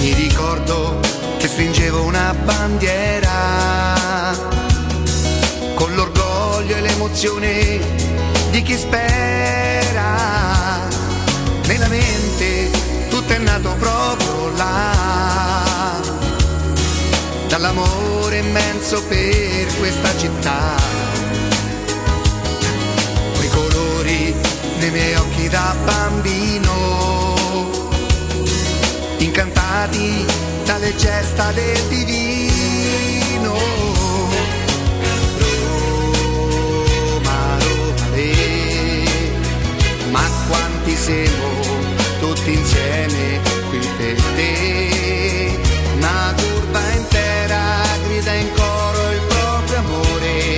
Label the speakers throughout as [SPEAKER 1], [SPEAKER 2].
[SPEAKER 1] Mi ricordo che stringevo una bandiera con l'orgoglio e l'emozione di chi spera. Nella mente tutto è nato proprio là, dall'amore immenso per questa città. Nei miei occhi da bambino, incantati dalle gesta del divino. Roma, Roma, le, ma quanti siamo tutti insieme qui per te. Una curva intera grida in coro il proprio amore,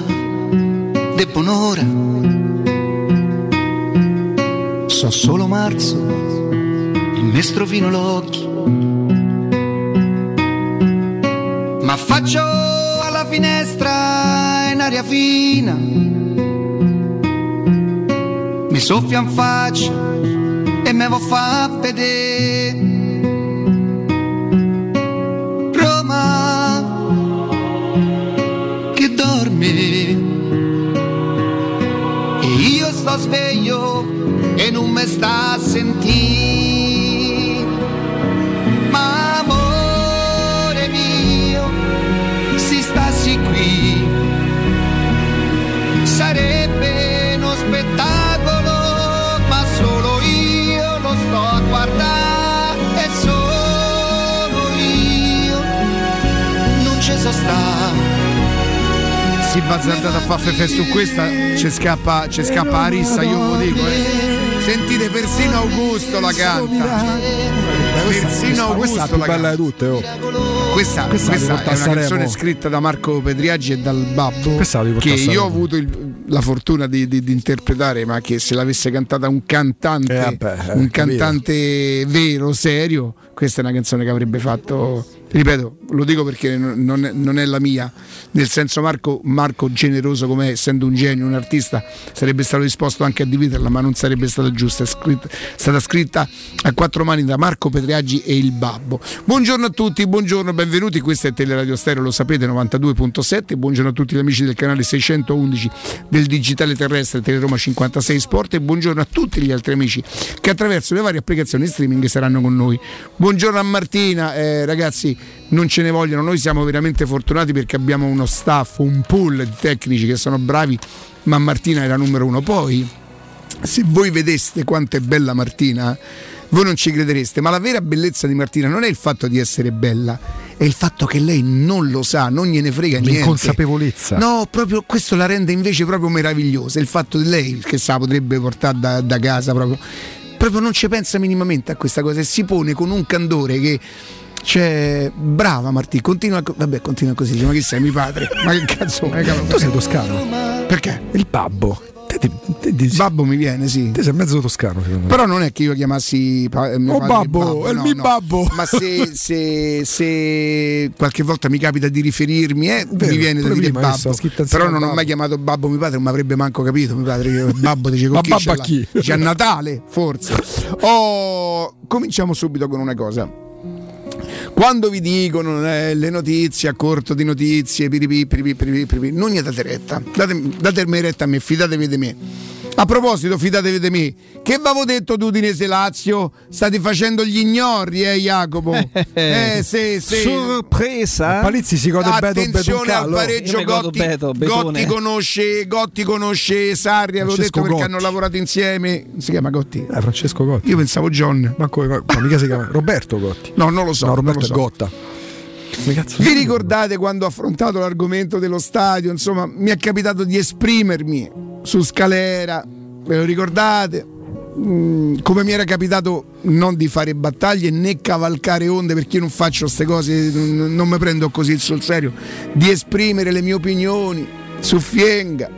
[SPEAKER 1] de buon'ora. So solo marzo, il me strofino l'occhio. Ma faccio alla finestra in aria fina. Mi soffia in faccia e me vo fa vedere. Sta a sentire ma amore mio si stassi qui sarebbe uno spettacolo ma solo io lo sto a guardare e solo io non ci so sta
[SPEAKER 2] Si va azzardata a fare fefe su questa, ci scappa, ci scappa la rissa, io ve lo dico. Eh. Sentite persino Augusto la canta. Persino Augusto la canta.
[SPEAKER 3] tutte, oh.
[SPEAKER 2] Questa,
[SPEAKER 3] Questa
[SPEAKER 2] questa è una canzone scritta da Marco Pedriaggi e dal Babbo che io ho avuto il- la fortuna di, di- di interpretare ma che se l'avesse cantata un cantante
[SPEAKER 3] Eh, vabbè, eh,
[SPEAKER 2] un cantante vero, serio questa è una canzone che avrebbe fatto ripeto, lo dico perché non è, non è la mia, nel senso Marco, Marco generoso come essendo un genio, un artista, sarebbe stato disposto anche a dividerla, ma non sarebbe stata giusta, è, scritta, stata scritta a quattro mani da Marco Petriaggi e il Babbo. Buongiorno a tutti, buongiorno, benvenuti, questa è Teleradio Stereo, lo sapete, 92.7, buongiorno a tutti gli amici del canale 611 del Digitale Terrestre Teleroma 56 Sport. E buongiorno a tutti gli altri amici che attraverso le varie applicazioni streaming saranno con noi. Buongiorno a Martina, eh, ragazzi non ce ne vogliono, noi siamo veramente fortunati perché abbiamo uno staff, un pool di tecnici che sono bravi, ma Martina era numero uno. Poi, se voi vedeste quanto è bella Martina, voi non ci credereste, ma la vera bellezza di Martina non è il fatto di essere bella, è il fatto che lei non lo sa, non gliene frega niente.
[SPEAKER 3] L'inconsapevolezza.
[SPEAKER 2] No, proprio questo la rende invece proprio meravigliosa. Il fatto di lei che sa potrebbe portare da, da casa proprio. Proprio non ci pensa minimamente a questa cosa e si pone con un candore che cioè, brava Martì, continua, vabbè, continua così, ma chi sei, mio padre? Ma che cazzo?
[SPEAKER 3] Eh, tu sei toscano.
[SPEAKER 2] Perché?
[SPEAKER 3] Il babbo.
[SPEAKER 2] Te, te, te, babbo mi viene, sì.
[SPEAKER 3] Te sei mezzo toscano, secondo me.
[SPEAKER 2] Però non è che io chiamassi pa- mio
[SPEAKER 3] oh, babbo, babbo, è il
[SPEAKER 2] no,
[SPEAKER 3] mio
[SPEAKER 2] no.
[SPEAKER 3] babbo.
[SPEAKER 2] Ma se, se, se, qualche volta mi capita di riferirmi, eh, Vero, mi viene da dire babbo. Però non babbo. ho mai chiamato babbo mio padre, non mi avrebbe manco capito mio padre. Che babbo dice con chi
[SPEAKER 3] babbo a chi?
[SPEAKER 2] Dice a Natale, forse. Oh, cominciamo subito con una cosa quando vi dicono eh, le notizie a corto di notizie, piripi, piripi, piripi, non gli date retta, date, datemi retta a me, fidatevi di me. A proposito, fidatevi di me, che avevo detto tu Udinese Lazio? State facendo gli ignori, eh Jacopo? eh, sì, sì.
[SPEAKER 3] Sorpresa.
[SPEAKER 2] Palizzi si gode Attenzione al pareggio Gotti, beto, Gotti, conosce, Gotti conosce Sarri, avevo detto perché hanno lavorato insieme. Si chiama Gotti?
[SPEAKER 3] Eh, Francesco Gotti.
[SPEAKER 2] Io pensavo John.
[SPEAKER 3] Ma come? Ma, ma mica si chiama Roberto Gotti.
[SPEAKER 2] No, non lo so.
[SPEAKER 3] No, Roberto
[SPEAKER 2] lo so.
[SPEAKER 3] Gotta.
[SPEAKER 2] Vi ricordate quando ho affrontato l'argomento dello stadio? Insomma, mi è capitato di esprimermi su scalera, ve lo ricordate? Mm, come mi era capitato non di fare battaglie né cavalcare onde perché io non faccio queste cose, non, mi prendo così sul serio, di esprimere le mie opinioni su Fienga.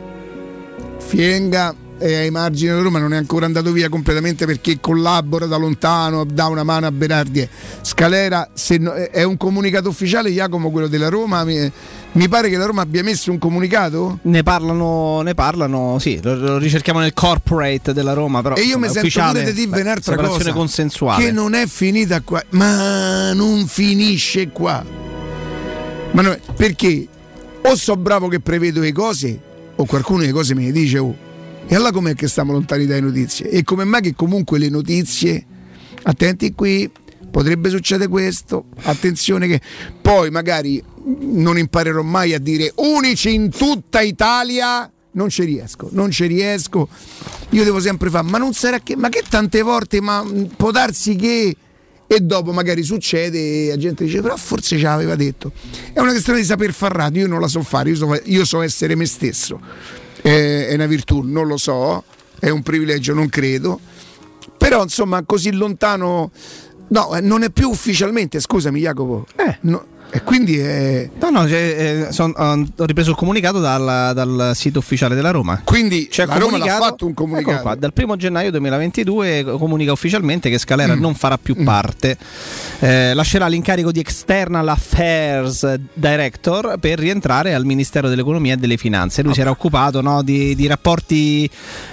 [SPEAKER 2] Fienga è ai margini della Roma, non è ancora andato via completamente perché collabora da lontano, dà una mano a Berardi. Scalera no, è un comunicato ufficiale, Jacomo, quello della Roma. Mi, mi, pare che la Roma abbia messo un comunicato?
[SPEAKER 4] Ne parlano, ne parlano sì, lo, lo ricerchiamo nel corporate della Roma. Però,
[SPEAKER 2] e io mi sento pure di dire un'altra cosa consensuale. che non è finita qua, ma non finisce qua. Ma no, perché o so bravo che prevedo le cose, o qualcuno le cose me le dice. Oh, e allora com'è che stiamo lontani dalle notizie? E come mai che comunque le notizie, attenti qui, potrebbe succedere questo, attenzione che poi magari non imparerò mai a dire unici in tutta Italia, non ci riesco, non ci riesco. Io devo sempre fare, ma non sarà che, ma che tante volte, ma può darsi che e dopo magari succede e la gente dice però forse ce l'aveva detto. È una questione di saper far radio, io non la so fare, io so, io so essere me stesso è una virtù, non lo so, è un privilegio, non credo. Però insomma così lontano... No, eh, non è più ufficialmente, scusami Jacopo.
[SPEAKER 4] Eh.
[SPEAKER 2] No, e quindi è...
[SPEAKER 4] No, no, cioè, eh, son, ho ripreso il comunicato dal, dal, sito ufficiale della Roma.
[SPEAKER 2] Quindi C'è la Roma ha fatto un comunicato.
[SPEAKER 4] Qua, dal primo gennaio 2022 comunica ufficialmente che Scalera mm. non farà più mm. parte. Eh, lascerà l'incarico di External Affairs Director per rientrare al Ministero dell'Economia e delle Finanze. Lui okay. si era occupato no, di, di, rapporti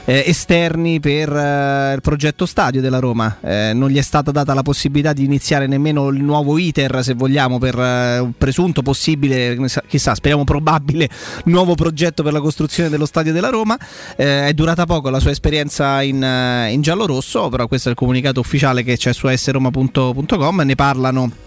[SPEAKER 4] eh, esterni per eh, il progetto stadio della Roma. Eh, non gli è stata data la possibilità di iniziare nemmeno il nuovo iter, se vogliamo, per un presunto possibile, chissà, speriamo probabile nuovo progetto per la costruzione dello stadio della Roma. Eh, è durata poco la sua esperienza in, eh, in giallo-rosso, però questo è il comunicato ufficiale che c'è su sroma.com, ne parlano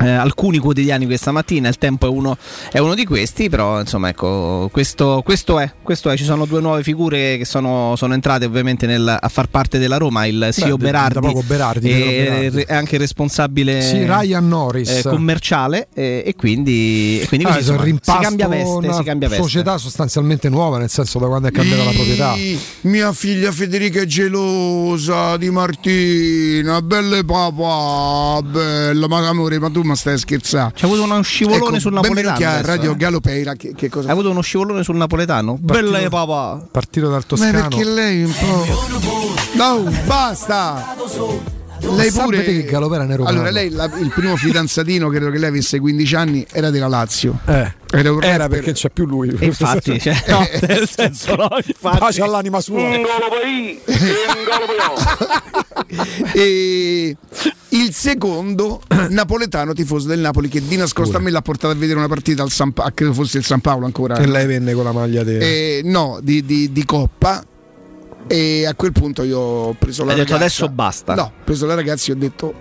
[SPEAKER 4] eh, alcuni quotidiani questa mattina, il tempo è uno, è uno, di questi, però insomma ecco, questo, questo, è, questo, è, ci sono due nuove figure che sono, sono entrate ovviamente nel, a far parte della Roma, il CEO Beh, Berardi,
[SPEAKER 3] Berardi
[SPEAKER 4] e
[SPEAKER 3] Berardi.
[SPEAKER 4] anche responsabile
[SPEAKER 3] sì, Ryan Norris.
[SPEAKER 4] Eh, commerciale e, e, quindi, e quindi
[SPEAKER 3] ah,
[SPEAKER 4] così, insomma, si cambia veste, si cambia veste.
[SPEAKER 3] società sostanzialmente nuova, nel senso da quando è cambiata la proprietà.
[SPEAKER 2] Mia figlia Federica è gelosa di Martina, belle papà, bella, ma amore, ma tu ma stai scherzando?
[SPEAKER 4] C'è avuto uno scivolone
[SPEAKER 2] ecco,
[SPEAKER 4] sul napoletano.
[SPEAKER 2] Adesso, Radio eh? Galopeira. Che, che cosa
[SPEAKER 4] Hai avuto uno scivolone sul napoletano?
[SPEAKER 3] Partito,
[SPEAKER 4] Belle papà.
[SPEAKER 3] Partito dal Toscano.
[SPEAKER 2] Ma perché lei un po'. No, basta! Lei pure
[SPEAKER 3] che Galopera ne
[SPEAKER 2] Allora, lei la, il primo fidanzatino, credo che lei avesse 15 anni, era della Lazio.
[SPEAKER 3] Eh. Era, era perché c'è più lui.
[SPEAKER 4] E infatti, cioè, no, nel senso, no, infatti.
[SPEAKER 3] Pace all'anima sua.
[SPEAKER 2] e il secondo napoletano tifoso del Napoli che di nascosto Pure. a me l'ha portato a vedere una partita al San Paolo, credo fosse il San Paolo ancora.
[SPEAKER 3] E lei venne con la maglia di...
[SPEAKER 2] Eh, no, di, di, di Coppa e a quel punto io ho preso la
[SPEAKER 4] Hai
[SPEAKER 2] ragazza.
[SPEAKER 4] detto adesso basta.
[SPEAKER 2] No, ho preso la ragazza e ho detto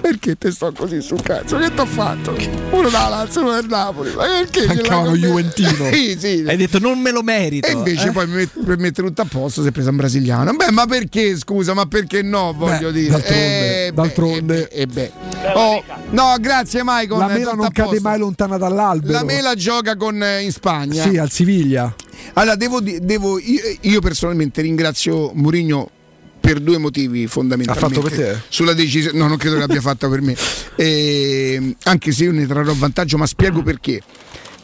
[SPEAKER 2] perché te sto così sul cazzo? Che ti ho fatto? Uno da Lazio, uno del Napoli. Ma perché?
[SPEAKER 3] Mancava uno Juventino.
[SPEAKER 2] sì, sì.
[SPEAKER 4] Hai detto non me lo merito.
[SPEAKER 2] E invece
[SPEAKER 4] eh?
[SPEAKER 2] poi per mettere tutto a posto si è preso un brasiliano. Beh, ma perché scusa? Ma perché no? Voglio
[SPEAKER 3] beh,
[SPEAKER 2] dire.
[SPEAKER 3] D'altronde.
[SPEAKER 2] Eh,
[SPEAKER 3] d'altronde.
[SPEAKER 2] E beh, eh, oh, no, grazie Michael.
[SPEAKER 3] La mela non cade mai lontana dall'albero.
[SPEAKER 2] La mela gioca con, eh, in Spagna.
[SPEAKER 3] Sì, al Siviglia.
[SPEAKER 2] Allora, devo, devo io, io personalmente ringrazio Mourinho per due motivi fondamentalmente.
[SPEAKER 3] Ha fatto per te?
[SPEAKER 2] Sulla decisione, no, non credo che l'abbia fatta per me. Eh, anche se io ne trarrò vantaggio, ma spiego perché.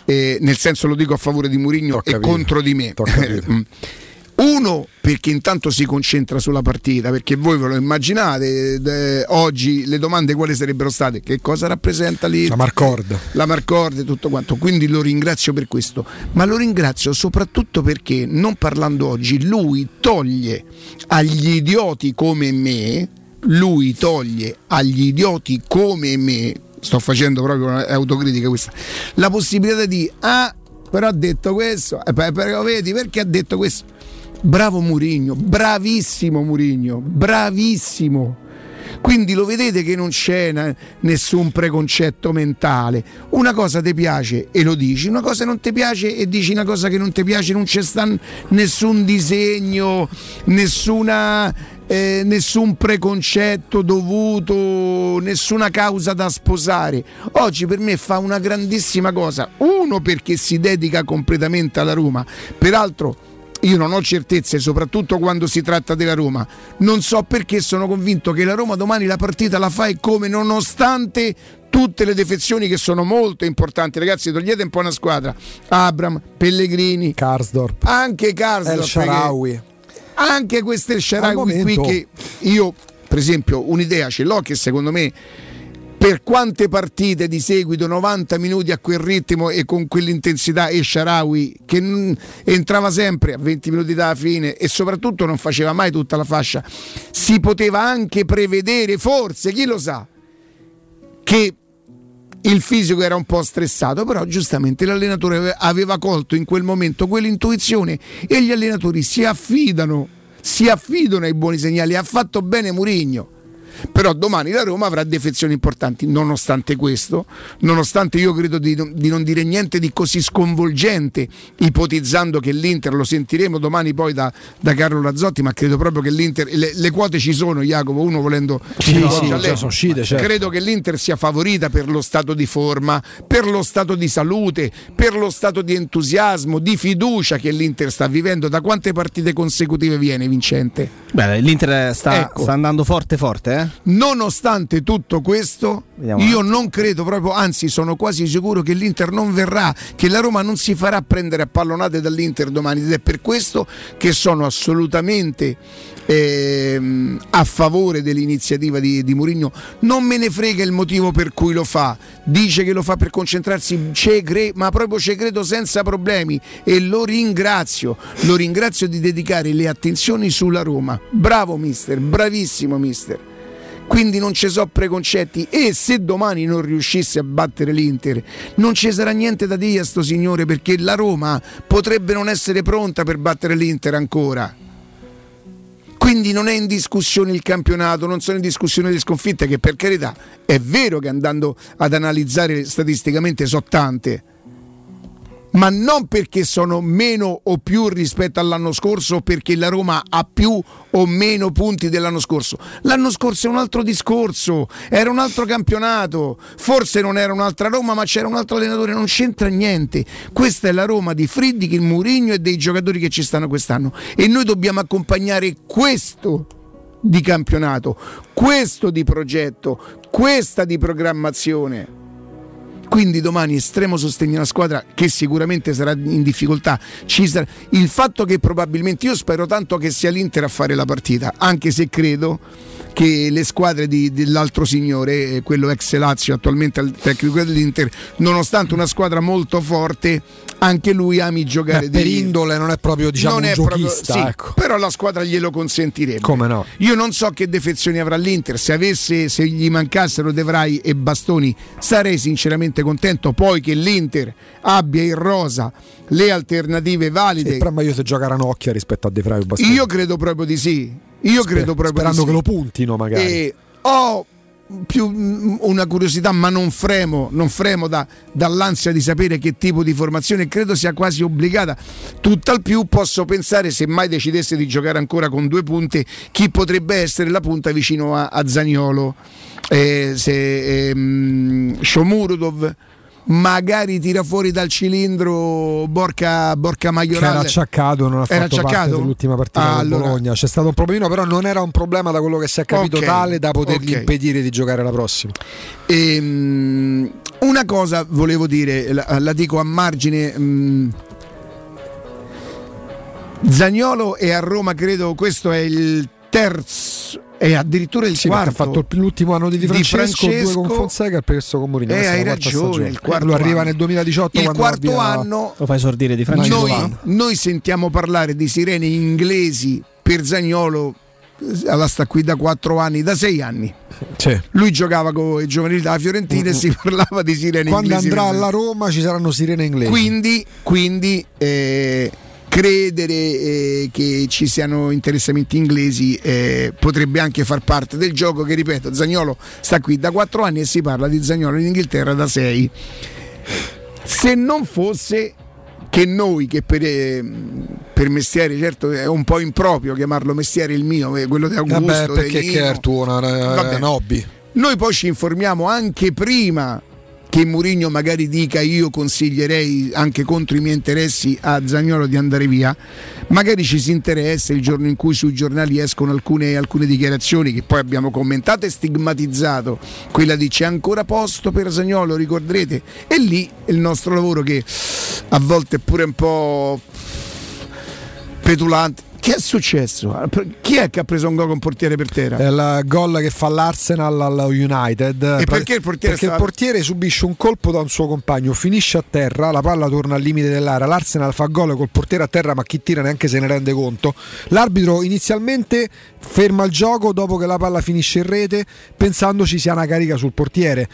[SPEAKER 2] Eh, nel senso lo dico a favore di Murigno e contro di me. Uno perché intanto si concentra sulla partita, perché voi ve lo immaginate, eh, oggi le domande quali sarebbero state? Che cosa rappresenta lì?
[SPEAKER 3] La Marcord.
[SPEAKER 2] La Marcord e tutto quanto, quindi lo ringrazio per questo, ma lo ringrazio soprattutto perché non parlando oggi, lui toglie agli idioti come me, lui toglie agli idioti come me, sto facendo proprio un'autocritica questa, la possibilità di, ah, però ha detto questo, eh, però vedi perché ha detto questo? Bravo Murigno, bravissimo Murigno, bravissimo. Quindi lo vedete che non c'è nessun preconcetto mentale. Una cosa ti piace e lo dici, una cosa non ti piace e dici una cosa che non ti piace, non c'è nessun disegno, nessuna, eh, nessun preconcetto dovuto, nessuna causa da sposare. Oggi per me fa una grandissima cosa. Uno perché si dedica completamente alla Roma, peraltro io non ho certezze, soprattutto quando si tratta della Roma. Non so perché sono convinto che la Roma domani la partita la fa e come, nonostante tutte le defezioni che sono molto importanti. Ragazzi, togliete un po' una squadra. Abram, Pellegrini,
[SPEAKER 3] Karsdorp,
[SPEAKER 2] anche Karsdorp,
[SPEAKER 3] El Sharawi.
[SPEAKER 2] Anche queste Sharawi qui che io, per esempio, un'idea ce l'ho che secondo me per quante partite di seguito 90 minuti a quel ritmo e con quell'intensità e Sharawi che entrava sempre a 20 minuti dalla fine e soprattutto non faceva mai tutta la fascia si poteva anche prevedere forse chi lo sa che il fisico era un po' stressato, però giustamente l'allenatore aveva colto in quel momento quell'intuizione e gli allenatori si affidano, si affidano ai buoni segnali. Ha fatto bene Murigno però domani la Roma avrà defezioni importanti. Nonostante questo, nonostante io credo di, di, non dire niente di così sconvolgente, ipotizzando che l'Inter lo sentiremo domani poi da, da Carlo Razzotti, ma credo proprio che l'Inter, le, le quote ci sono, Jacopo, uno volendo...
[SPEAKER 3] Sì, no, sì, lei, uscite, certo.
[SPEAKER 2] Credo che l'Inter sia favorita per lo stato di forma, per lo stato di salute, per lo stato di entusiasmo, di fiducia che l'Inter sta vivendo. Da quante partite consecutive viene, Vincente?
[SPEAKER 4] Beh, l'Inter sta, ecco. sta andando forte forte, eh?
[SPEAKER 2] Nonostante tutto questo, Vediamo io non credo proprio, anzi sono quasi sicuro che l'Inter non verrà, che la Roma non si farà prendere a pallonate dall'Inter domani ed è per questo che sono assolutamente ehm, a favore dell'iniziativa di, di Mourinho. Non me ne frega il motivo per cui lo fa, dice che lo fa per concentrarsi, cre- ma proprio ci credo senza problemi e lo ringrazio, lo ringrazio di dedicare le attenzioni sulla Roma. Bravo mister, bravissimo mister quindi non ci sono preconcetti e se domani non riuscisse a battere l'Inter non ci sarà niente da dire a sto signore perché la Roma potrebbe non essere pronta per battere l'Inter ancora. Quindi non è in discussione il campionato, non sono in discussione le sconfitte che per carità è vero che andando ad analizzare statisticamente so tante ma non perché sono meno o più rispetto all'anno scorso o perché la Roma ha più o meno punti dell'anno scorso. L'anno scorso è un altro discorso, era un altro campionato, forse non era un'altra Roma, ma c'era un altro allenatore, non c'entra niente. Questa è la Roma di Friedrich, il Murigno e dei giocatori che ci stanno quest'anno e noi dobbiamo accompagnare questo di campionato, questo di progetto, questa di programmazione quindi domani estremo sostegno alla squadra che sicuramente sarà in difficoltà. Sarà... Il fatto che probabilmente io spero tanto che sia l'Inter a fare la partita, anche se credo che le squadre di, dell'altro signore, eh, quello ex Lazio, attualmente al tecnico dell'Inter, nonostante una squadra molto forte, anche lui ami giocare
[SPEAKER 3] eh, per di... indole non è proprio diciamo non un giochista proprio, sì,
[SPEAKER 2] ecco. però la squadra glielo consentirebbe.
[SPEAKER 3] Come no?
[SPEAKER 2] Io non so che defezioni avrà l'Inter. Se avesse se gli mancassero De Vrij e Bastoni sarei sinceramente contento. Poi che l'Inter abbia in rosa le alternative valide. Sì,
[SPEAKER 3] però meglio se gioca Ranocchia rispetto a De Vrij o Bastoni.
[SPEAKER 2] Io credo proprio di sì io Sper- credo proprio
[SPEAKER 3] sperando
[SPEAKER 2] di
[SPEAKER 3] che lo puntino magari
[SPEAKER 2] e ho più mm, una curiosità, ma non fremo, non fremo da, dall'ansia di sapere che tipo di formazione, credo sia quasi obbligata. Tutt'al più posso pensare, se mai decidesse di giocare ancora con due punte, chi potrebbe essere la punta vicino a, a Zaniolo. Eh, se, ehm, Shomurudov magari tira fuori dal cilindro Borca, Borca Maioral
[SPEAKER 3] che era acciaccato non ha
[SPEAKER 2] era
[SPEAKER 3] fatto acciaccato? parte dell'ultima partita ah, allora. Bologna c'è stato un problemino però non era un problema da quello che si è capito okay. tale da potergli okay. impedire di giocare la prossima
[SPEAKER 2] ehm, una cosa volevo dire la, la dico a margine mh, mm, Zagnolo è a Roma credo questo è il terzo e addirittura il
[SPEAKER 3] sì,
[SPEAKER 2] quarto
[SPEAKER 3] ha fatto l'ultimo anno di Di Francesco, di Francesco due con Fonseca e perso con Mourinho
[SPEAKER 2] eh, hai ragione il quarto
[SPEAKER 3] lo arriva nel 2018
[SPEAKER 2] il quarto anno
[SPEAKER 4] lo fai esordire Di Francesco
[SPEAKER 2] noi, noi sentiamo parlare di sirene inglesi per Zagnolo alla sta qui da quattro anni, da sei anni.
[SPEAKER 3] Sì.
[SPEAKER 2] Lui giocava con i giovanili della Fiorentina mm-hmm. e si parlava di sirene
[SPEAKER 3] Quando
[SPEAKER 2] inglesi.
[SPEAKER 3] Quando andrà alla Roma ci saranno sirene inglesi.
[SPEAKER 2] Quindi, quindi eh, credere eh, che ci siano interessamenti inglesi eh, potrebbe anche far parte del gioco che ripeto Zagnolo sta qui da 4 anni e si parla di Zagnolo in Inghilterra da 6 se non fosse che noi che per, eh, per, mestiere certo è un po' improprio chiamarlo mestiere il mio eh, quello di Augusto
[SPEAKER 3] Vabbè, perché che è il tuo una, un hobby.
[SPEAKER 2] Noi poi ci informiamo anche prima che Mourinho magari dica io consiglierei anche contro i miei interessi a Zagnolo di andare via, magari ci si interessa il giorno in cui sui giornali escono alcune, alcune dichiarazioni che poi abbiamo commentato e stigmatizzato, quella di c'è ancora posto per Zagnolo, ricorderete, e lì il nostro lavoro che a volte è pure un po' petulante che è successo? Chi è che ha preso un gol con portiere per terra?
[SPEAKER 3] È il gol che fa l'Arsenal allo United.
[SPEAKER 2] E perché il portiere?
[SPEAKER 3] Perché il portiere subisce un colpo da un suo compagno, finisce a terra, la palla torna al limite dell'area, l'Arsenal fa gol col portiere a terra, ma chi tira neanche se ne rende conto. L'arbitro inizialmente ferma il gioco dopo che la palla finisce in rete, pensando ci sia una carica sul portiere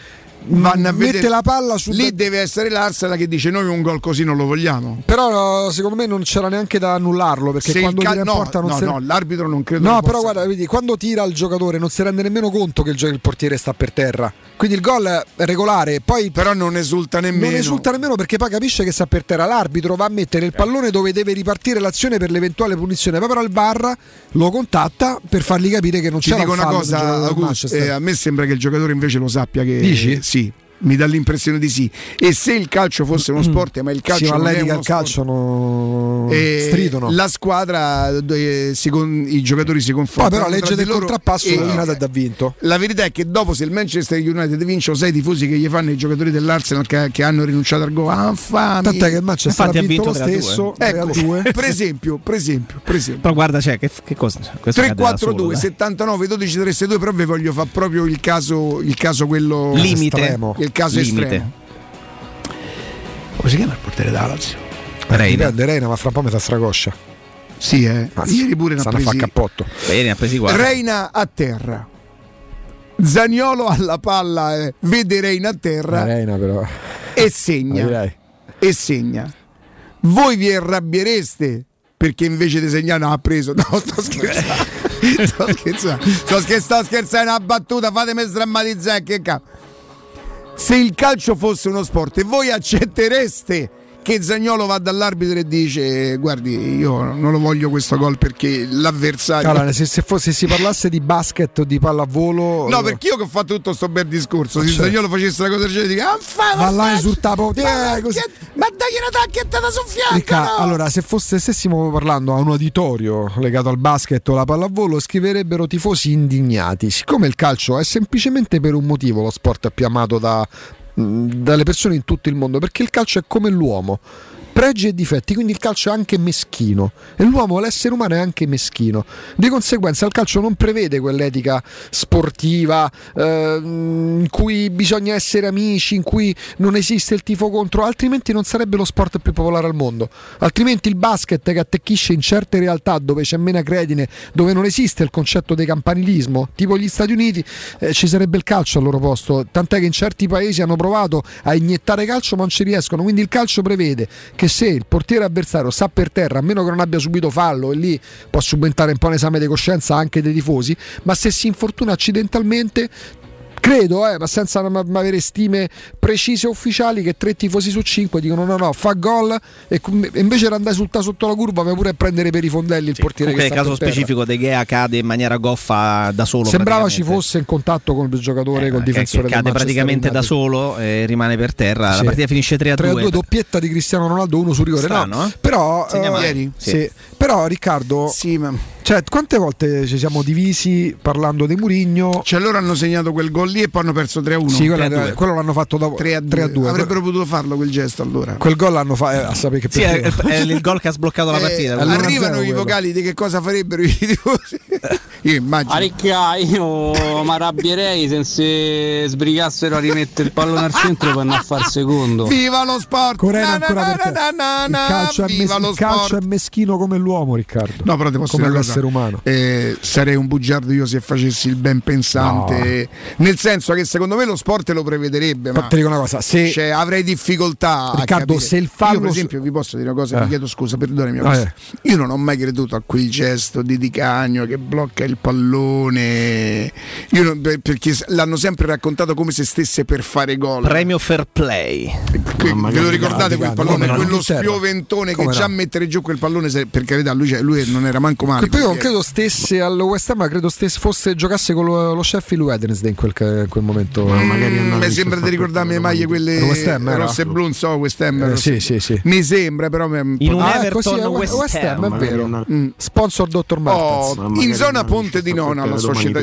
[SPEAKER 2] vanno a mette
[SPEAKER 3] vedere. la palla su
[SPEAKER 2] lì deve essere l'Arsenal che dice noi un gol così non lo vogliamo.
[SPEAKER 3] Però secondo me non c'era neanche da annullarlo perché Se quando ca- tira in porta non
[SPEAKER 2] no,
[SPEAKER 3] si
[SPEAKER 2] no, l'arbitro non credo
[SPEAKER 3] no però guarda vedi, quando tira il giocatore non si rende nemmeno conto che il, il portiere sta per terra. Quindi il gol è regolare poi
[SPEAKER 2] però non esulta nemmeno.
[SPEAKER 3] non esulta nemmeno perché poi capisce che sta per terra. L'arbitro va a mettere il pallone dove deve ripartire l'azione per l'eventuale punizione. Poi però il VAR lo contatta per fargli capire che non
[SPEAKER 2] Ci
[SPEAKER 3] c'è
[SPEAKER 2] dico una cosa Augusto, eh, a me sembra che il giocatore invece lo sappia che
[SPEAKER 3] dici?
[SPEAKER 2] Sì mi dà l'impressione di sì. E se il calcio fosse uno mm. sport, ma il calcio sì, non è uno
[SPEAKER 3] al calcio no... stridono.
[SPEAKER 2] La squadra, eh, con... i giocatori si confrontano.
[SPEAKER 3] Poi però legge del contrappasso e... United ha vinto.
[SPEAKER 2] La verità è che dopo se il Manchester United vince o sei tifosi che gli fanno i giocatori dell'Arsenal che, che hanno rinunciato al gol, ah,
[SPEAKER 3] Tant'è che il Manchester Infatti ha vinto, vinto lo stesso.
[SPEAKER 2] Ecco, per esempio, per esempio, per esempio.
[SPEAKER 4] Però guarda, cioè, che, che cosa?
[SPEAKER 2] 3-4-2, 79, 12, 3, 2, però vi voglio fare proprio il caso, il caso quello
[SPEAKER 4] limite.
[SPEAKER 2] Estremo il caso Limite. estremo. Come si chiama il portiere da Lazio?
[SPEAKER 3] Reina. Dipende, Reina, ma fra un po' mi fa stracoscia.
[SPEAKER 2] Sì, eh. Anzi, Ieri pure ne ha presi.
[SPEAKER 3] fa cappotto.
[SPEAKER 4] Bene, ha presi guarda.
[SPEAKER 2] Reina a terra. Zaniolo alla palla, eh. vede Reina a terra.
[SPEAKER 3] Reina però.
[SPEAKER 2] E segna. E segna. Voi vi arrabbiereste perché invece di segnare non ha preso. No, sto scherzando. sto scherzando. Sto scherzando, scherzando, una battuta, fatemi sdrammatizzare che cazzo se il calcio fosse uno sport e voi accettereste che Zagnolo va dall'arbitro e dice guardi io non lo voglio questo gol perché l'avversario
[SPEAKER 3] allora, se, se, fosse, se, si parlasse di basket o di pallavolo
[SPEAKER 2] no perché io che ho fatto tutto questo bel discorso se certo. Zagnolo facesse una cosa del genere dica ah, fa,
[SPEAKER 3] va là esultato
[SPEAKER 2] ma, così. ma dagli una tacchetta sul fianco no?
[SPEAKER 3] allora se fosse, stessimo parlando a un uditorio legato al basket o alla pallavolo scriverebbero tifosi indignati siccome il calcio è semplicemente per un motivo lo sport più amato da, dalle persone in tutto il mondo perché il calcio è come l'uomo pregi e difetti, quindi il calcio è anche meschino e l'uomo, l'essere umano è anche meschino. Di conseguenza il calcio non prevede quell'etica sportiva eh, in cui bisogna essere amici, in cui non esiste il tifo contro, altrimenti non sarebbe lo sport più popolare al mondo. Altrimenti il basket che attecchisce in certe realtà dove c'è meno credine, dove non esiste il concetto di campanilismo, tipo gli Stati Uniti, eh, ci sarebbe il calcio al loro posto. Tant'è che in certi paesi hanno provato a iniettare calcio ma non ci riescono. Quindi il calcio prevede che se il portiere avversario sta per terra, a meno che non abbia subito fallo, e lì può subentrare un po' un esame di coscienza anche dei tifosi, ma se si infortuna accidentalmente credo, eh, ma senza avere stime precise ufficiali, che tre tifosi su cinque dicono no, no, fa gol e invece era andare sulta sotto la curva vai pure a prendere per i fondelli il sì, portiere.
[SPEAKER 4] Che nel caso specifico De Gea cade in maniera goffa da solo.
[SPEAKER 3] Sembrava ci fosse in contatto con il giocatore, eh, col difensore.
[SPEAKER 4] Cade praticamente da solo e rimane per terra. Sì. La partita finisce 3 a 2. 3 a 2,
[SPEAKER 3] doppietta di Cristiano Ronaldo, uno su rigore. Strano, no, eh? Però, uh, ieri? Sì. Però Riccardo... Sì, ma cioè, quante volte ci siamo divisi parlando di Murigno?
[SPEAKER 2] Cioè, loro hanno segnato quel gol lì e poi hanno perso 3-1.
[SPEAKER 3] Sì, quello, quello l'hanno fatto dopo 3-2.
[SPEAKER 2] Avrebbero potuto farlo quel gesto allora.
[SPEAKER 3] Quel gol l'hanno fatto, eh, a sapere che
[SPEAKER 4] sì, è, è, il gol che ha sbloccato la eh, partita.
[SPEAKER 2] Eh, arrivano i vocali di che cosa farebbero i tifosi.
[SPEAKER 5] io immagino. Aricchia, io mi arrabbierei se si sbrigassero a rimettere il pallone al centro per non far secondo.
[SPEAKER 2] Viva lo sport!
[SPEAKER 3] Corena ancora perché il calcio, è, mes- il calcio è meschino come l'uomo, Riccardo.
[SPEAKER 2] No, però ti posso
[SPEAKER 3] come l'essere umano.
[SPEAKER 2] Eh, sarei un bugiardo io se facessi il ben pensante. No. Nel senso che secondo me lo sport lo prevederebbe. Ma,
[SPEAKER 3] ti dico una cosa: se
[SPEAKER 2] cioè, avrei difficoltà.
[SPEAKER 3] Riccardo, se il fallo.
[SPEAKER 2] Io, per esempio, vi posso dire una cosa, eh. mi chiedo scusa, perdonami. Ah, eh. Io non ho mai creduto a quel gesto di Di Cagno che blocca il pallone. Non, perché l'hanno sempre raccontato come se stesse per fare gol.
[SPEAKER 4] Premio fair play.
[SPEAKER 2] Que, ve lo ricordate quel pallone? Quello spioventone che già mettere giù quel pallone, per carità, lui, lui non era manco male.
[SPEAKER 3] Poi non credo stesse al West Ham, credo stesse, fosse, giocasse con lo, lo Sheffield Wednesday in quel, in quel momento.
[SPEAKER 2] Mm, mi sembra di ricordarmi le maglie quelle rosse e blu, non so, West Ham.
[SPEAKER 3] Eh, sì, sì, sì.
[SPEAKER 2] Mi sembra, però.
[SPEAKER 4] In un ah, Everton così,
[SPEAKER 3] West, West Ham, è vero. Mm. Sponsor Dr. Martens.
[SPEAKER 2] Oh, in zona Ponte di Nona la società.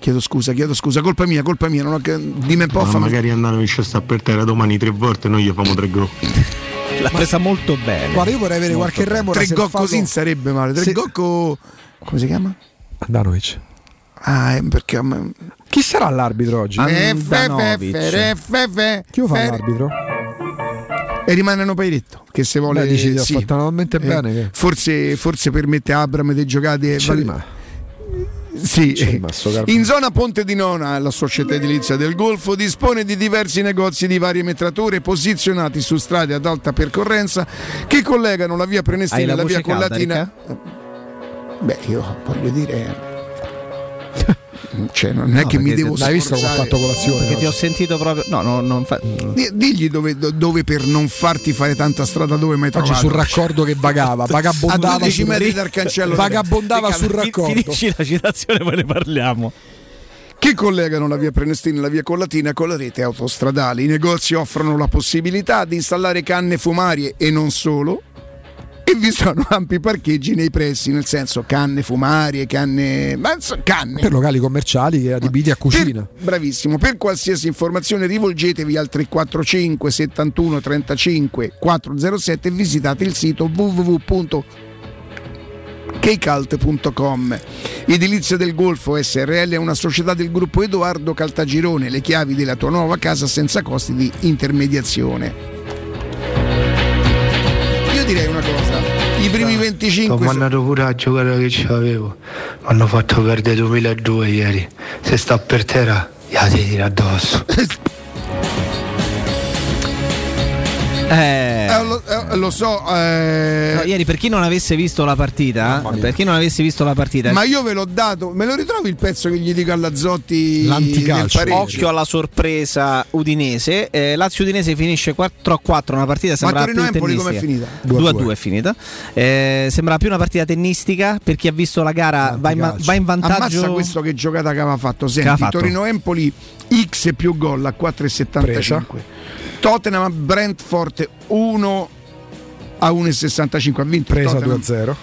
[SPEAKER 2] Chiedo scusa, chiedo scusa, colpa mia, colpa mia, non ho che... dimmi un po'.
[SPEAKER 6] Ma magari Andanovic sta per terra domani tre volte, noi gli famo tre gol.
[SPEAKER 4] L'ha presa molto bene.
[SPEAKER 3] Guarda, io vorrei avere molto qualche remora.
[SPEAKER 2] Tre gol così sarebbe male. Tre se... gol come si chiama?
[SPEAKER 3] Andanovic.
[SPEAKER 2] Ah, eh, perché
[SPEAKER 3] Chi sarà l'arbitro oggi?
[SPEAKER 2] Andanovic.
[SPEAKER 3] Chi lo fa l'arbitro?
[SPEAKER 2] E rimane un pairetto che se vuole
[SPEAKER 3] Beh, dici, sì. fatto talmente eh, bene
[SPEAKER 2] forse, forse, permette a Abram di giocare
[SPEAKER 3] vale...
[SPEAKER 2] sì. in zona Ponte di Nona la società edilizia del Golfo dispone di diversi negozi di varie metrature posizionati su strade ad alta percorrenza che collegano la via Prenestina e la via Collatina Beh, io voglio dire. Cioè, non è no, che mi devo
[SPEAKER 3] Hai visto come ho fatto colazione?
[SPEAKER 4] Perché ti ho sentito proprio. No, no, non fa...
[SPEAKER 2] Digli dove, dove, per non farti fare tanta strada dove mai trovato.
[SPEAKER 3] Oggi sul raccordo che vagava, vagabondava. A
[SPEAKER 2] 12 metri dal cancello.
[SPEAKER 3] Vagabondava sul raccordo.
[SPEAKER 4] Finisci la citazione, poi ne parliamo
[SPEAKER 2] che collegano la via Prenestina e la via Collatina con la rete autostradale. I negozi offrono la possibilità di installare canne fumarie e non solo e vi sono ampi parcheggi nei pressi, nel senso canne fumarie, canne, canne.
[SPEAKER 3] Per locali commerciali adibiti a cucina.
[SPEAKER 2] Per, bravissimo, per qualsiasi informazione rivolgetevi al 345 71 35 407 e visitate il sito www kcalt.com. Edilizia del Golfo SRL è una società del gruppo Edoardo Caltagirone, le chiavi della tua nuova casa senza costi di intermediazione direi una cosa. I primi 25
[SPEAKER 6] ho mandato pure a giocare che ci avevo. Mi hanno fatto perdere 2002 ieri. Se sta per terra, la ti tira addosso.
[SPEAKER 2] Eh, lo, eh, lo, so. Eh...
[SPEAKER 4] No, ieri per chi non avesse visto la partita, per chi non avesse visto la partita,
[SPEAKER 2] ma io ve l'ho dato. Me lo ritrovi il pezzo che gli dico alla Zotti? L'anticalcio.
[SPEAKER 4] Occhio alla sorpresa udinese. Eh, Lazio Udinese finisce 4 a 4. Una partita sembra più Empoli
[SPEAKER 2] com'è finita?
[SPEAKER 4] 2 a 2 è finita. Eh, sembra più una partita tennistica. Per chi ha visto la gara, va in, va in, vantaggio.
[SPEAKER 2] Ammazza questo che giocata che aveva fatto. Senti, Torino Empoli X più gol a 4,75. Tottenham Brentford 1 a 1,65 ha vinto
[SPEAKER 3] presa 2-0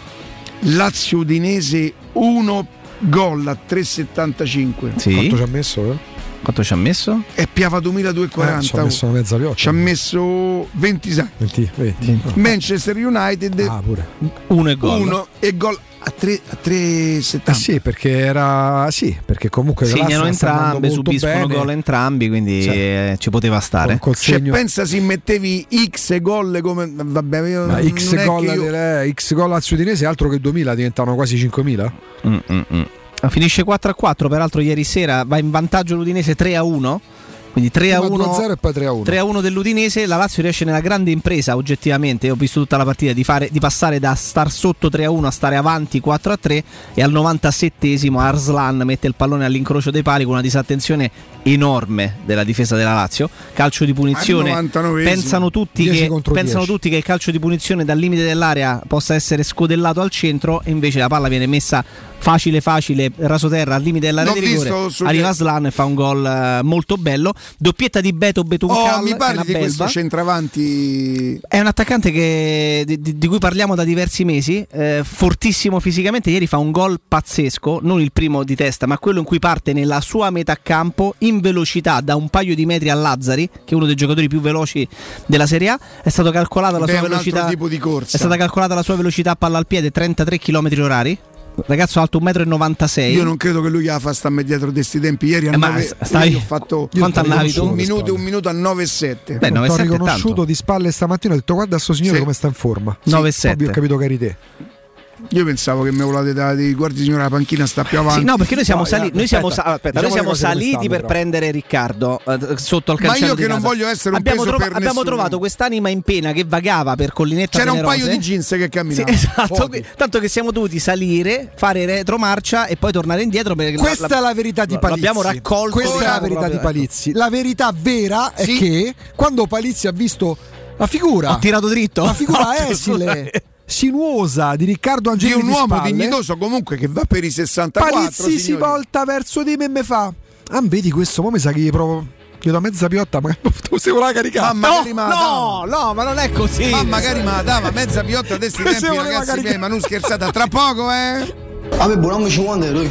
[SPEAKER 2] Lazio Udinese 1 gol a 3,75
[SPEAKER 3] sì. quanto ci ha messo? Eh?
[SPEAKER 4] Quanto ci ha messo?
[SPEAKER 2] È Piava 2240. Eh, ci
[SPEAKER 3] ha messo mezza pioggia.
[SPEAKER 2] Ci ha messo 20
[SPEAKER 3] 20, 20. 20.
[SPEAKER 2] Manchester United.
[SPEAKER 4] Ah, pure. Uno e gol.
[SPEAKER 2] Uno e gol a 3,70.
[SPEAKER 3] Eh sì, perché era. Sì, perché comunque
[SPEAKER 4] segnano entrambi, subiscono gol entrambi, quindi sì. eh, ci poteva stare.
[SPEAKER 2] Col, cioè, pensa se mettevi X gol come. Vabbè, io
[SPEAKER 3] Ma X gol, io... X gol al Sudinese altro che 2000 diventano quasi 5000. Mm, mm,
[SPEAKER 4] mm. Finisce 4 a 4, peraltro ieri sera va in vantaggio l'Udinese 3 a 1 quindi 3 a 1, 3 a 1. 3 a 1 dell'Udinese. La Lazio riesce nella grande impresa, oggettivamente. Ho visto tutta la partita di, fare, di passare da star sotto 3 a 1 a stare avanti 4 a 3. E al 97esimo Arslan mette il pallone all'incrocio dei pali con una disattenzione enorme della difesa della Lazio. Calcio di punizione. Pensano, tutti che, pensano tutti che il calcio di punizione dal limite dell'area possa essere scodellato al centro. E invece la palla viene messa facile facile rasoterra al limite della rete rigore arriva Slan e fa un gol uh, molto bello doppietta di Beto Betuncal
[SPEAKER 2] oh, mi parli di belva. questo centravanti
[SPEAKER 4] è un attaccante che, di, di, cui parliamo da diversi mesi eh, fortissimo fisicamente ieri fa un gol pazzesco non il primo di testa ma quello in cui parte nella sua metà campo in velocità da un paio di metri a Lazzari che è uno dei giocatori più veloci della Serie A è stato calcolata la Beh, sua velocità
[SPEAKER 2] tipo di corsa.
[SPEAKER 4] è stata calcolata la sua velocità a palla al piede 33 km orari ragazzo alto 1,96 m.
[SPEAKER 2] Io non credo che lui la fa sta dietro di questi tempi. Ieri a eh, 9,
[SPEAKER 4] stai...
[SPEAKER 2] ho fatto
[SPEAKER 4] quanto andavi tu?
[SPEAKER 2] Un minuto, un minuto a 9,7.
[SPEAKER 3] Beh, 9, ho riconosciuto di spalle stamattina ho detto guarda sto signore sì. come sta in forma.
[SPEAKER 4] 9,7. Sì,
[SPEAKER 3] ho capito che eri te.
[SPEAKER 2] Io pensavo che mi volate dare, guardi signora, la panchina sta più avanti.
[SPEAKER 4] Sì, no, perché noi siamo, no, sali- noi siamo, aspetta, aspetta, noi siamo saliti per prendere Riccardo eh, sotto il cancello.
[SPEAKER 2] Ma io che non voglio essere un
[SPEAKER 4] abbiamo,
[SPEAKER 2] trova-
[SPEAKER 4] abbiamo trovato quest'anima in pena che vagava per collinetta
[SPEAKER 2] C'era
[SPEAKER 4] Venerose.
[SPEAKER 2] un paio di jeans che camminavano.
[SPEAKER 4] Sì, esatto, tanto che siamo dovuti salire, fare retromarcia e poi tornare indietro.
[SPEAKER 3] Questa la, è la verità di Palizzi.
[SPEAKER 4] L'abbiamo raccolto.
[SPEAKER 3] Questa è la verità di Palizzi. La verità vera è che quando Palizzi ha visto la figura,
[SPEAKER 4] ha tirato dritto.
[SPEAKER 3] La figura esile sinuosa di Riccardo Angelini
[SPEAKER 2] di un uomo
[SPEAKER 3] spalle,
[SPEAKER 2] dignitoso comunque che va per i 64
[SPEAKER 3] Palizzi signori. si volta verso di me e mi fa ah vedi questo mo mi sa che gli provo io do mezza piotta, ma se voleva caricare.
[SPEAKER 2] Ma magari
[SPEAKER 4] no,
[SPEAKER 2] ma
[SPEAKER 4] no, no, ma non è così.
[SPEAKER 2] Ma magari ma dava mezza piotta a questi tempi, ragazzi miei, ma non scherzate, tra poco, eh.
[SPEAKER 7] Vabbè, buon ci vuole lui.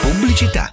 [SPEAKER 8] Pubblicità.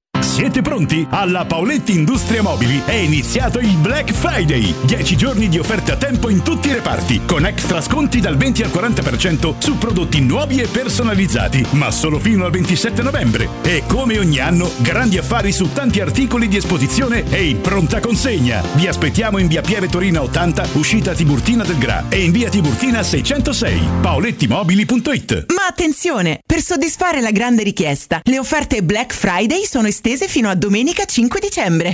[SPEAKER 9] Siete pronti? Alla Paoletti Industria Mobili è iniziato il Black Friday. 10 giorni di offerte a tempo in tutti i reparti, con extra sconti dal 20 al 40% su prodotti nuovi e personalizzati, ma solo fino al 27 novembre. E come ogni anno, grandi affari su tanti articoli di esposizione e in pronta consegna. Vi aspettiamo in via Pieve Torina 80, uscita Tiburtina del Gra e in via Tiburtina 606. paolettimobili.it.
[SPEAKER 10] Ma attenzione! Per soddisfare la grande richiesta, le offerte Black Friday sono estese fino a domenica 5 dicembre.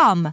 [SPEAKER 11] from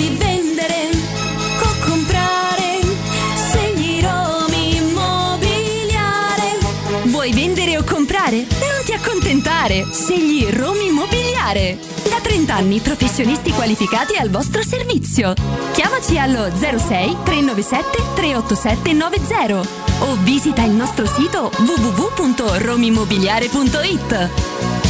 [SPEAKER 12] Devi vendere comprare? Non ti accontentare! Scegli Roma Immobiliare! Da 30 anni professionisti qualificati al vostro servizio. Chiamaci allo 06 397 387 90 o visita il nostro sito www.romimmobiliare.it.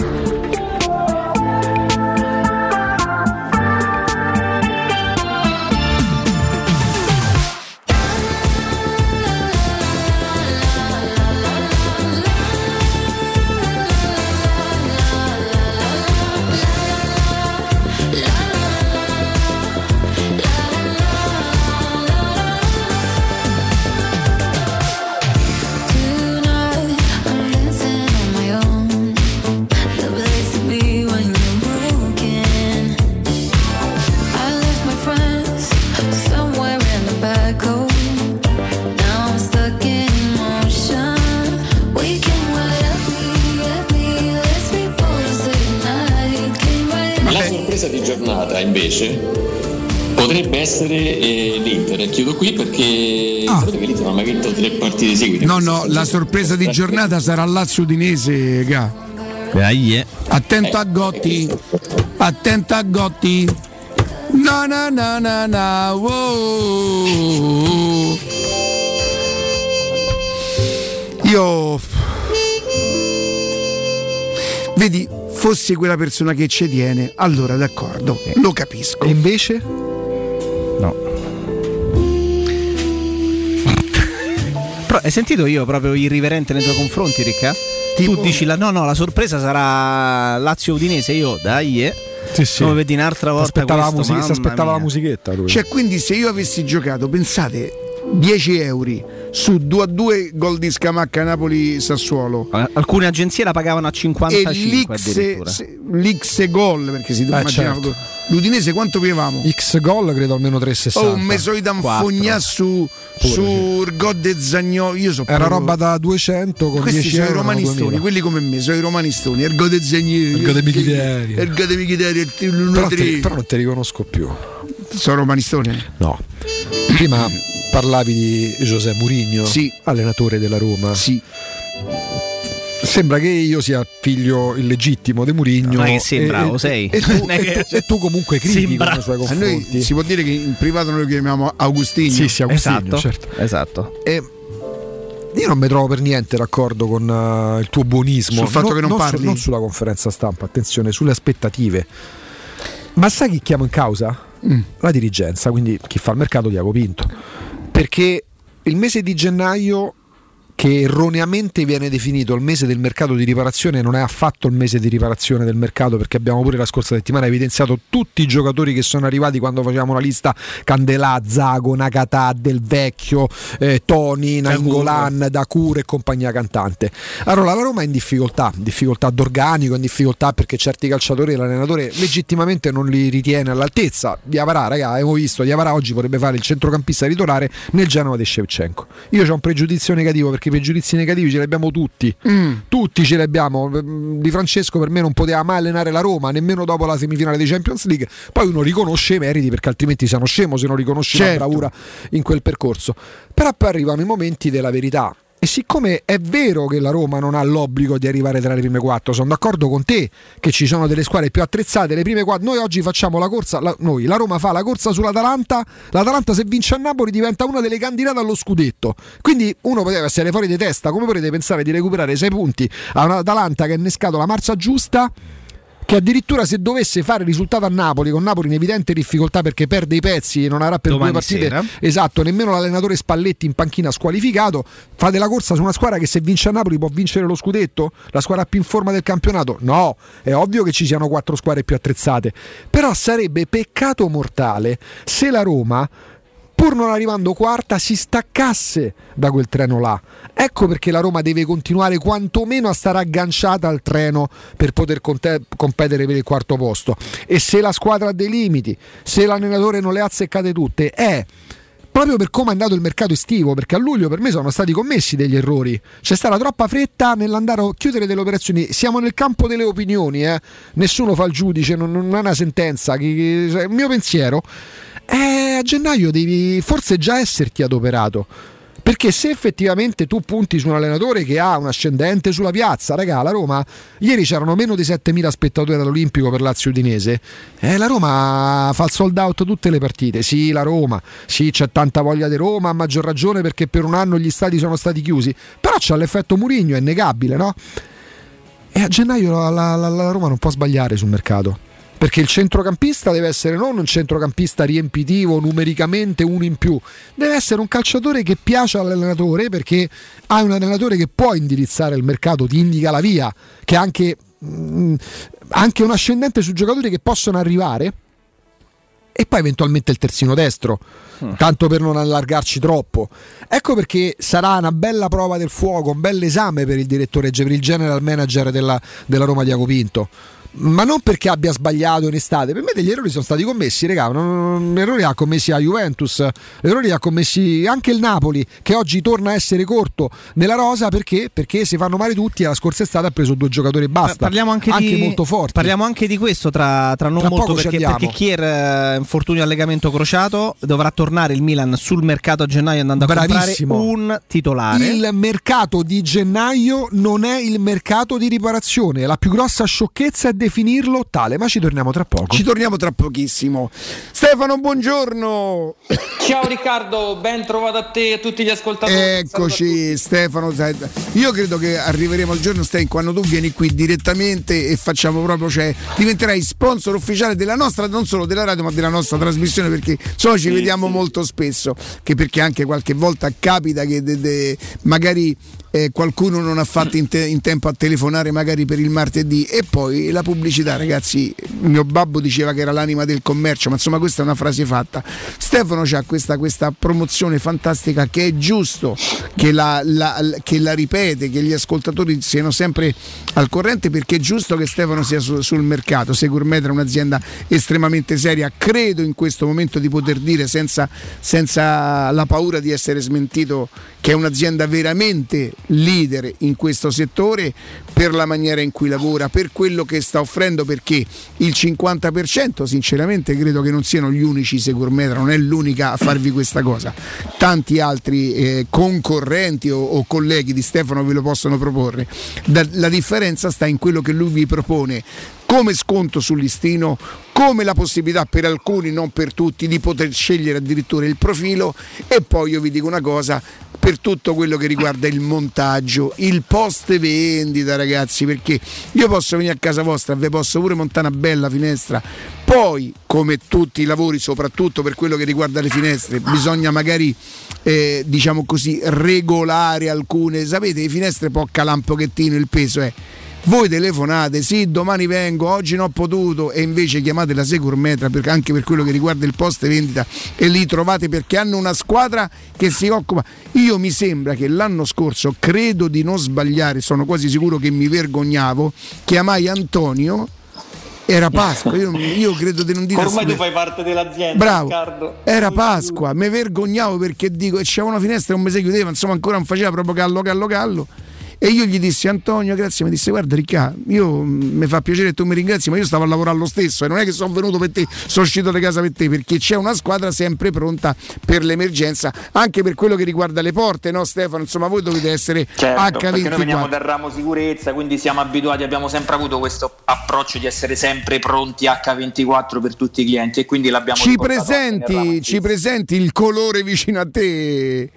[SPEAKER 2] No, no, la sorpresa di giornata sarà Lazio Udinese, ga.
[SPEAKER 4] Dai,
[SPEAKER 2] Attento a Gotti. Attento a Gotti. No, no, no, no, no. Wow. Io vedi fossi quella persona che ci tiene, allora d'accordo, lo capisco.
[SPEAKER 3] E invece?
[SPEAKER 4] Però hai sentito io proprio irriverente nei tuoi confronti, Ricca? Tipo... Tu dici la, no, no, la sorpresa sarà Lazio Udinese, io dai, eh. Sì, sì. Come vedi un'altra volta
[SPEAKER 3] aspettava,
[SPEAKER 4] questo,
[SPEAKER 3] la, music- aspettava la musichetta lui.
[SPEAKER 2] Cioè, quindi se io avessi giocato, pensate, 10 euro su 2 a 2 gol di Scamacca Napoli Sassuolo.
[SPEAKER 4] Alcune agenzie la pagavano a 55
[SPEAKER 2] e l'X, l'X gol perché si eh, certo. L'Udinese quanto avevamo?
[SPEAKER 3] X gol credo almeno 3,60.
[SPEAKER 2] Oh, un mesoida fogna su su God e Zagnolo. Io so
[SPEAKER 3] Era roba da 200 con
[SPEAKER 2] Questi
[SPEAKER 3] 10
[SPEAKER 2] sono
[SPEAKER 3] i
[SPEAKER 2] romanistoni, quelli come me, sono i romanistoni. Ergo de Zagnolo.
[SPEAKER 3] Ergo de Michiteri.
[SPEAKER 2] Ergo de Michiteri.
[SPEAKER 3] Però, però non ti riconosco più.
[SPEAKER 2] Sono romanistoni?
[SPEAKER 3] No. Prima parlavi di José Mourinho,
[SPEAKER 2] sì.
[SPEAKER 3] allenatore della Roma.
[SPEAKER 2] Sì.
[SPEAKER 3] Sembra che io sia figlio illegittimo di Murigno.
[SPEAKER 4] Ma che sembra, e, sei.
[SPEAKER 3] E, tu, e, tu, e, tu, comunque critico nei suoi confronti. A noi
[SPEAKER 2] si può dire che in privato noi lo chiamiamo Agustinio.
[SPEAKER 3] Sì, sì, Agustinio,
[SPEAKER 4] esatto.
[SPEAKER 3] certo.
[SPEAKER 4] esatto.
[SPEAKER 3] E io non mi trovo per niente d'accordo con uh, il tuo buonismo.
[SPEAKER 2] Sul fatto no, che non, non parli? Su,
[SPEAKER 3] non sulla conferenza stampa, attenzione, sulle aspettative. Ma sai chi chiamo in causa? Mm. La dirigenza, quindi chi fa il mercato di Iago Pinto perché il mese di gennaio che erroneamente viene definito il mese del mercato di riparazione non è affatto il mese di riparazione del mercato perché abbiamo pure la scorsa settimana evidenziato tutti i giocatori che sono arrivati quando facevamo la lista Candelà, Zago, Nakata, Del Vecchio, eh, Toni, Nangolan, Dacure e compagnia cantante. Allora la Roma è in difficoltà, difficoltà d'organico, in difficoltà perché certi calciatori l'allenatore legittimamente non li ritiene all'altezza. Diavara, raga, abbiamo visto, Diavara oggi potrebbe fare il centrocampista titolare nel Genova di Shevchenko. Io ho un pregiudizio negativo perché pregiudizi negativi ce li abbiamo tutti. Mm. Tutti ce li abbiamo. Di Francesco per me non poteva mai allenare la Roma, nemmeno dopo la semifinale di Champions League. Poi uno riconosce i meriti perché altrimenti siamo scemo se non riconosce certo. la bravura in quel percorso. Però poi arrivano i momenti della verità e siccome è vero che la Roma non ha l'obbligo di arrivare tra le prime quattro, sono d'accordo con te che ci sono delle squadre più attrezzate. Le prime quattro, noi oggi facciamo la corsa, la, noi, la Roma fa la corsa sull'Atalanta. L'Atalanta, se vince a Napoli, diventa una delle candidate allo scudetto. Quindi uno poteva essere fuori di testa. Come potete pensare di recuperare sei punti a un'Atalanta che ha innescato la marcia giusta? Che addirittura se dovesse fare risultato a Napoli, con Napoli in evidente difficoltà perché perde i pezzi e non avrà per Domani due partite, sera. esatto, nemmeno l'allenatore Spalletti in panchina squalificato, fate la corsa su una squadra che se vince a Napoli può vincere lo scudetto? La squadra più in forma del campionato? No, è ovvio che ci siano quattro squadre più attrezzate, però sarebbe peccato mortale se la Roma pur non arrivando quarta, si staccasse da quel treno là. Ecco perché la Roma deve continuare quantomeno a stare agganciata al treno per poter conte- competere per il quarto posto. E se la squadra ha dei limiti, se l'allenatore non le ha azzeccate tutte, è proprio per come è andato il mercato estivo, perché a luglio per me sono stati commessi degli errori. C'è stata troppa fretta nell'andare a chiudere delle operazioni. Siamo nel campo delle opinioni, eh? nessuno fa il giudice, non, non è una sentenza. Il mio pensiero eh, a gennaio devi forse già esserti adoperato. Perché se effettivamente tu punti su un allenatore che ha un ascendente sulla piazza, raga, la Roma, ieri c'erano meno di 7.000 spettatori all'Olimpico per Lazio Udinese, eh, la Roma fa il sold out tutte le partite, sì la Roma, sì c'è tanta voglia di Roma, a maggior ragione perché per un anno gli stadi sono stati chiusi, però c'è l'effetto Murigno, è negabile, no? E a gennaio la, la, la Roma non può sbagliare sul mercato perché il centrocampista deve essere non un centrocampista riempitivo numericamente uno in più, deve essere un calciatore che piace all'allenatore perché ha un allenatore che può indirizzare il mercato, ti indica la via, che ha anche, mh, mm, anche un ascendente su giocatori che possono arrivare e poi eventualmente il terzino destro, mm. tanto per non allargarci troppo. Ecco perché sarà una bella prova del fuoco, un bel esame per il direttore, per il general manager della, della Roma Diaco Pinto ma non perché abbia sbagliato in estate. Per me degli errori sono stati commessi, regà. Errori ha commessi a Juventus, errori ha commessi anche il Napoli, che oggi torna a essere corto nella rosa perché, perché si fanno male tutti. La scorsa estate ha preso due giocatori e basta.
[SPEAKER 4] Parliamo anche,
[SPEAKER 3] anche
[SPEAKER 4] di,
[SPEAKER 3] molto forti.
[SPEAKER 4] Parliamo anche di questo tra, tra non tra molto perché, perché Kier, eh, infortunio al legamento crociato, dovrà tornare il Milan sul mercato a gennaio andando a Bravissimo. comprare un titolare.
[SPEAKER 3] Il mercato di gennaio non è il mercato di riparazione, la più grossa sciocchezza è definirlo tale, ma ci torniamo tra poco.
[SPEAKER 2] Ci torniamo tra pochissimo. Stefano, buongiorno.
[SPEAKER 5] Ciao Riccardo, ben trovato a te e a tutti gli ascoltatori.
[SPEAKER 2] Eccoci Stefano, io credo che arriveremo al giorno Stai quando tu vieni qui direttamente e facciamo proprio, cioè diventerai sponsor ufficiale della nostra, non solo della radio, ma della nostra trasmissione perché so ci sì, vediamo sì. molto spesso, che perché anche qualche volta capita che de, de, magari eh, qualcuno non ha fatto in, te- in, tempo a telefonare magari per il martedì. E poi la pubblicità ragazzi mio babbo diceva che era l'anima del commercio ma insomma questa è una frase fatta. Stefano ha questa, questa, promozione fantastica che è giusto che la, la, che la, ripete che gli ascoltatori siano sempre al corrente perché è giusto che Stefano sia su, sul mercato. Securmetra è un'azienda estremamente seria credo in questo momento di poter dire senza, senza la paura di essere smentito che è un'azienda veramente leader in questo settore per la maniera in cui lavora, per quello che sta offrendo, perché il 50% sinceramente credo che non siano gli unici Securmetra, non è l'unica a farvi questa cosa. Tanti altri eh, concorrenti o, o, colleghi di Stefano ve lo possono proporre. Da, la differenza sta in quello che lui vi propone come sconto sul listino, come la possibilità per alcuni, non per tutti, di poter scegliere addirittura il profilo e poi io vi dico una cosa, per tutto quello che riguarda il montaggio, il post vendita ragazzi, perché io posso venire a casa vostra, vi posso pure montare una bella finestra, poi come tutti i lavori, soprattutto per quello che riguarda le finestre, bisogna magari eh, diciamo così regolare alcune, sapete, le finestre può calare un pochettino il peso, eh voi telefonate, sì, domani vengo, oggi non ho potuto e invece chiamate la Securmetra per, anche per quello che riguarda il post vendita e li trovate perché hanno una squadra che si occupa. Io mi sembra che l'anno scorso, credo di non sbagliare, sono quasi sicuro che mi vergognavo, chiamai Antonio Era Pasqua, io, io, credo di non dire
[SPEAKER 13] Ormai tu fai parte dell'azienda.
[SPEAKER 2] Bravo.
[SPEAKER 13] Riccardo.
[SPEAKER 2] Era Pasqua, mi vergognavo perché dico, c'era una finestra e un mese chiudeva, insomma ancora non faceva proprio callo, callo, callo. E io gli dissi Antonio, grazie, mi disse guarda Riccardo, io mm, mi fa piacere che tu mi ringrazi, ma io stavo a lavorare lo stesso e non è che sono venuto per te, sono uscito da casa per te, perché c'è una squadra sempre pronta per l'emergenza, anche per quello che riguarda le porte, no Stefano? Insomma, voi dovete essere
[SPEAKER 13] certo,
[SPEAKER 2] H24. Perché
[SPEAKER 13] noi veniamo dal ramo sicurezza, quindi siamo abituati, abbiamo sempre avuto questo approccio di essere sempre pronti H24 per tutti i clienti e quindi l'abbiamo
[SPEAKER 2] Ci presenti, ci presenti il colore vicino a te?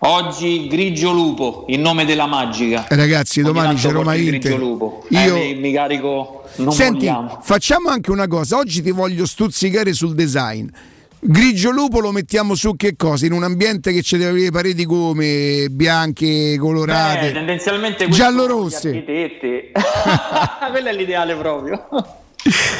[SPEAKER 13] Oggi grigio lupo, in nome della magica.
[SPEAKER 2] Eh, ragazzi, domani c'è Roma Inter.
[SPEAKER 13] Grigio lupo. Io eh, mi, carico non
[SPEAKER 2] Senti,
[SPEAKER 13] vogliamo.
[SPEAKER 2] facciamo anche una cosa, oggi ti voglio stuzzicare sul design. Grigio lupo lo mettiamo su che cosa? In un ambiente che ci deve avere pareti come bianche, colorate,
[SPEAKER 13] Beh, tendenzialmente
[SPEAKER 2] giallo-rosse.
[SPEAKER 13] Quello è l'ideale proprio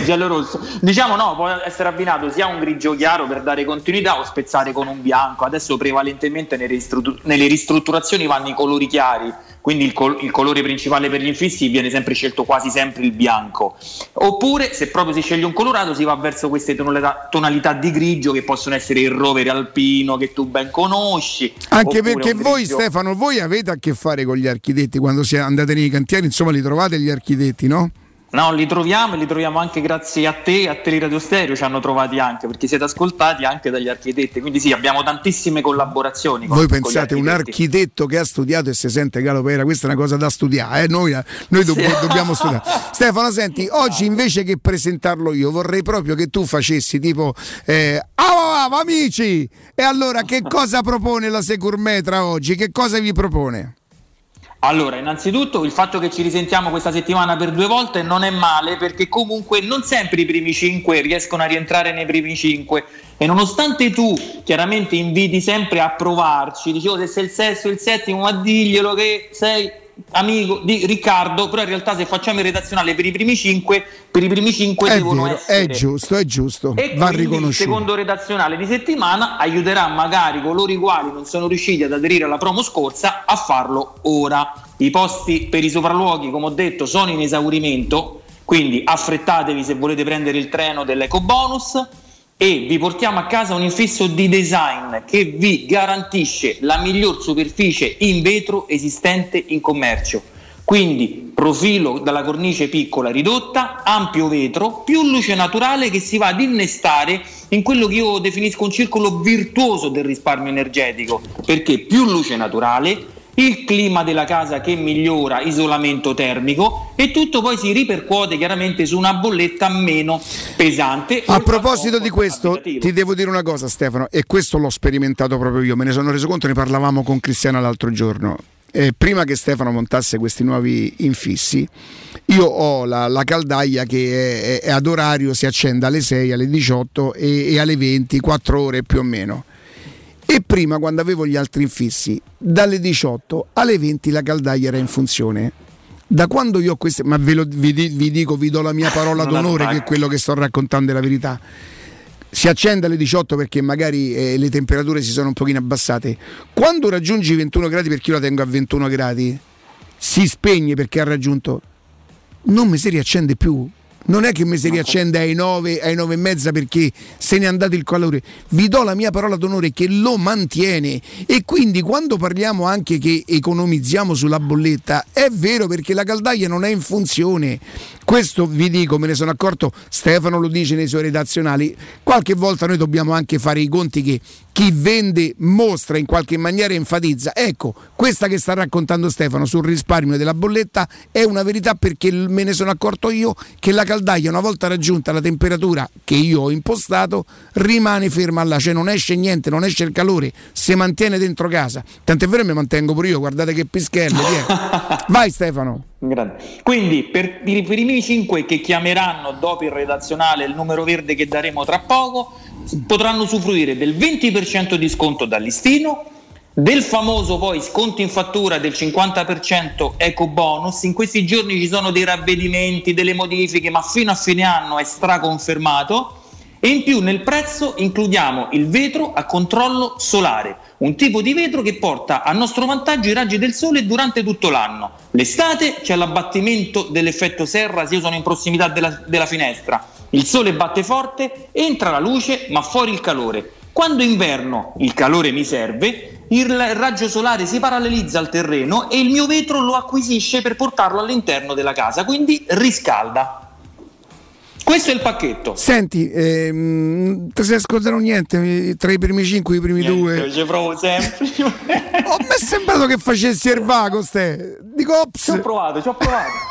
[SPEAKER 13] giallo-rosso. Diciamo no, può essere abbinato sia un grigio chiaro per dare continuità o spezzare con un bianco. Adesso prevalentemente nelle, ristruttur- nelle ristrutturazioni vanno i colori chiari, quindi il, col- il, colore principale per gli infissi viene sempre scelto quasi sempre il bianco. Oppure se proprio si sceglie un colorato si va verso queste tonalità, tonalità di grigio che possono essere il rovere alpino che tu ben conosci.
[SPEAKER 2] Anche perché voi Stefano, voi avete a che fare con gli architetti quando andate nei cantieri, insomma li trovate gli architetti, no?
[SPEAKER 13] No, li troviamo e li troviamo anche grazie a te, a Teleradio Stereo ci hanno trovati anche perché siete ascoltati anche dagli architetti. Quindi sì, abbiamo tantissime collaborazioni.
[SPEAKER 2] Voi pensate un architetto che ha studiato e si sente galopera, questa è una cosa da studiare, eh? noi, noi sì. dobbiamo studiare. Stefano, senti, oggi invece che presentarlo io vorrei proprio che tu facessi tipo eh, ah, amici! E allora che cosa propone la Securmetra oggi? Che cosa vi propone?
[SPEAKER 13] Allora, innanzitutto il fatto che ci risentiamo questa settimana per due volte non è male perché comunque non sempre i primi cinque riescono a rientrare nei primi cinque. E nonostante tu chiaramente inviti sempre a provarci, dicevo se sei il sesto il settimo, ma diglielo che sei amico di Riccardo, però in realtà se facciamo il redazionale per i primi cinque, per i primi cinque
[SPEAKER 2] è
[SPEAKER 13] devono
[SPEAKER 2] vero,
[SPEAKER 13] essere.
[SPEAKER 2] È giusto, è giusto.
[SPEAKER 13] E
[SPEAKER 2] va riconosciuto.
[SPEAKER 13] Il secondo redazionale di settimana aiuterà magari coloro i quali non sono riusciti ad aderire alla promo scorsa a farlo ora. I posti per i sopralluoghi, come ho detto, sono in esaurimento, quindi affrettatevi se volete prendere il treno dell'eco bonus e vi portiamo a casa un infisso di design che vi garantisce la miglior superficie in vetro esistente in commercio. Quindi profilo dalla cornice piccola ridotta, ampio vetro, più luce naturale che si va ad innestare in quello che io definisco un circolo virtuoso del risparmio energetico, perché più luce naturale, il clima della casa che migliora, isolamento termico e tutto poi si ripercuote chiaramente su una bolletta meno pesante.
[SPEAKER 2] A proposito di questo, ti devo dire una cosa Stefano, e questo l'ho sperimentato proprio io, me ne sono reso conto, ne parlavamo con Cristiano l'altro giorno. Eh, prima che Stefano montasse questi nuovi infissi, io ho la, la caldaia che è, è, ad orario, si accende alle 6, alle 18 e, e alle 20, 4 ore più o meno e prima quando avevo gli altri infissi dalle 18 alle 20 la caldaia era in funzione. Da quando io ho queste ma ve lo, vi, vi, dico vi do la mia parola d'onore che è quello che sto raccontando è la verità. Si accende alle 18 perché magari eh, le temperature si sono un pochino abbassate. Quando raggiungi i 21 gradi perché io la tengo a 21 gradi si spegne perché ha raggiunto non mi si riaccende più non è che mi si riaccende ai 9, ai 9 e mezza perché se ne è andato il calore. Vi do la mia parola d'onore che lo mantiene. E quindi quando parliamo anche che economizziamo sulla bolletta, è vero perché la caldaia non è in funzione. Questo vi dico, me ne sono accorto, Stefano lo dice nei suoi redazionali, qualche volta noi dobbiamo anche fare i conti che chi vende mostra in qualche maniera enfatizza. Ecco, questa che sta raccontando Stefano sul risparmio della bolletta è una verità perché me ne sono accorto io che la caldaia una volta raggiunta la temperatura che io ho impostato rimane ferma là, cioè non esce niente, non esce il calore, si mantiene dentro casa. Tant'è vero che mi mantengo pure io, guardate che pischelle. Vai Stefano.
[SPEAKER 13] Grande. Quindi per i primi 5 che chiameranno dopo il redazionale il numero verde che daremo tra poco potranno usufruire del 20% di sconto listino, del famoso poi sconto in fattura del 50% eco bonus. In questi giorni ci sono dei ravvedimenti, delle modifiche, ma fino a fine anno è straconfermato E in più nel prezzo includiamo il vetro a controllo solare, un tipo di vetro che porta a nostro vantaggio i raggi del sole durante tutto l'anno. L'estate c'è l'abbattimento dell'effetto serra se io sono in prossimità della, della finestra. Il sole batte forte, entra la luce ma fuori il calore. Quando inverno il calore mi serve, il raggio solare si parallelizza al terreno e il mio vetro lo acquisisce per portarlo all'interno della casa, quindi riscalda. Questo è il pacchetto.
[SPEAKER 2] Senti, ehm, ti sei ascoltato niente tra i primi cinque e i primi niente, due?
[SPEAKER 13] Ci provo sempre.
[SPEAKER 2] oh, mi è sembrato che facessi il vago, ste. Dico, ops.
[SPEAKER 13] Ci ho provato, ci ho provato.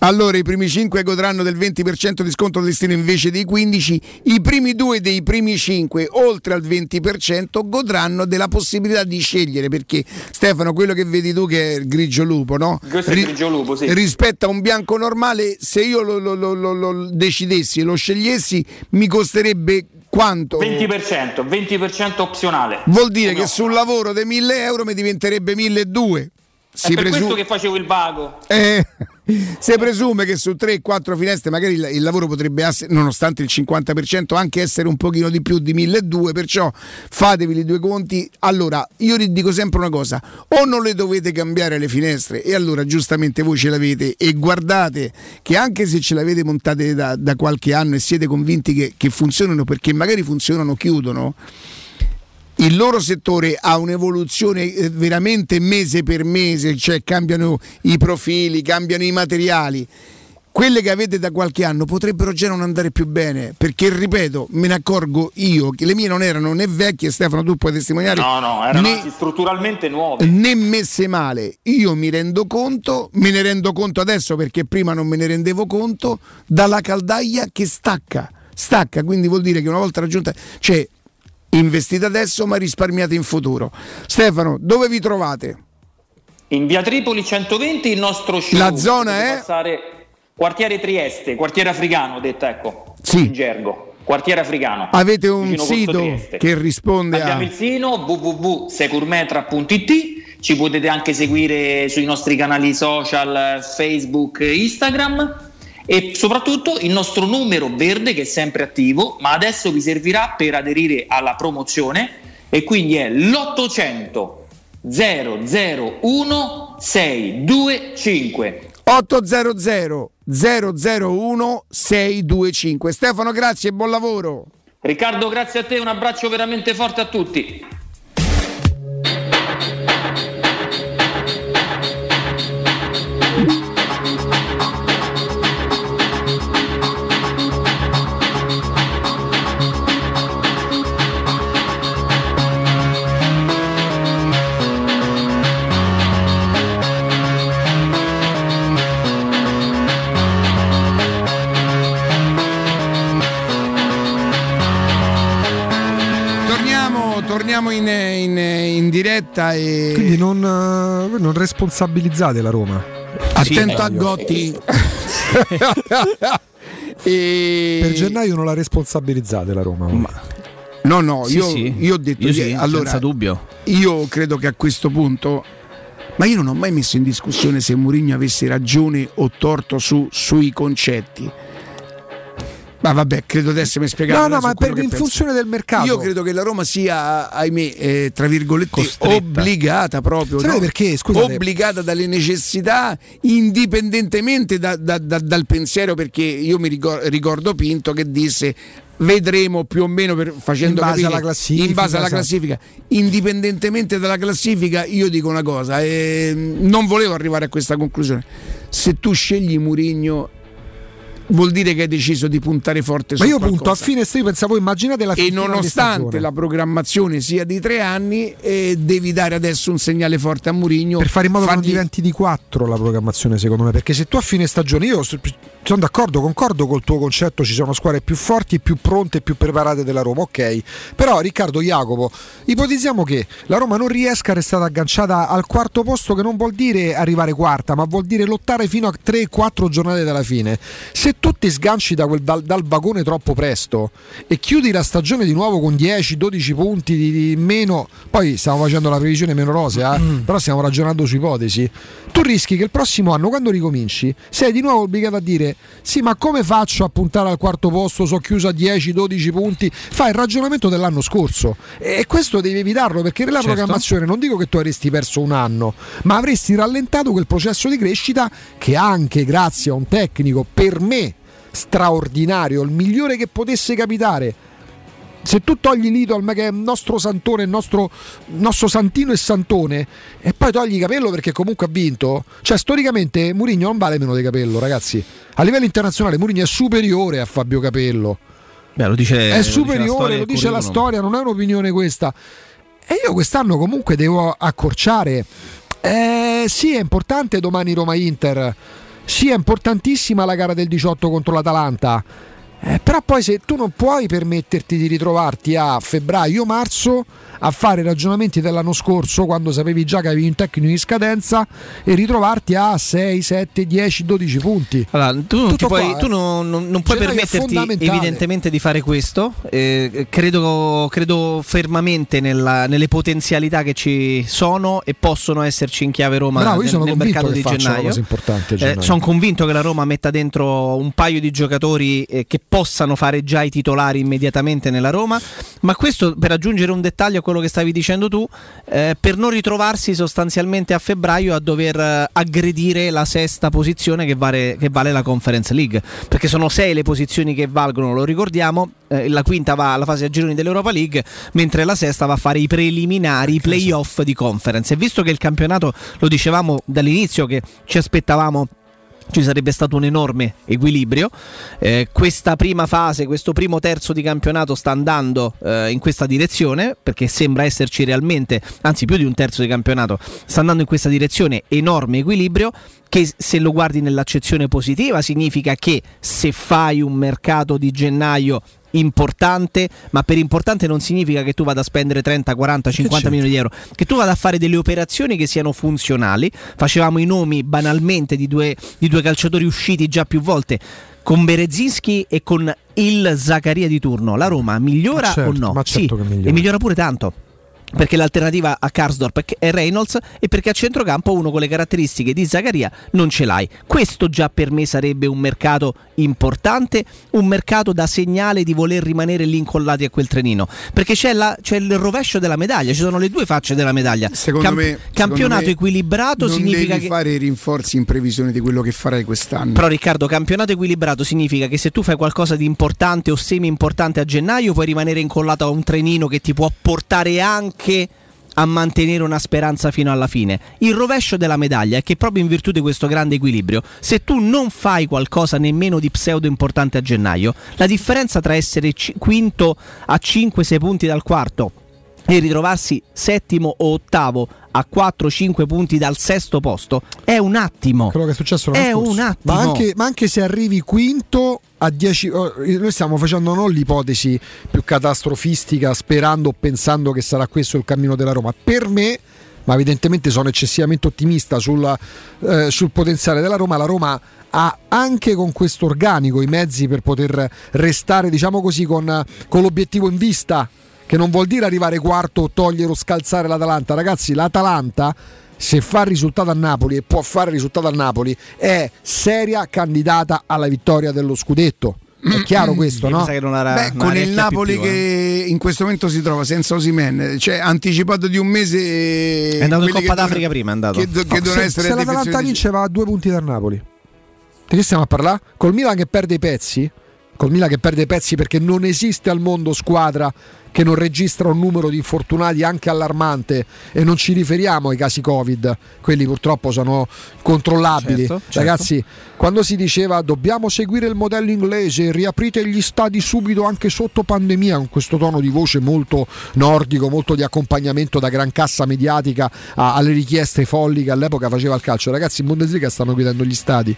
[SPEAKER 2] Allora, i primi 5 godranno del 20% di sconto al listino invece dei 15. I primi due dei primi 5, oltre al 20%, godranno della possibilità di scegliere. Perché, Stefano, quello che vedi tu che è il grigio lupo, no?
[SPEAKER 13] Questo è il grigio lupo, sì.
[SPEAKER 2] Rispetto a un bianco normale, se io lo, lo, lo, lo decidessi e lo scegliessi, mi costerebbe quanto?
[SPEAKER 13] 20%, 20% opzionale.
[SPEAKER 2] Vuol dire Come che sul lavoro dei 1000 euro mi diventerebbe 1200
[SPEAKER 13] si è per presu- questo che facevo il vago.
[SPEAKER 2] Eh, si presume che su 3-4 finestre magari il, il, lavoro potrebbe essere, nonostante il 50%, anche essere un pochino di più di 1200, perciò fatevi i due conti. Allora, io vi dico sempre una cosa, o non le dovete cambiare le finestre e allora giustamente voi ce l'avete e guardate che anche se ce l'avete montate da, da qualche anno e siete convinti che, che funzionano perché magari funzionano, chiudono il loro settore ha un'evoluzione eh, veramente mese per mese, cioè cambiano i profili, cambiano i materiali. Quelle che avete da qualche anno potrebbero già non andare più bene, perché ripeto, me ne accorgo io che le mie non erano né vecchie, Stefano, tu puoi testimoniare.
[SPEAKER 13] No, no, erano né, strutturalmente nuove.
[SPEAKER 2] Né messe male. Io mi rendo conto, me ne rendo conto adesso perché prima non me ne rendevo conto, dalla caldaia che stacca. Stacca, quindi vuol dire che una volta raggiunta, cioè investite adesso ma risparmiate in futuro. Stefano, dove vi trovate?
[SPEAKER 13] In via Tripoli 120 il nostro show.
[SPEAKER 2] La zona è?
[SPEAKER 13] Quartiere Trieste, quartiere africano, detta ecco,
[SPEAKER 2] sì.
[SPEAKER 13] in gergo. Quartiere africano.
[SPEAKER 2] Avete un sito che risponde
[SPEAKER 13] Abbiamo
[SPEAKER 2] a...
[SPEAKER 13] il sito www.securmetra.it ci potete anche seguire sui nostri canali social Facebook e Instagram e soprattutto il nostro numero verde che è sempre attivo, ma adesso vi servirà per aderire alla promozione e quindi è l'800 001 625
[SPEAKER 2] 800 001 625 Stefano grazie e buon lavoro.
[SPEAKER 13] Riccardo grazie a te un abbraccio veramente forte a tutti
[SPEAKER 2] torniamo in, in, in diretta e...
[SPEAKER 3] Quindi non, uh, non responsabilizzate la Roma.
[SPEAKER 2] Attento sì, a Gotti.
[SPEAKER 3] e... Per gennaio non la responsabilizzate la Roma. Ma...
[SPEAKER 2] No, no, sì, io, sì. io, ho detto
[SPEAKER 4] io sì, allora, senza dubbio.
[SPEAKER 2] Io credo che a questo punto ma io non ho mai messo in discussione se Mourinho avesse ragione o torto su, sui concetti. Ma vabbè, credo di essermi spiegato.
[SPEAKER 3] No, no, ma per, in penso. funzione del mercato.
[SPEAKER 2] Io credo che la Roma sia, ahimè, eh, tra virgolette, Costretta. obbligata proprio.
[SPEAKER 3] no? perché? Scusate.
[SPEAKER 2] Obbligata dalle necessità, indipendentemente da, da, da, dal pensiero, perché io mi ricordo, ricordo Pinto che disse vedremo più o meno per, facendo
[SPEAKER 3] in base
[SPEAKER 2] capire,
[SPEAKER 3] alla classifica,
[SPEAKER 2] in base alla classifica. indipendentemente dalla classifica io dico una cosa eh, non volevo arrivare a questa conclusione se tu scegli Murigno vuol dire che hai deciso di puntare forte su
[SPEAKER 3] Ma io
[SPEAKER 2] qualcosa.
[SPEAKER 3] punto a fine estate, pensavo immaginate la
[SPEAKER 2] fine E nonostante la programmazione sia di tre anni, eh, devi dare adesso un segnale forte a Murigno.
[SPEAKER 3] Per fare in modo fargli... che non diventi di quattro la programmazione, secondo me. Perché se tu a fine stagione, io sono d'accordo, concordo col tuo concetto, ci sono squadre più forti, più pronte e più preparate della Roma, ok. Però Riccardo Jacopo, ipotizziamo che la Roma non riesca a restare agganciata al quarto posto, che non vuol dire arrivare quarta, ma vuol dire lottare fino a 3-4 giornate dalla fine. Se tu ti sganci da quel, dal, dal, vagone troppo presto e chiudi la stagione di nuovo con 10-12 punti di, di, meno, poi stiamo facendo la previsione meno rosea, eh? mm. però stiamo ragionando su ipotesi, tu rischi che il prossimo anno quando ricominci sei di nuovo obbligato a dire sì ma come faccio a puntare al quarto posto, sono chiuso a 10-12 punti, fai il ragionamento dell'anno scorso e questo devi evitarlo perché nella certo. programmazione non dico che tu avresti perso un anno, ma avresti rallentato quel processo di crescita che anche grazie a un tecnico per me straordinario, il migliore che potesse capitare. Se tu togli Lidl, che è il nostro santone, il nostro, nostro santino e santone, e poi togli Capello perché comunque ha vinto, cioè storicamente Murigno non vale meno di Capello, ragazzi. A livello internazionale Murigno è superiore a Fabio Capello.
[SPEAKER 4] Beh, lo dice,
[SPEAKER 3] è superiore, lo dice la storia, non è un'opinione questa. E io quest'anno comunque devo accorciare. Eh, sì, è importante domani Roma-Inter sì, è importantissima la gara del 18 contro l'Atalanta. Eh, però poi se tu non puoi permetterti di ritrovarti a febbraio-marzo a fare ragionamenti dell'anno scorso quando sapevi già che avevi un tecnico in scadenza e ritrovarti a 6, 7, 10, 12 punti.
[SPEAKER 4] Allora, tu, non, puoi, qua, tu non, non, non puoi permetterti evidentemente di fare questo. Eh, credo, credo, fermamente nella, nelle potenzialità che ci sono e possono esserci in chiave Roma
[SPEAKER 3] Bravo,
[SPEAKER 4] nel, nel mercato di gennaio.
[SPEAKER 3] Eh,
[SPEAKER 4] sono convinto che la Roma metta dentro un paio di giocatori eh, che possano fare già i titolari immediatamente nella Roma, ma questo per aggiungere un dettaglio quello che stavi dicendo tu, eh, per non ritrovarsi sostanzialmente a febbraio a dover eh, aggredire la sesta posizione che vale, che vale, la Conference League, perché sono sei le posizioni che valgono, lo ricordiamo, eh, la quinta va alla fase a gironi dell'Europa League, mentre la sesta va a fare i preliminari, i playoff di Conference. E visto che il campionato, lo dicevamo dall'inizio, che ci aspettavamo ci sarebbe stato un enorme equilibrio. Eh, questa prima fase, questo primo terzo di campionato sta andando eh, in questa direzione perché sembra esserci realmente, anzi più di un terzo di campionato, sta andando in questa direzione, enorme equilibrio che se lo guardi nell'accezione positiva significa che se fai un mercato di gennaio importante, ma per importante non significa che tu vada a spendere 30, 40, 50 milioni di euro, che tu vada a fare delle operazioni che siano funzionali. Facevamo i nomi banalmente di due, di due calciatori usciti già più volte con Berezinski e con il Zaccaria di turno. La Roma migliora
[SPEAKER 3] certo,
[SPEAKER 4] o no?
[SPEAKER 3] Certo
[SPEAKER 4] sì,
[SPEAKER 3] migliora.
[SPEAKER 4] e migliora pure tanto perché l'alternativa a Karsdorp è Reynolds e perché a centrocampo uno con le caratteristiche di Zaccaria non ce l'hai. Questo già per me sarebbe un mercato importante, un mercato da segnale di voler rimanere lì incollati a quel trenino, perché c'è, la, c'è il rovescio della medaglia, ci sono le due facce della medaglia.
[SPEAKER 2] Secondo Camp- me,
[SPEAKER 4] campionato
[SPEAKER 2] me
[SPEAKER 4] equilibrato significa
[SPEAKER 2] devi
[SPEAKER 4] che
[SPEAKER 2] fare i rinforzi in previsione di quello che farai quest'anno.
[SPEAKER 4] Però Riccardo, campionato equilibrato significa che se tu fai qualcosa di importante o semi importante a gennaio puoi rimanere incollato a un trenino che ti può portare anche a mantenere una speranza fino alla fine. Il rovescio della medaglia è che proprio in virtù di questo grande equilibrio, se tu non fai qualcosa nemmeno di pseudo importante a gennaio, la differenza tra essere c- quinto a 5-6 punti dal quarto e ritrovarsi settimo o ottavo a 4-5 punti dal sesto posto è un attimo.
[SPEAKER 3] Quello che è successo
[SPEAKER 4] è un attimo.
[SPEAKER 3] Ma anche, ma anche se arrivi quinto a 10 noi stiamo facendo non l'ipotesi più catastrofistica sperando o pensando che sarà questo il cammino della Roma per me ma evidentemente sono eccessivamente ottimista sulla, eh, sul potenziale della Roma la Roma ha anche con questo organico i mezzi per poter restare diciamo così con, con l'obiettivo in vista che non vuol dire arrivare quarto o togliere o scalzare l'Atalanta. Ragazzi, l'Atalanta se fa il risultato a Napoli e può fare il risultato a Napoli è seria candidata alla vittoria dello scudetto. È chiaro questo, no?
[SPEAKER 2] Beh, con il Napoli più, che eh. in questo momento si trova senza Osimen, cioè anticipato di un mese.
[SPEAKER 4] È andato in Coppa d'Africa prima, è andato.
[SPEAKER 2] Che, che
[SPEAKER 3] no, se, se l'Atalanta vince va a due punti dal Napoli. Di che stiamo a parlare? Col Milan che perde i pezzi, col Milan che perde i pezzi perché non esiste al mondo squadra che non registra un numero di infortunati anche allarmante e non ci riferiamo ai casi Covid, quelli purtroppo sono controllabili. Certo, certo. Ragazzi, quando si diceva dobbiamo seguire il modello inglese, riaprite gli stadi subito anche sotto pandemia, con questo tono di voce molto nordico, molto di accompagnamento da gran cassa mediatica alle richieste folli che all'epoca faceva il calcio. Ragazzi, in Bundesliga stanno chiudendo gli stadi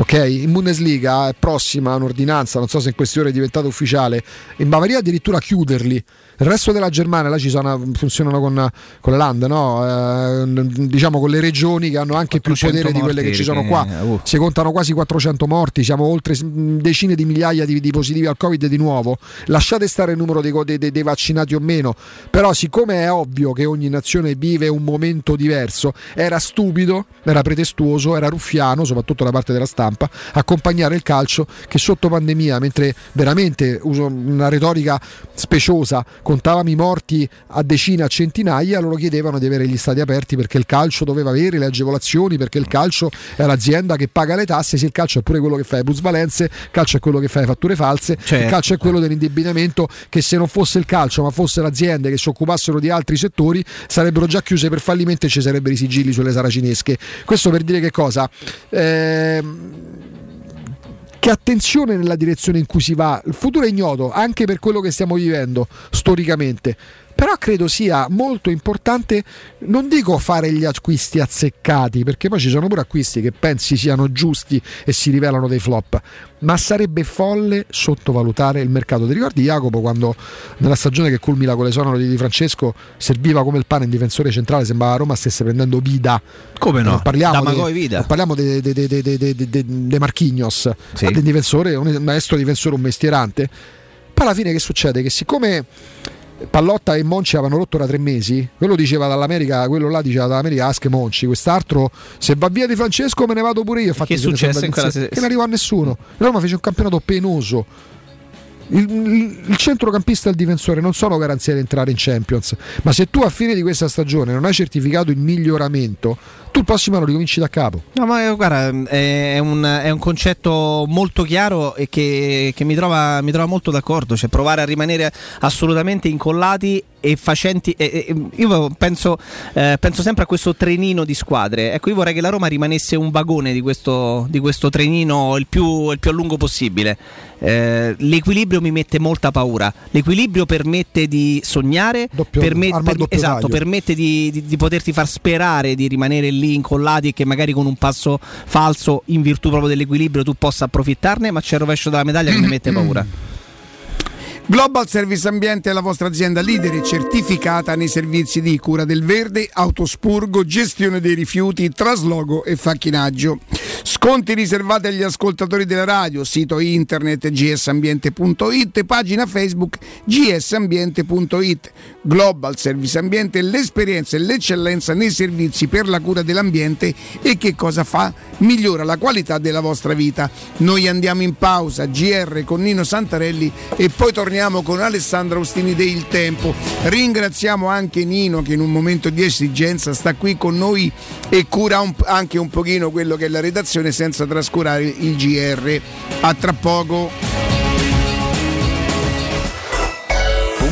[SPEAKER 3] ok? In Bundesliga è prossima un'ordinanza, non so se in queste ore è diventata ufficiale, in Bavaria addirittura chiuderli. Il resto della Germania, là ci sono, funzionano con, con le land, no? eh, diciamo con le regioni che hanno anche più potere di quelle che ci sono qua. Uh. Si contano quasi 400 morti, siamo oltre decine di migliaia di, di positivi al Covid di nuovo. Lasciate stare il numero dei, dei, dei vaccinati o meno, però siccome è ovvio che ogni nazione vive un momento diverso, era stupido, era pretestuoso, era ruffiano, soprattutto da parte della stampa, accompagnare il calcio che sotto pandemia, mentre veramente uso una retorica speciosa, contavamo i morti a decine, a centinaia, loro chiedevano di avere gli stati aperti perché il calcio doveva avere le agevolazioni, perché il calcio è l'azienda che paga le tasse, se il calcio è pure quello che fa le plusvalenze, il calcio è quello che fa le fatture false, certo. il calcio è quello dell'indebitamento che se non fosse il calcio ma fosse l'azienda che si occupassero di altri settori sarebbero già chiuse per fallimento e ci sarebbero i sigilli sulle saracinesche. Questo per dire che cosa? Eh, che attenzione nella direzione in cui si va. Il futuro è ignoto anche per quello che stiamo vivendo storicamente però credo sia molto importante, non dico fare gli acquisti azzeccati, perché poi ci sono pure acquisti che pensi siano giusti e si rivelano dei flop, ma sarebbe folle sottovalutare il mercato. Ti ricordi Jacopo quando nella stagione che culmina con le sonore di Di Francesco serviva come il pane in difensore centrale, sembrava Roma stesse prendendo Vida.
[SPEAKER 4] Come no?
[SPEAKER 3] Eh, parliamo de, parliamo di de, de, de, Marchignos, sì. un difensore, un maestro difensore, un mestierante. Poi alla fine che succede? Che siccome Pallotta e Monci avevano rotto da tre mesi. Quello diceva dall'America, quello là diceva dall'America Ask Monci. Quest'altro, se va via di Francesco, me ne vado pure io.
[SPEAKER 4] Infatti, che è successo in quella
[SPEAKER 3] se... Che non arrivò a nessuno. Roma fece un campionato penoso. Il, il, il, centrocampista e il difensore non sono garanzia di entrare in Champions, ma se tu a fine di questa stagione non hai certificato il miglioramento, tu il prossimo anno ricominci da capo.
[SPEAKER 4] No, ma eh, guarda, è un, è un concetto molto chiaro e che, che mi, trova, mi, trova, molto d'accordo. Cioè, provare a rimanere assolutamente incollati e facenti. E, e, io penso, eh, penso, sempre a questo trenino di squadre. Ecco, io vorrei che la Roma rimanesse un vagone di questo, di questo trenino il più, il più, a lungo possibile. Eh, l'equilibrio mi mette molta paura. L'equilibrio permette di sognare,
[SPEAKER 3] doppio,
[SPEAKER 4] permet, per, esatto, permette di, di, di poterti far sperare di rimanere lì lì incollati e che magari con un passo falso in virtù proprio dell'equilibrio tu possa approfittarne, ma c'è il rovescio della medaglia che mi mette paura.
[SPEAKER 2] Global Service Ambiente è la vostra azienda leader e certificata nei servizi di cura del verde, autospurgo, gestione dei rifiuti, traslogo e facchinaggio. Sconti riservati agli ascoltatori della radio, sito internet gsambiente.it, pagina Facebook gsambiente.it. Global Service Ambiente, l'esperienza e l'eccellenza nei servizi per la cura dell'ambiente e che cosa fa? Migliora la qualità della vostra vita. Noi andiamo in pausa, GR con Nino Santarelli e poi torniamo torniamo con Alessandro Austini del Tempo. Ringraziamo anche Nino che in un momento di esigenza sta qui con noi e cura un, anche un pochino quello che è la redazione senza trascurare il GR. A tra poco.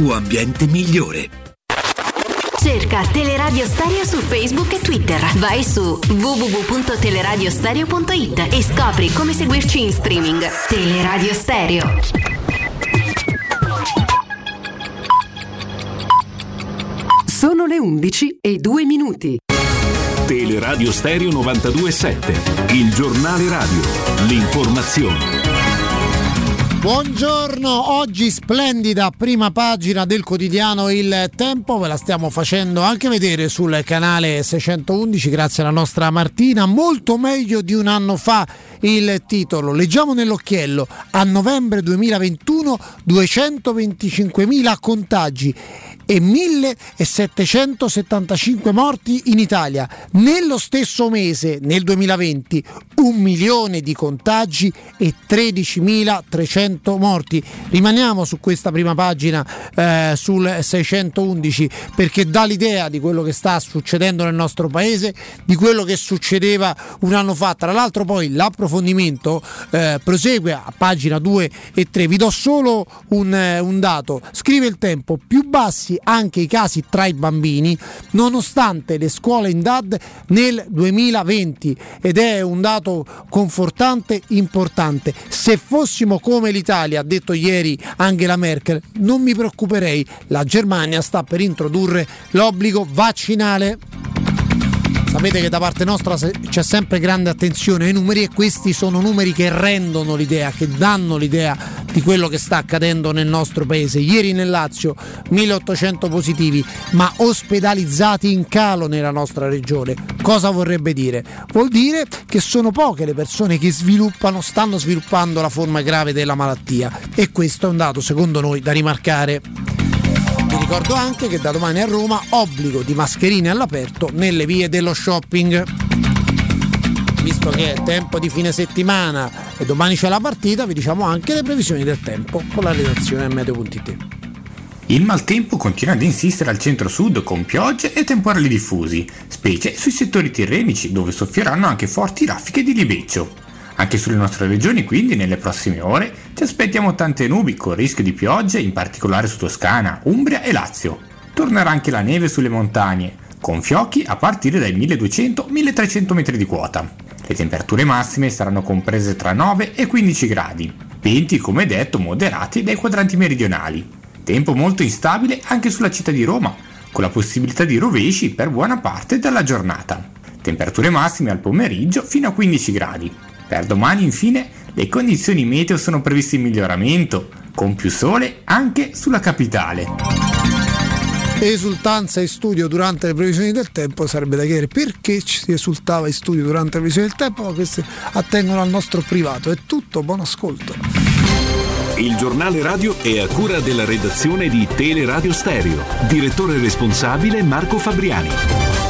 [SPEAKER 8] tuo ambiente migliore.
[SPEAKER 14] Cerca Teleradio Stereo su Facebook e Twitter. Vai su www.teleradiostereo.it e scopri come seguirci in streaming. Teleradio Stereo.
[SPEAKER 15] Sono le 11 e 2 minuti.
[SPEAKER 16] Teleradio Stereo 927, il giornale radio, l'informazione.
[SPEAKER 17] Buongiorno, oggi splendida prima pagina del quotidiano Il Tempo, ve la stiamo facendo anche vedere sul canale 611 grazie alla nostra Martina, molto meglio di un anno fa il titolo. Leggiamo nell'occhiello, a novembre 2021 225.000 contagi e 1775 morti in Italia. Nello stesso mese, nel 2020, un milione di contagi e 13.300 morti. Rimaniamo su questa prima pagina eh, sul 611 perché dà l'idea di quello che sta succedendo nel nostro paese, di quello che succedeva un anno fa. Tra l'altro poi l'approfondimento eh, prosegue a pagina 2 e 3. Vi do solo un, eh, un dato. Scrive il tempo, più bassi anche i casi tra i bambini, nonostante le scuole in DAD nel 2020 ed è un dato confortante importante. Se fossimo come l'Italia, ha detto ieri Angela Merkel, non mi preoccuperei, la Germania sta per introdurre l'obbligo vaccinale. Sapete che da parte nostra c'è sempre grande attenzione ai numeri e questi sono numeri che rendono l'idea, che danno l'idea di quello che sta accadendo nel nostro paese. Ieri nel Lazio 1800 positivi, ma ospedalizzati in calo nella nostra regione. Cosa vorrebbe dire? Vuol dire che sono poche le persone che sviluppano, stanno sviluppando la forma grave della malattia e questo è un dato secondo noi da rimarcare. Ricordo anche che da domani a Roma obbligo di mascherine all'aperto nelle vie dello shopping. Visto che è tempo di fine settimana e domani c'è la partita, vi diciamo anche le previsioni del tempo con la redazione meteo.it.
[SPEAKER 18] Il maltempo continua ad insistere al centro-sud con piogge e temporali diffusi, specie sui settori tirrenici dove soffieranno anche forti raffiche di libeccio. Anche sulle nostre regioni quindi nelle prossime ore Ti aspettiamo tante nubi con rischio di piogge, in particolare su Toscana, Umbria e Lazio. Tornerà anche la neve sulle montagne, con fiocchi a partire dai 1200-1300 metri di quota. Le temperature massime saranno comprese tra 9 e 15 gradi, venti come detto moderati dai quadranti meridionali. Tempo molto instabile anche sulla città di Roma, con la possibilità di rovesci per buona parte della giornata. Temperature massime al pomeriggio fino a 15 gradi. Per domani infine le condizioni meteo sono previste in miglioramento, con più sole anche sulla capitale.
[SPEAKER 17] Esultanza in studio durante le previsioni del tempo sarebbe da chiedere. Perché ci esultava in studio durante le previsioni del tempo? Ma queste attengono al nostro privato. È tutto buon ascolto.
[SPEAKER 19] Il giornale radio è a cura della redazione di Teleradio Stereo. Direttore responsabile Marco Fabriani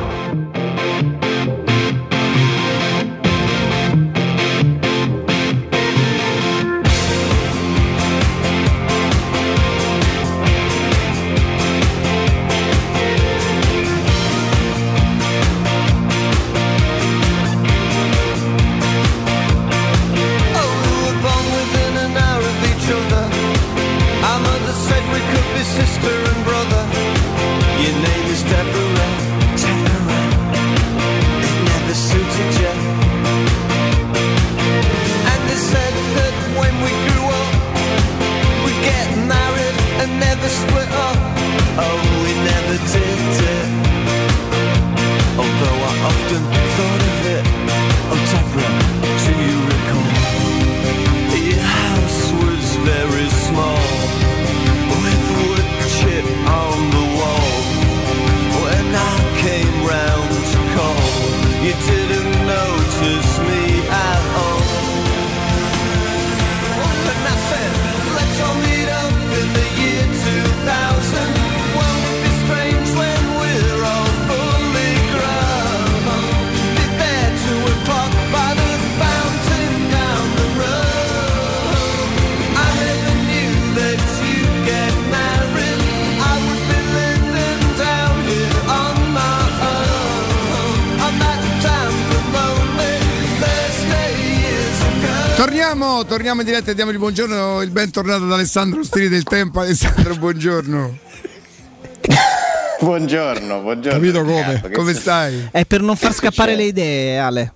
[SPEAKER 2] torniamo in diretta e diamo il buongiorno, il bentornato ad Alessandro Stili del Tempo. Alessandro, buongiorno.
[SPEAKER 20] buongiorno, buongiorno.
[SPEAKER 2] Capito come? come stai?
[SPEAKER 4] È per non far scappare le idee, Ale.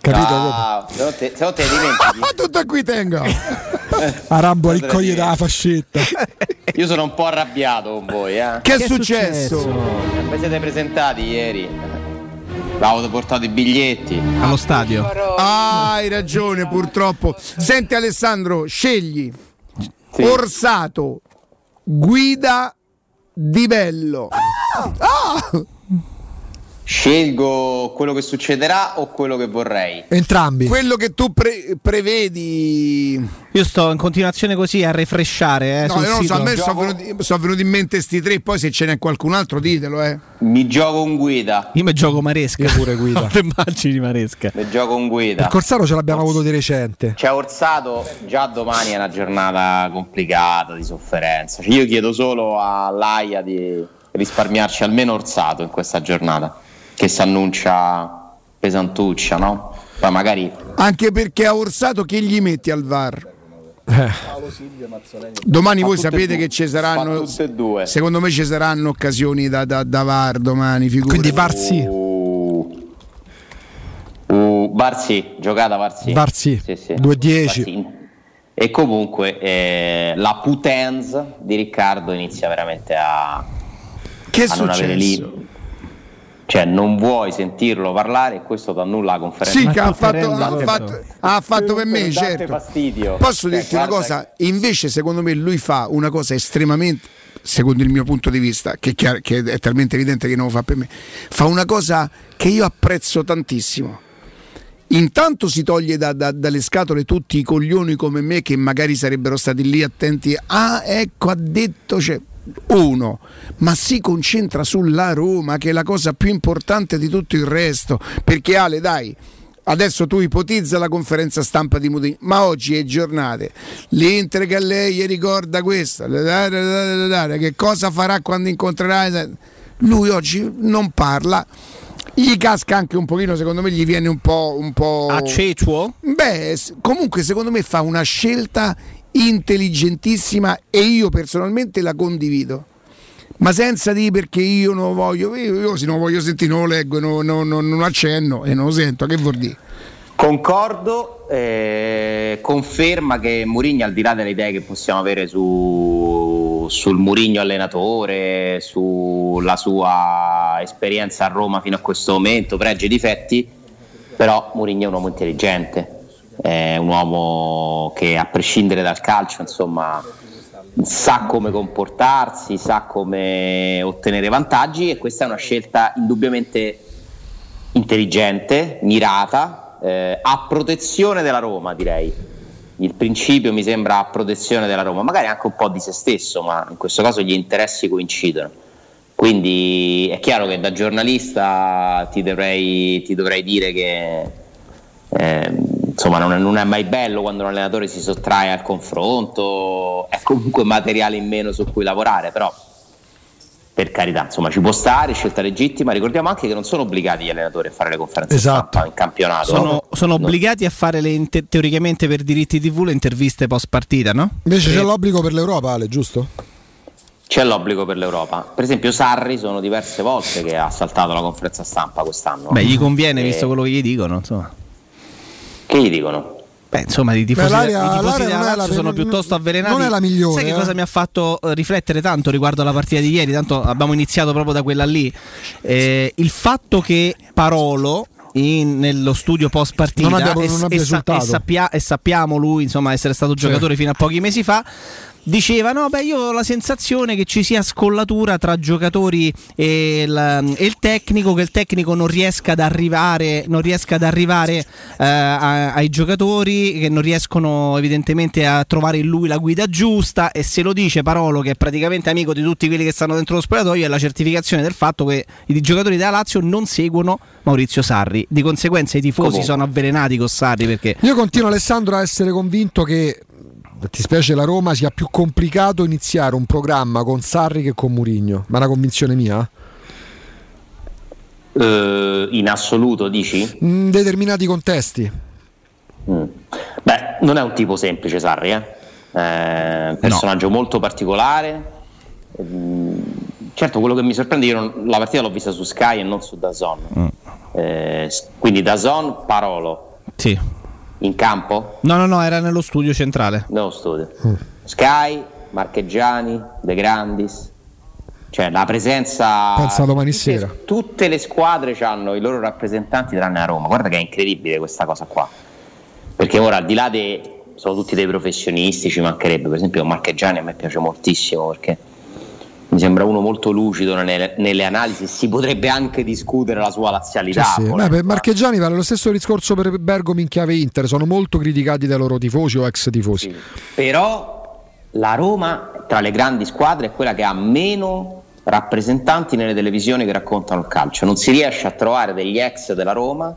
[SPEAKER 2] Capito
[SPEAKER 20] come? Se no te, se no te dimentichi.
[SPEAKER 2] Tutto qui tengo.
[SPEAKER 17] Arambo ricoglie dalla fascetta.
[SPEAKER 20] Io sono un po' arrabbiato con voi, eh.
[SPEAKER 2] Che, che è successo?
[SPEAKER 20] successo? Vi siete presentati ieri. Avevo portato i biglietti
[SPEAKER 4] allo stadio.
[SPEAKER 2] Ah, hai ragione, purtroppo. Senti Alessandro, scegli sì. Orsato, Guida Di Bello. Ah!
[SPEAKER 20] Ah! Scelgo quello che succederà o quello che vorrei?
[SPEAKER 17] Entrambi.
[SPEAKER 2] Quello che tu pre- prevedi.
[SPEAKER 4] Io sto in continuazione così a refresciare. Eh,
[SPEAKER 2] no, non so, a me sono venuti, sono venuti, in mente sti tre, poi se ce n'è qualcun altro ditelo. Eh.
[SPEAKER 20] Mi gioco un guida.
[SPEAKER 4] Io mi gioco Maresca.
[SPEAKER 17] Io pure guida.
[SPEAKER 4] no, immagini Maresca.
[SPEAKER 20] Mi gioco un guida.
[SPEAKER 17] Il Corsaro ce l'abbiamo Ors- avuto di recente.
[SPEAKER 20] C'è Orsato, già domani è una giornata complicata, di sofferenza. Cioè, io chiedo solo a Laia di risparmiarci almeno Orsato in questa giornata che si annuncia pesantuccia, no? Poi magari...
[SPEAKER 2] Anche perché ha Orsato che gli metti al VAR? Eh. Domani voi sapete che ci saranno, secondo me ci saranno occasioni da, da, da VAR domani. Figurati.
[SPEAKER 17] Quindi VAR sì.
[SPEAKER 20] Uh, uh, VAR sì, giocata VAR sì.
[SPEAKER 17] VAR sì, sì, sì. 2-10.
[SPEAKER 20] E comunque eh, la potenza di Riccardo inizia veramente a,
[SPEAKER 2] che
[SPEAKER 20] a non avere lì cioè non vuoi sentirlo parlare e questo ti annulla la conferenza.
[SPEAKER 2] Sì, che ha fatto, ha fatto, ha fatto per me, certo.
[SPEAKER 20] Fastidio.
[SPEAKER 2] Posso cioè, dirti una cosa? Invece secondo me lui fa una cosa estremamente secondo il mio punto di vista, che, che è talmente evidente che non lo fa per me, fa una cosa che io apprezzo tantissimo. Intanto si toglie da, da, dalle scatole tutti i coglioni come me che magari sarebbero stati lì attenti. Ah, ecco, ha detto. Cioè, uno, ma si concentra sulla Roma che è la cosa più importante di tutto il resto. Perché Ale, dai, adesso tu ipotizza la conferenza stampa di Moutinho, ma oggi è giornata. L'Inter che lei gli ricorda questa, che cosa farà quando incontrerà? Lui oggi non parla gli casca anche un pochino, secondo me gli viene un po'... Un po'...
[SPEAKER 4] A cetuo?
[SPEAKER 2] Beh, comunque secondo me fa una scelta intelligentissima e io personalmente la condivido. Ma senza dire perché io non voglio, io, se non voglio sentire non lo leggo, non, non, non, non accenno e non lo sento, che vuol dire?
[SPEAKER 20] Concordo, eh, conferma che Mourinho al di là delle idee che possiamo avere su, sul Mourinho allenatore, sulla sua esperienza a Roma fino a questo momento, pregi e difetti, però Mourinho è un uomo intelligente, è un uomo che a prescindere dal calcio insomma sa come comportarsi, sa come ottenere vantaggi e questa è una scelta indubbiamente intelligente, mirata, eh, a protezione della Roma direi. Il principio mi sembra a protezione della Roma, magari anche un po' di se stesso, ma in questo caso gli interessi coincidono. Quindi è chiaro che da giornalista ti dovrei, ti dovrei dire che eh, insomma non è, non è, mai bello quando un allenatore si sottrae al confronto, è comunque materiale in meno su cui lavorare, però per carità, insomma ci può stare, scelta legittima, ricordiamo anche che non sono obbligati gli allenatori a fare le conferenze esatto. in campionato.
[SPEAKER 4] Sono, sono obbligati a fare le, teoricamente per diritti TV le interviste post partita, no?
[SPEAKER 3] Invece e... c'è l'obbligo per l'Europa, Ale, giusto?
[SPEAKER 20] C'è l'obbligo per l'Europa. Per esempio, Sarri sono diverse volte che ha saltato la conferenza stampa quest'anno.
[SPEAKER 4] Beh, gli conviene, e... visto quello che gli dicono, insomma.
[SPEAKER 20] Che gli dicono?
[SPEAKER 4] Beh, insomma, i tifosi, Beh, i tifosi della Lazio sono piuttosto avvelenati.
[SPEAKER 3] Non è la migliore.
[SPEAKER 4] Sai che
[SPEAKER 3] eh?
[SPEAKER 4] cosa mi ha fatto eh, riflettere tanto riguardo alla partita di ieri? Tanto abbiamo iniziato proprio da quella lì. Eh, il fatto che Parolo in, nello studio post partita
[SPEAKER 3] abbiamo, e,
[SPEAKER 4] e, sa, e, sappia, e, sappiamo lui insomma essere stato giocatore sì. fino a pochi mesi fa diceva no beh io ho la sensazione che ci sia scollatura tra giocatori e il, e il tecnico che il tecnico non riesca ad arrivare, non riesca ad arrivare eh, a, ai giocatori che non riescono evidentemente a trovare in lui la guida giusta e se lo dice Parolo che è praticamente amico di tutti quelli che stanno dentro lo spogliatoio è la certificazione del fatto che i giocatori della Lazio non seguono Maurizio Sarri di conseguenza i tifosi Come? sono avvelenati con Sarri perché
[SPEAKER 3] io continuo Alessandro a essere convinto che ti spiace la Roma sia più complicato iniziare un programma con Sarri che con Murigno, ma è una convinzione mia?
[SPEAKER 20] Uh, in assoluto dici?
[SPEAKER 3] In determinati contesti.
[SPEAKER 20] Mm. Beh, non è un tipo semplice Sarri, eh? eh personaggio no. molto particolare. Mm, certo, quello che mi sorprende, io non, la partita l'ho vista su Sky e non su Dazon. Mm. Eh, quindi Dazon, Parolo.
[SPEAKER 4] Sì
[SPEAKER 20] in campo?
[SPEAKER 4] No, no, no, era nello studio centrale.
[SPEAKER 20] Nello studio. Mm. Sky, Marcheggiani, De Grandis. Cioè la presenza...
[SPEAKER 3] Pensa domani
[SPEAKER 20] tutte,
[SPEAKER 3] sera.
[SPEAKER 20] Tutte le squadre hanno i loro rappresentanti tranne la Roma. Guarda che è incredibile questa cosa qua. Perché ora al di là dei... sono tutti dei professionisti, ci mancherebbe. Per esempio Marcheggiani a me piace moltissimo perché mi sembra uno molto lucido nelle, nelle, analisi, si potrebbe anche discutere la sua lazialità.
[SPEAKER 3] Sì, sì. Beh, per Marcheggiani vale lo stesso discorso per Bergomi in chiave Inter, sono molto criticati dai loro tifosi o ex tifosi. Sì.
[SPEAKER 20] Però la Roma, tra le grandi squadre, è quella che ha meno rappresentanti nelle televisioni che raccontano il calcio. Non si riesce a trovare degli ex della Roma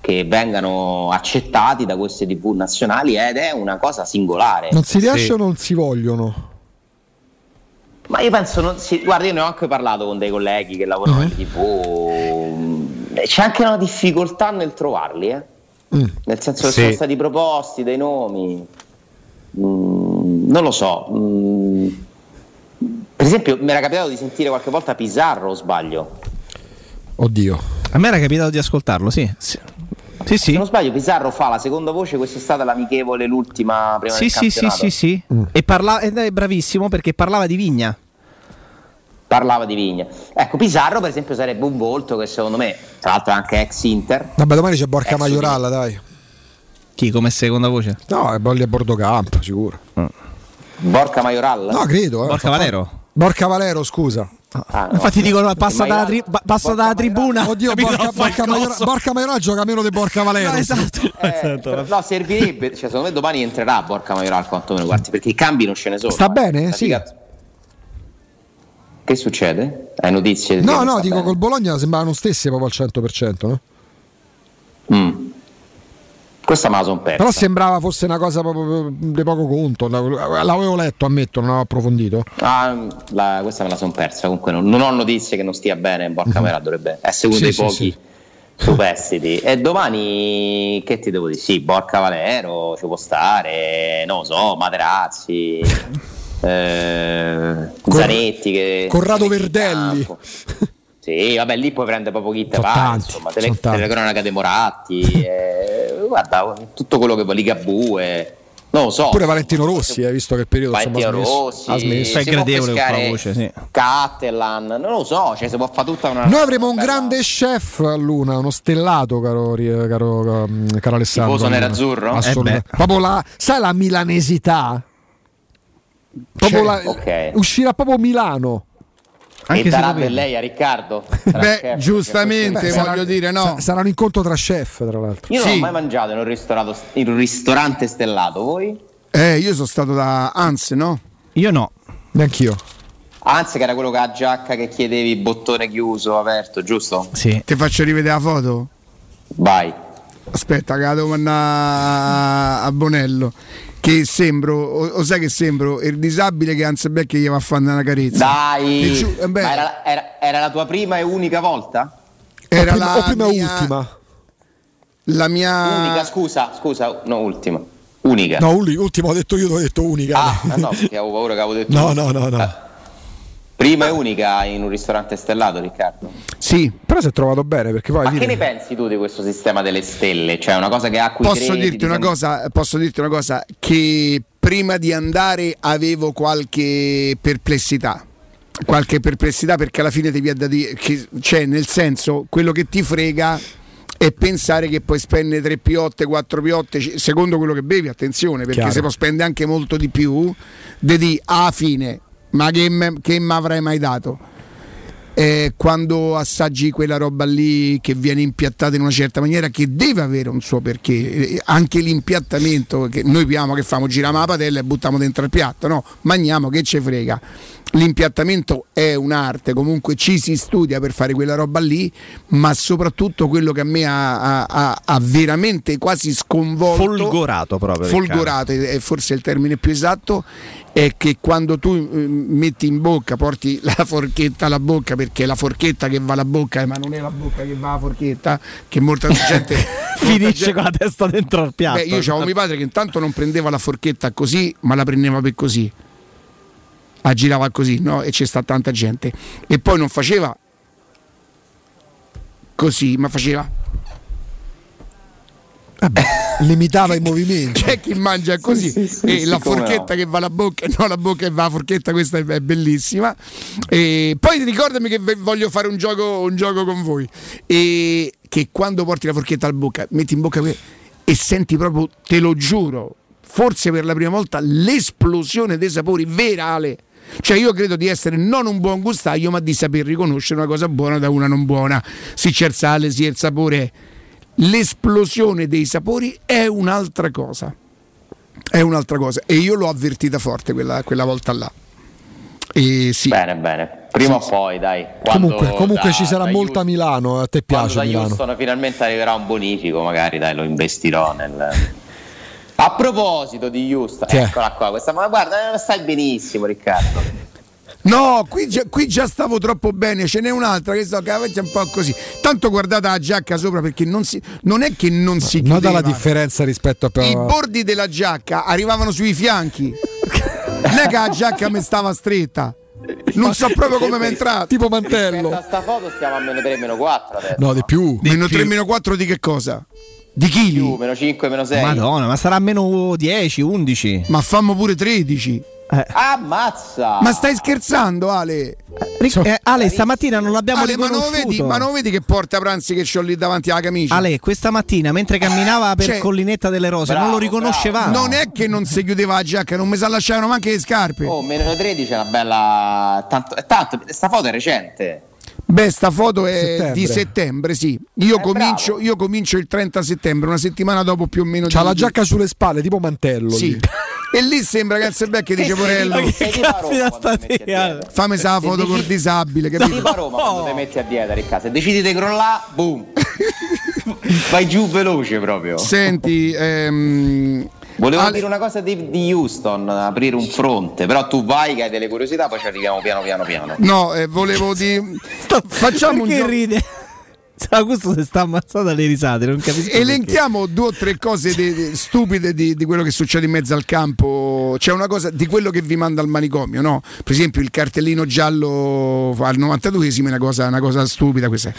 [SPEAKER 20] che vengano accettati da queste tv nazionali ed è una cosa singolare.
[SPEAKER 3] Non si riesce o non si vogliono?
[SPEAKER 20] Ma io penso, non si, guarda, io ne ho anche parlato con dei colleghi che lavorano in tv. C'è anche una difficoltà nel trovarli, eh? mm. nel senso che sì. sono stati proposti dei nomi. Mm, non lo so. Mm, per esempio, mi era capitato di sentire qualche volta Pizarro, o sbaglio?
[SPEAKER 3] Oddio.
[SPEAKER 4] A me era capitato di ascoltarlo, sì. sì. Sì, sì.
[SPEAKER 20] Se non sbaglio, Pizarro fa la seconda voce quest'estate l'amichevole, l'ultima prima
[SPEAKER 4] sì, sì, sì, sì, sì, mm. E parla- ed è bravissimo perché parlava di Vigna.
[SPEAKER 20] Parlava di Vigna. Ecco, Pizarro, per esempio, sarebbe un volto che secondo me, tra l'altro, è anche ex Inter.
[SPEAKER 3] Vabbè, domani c'è Borca Maioralla, dai.
[SPEAKER 4] Chi come seconda voce?
[SPEAKER 3] No, è Bolli a bordo campo, sicuro. Mm.
[SPEAKER 20] Borca Maioralla?
[SPEAKER 3] No, credo. Eh.
[SPEAKER 4] Borca Valero?
[SPEAKER 3] Borca Valero, scusa.
[SPEAKER 4] Ah, no. Infatti dicono passa, dalla, tri- passa dalla tribuna.
[SPEAKER 3] Oddio, Borca, Borca, Maiora, Borca gioca meno di Borca Valero. No,
[SPEAKER 4] esatto.
[SPEAKER 20] Eh, esatto. No, servirebbe. Cioè, secondo me domani entrerà Borca Maioral quantomeno, guardi, perché i cambi non ce ne sono.
[SPEAKER 3] Sta eh. bene? Sta sì. Figa...
[SPEAKER 20] Che succede? Hai notizie?
[SPEAKER 3] No, no, dico bene? col Bologna sembravano stesse proprio al 100%, no?
[SPEAKER 20] Mm. Questa me la sono persa.
[SPEAKER 3] Però sembrava fosse una cosa proprio di poco conto. L'avevo letto, ammetto, non ho approfondito.
[SPEAKER 20] Ah, la, questa me la sono persa. Comunque non, non, ho notizie che non stia bene. Borca Mera dovrebbe essere uno sì, dei sì, pochi sì. superstiti. E domani che ti devo dire? Sì, Borca Valero ci può stare, non lo so, Materazzi. eh, Cor- Zanetti che
[SPEAKER 3] Corrado Verdelli
[SPEAKER 20] sì, vabbè, lì puoi prendere proprio chi te pare, insomma, tele, telecronaca dei Moratti, eh, guarda, tutto quello che vuoi, Ligabue, non lo so.
[SPEAKER 3] Pure Valentino Rossi, hai eh, visto che periodo
[SPEAKER 20] Valentino insomma, Rossi, ha smesso.
[SPEAKER 4] È gradevole con voce, sì.
[SPEAKER 20] Catalan, non lo so, cioè si può fare tutta una...
[SPEAKER 3] Noi avremo un grande chef a Luna, uno stellato, caro, caro, caro Alessandro.
[SPEAKER 20] Tifoso nerazzurro?
[SPEAKER 3] Assolutamente. Eh proprio la, sai la milanesità? Proprio cioè, la, okay. Uscirà proprio Milano.
[SPEAKER 20] Anche e darà per lei a Riccardo?
[SPEAKER 2] Beh, chef, giustamente, voglio sarà, dire no.
[SPEAKER 3] Sarà un incontro tra chef, tra l'altro.
[SPEAKER 20] Io non sì. ho mai mangiato in un, in un ristorante stellato, voi?
[SPEAKER 2] Eh, io sono stato da Hans, no?
[SPEAKER 4] Io no.
[SPEAKER 3] Neanch'io.
[SPEAKER 20] Hans che era quello che ha giacca che chiedevi bottone chiuso, aperto, giusto?
[SPEAKER 4] Sì.
[SPEAKER 2] Ti faccio rivedere la foto?
[SPEAKER 20] Vai.
[SPEAKER 2] Aspetta, che la devo mandare a Bonello che sembro, o, o, sai che sembro il disabile che Anzebecchi gli va a fare una carezza.
[SPEAKER 20] Dai, giu- eh era, era, era, la tua prima e unica volta?
[SPEAKER 3] Era o prima, la o prima mia, ultima.
[SPEAKER 2] La mia
[SPEAKER 20] unica, scusa, scusa, no, ultima. Unica.
[SPEAKER 3] No, ultima ho detto io, ho detto unica.
[SPEAKER 20] Ah, no, perché avevo paura che avevo detto.
[SPEAKER 3] no, no, no, no. Ah.
[SPEAKER 20] Prima e unica in un ristorante stellato, Riccardo.
[SPEAKER 2] Sì,
[SPEAKER 3] però si è trovato bene perché poi.
[SPEAKER 20] Ma che ne pensi tu di questo sistema delle stelle? Cioè, una cosa che ha cui
[SPEAKER 2] posso
[SPEAKER 20] credi,
[SPEAKER 2] dirti una cosa, Posso dirti una cosa che prima di andare avevo qualche perplessità. Qualche perplessità perché alla fine devi da dire che cioè, nel senso, quello che ti frega è pensare che puoi spendere 3 piotte, 4 piotte, secondo quello che bevi, attenzione, perché Chiaro. se può spendere anche molto di più, di alla fine ma che mi avrei mai dato? Eh, quando assaggi quella roba lì che viene impiattata in una certa maniera che deve avere un suo perché eh, anche l'impiattamento che noi abbiamo che famo giriamo la padella e buttiamo dentro il piatto no mangiamo che ce frega l'impiattamento è un'arte, comunque ci si studia per fare quella roba lì, ma soprattutto quello che a me ha, ha, ha veramente quasi sconvolto,
[SPEAKER 4] folgorato proprio,
[SPEAKER 2] folgorato è forse il termine più esatto, è che quando tu eh, metti in bocca, porti la forchetta alla bocca perché è la forchetta che va alla bocca, ma non è la bocca che va alla forchetta, che molta gente
[SPEAKER 4] finisce gente... con la testa dentro al piatto.
[SPEAKER 2] Beh, io avevo mio padre che intanto non prendeva la forchetta così, ma la prendeva per così aggirava così no? e c'è sta tanta gente e poi non faceva così ma faceva
[SPEAKER 3] Vabbè, limitava i movimenti
[SPEAKER 2] c'è chi mangia così sì, sì, e sì, la forchetta no. che va alla bocca no la bocca che va alla forchetta questa è, bellissima e poi ricordami che voglio fare un gioco, un gioco con voi e che quando porti la forchetta alla bocca metti in bocca e senti proprio te lo giuro forse per la prima volta l'esplosione dei sapori verale cioè io credo di essere non un buon gustaio, ma di saper riconoscere una cosa buona da una non buona. Si c'è il sale, si il sapore. L'esplosione dei sapori è un'altra cosa. È un'altra cosa. E io l'ho avvertita forte quella, quella volta là. E sì.
[SPEAKER 20] Bene, bene. Prima sì, o poi, dai.
[SPEAKER 3] comunque, comunque da, ci sarà molta Houston, Milano. A te piace
[SPEAKER 20] quando
[SPEAKER 3] da
[SPEAKER 20] Houston finalmente arriverà un bonifico, magari dai, lo investirò nel a proposito di Houston, che eccola qua, questa, ma guarda, stai benissimo Riccardo.
[SPEAKER 2] No, qui già, qui già, stavo troppo bene, ce n'è un'altra che so che è un po' così. Tanto guardate la giacca sopra perché non, si, non è che non si chiudeva.
[SPEAKER 3] Nota la differenza rispetto a...
[SPEAKER 2] I bordi della giacca arrivavano sui fianchi. non è che la giacca mi stava stretta. Non so proprio come mi è entrato.
[SPEAKER 3] Tipo mantello.
[SPEAKER 20] A sta foto stiamo a meno 3, meno 4 adesso.
[SPEAKER 3] No, di più.
[SPEAKER 2] Di meno più. 3, meno 4 di che cosa? Di chili? Più,
[SPEAKER 20] meno 5, meno 6.
[SPEAKER 4] Madonna, ma sarà meno 10, 11.
[SPEAKER 2] Ma fammo pure 13.
[SPEAKER 20] Eh. Ammazza!
[SPEAKER 2] Ma stai scherzando, Ale?
[SPEAKER 4] Eh, eh, Ale, stamattina non l'abbiamo Ale,
[SPEAKER 2] ma non, vedi, ma non vedi che porta pranzi che ho lì davanti alla camicia?
[SPEAKER 4] Ale, questa mattina mentre camminava per cioè, Collinetta delle Rose bravo, non lo riconoscevamo.
[SPEAKER 2] Non è che non si chiudeva la giacca, non mi sa lasciavano neanche le scarpe.
[SPEAKER 20] Oh, meno 13 è una bella. Tanto, tanto, sta foto è recente.
[SPEAKER 2] Beh, sta foto è settembre. di settembre, sì. Io, eh, comincio, io, comincio, il 30 settembre, una settimana dopo più o meno.
[SPEAKER 3] C'ha di... la giacca sulle spalle, tipo mantello.
[SPEAKER 2] Sì.
[SPEAKER 3] Lì.
[SPEAKER 2] E lì sembra che Alzebecchi dice Porello. Fammi sa la foto col disabile, capito?
[SPEAKER 20] Tipo a Roma quando ti metti a dieta, Riccardo. Se decidi di crollare, boom. vai giù veloce proprio.
[SPEAKER 2] Senti, ehm,
[SPEAKER 20] Volevo Ale... dire una cosa di, di, Houston, aprire un fronte, però tu vai che hai delle curiosità, poi ci arriviamo piano piano piano.
[SPEAKER 2] No, eh, volevo dire... Facciamo
[SPEAKER 4] Perché
[SPEAKER 2] un gioco...
[SPEAKER 4] ride? Augusto si sta ammazzando alle risate, non capisco.
[SPEAKER 2] Elenchiamo
[SPEAKER 4] perché.
[SPEAKER 2] due o tre cose di, di, stupide di, di, quello che succede in mezzo al campo. C'è una cosa di quello che vi manda al manicomio, no? Per esempio, il cartellino giallo al 92esimo è una cosa, una cosa stupida. Questa.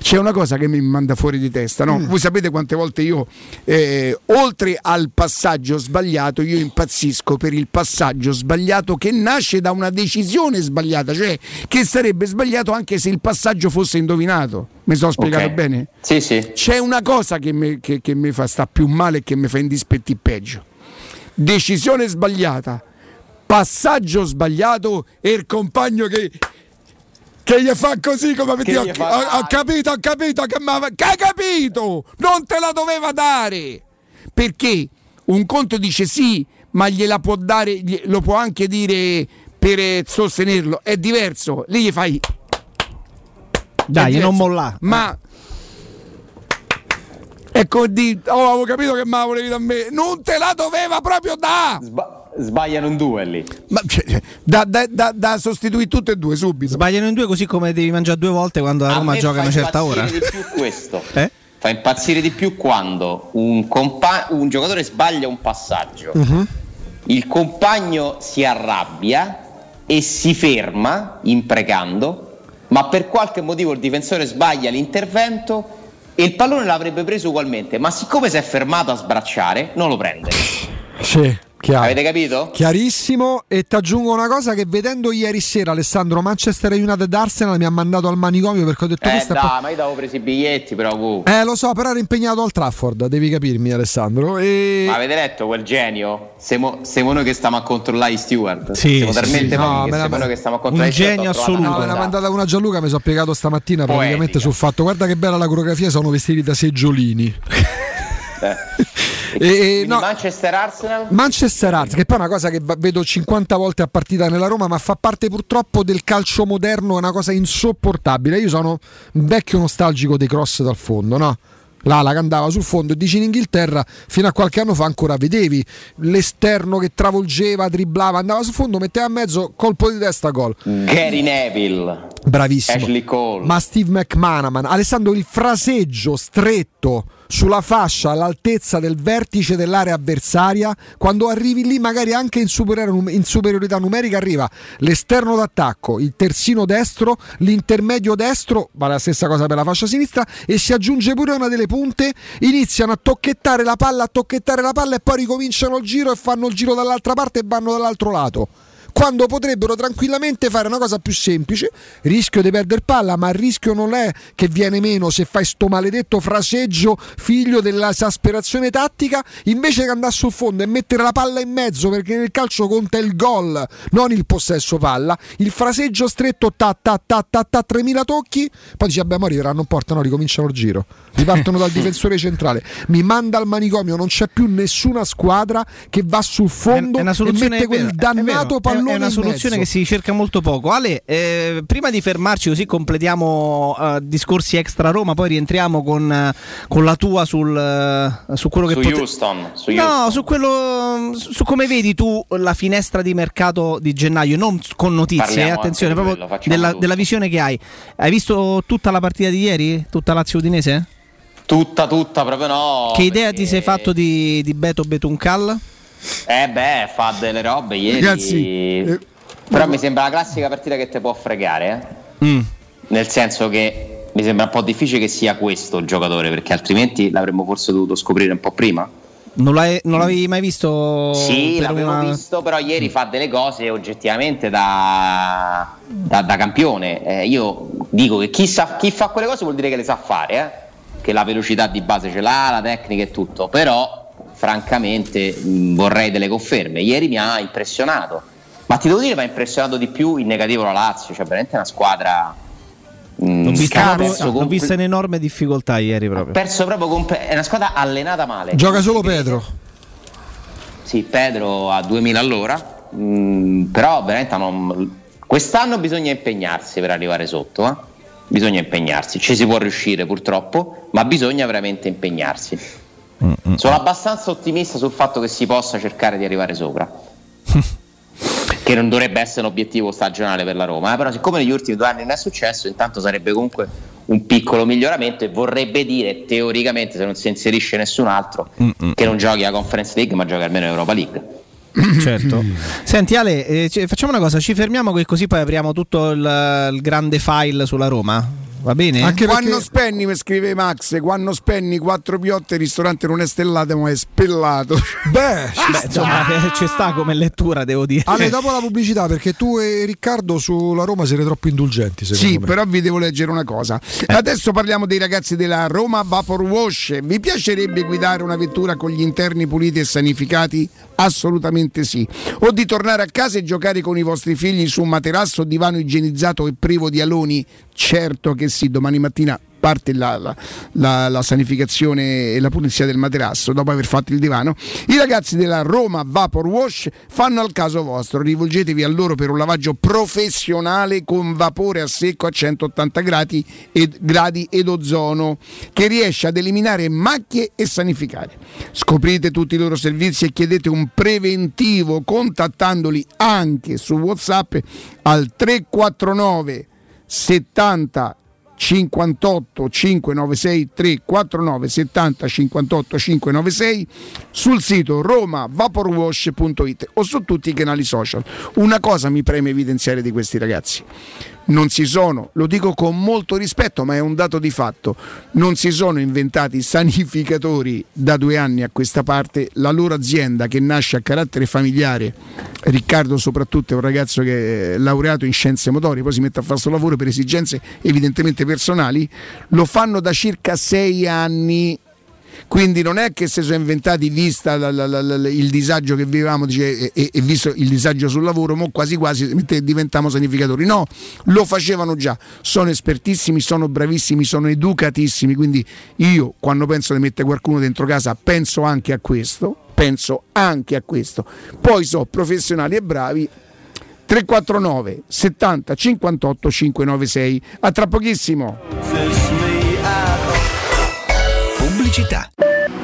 [SPEAKER 2] C'è una cosa che mi manda fuori di testa, no? Mm. Voi sapete quante volte io, eh, oltre al passaggio sbagliato, io impazzisco per il passaggio sbagliato che nasce da una decisione sbagliata, cioè che sarebbe sbagliato anche se il passaggio fosse indovinato. Mi sono spiegato
[SPEAKER 20] okay.
[SPEAKER 2] bene?
[SPEAKER 20] Sì, sì.
[SPEAKER 2] C'è una cosa che mi, che, che mi fa sta più male e che mi fa indispetti peggio. Decisione sbagliata, passaggio sbagliato e il compagno che che gli fa così come avete ho, ho, ho, capito, ho capito che, ma, che hai capito? Non te la doveva dare. Perché un conto dice sì, ma gliela può dare, lo può anche dire per sostenerlo, è diverso. Lì gli fai
[SPEAKER 4] dai, non mollare.
[SPEAKER 2] Ma ecco di oh, avevo capito che me la volevi da me. Non te la doveva proprio da.
[SPEAKER 20] Sba- sbagliano in due lì.
[SPEAKER 2] Ma cioè, da, da, da, da, sostituire tutte e due subito.
[SPEAKER 4] Sbagliano in due così come devi mangiare due volte quando a Roma gioca a una certa ora.
[SPEAKER 20] Di più questo.
[SPEAKER 4] eh?
[SPEAKER 20] Fa impazzire di più quando un, compa- un giocatore sbaglia un passaggio. Uh-huh. Il compagno si arrabbia e si ferma imprecando ma per qualche motivo il difensore sbaglia l'intervento e il pallone l'avrebbe preso ugualmente, ma siccome si è fermato a sbracciare, non lo prende.
[SPEAKER 3] Sì. Chiaro.
[SPEAKER 20] Avete capito?
[SPEAKER 3] Chiarissimo. E ti aggiungo una cosa: che vedendo ieri sera Alessandro Manchester United Arsenal mi ha mandato al manicomio perché ho detto
[SPEAKER 20] eh,
[SPEAKER 3] questa.
[SPEAKER 20] Dai, po- ma io avevo preso i biglietti, però. Uh.
[SPEAKER 3] Eh, lo so, però ero impegnato al Trafford, devi capirmi, Alessandro. E...
[SPEAKER 20] Ma avete letto quel genio? Siamo, siamo noi che stiamo a controllare i steward.
[SPEAKER 4] Sì,
[SPEAKER 20] siamo
[SPEAKER 4] sì,
[SPEAKER 20] talmente
[SPEAKER 4] sì.
[SPEAKER 20] no,
[SPEAKER 3] la,
[SPEAKER 20] siamo noi che stiamo a controllare
[SPEAKER 4] un genio assoluto.
[SPEAKER 3] No, me l'ha mandata una Gianluca, mi sono piegato stamattina
[SPEAKER 20] Poetica.
[SPEAKER 3] praticamente sul fatto. Guarda che bella la coreografia, sono vestiti da seggiolini.
[SPEAKER 20] Eh.
[SPEAKER 3] E, no,
[SPEAKER 20] Manchester Arsenal
[SPEAKER 3] Manchester Arsenal che poi è una cosa che vedo 50 volte a partita nella Roma ma fa parte purtroppo del calcio moderno è una cosa insopportabile io sono un vecchio nostalgico dei cross dal fondo no? l'ala che andava sul fondo e dici in Inghilterra fino a qualche anno fa ancora vedevi l'esterno che travolgeva, dribblava, andava sul fondo, metteva a mezzo, colpo di testa, gol.
[SPEAKER 20] Gary Neville.
[SPEAKER 3] Bravissimo. Ma Steve McManaman, Alessandro il fraseggio stretto sulla fascia all'altezza del vertice dell'area avversaria, quando arrivi lì magari anche in, superior- in superiorità numerica arriva l'esterno d'attacco, il terzino destro, l'intermedio destro, vale la stessa cosa per la fascia sinistra e si aggiunge pure una delle punte, iniziano a tocchettare la palla, a tocchettare la palla e poi ricominciano il giro e fanno il giro dall'altra parte e vanno dall'altro lato quando potrebbero tranquillamente fare una cosa più semplice, rischio di perdere palla, ma il rischio non è che viene meno se fai sto maledetto fraseggio figlio dell'esasperazione tattica, invece che andare sul fondo e mettere la palla in mezzo perché nel calcio conta il gol, non il possesso palla, il fraseggio stretto ta ta ta ta ta 3000 tocchi, poi dici vabbè, ma arriveranno in porta, no, ricominciano il giro. Ripartono dal difensore centrale, mi manda al manicomio, non c'è più nessuna squadra che va sul fondo
[SPEAKER 4] è, è
[SPEAKER 3] e mette quel dannato pallone
[SPEAKER 4] è una soluzione che si cerca molto poco. Ale, eh, prima di fermarci, così completiamo uh, discorsi extra Roma, poi rientriamo con, uh, con la tua sul, uh, su quello che
[SPEAKER 20] su
[SPEAKER 4] pote-
[SPEAKER 20] Houston, su
[SPEAKER 4] no,
[SPEAKER 20] Houston.
[SPEAKER 4] su quello su, su come vedi tu la finestra di mercato di gennaio, non con notizie, eh, attenzione, proprio
[SPEAKER 20] quello,
[SPEAKER 4] della, della, visione che hai. Hai visto tutta la partita di ieri? Tutta Lazio Udinese?
[SPEAKER 20] Tutta, tutta, proprio no.
[SPEAKER 4] Che idea perché... ti sei fatto di, di Beto Betuncal?
[SPEAKER 20] Eh beh, fa delle robe ieri.
[SPEAKER 2] Ragazzi, eh,
[SPEAKER 20] però mi sembra la classica partita che ti può fregare, eh?
[SPEAKER 4] mm.
[SPEAKER 20] Nel senso che mi sembra un po' difficile che sia questo il giocatore, perché altrimenti l'avremmo forse dovuto scoprire un po' prima.
[SPEAKER 4] Non, non l'avevi mai visto?
[SPEAKER 20] Sì, l'avevo una... visto, però ieri fa delle cose oggettivamente da, da, da campione. Eh, io dico che chi, sa, chi, fa quelle cose vuol dire che le sa fare, eh? che la velocità di base ce l'ha, la tecnica e tutto, però francamente mh, vorrei delle conferme. Ieri mi ha impressionato, ma ti devo dire mi ha impressionato di più in negativo la Lazio, cioè veramente una squadra...
[SPEAKER 4] L'ho vista, proprio, compl- vista in enorme difficoltà ieri proprio.
[SPEAKER 20] Ha perso proprio comp- è una squadra allenata male.
[SPEAKER 3] Gioca solo Pedro.
[SPEAKER 20] Sì, Pedro a 2000 all'ora, mh, però veramente non... quest'anno bisogna impegnarsi per arrivare sotto. Eh? bisogna impegnarsi. Ci si può riuscire purtroppo, ma bisogna veramente impegnarsi. Mm-hmm. Sono abbastanza ottimista sul fatto che si possa cercare di arrivare sopra. che non dovrebbe essere un obiettivo stagionale per la Roma, eh? però siccome negli ultimi due anni non è successo, intanto sarebbe comunque un piccolo miglioramento e vorrebbe dire teoricamente se non si inserisce nessun altro Mm-mm. che non giochi la Conference League ma giochi almeno Europa League.
[SPEAKER 4] Certo. Senti Ale, eh, facciamo una cosa, ci fermiamo che così poi apriamo tutto il, il grande file sulla Roma. Va bene?
[SPEAKER 2] Anche perché... Quando spenni, mi scrive Max, quando spenni quattro piotte il ristorante non è stellato ma è spellato.
[SPEAKER 3] Beh, ci
[SPEAKER 4] Beh, insomma, ci sta come lettura, devo dire.
[SPEAKER 3] Ale, dopo la pubblicità, perché tu e Riccardo sulla Roma siete troppo indulgenti,
[SPEAKER 2] Sì,
[SPEAKER 3] me.
[SPEAKER 2] però vi devo leggere una cosa. Eh. Adesso parliamo dei ragazzi della Roma Vapor Wash. Vi piacerebbe guidare una vettura con gli interni puliti e sanificati? Assolutamente sì. O di tornare a casa e giocare con i vostri figli su un materasso o divano igienizzato e privo di aloni? Certo che sì, domani mattina parte la, la, la, la, sanificazione e la pulizia del materasso dopo aver fatto il divano, i ragazzi della Roma Vapor Wash fanno al caso vostro. Rivolgetevi a loro per un lavaggio professionale con vapore a secco a 180 gradi ed, gradi ed ozono che riesce ad eliminare macchie e sanificare. Scoprite tutti i loro servizi e chiedete un preventivo contattandoli anche su WhatsApp al 349 70 58 596 349 70 58 596 sul sito romavaporwash.it o su tutti i canali social. Una cosa mi preme evidenziare di questi ragazzi non si sono, lo dico con molto rispetto, ma è un dato di fatto, non si sono inventati sanificatori da due anni a questa parte, la loro azienda che nasce a carattere familiare, Riccardo soprattutto è un ragazzo che è laureato in scienze motorie, poi si mette a fare questo lavoro per esigenze evidentemente personali, lo fanno da circa sei anni quindi non è che si sono inventati vista la, la, la, il disagio che vivevamo dice, e, e, visto il disagio sul lavoro, mo quasi quasi diventiamo sanificatori. No, lo facevano già, sono espertissimi, sono bravissimi, sono educatissimi, quindi io quando penso di mettere qualcuno dentro casa penso anche a questo, penso anche a questo. Poi sono professionali e bravi 349 70 58 596. A tra pochissimo
[SPEAKER 21] pubblicità.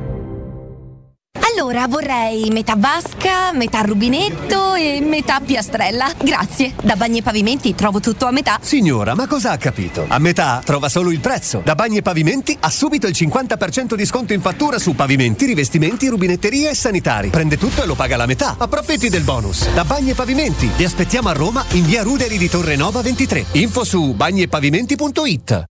[SPEAKER 12] Allora vorrei metà vasca, metà rubinetto e metà piastrella. Grazie. Da Bagni e Pavimenti trovo tutto a metà.
[SPEAKER 22] Signora, ma cosa ha capito? A metà trova solo il prezzo. Da Bagni e Pavimenti ha subito il 50% di sconto in fattura su pavimenti, rivestimenti, rubinetterie e sanitari. Prende tutto e lo paga la metà. Approfitti del bonus. Da Bagni e Pavimenti. Vi aspettiamo a Roma in via Ruderi di Torre Nova 23. Info su bagniepavimenti.it.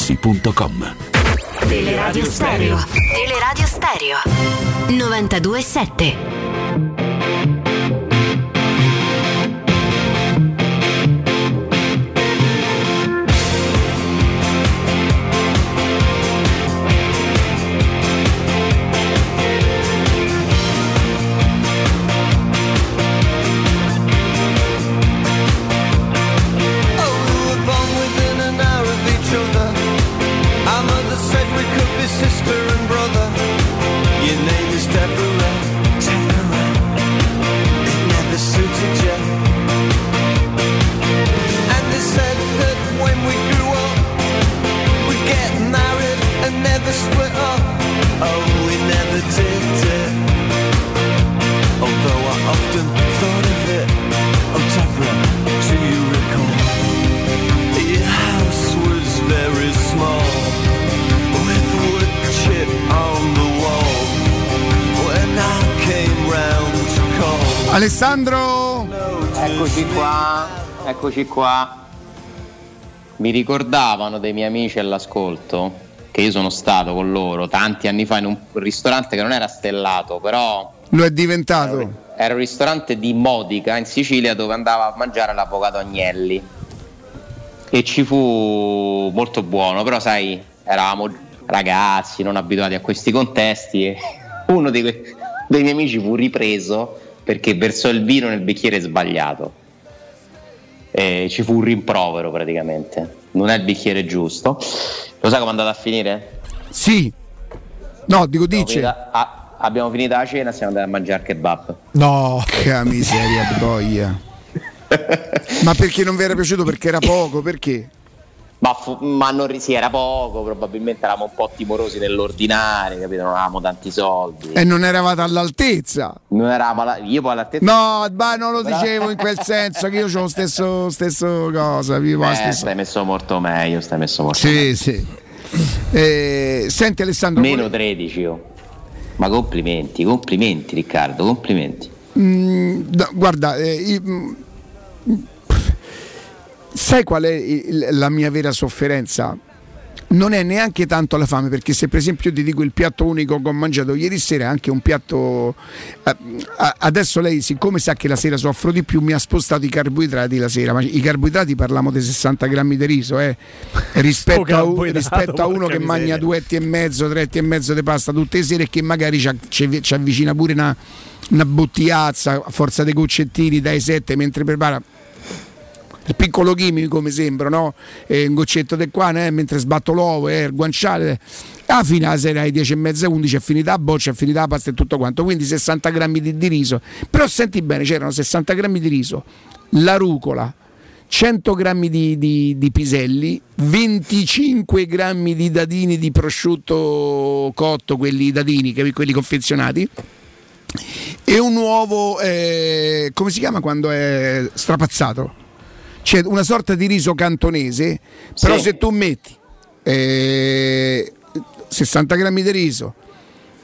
[SPEAKER 23] materassi.com
[SPEAKER 19] Teleradio Stereo. Teleradio Stereo. 927
[SPEAKER 2] Alessandro!
[SPEAKER 20] Eccoci qua, eccoci qua. Mi ricordavano dei miei amici all'ascolto che io sono stato con loro tanti anni fa in un ristorante che non era stellato, però...
[SPEAKER 2] Lo è diventato?
[SPEAKER 20] Era un ristorante di Modica in Sicilia dove andava a mangiare l'avvocato Agnelli. E ci fu molto buono, però sai, eravamo ragazzi non abituati a questi contesti e uno dei, dei miei amici fu ripreso perché versò il vino nel bicchiere sbagliato. E ci fu un rimprovero praticamente. Non è il bicchiere giusto. Lo sai come è andato a finire?
[SPEAKER 2] Sì. No, dico dice.
[SPEAKER 20] Finita, ah, abbiamo finito la cena, siamo andati a mangiare kebab.
[SPEAKER 2] No, che miseria boia. Ma perché non vi era piaciuto? Perché era poco? Perché?
[SPEAKER 20] Ma, fu, ma non si era poco, probabilmente eravamo un po' timorosi nell'ordinare, capito? Non avevamo tanti soldi.
[SPEAKER 2] E non eravate all'altezza.
[SPEAKER 20] Non eravamo alla, io poi all'altezza.
[SPEAKER 2] No, ma non lo dicevo in quel senso che io ho lo stesso, stesso cosa. Vivo
[SPEAKER 20] eh,
[SPEAKER 2] stesso...
[SPEAKER 20] Stai messo molto meglio, stai messo molto
[SPEAKER 2] sì,
[SPEAKER 20] meglio.
[SPEAKER 2] Sì, eh, senti Alessandro.
[SPEAKER 20] Meno 13 io. Ma complimenti, complimenti Riccardo, complimenti.
[SPEAKER 2] Mm, no, guarda, eh, io, mm, sai qual è la mia vera sofferenza? Non è neanche tanto la fame, perché se per esempio io ti dico il piatto unico che ho mangiato ieri sera è anche un piatto. Eh, adesso lei, siccome sa che la sera soffro di più, mi ha spostato i carboidrati la sera. Ma i carboidrati parliamo di 60 grammi di riso, eh, rispetto, a, un, rispetto a uno che miseria. mangia due etti e mezzo, tre etti e mezzo di pasta tutte le sere e che magari ci, ci avvicina pure una, una bottigliazza a forza dei goccettini dai 7 mentre prepara il piccolo chimico mi sembra, no? Eh, un goccetto di qua, eh, mentre sbatto l'uovo, eh, il guanciale. Alla fine la sera alle 10 e mezza, 11 è finita la boccia, è finita la pasta e tutto quanto, quindi 60 grammi di, di riso. Però senti bene, c'erano 60 grammi di riso, la rucola, 100 grammi di, di, di, piselli, 25 grammi di dadini di prosciutto cotto, quelli dadini, quelli confezionati, e un uovo, eh, come si chiama quando è strapazzato? C'è una sorta di riso cantonese, però sì. se tu metti eh, 60 grammi di riso,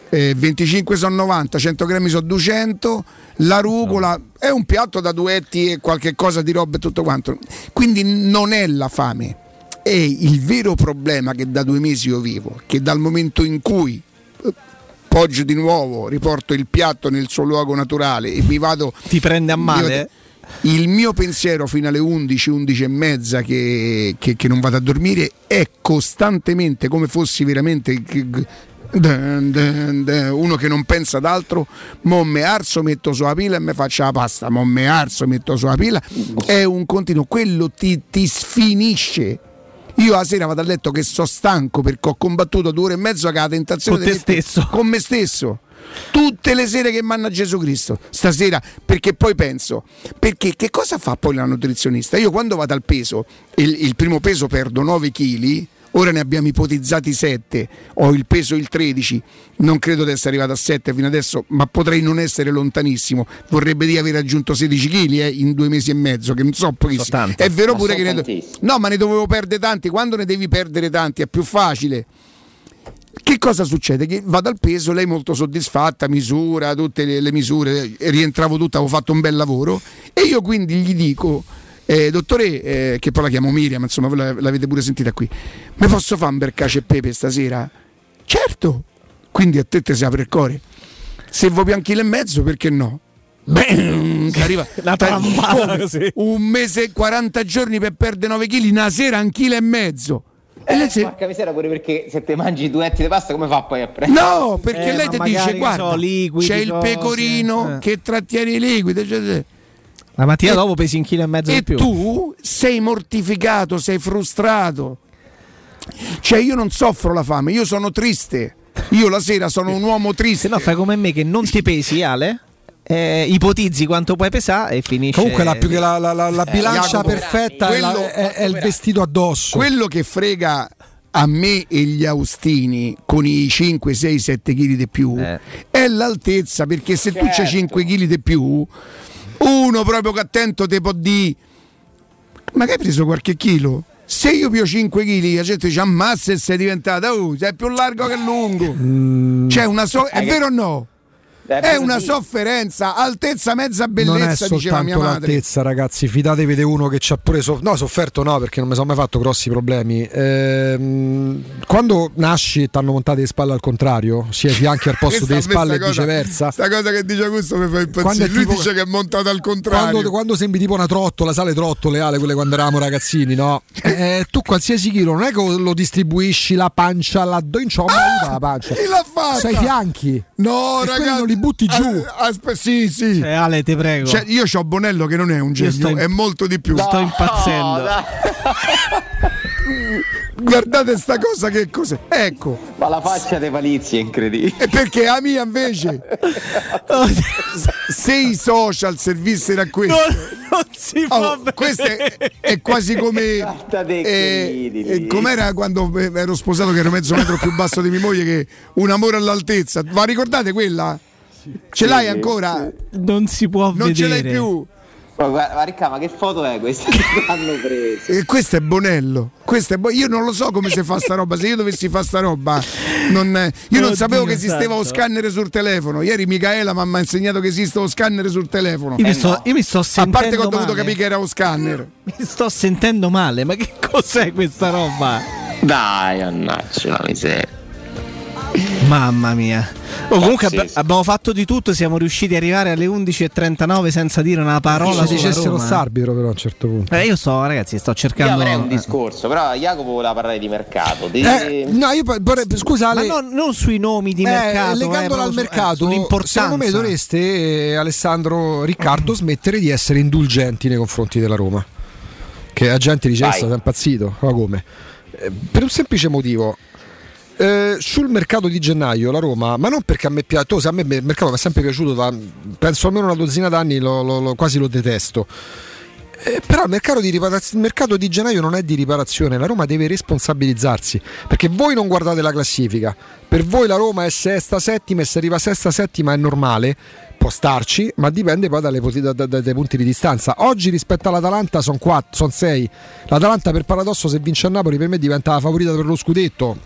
[SPEAKER 2] eh, 25 sono 90, 100 grammi sono 200, la rucola è un piatto da duetti e qualche cosa di roba e tutto quanto. Quindi non è la fame, è il vero problema che da due mesi io vivo, che dal momento in cui eh, poggio di nuovo, riporto il piatto nel suo luogo naturale e mi vado...
[SPEAKER 4] Ti prende a male?
[SPEAKER 2] Il mio pensiero fino alle 11, 11 e mezza che, che, che, non vado a dormire è costantemente come fossi veramente uno che non pensa ad altro, mo me arso, metto sulla pila e mi faccio la pasta, mo me arso, metto sulla pila, è un continuo, quello ti, ti sfinisce. Io la sera vado a letto che sto stanco perché ho combattuto due ore e mezzo con la tentazione
[SPEAKER 4] con, te stesso.
[SPEAKER 2] con me stesso tutte le sere che manna Gesù Cristo stasera perché poi penso perché che cosa fa poi la nutrizionista? Io quando vado al peso il, il primo peso perdo 9 kg ora ne abbiamo ipotizzati 7 ho il peso il 13 non credo di essere arrivato a 7 fino adesso ma potrei non essere lontanissimo vorrebbe dire aver raggiunto 16 kg eh, in due mesi e mezzo che non so pochissimo. È vero ma pure che ne do- no ma ne dovevo perdere tanti quando ne devi perdere tanti è più facile che cosa succede? Che vado al peso, lei molto soddisfatta, misura tutte le, le misure, rientravo tutta, avevo fatto un bel lavoro e io quindi gli dico, eh, dottore, eh, che poi la chiamo Miriam, insomma, voi l'avete pure sentita qui, mi posso fare un bel cacio e pepe stasera? Certo, quindi a te ti si apre il cuore. Se vuoi più un chilo e mezzo, perché no? Beh, arriva un mese e 40 giorni per perdere 9 kg, una sera un chilo e mezzo.
[SPEAKER 20] E lei si... Porca miseria pure perché se te mangi due etti di pasta come fa poi a prendere?
[SPEAKER 2] No, perché eh, lei ti dice guarda, liquidi, c'è il pecorino eh. che trattiene i liquidi. Cioè,
[SPEAKER 4] la mattina e, dopo pesi un chilo e mezzo
[SPEAKER 2] e
[SPEAKER 4] di più.
[SPEAKER 2] E tu sei mortificato, sei frustrato. Cioè io non soffro la fame, io sono triste. Io la sera sono un uomo triste. Se
[SPEAKER 4] no fai come me che non ti pesi, Ale eh, ipotizzi quanto puoi pesare e finisce.
[SPEAKER 3] Comunque, la, più che la, la, la, la eh, bilancia perfetta è, è, è, il vestito addosso.
[SPEAKER 2] Quello che frega a me e gli Austini con i 5, 6, 7 kg di più eh. è l'altezza. Perché se certo. tu c'hai 5 kg di più, uno proprio che attento te può dire: Ma che hai preso qualche chilo? Se io pio 5 kg, la gente dice ammazza e sei diventata, oh, sei più largo che lungo. Mm. Cioè, una so- è vero o no? È una sofferenza, altezza mezza bellezza,
[SPEAKER 3] non è
[SPEAKER 2] diceva mia madre.
[SPEAKER 3] l'altezza, ragazzi, fidatevi di uno che ci ha pure soff- no, sofferto no, perché non mi sono mai fatto grossi problemi. Ehm, quando nasci e ti hanno montato le spalle al contrario, sia i fianchi al posto delle spalle e viceversa.
[SPEAKER 2] Questa cosa che dice questo mi fa impazzire. Lui tipo, dice che è montato al contrario.
[SPEAKER 3] Quando, quando, sembri tipo una trottola, sale trottole, ale, quelle quando eravamo ragazzini, no? Eh, tu qualsiasi chilo non è che lo distribuisci la pancia là, insomma, ah, la pancia.
[SPEAKER 2] Chi l'ha fatto?
[SPEAKER 3] Sei fianchi.
[SPEAKER 2] No, ragazzi butti giù.
[SPEAKER 3] Ah, aspe- sì, sì.
[SPEAKER 4] Cioè, Ale, ti prego.
[SPEAKER 2] Cioè, io ho Bonello che non è un genio, in... è molto di più.
[SPEAKER 4] No, sto impazzendo. No,
[SPEAKER 2] Guardate sta cosa che cos'è. Ecco.
[SPEAKER 20] Ma la faccia dei palizzi è incredibile.
[SPEAKER 2] E perché la mia invece se i social servissero a questo
[SPEAKER 4] non, non si oh,
[SPEAKER 2] fa questo è, è, quasi come eh, eh, com'era quando ero sposato che ero mezzo metro più basso di mia moglie che un amore all'altezza. Ma ricordate quella? Ce l'hai ancora?
[SPEAKER 4] Non si può
[SPEAKER 2] non
[SPEAKER 4] vedere.
[SPEAKER 2] Non ce l'hai più.
[SPEAKER 20] Ma guarda, Ricca, ma che foto è questa che hanno preso?
[SPEAKER 2] E questo è Bonello. Questo è bo- io non lo so come si fa sta roba. Se io dovessi fare sta roba, non, io non Oddio sapevo che esisteva lo scanner sul telefono. Ieri Micaela mi ha insegnato che esiste lo scanner sul telefono.
[SPEAKER 4] Io, eh mi, sto, no. io mi sto sentendo.
[SPEAKER 2] A parte che ho dovuto
[SPEAKER 4] male.
[SPEAKER 2] capire che era lo scanner.
[SPEAKER 4] Mi sto sentendo male, ma che cos'è questa roba?
[SPEAKER 20] Dai, annaccia la miseria.
[SPEAKER 4] Mamma mia. Oh, comunque ab- abbiamo fatto di tutto, siamo riusciti ad arrivare alle 11.39 senza dire una parola.
[SPEAKER 3] Se dicesse lo starbiro però a un certo punto.
[SPEAKER 4] Eh, io so ragazzi, sto cercando...
[SPEAKER 20] Io avrei un discorso, però Jacopo voleva parlare di mercato. Di...
[SPEAKER 3] Eh, no, io vorrei, scusa,
[SPEAKER 4] Ma non, non, sui nomi di
[SPEAKER 3] eh,
[SPEAKER 4] mercato.
[SPEAKER 3] Legandola
[SPEAKER 4] eh,
[SPEAKER 3] al mercato,
[SPEAKER 4] eh,
[SPEAKER 3] secondo me dovreste, Alessandro Riccardo, smettere di essere indulgenti nei confronti della Roma. che la gente dice sei impazzito, ma come? Eh, per un semplice motivo. Eh, sul mercato di gennaio la Roma, ma non perché a me piace, a me il mercato mi è sempre piaciuto, da, penso almeno una dozzina d'anni, lo, lo, lo, quasi lo detesto. Eh, però il mercato, di il mercato di gennaio non è di riparazione, la Roma deve responsabilizzarsi perché voi non guardate la classifica, per voi la Roma è sesta, settima e se arriva sesta, settima è normale può starci, ma dipende poi dalle, da, da, dai punti di distanza. Oggi rispetto all'Atalanta sono son 6. L'Atalanta per paradosso se vince a Napoli per me diventa la favorita per lo scudetto.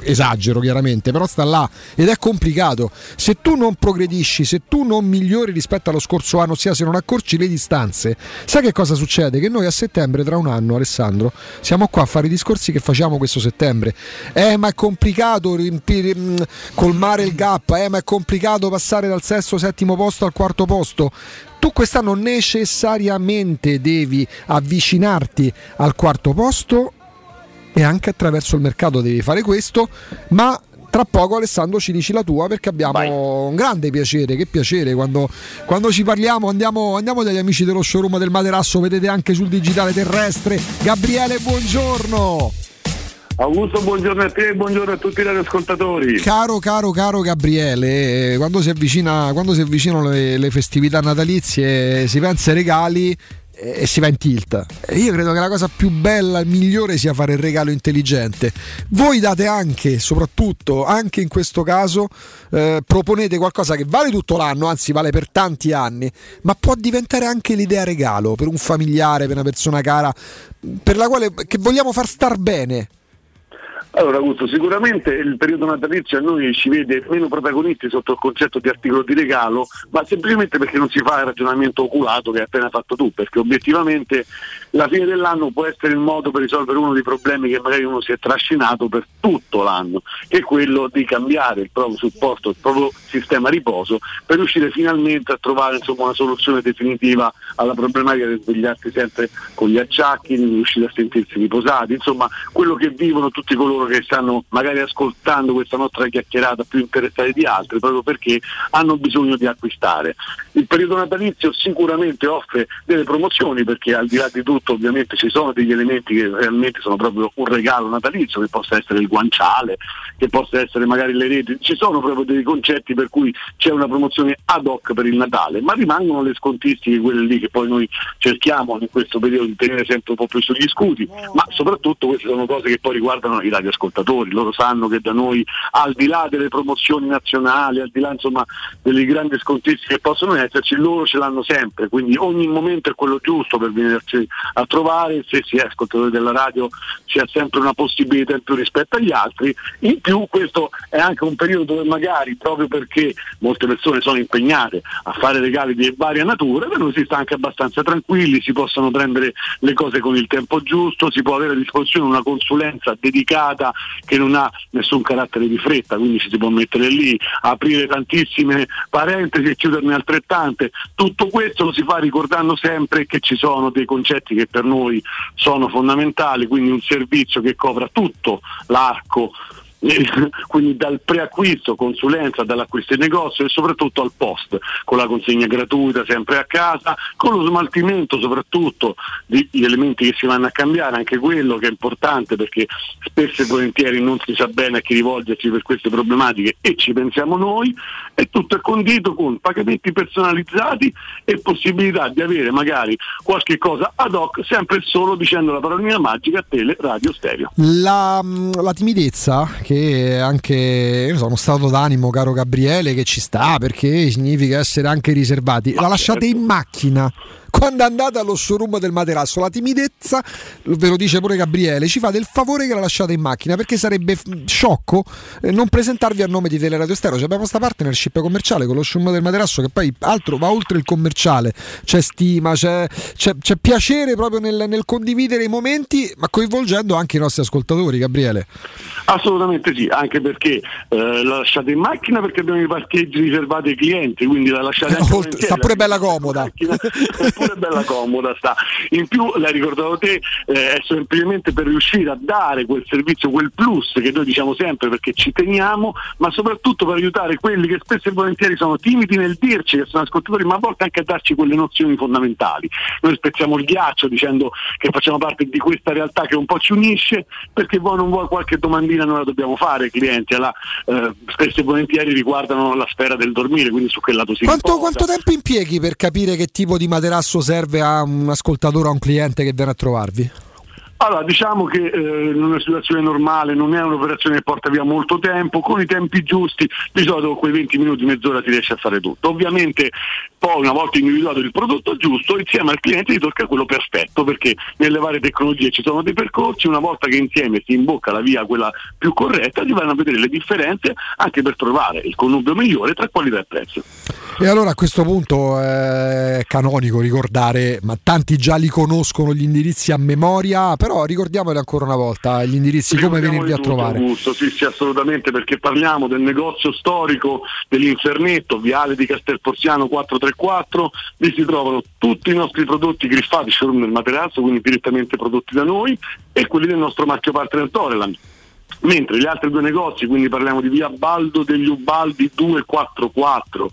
[SPEAKER 3] Esagero chiaramente, però sta là ed è complicato. Se tu non progredisci, se tu non migliori rispetto allo scorso anno, ossia se non accorci le distanze, sai che cosa succede? Che noi a settembre, tra un anno, Alessandro, siamo qua a fare i discorsi che facciamo questo settembre. Eh, ma è complicato mm, colmare il gap, eh, ma è complicato passare dal sesto, settimo posto al quarto posto. Tu quest'anno necessariamente devi avvicinarti al quarto posto e anche attraverso il mercato devi fare questo, ma tra poco Alessandro ci dici la tua perché abbiamo Vai. un grande piacere, che piacere quando, quando ci parliamo andiamo, andiamo, dagli amici dello showroom del Materasso, vedete anche sul digitale terrestre. Gabriele, buongiorno.
[SPEAKER 24] Augusto, buongiorno a te e buongiorno a tutti gli ascoltatori.
[SPEAKER 3] Caro, caro, caro Gabriele, quando si, avvicina, quando si avvicinano le, le festività natalizie si pensa ai regali e si va in tilt. Io credo che la cosa più bella, migliore sia fare il regalo intelligente. Voi date anche, soprattutto, anche in questo caso, eh, proponete qualcosa che vale tutto l'anno, anzi vale per tanti anni, ma può diventare anche l'idea regalo per un familiare, per una persona cara, per la quale che vogliamo far star bene.
[SPEAKER 24] Allora Augusto, sicuramente il periodo natalizio a noi ci vede meno protagonisti sotto il concetto di articolo di regalo, ma semplicemente perché non si fa il ragionamento oculato che hai appena fatto tu, perché obiettivamente la fine dell'anno può essere il modo per risolvere uno dei problemi che magari uno si è trascinato per tutto l'anno, che è quello di cambiare il proprio supporto, il proprio sistema riposo per riuscire finalmente a trovare insomma, una soluzione definitiva alla problematica di svegliarsi sempre con gli acciacchi, di riuscire a sentirsi riposati, insomma quello che vivono tutti coloro che stanno magari ascoltando questa nostra chiacchierata più interessati di altri, proprio perché hanno bisogno di acquistare. Il periodo natalizio sicuramente offre delle promozioni perché al di là di tutto ovviamente ci sono degli elementi che realmente sono proprio un regalo natalizio, che possa essere il guanciale, che possa essere magari le reti, ci sono proprio dei concetti per cui c'è una promozione ad hoc per il Natale, ma rimangono le scontistiche, quelle lì che poi noi cerchiamo in questo periodo di tenere sempre un po' più sugli scudi, ma soprattutto queste sono cose che poi riguardano i radioascoltatori, loro sanno che da noi al di là delle promozioni nazionali, al di là insomma delle grandi scontistiche che possono esserci, loro ce l'hanno sempre, quindi ogni momento è quello giusto per venirci a trovare, se si è ascoltatori della radio c'è sempre una possibilità in più rispetto agli altri, in più questo è anche un periodo dove magari proprio perché molte persone sono impegnate a fare regali di varia natura, per noi si sta anche abbastanza tranquilli, si possono prendere le cose con il tempo giusto, si può avere a disposizione una consulenza dedicata che non ha nessun carattere di fretta, quindi si può mettere lì, aprire tantissime parentesi e chiuderne altrettante. Tutto questo lo si fa ricordando sempre che ci sono dei concetti che per noi sono fondamentali, quindi un servizio che copra tutto l'arco quindi dal preacquisto, consulenza, dall'acquisto in negozio e soprattutto al post, con la consegna gratuita sempre a casa, con lo smaltimento soprattutto degli elementi che si vanno a cambiare, anche quello che è importante perché spesso e volentieri non si sa bene a chi rivolgersi per queste problematiche e ci pensiamo noi, e tutto è condito con pagamenti personalizzati e possibilità di avere magari qualche cosa ad hoc, sempre e solo dicendo la parolina magica tele, radio, stereo.
[SPEAKER 3] La, la timidezza che anche sono stato d'animo, caro Gabriele, che ci sta perché significa essere anche riservati. La lasciate in macchina quando andate allo showroom del materasso, la timidezza, ve lo dice pure Gabriele, ci fate il favore che la lasciate in macchina perché sarebbe sciocco eh, non presentarvi a nome di Teleradio Stereo. Cioè, abbiamo questa partnership commerciale con lo showroom del materasso che poi altro va oltre il commerciale, c'è stima, c'è, c'è, c'è piacere proprio nel, nel condividere i momenti, ma coinvolgendo anche i nostri ascoltatori, Gabriele.
[SPEAKER 24] Assolutamente sì, anche perché eh, la lasciate in macchina perché abbiamo i parcheggi riservati ai clienti, quindi la lasciate anche
[SPEAKER 3] Sta pure bella comoda.
[SPEAKER 24] Pure bella comoda sta. In più, l'hai ricordato te, eh, è semplicemente per riuscire a dare quel servizio, quel plus che noi diciamo sempre perché ci teniamo, ma soprattutto per aiutare quelli che spesso e volentieri sono timidi nel dirci che sono ascoltatori, ma a volte anche a darci quelle nozioni fondamentali. Noi spezziamo il ghiaccio dicendo che facciamo parte di questa realtà che un po' ci unisce, perché vuoi non vuoi qualche domandina noi la dobbiamo fare ai clienti, alla, eh, spesso e volentieri riguardano la sfera del dormire, quindi su quel lato si
[SPEAKER 3] quanto, quanto tempo impieghi per capire che tipo di materasso serve a un ascoltatore o a un cliente che viene a trovarvi?
[SPEAKER 24] Allora, diciamo che eh, in una situazione normale non è un'operazione che porta via molto tempo, con i tempi giusti, di solito con quei 20 minuti, mezz'ora si riesce a fare tutto. Ovviamente poi una volta individuato il prodotto giusto, insieme al cliente gli tocca quello perfetto, perché nelle varie tecnologie ci sono dei percorsi, una volta che insieme si imbocca la via quella più corretta, si vanno a vedere le differenze anche per trovare il connubio migliore tra qualità e prezzo.
[SPEAKER 3] E allora a questo punto è canonico ricordare, ma tanti già li conoscono gli indirizzi a memoria, però ricordiamoli ancora una volta, gli indirizzi come venirvi a trovare.
[SPEAKER 24] Gusto, sì, sì, assolutamente, perché parliamo del negozio storico dell'Infernetto, Viale di Castelporziano 434, lì si trovano tutti i nostri prodotti griffati, showroom del materazzo, quindi direttamente prodotti da noi, e quelli del nostro marchio partner Toreland mentre gli altri due negozi, quindi parliamo di via Baldo degli Ubaldi 244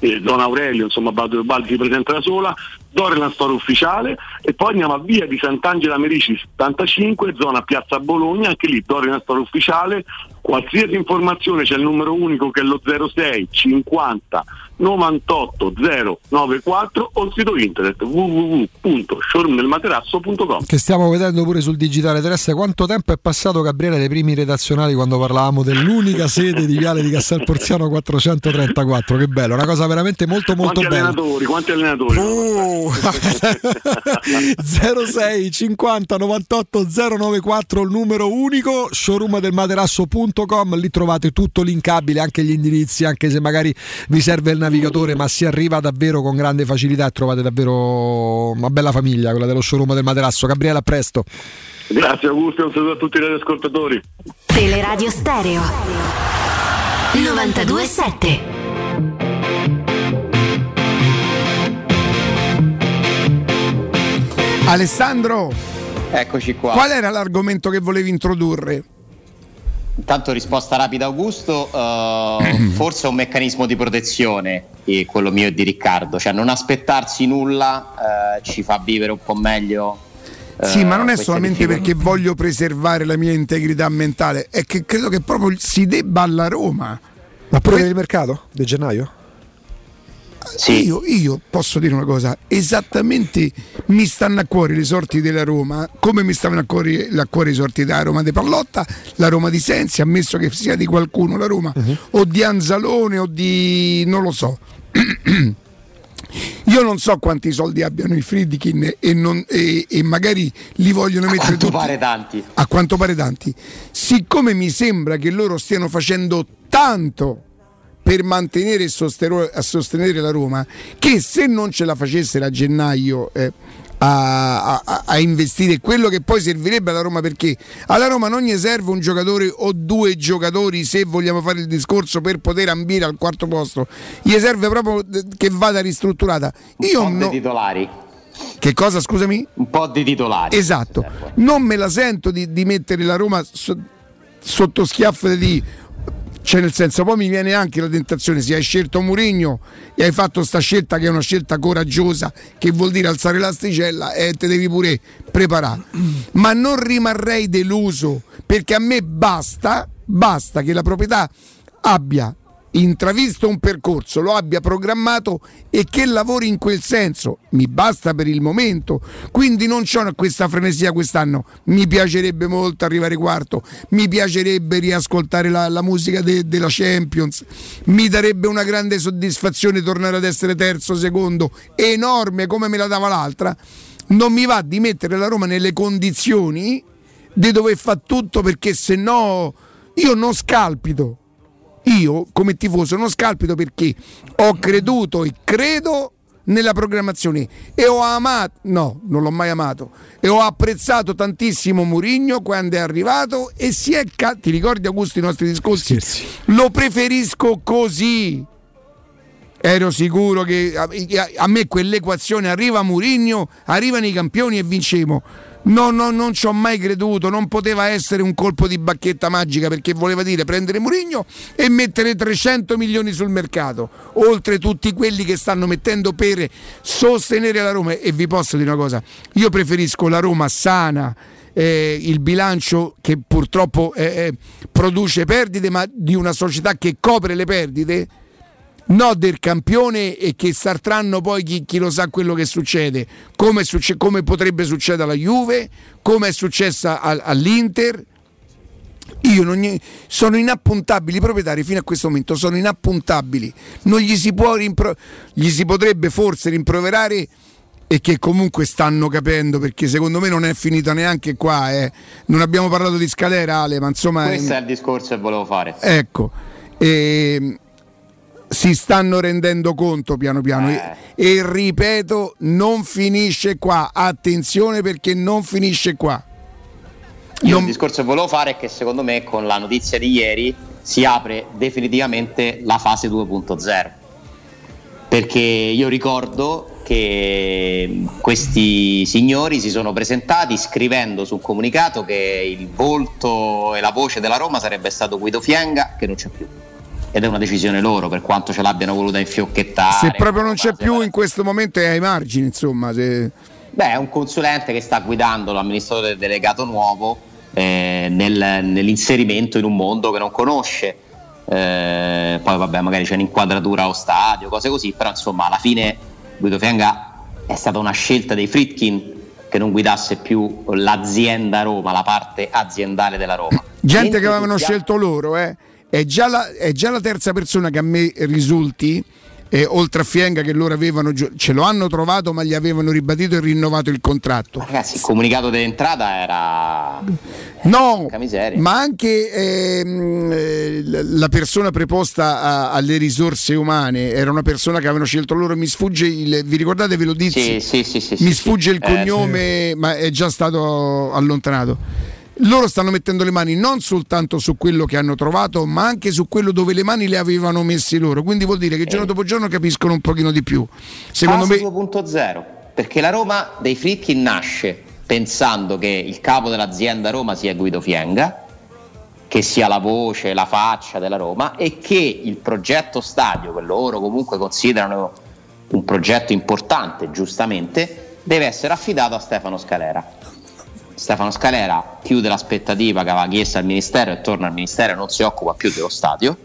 [SPEAKER 24] e Don Aurelio, insomma Baldo degli Ubaldi si presenta da sola, Doreland Store ufficiale e poi andiamo a via di Sant'Angela Merici 75, zona Piazza Bologna, anche lì Doreland Store ufficiale, qualsiasi informazione c'è il numero unico che è lo 06 50 98 094 o il sito internet www.showroomdelmaterasso.com
[SPEAKER 3] che stiamo vedendo pure sul digitale terrestre. Quanto tempo è passato Gabriele dei primi redazionali quando parlavamo dell'unica sede di Viale di Castel Porziano 434 che bello, una cosa veramente molto molto
[SPEAKER 24] quanti
[SPEAKER 3] bella.
[SPEAKER 24] allenatori, quanti allenatori?
[SPEAKER 3] Oh. 06 50 98 094 il numero unico showroomdelmaterasso.com lì trovate tutto linkabile anche gli indirizzi anche se magari vi serve il navigatore, ma si arriva davvero con grande facilità e trovate davvero una bella famiglia, quella dello showroom del materasso. Gabriele, a presto.
[SPEAKER 24] Grazie Augusto e un saluto a tutti i radioascoltatori.
[SPEAKER 12] Teleradio Stereo 927
[SPEAKER 2] Alessandro,
[SPEAKER 20] eccoci qua.
[SPEAKER 2] Qual era l'argomento che volevi introdurre?
[SPEAKER 20] Intanto risposta rapida Augusto, uh, forse è un meccanismo di protezione e quello mio e di Riccardo, cioè non aspettarsi nulla uh, ci fa vivere un po' meglio.
[SPEAKER 2] Uh, sì, ma non è solamente perché voglio preservare la mia integrità mentale, è che credo che proprio si debba alla Roma.
[SPEAKER 3] Ma pure il mercato di gennaio?
[SPEAKER 2] Sì. Io, io, posso dire una cosa, esattamente mi stanno a cuore le sorti della Roma, come mi stavano a cuore, a cuore i sorti della Roma di Pallotta, la Roma di Sensi, ammesso che sia di qualcuno la Roma, uh-huh. o di Anzalone o di... non lo so. Io non so quanti soldi abbiano i Friedkin e, non, e, e magari li vogliono a mettere
[SPEAKER 20] tutti. A quanto pare tanti.
[SPEAKER 2] A quanto pare tanti. Siccome mi sembra che loro stiano facendo tanto per mantenere e sostenere la Roma che se non ce la facessero a gennaio eh, a, a, a, investire quello che poi servirebbe alla Roma perché alla Roma non gli serve un giocatore o due giocatori se vogliamo fare il discorso per poter ambire al quarto posto. Gli serve proprio che vada ristrutturata.
[SPEAKER 20] Io un po' no... titolari.
[SPEAKER 2] Che cosa scusami?
[SPEAKER 20] un po' di titolari.
[SPEAKER 2] Esatto. Non me la sento di, di mettere la Roma so, sotto schiaffo di cioè nel senso poi mi viene anche la tentazione se hai scelto Murigno e hai fatto questa scelta che è una scelta coraggiosa che vuol dire alzare l'asticella e te devi pure preparare. Ma non rimarrei deluso perché a me basta basta che la proprietà abbia intravisto un percorso, lo abbia programmato e che lavori in quel senso. Mi basta per il momento. Quindi non c'ho questa frenesia quest'anno. Mi piacerebbe molto arrivare quarto, mi piacerebbe riascoltare la, la musica de, della Champions, mi darebbe una grande soddisfazione tornare ad essere terzo, secondo, enorme come me la dava l'altra. Non mi va di mettere la Roma nelle condizioni di dover fare tutto perché se no io non scalpito io come tifoso non scalpito perché ho creduto e credo nella programmazione e ho amato, no, non l'ho mai amato, e ho apprezzato tantissimo Murigno quando è arrivato e si è, ti ricordi Augusto i nostri discorsi? Sì. Lo preferisco così. ero sicuro che a, a me quell'equazione arriva Murigno, arrivano i campioni e vincemo. No, no, non ci ho mai creduto, non poteva essere un colpo di bacchetta magica perché voleva dire prendere Murigno e mettere 300 milioni sul mercato, oltre tutti quelli che stanno mettendo per sostenere la Roma. E vi posso dire una cosa, io preferisco la Roma sana, eh, il bilancio che purtroppo eh, eh produce perdite, ma di una società che copre le perdite no del campione e che sartranno poi chi, chi lo sa quello che succede, come, succe- come, potrebbe succedere alla Juve, come è successo all'Inter. Io non, sono inappuntabili, i proprietari fino a questo momento sono inappuntabili, non gli si, può rimpro- gli si potrebbe forse rimproverare e che comunque stanno capendo perché secondo me non è finita neanche qua. Eh. Non abbiamo parlato di Scalera, Ale, ma insomma.
[SPEAKER 20] Questo è il discorso che volevo fare.
[SPEAKER 2] Ecco. E, si stanno rendendo conto piano piano. Eh. e ripeto non finisce qua. Attenzione perché non finisce qua.
[SPEAKER 20] Io non... il discorso che volevo fare è che secondo me con la notizia di ieri si apre definitivamente la fase 2.0 perché io ricordo che questi signori si sono presentati scrivendo su un comunicato che il volto e la voce della Roma sarebbe stato Guido Fienga che non c'è più ed è una decisione loro per quanto ce l'abbiano voluta infiocchettare.
[SPEAKER 2] Se proprio non c'è più in questo momento è ai margini, insomma. Se...
[SPEAKER 20] Beh, è un consulente che sta guidando l'amministratore delegato nuovo eh, nel, nell'inserimento in un mondo che non conosce. Eh, poi vabbè, magari c'è un'inquadratura allo stadio, cose così, però insomma alla fine Guido Fianga è stata una scelta dei Fritkin che non guidasse più l'azienda Roma, la parte aziendale della Roma.
[SPEAKER 2] Gente Mentre che avevano scelto loro, eh è già, la, è già la terza persona che a me risulti eh, oltre a Fienga che loro avevano ce lo hanno trovato ma gli avevano ribadito e rinnovato il contratto.
[SPEAKER 20] Ragazzi il comunicato dell'entrata era
[SPEAKER 2] no ma anche ehm, eh, la persona preposta a, alle risorse umane era una persona che avevano scelto loro. Mi sfugge il vi ricordate ve lo dici?
[SPEAKER 20] Sì, sì, sì,
[SPEAKER 2] mi sfugge il cognome eh, ma è già stato allontanato loro stanno mettendo le mani non soltanto su quello che hanno trovato, ma anche su quello dove le mani le avevano messe loro. Quindi vuol dire che giorno dopo giorno capiscono un pochino di più.
[SPEAKER 20] Secondo Fase me 2.0, perché la Roma dei Fritkin nasce pensando che il capo dell'azienda Roma sia Guido Fienga, che sia la voce, la faccia della Roma e che il progetto stadio, che loro comunque considerano un progetto importante, giustamente, deve essere affidato a Stefano Scalera Stefano Scalera chiude l'aspettativa che aveva chiesto al Ministero e torna al Ministero e non si occupa più dello stadio,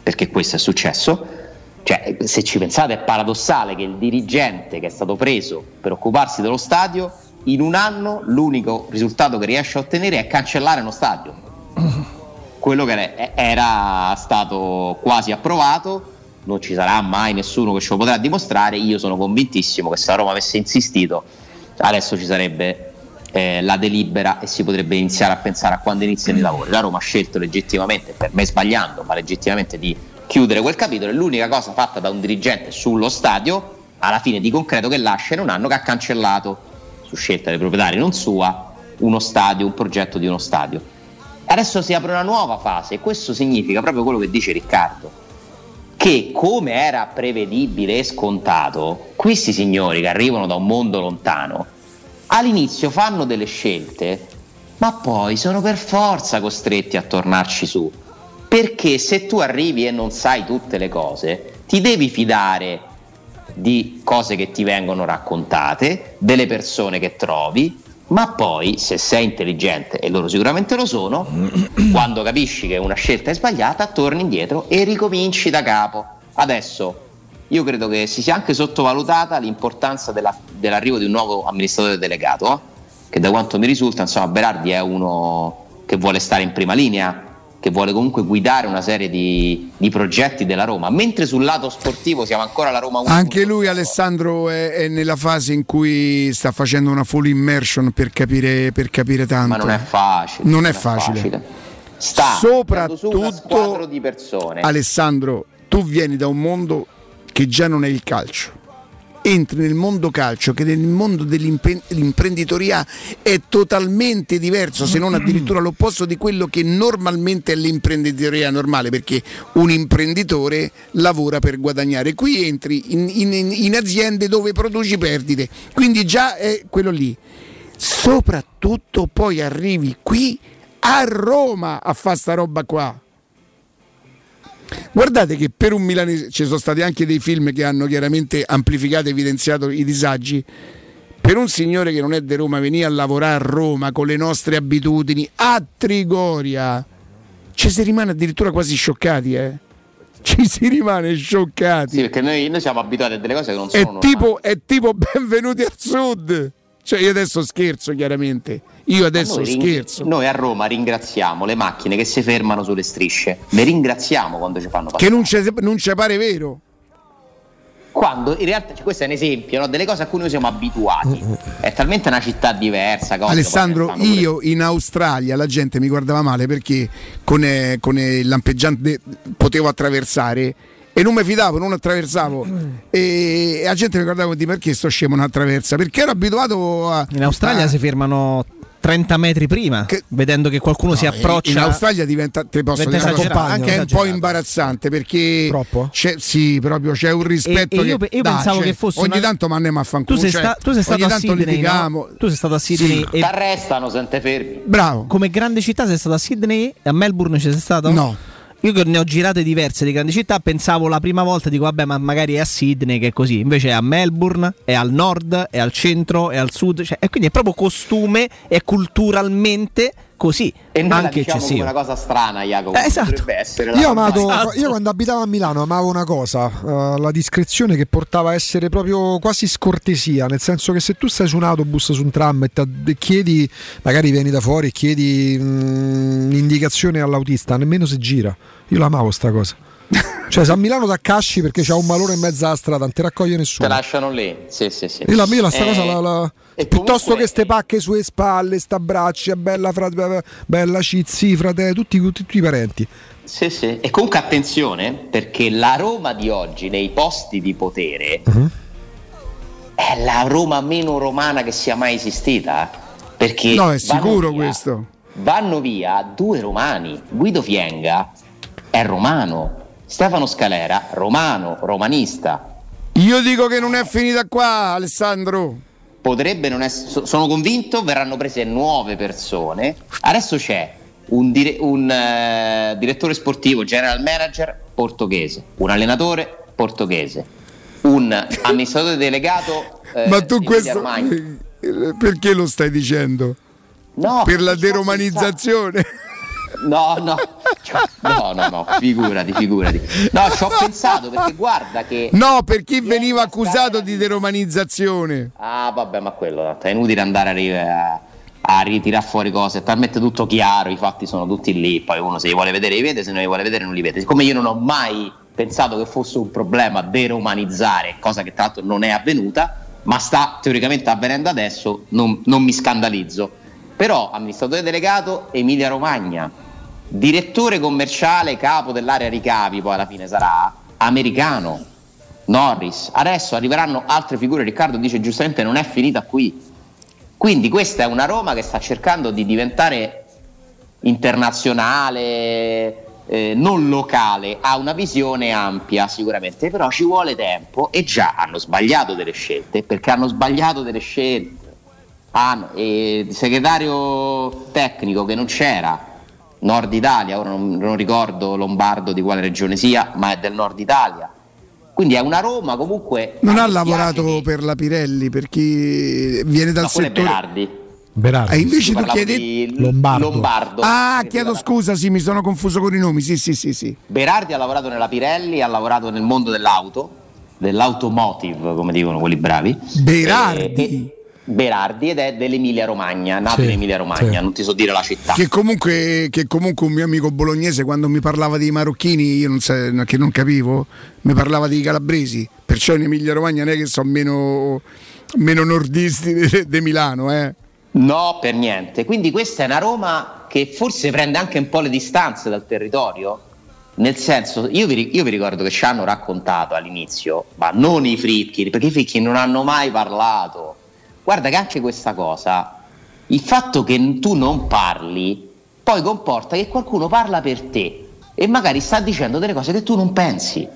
[SPEAKER 20] perché questo è successo. Cioè, se ci pensate è paradossale che il dirigente che è stato preso per occuparsi dello stadio, in un anno l'unico risultato che riesce a ottenere è cancellare uno stadio. Quello che era stato quasi approvato, non ci sarà mai nessuno che ce lo potrà dimostrare, io sono convintissimo che se la Roma avesse insistito adesso ci sarebbe eh, la delibera e si potrebbe iniziare a pensare a quando iniziano i lavori. La Roma ha scelto legittimamente, per me sbagliando, ma legittimamente di chiudere quel capitolo e l'unica cosa fatta da un dirigente sullo stadio, alla fine di concreto che lascia in un anno che ha cancellato, su scelta dei proprietari non sua, uno stadio, un progetto di uno stadio. Adesso si apre una nuova fase e questo significa proprio quello che dice Riccardo, che come era prevedibile e scontato, questi signori che arrivano da un mondo lontano all'inizio fanno delle scelte, ma poi sono per forza costretti a tornarci su. Perché se tu arrivi e non sai tutte le cose, ti devi fidare di cose che ti vengono raccontate, delle persone che trovi, ma poi se sei intelligente, e loro sicuramente lo sono, quando capisci che una scelta è sbagliata, torni indietro e ricominci da capo. Adesso io credo che si sia anche sottovalutata l'importanza della, dell'arrivo di un nuovo amministratore delegato, che da quanto mi risulta, insomma, Berardi è uno che vuole stare in prima linea, che vuole comunque guidare una serie di, di progetti della Roma, mentre sul lato sportivo siamo ancora la Roma 1.
[SPEAKER 2] Anche lui Alessandro è, è, nella fase in cui sta facendo una full immersion per capire, per capire tanto.
[SPEAKER 20] Ma non è facile.
[SPEAKER 2] Non, non è, facile. facile.
[SPEAKER 20] Sta
[SPEAKER 2] soprattutto
[SPEAKER 20] di persone.
[SPEAKER 2] Alessandro, tu vieni da un mondo che già non è il calcio. entri nel mondo calcio che nel mondo dell'imprenditoria è totalmente diverso, se non addirittura l'opposto di quello che normalmente è l'imprenditoria normale, perché un imprenditore lavora per guadagnare. Qui entri in, in, in aziende dove produci perdite, quindi già è quello lì. Soprattutto poi arrivi qui a Roma a fare sta roba qua. Guardate che per un milanese ci sono stati anche dei film che hanno chiaramente amplificato e evidenziato i disagi. Per un signore che non è di Roma venire a lavorare a Roma con le nostre abitudini a Trigoria, ci si rimane addirittura quasi scioccati, eh? Ci si rimane scioccati.
[SPEAKER 20] Sì, perché noi, noi siamo abituati a delle cose che non sono
[SPEAKER 2] è tipo, è tipo benvenuti al sud. Cioè io adesso scherzo chiaramente, io adesso noi scherzo.
[SPEAKER 20] Ring- noi a Roma ringraziamo le macchine che si fermano sulle strisce, le ringraziamo quando ci fanno passare.
[SPEAKER 2] Che non ci, non ci pare vero.
[SPEAKER 20] Quando in realtà cioè, questo è un esempio no? delle cose a cui noi siamo abituati. È talmente una città diversa.
[SPEAKER 2] Alessandro, io in Australia la gente mi guardava male perché con, eh, con il lampeggiante potevo attraversare e non mi fidavo, non attraversavo. E, la gente mi guardava di perché sto scemo non attraversa? Perché ero abituato a.
[SPEAKER 4] In Australia
[SPEAKER 2] a,
[SPEAKER 4] si fermano 30 metri prima, che, vedendo che qualcuno no, si approccia.
[SPEAKER 2] In Australia diventa, te posso diventa dire, anche un po' imbarazzante perché
[SPEAKER 3] Troppo?
[SPEAKER 2] C'è, sì, proprio c'è un rispetto.
[SPEAKER 4] E, e io,
[SPEAKER 2] che,
[SPEAKER 4] io
[SPEAKER 2] dai,
[SPEAKER 4] pensavo
[SPEAKER 2] cioè,
[SPEAKER 4] che fosse.
[SPEAKER 2] Ogni
[SPEAKER 4] una...
[SPEAKER 2] tanto mi andiamo a fanculo.
[SPEAKER 4] Tu sei, sta, tu sei stato a Sydney. No? Tu sei stato a Sydney. Sì.
[SPEAKER 20] E... Ti arrestano se te fermi.
[SPEAKER 2] Bravo.
[SPEAKER 4] Come grande città sei stato a Sydney? A Melbourne ci sei stato?
[SPEAKER 2] No.
[SPEAKER 4] Io che ne ho girate diverse di grandi città, pensavo la prima volta, dico vabbè, ma magari è a Sydney che è così. Invece è a Melbourne, è al nord, è al centro, è al sud. Cioè, e quindi è proprio costume e culturalmente così
[SPEAKER 20] e noi
[SPEAKER 4] anche
[SPEAKER 20] diciamo
[SPEAKER 4] eccessivo.
[SPEAKER 20] una cosa strana Jacopo
[SPEAKER 4] eh, esatto.
[SPEAKER 3] io, amato, esatto. io quando abitavo a Milano amavo una cosa uh, la discrezione che portava a essere proprio quasi scortesia nel senso che se tu stai su un autobus su un tram e chiedi magari vieni da fuori e chiedi mm, un'indicazione all'autista nemmeno se gira io l'amavo sta cosa cioè, se a Milano da casci perché c'ha un malore in mezzo alla strada, non ti raccoglie nessuno.
[SPEAKER 20] Te lasciano lì, sì, sì, sì.
[SPEAKER 3] Io la, io la sta eh, cosa la, la... piuttosto comunque... che ste pacche sulle spalle, sta braccia, bella, fra... bella cizzi, fratello, tutti, tutti, i parenti.
[SPEAKER 20] Sì, sì. E comunque attenzione, perché la Roma di oggi nei posti di potere uh-huh. è la Roma meno romana che sia mai esistita. Perché
[SPEAKER 2] no, è sicuro via, questo.
[SPEAKER 20] Vanno via due romani. Guido Fienga è romano Stefano Scalera, romano, romanista.
[SPEAKER 2] Io dico che non è finita qua, Alessandro.
[SPEAKER 20] Potrebbe non essere. Sono convinto verranno prese nuove persone. Adesso c'è un, dire, un uh, direttore sportivo, general manager portoghese, un allenatore portoghese, un amministratore delegato.
[SPEAKER 2] Uh, Ma tu questo. Perché lo stai dicendo?
[SPEAKER 20] No,
[SPEAKER 2] per la deromanizzazione.
[SPEAKER 20] No, no, no, no, no, figurati, figurati. No, ci ho pensato perché guarda che.
[SPEAKER 2] No, per chi veniva accusato di deromanizzazione.
[SPEAKER 20] Ah, vabbè, ma quello è inutile andare a, a ritirare fuori cose, è talmente tutto chiaro, i fatti sono tutti lì. Poi uno se li vuole vedere li vede, se non li vuole vedere non li vede. Siccome io non ho mai pensato che fosse un problema deromanizzare, cosa che tra l'altro non è avvenuta, ma sta teoricamente avvenendo adesso, non, non mi scandalizzo. Però amministratore delegato Emilia Romagna, direttore commerciale, capo dell'area ricavi, poi alla fine sarà americano. Norris, adesso arriveranno altre figure. Riccardo dice giustamente: non è finita qui. Quindi, questa è una Roma che sta cercando di diventare internazionale, eh, non locale, ha una visione ampia sicuramente, però ci vuole tempo e già hanno sbagliato delle scelte perché hanno sbagliato delle scelte. Ah, il segretario tecnico che non c'era, Nord Italia, ora non, non ricordo Lombardo di quale regione sia, ma è del Nord Italia. Quindi è una Roma comunque.
[SPEAKER 2] Non ha lavorato che... per la Pirelli perché viene dal no, settore.
[SPEAKER 20] Berardi.
[SPEAKER 3] Berardi.
[SPEAKER 2] E invece tu chiedi
[SPEAKER 3] Lombardo.
[SPEAKER 20] Lombardo.
[SPEAKER 2] Ah, chiedo scusa, sì, mi sono confuso con i nomi. Sì, sì, sì, sì.
[SPEAKER 20] Berardi ha lavorato nella Pirelli, ha lavorato nel mondo dell'auto, dell'automotive, come dicono quelli bravi.
[SPEAKER 2] Berardi.
[SPEAKER 20] E, e, Berardi ed è dell'Emilia Romagna, nato sì, in Emilia Romagna, sì. non ti so dire la città.
[SPEAKER 2] Che comunque, che comunque, un mio amico bolognese quando mi parlava dei marocchini, io non sa, che non capivo, mi parlava dei calabresi, perciò in Emilia Romagna non è che sono meno, meno nordisti di Milano. Eh.
[SPEAKER 20] No, per niente. Quindi questa è una Roma che forse prende anche un po' le distanze dal territorio, Nel senso, io vi, io vi, ricordo che ci hanno raccontato all'inizio, ma non i fricchi, perché i fricchi non hanno mai parlato. Guarda che anche questa cosa, il fatto che tu non parli, poi comporta che qualcuno parla per te e magari sta dicendo delle cose che tu non pensi.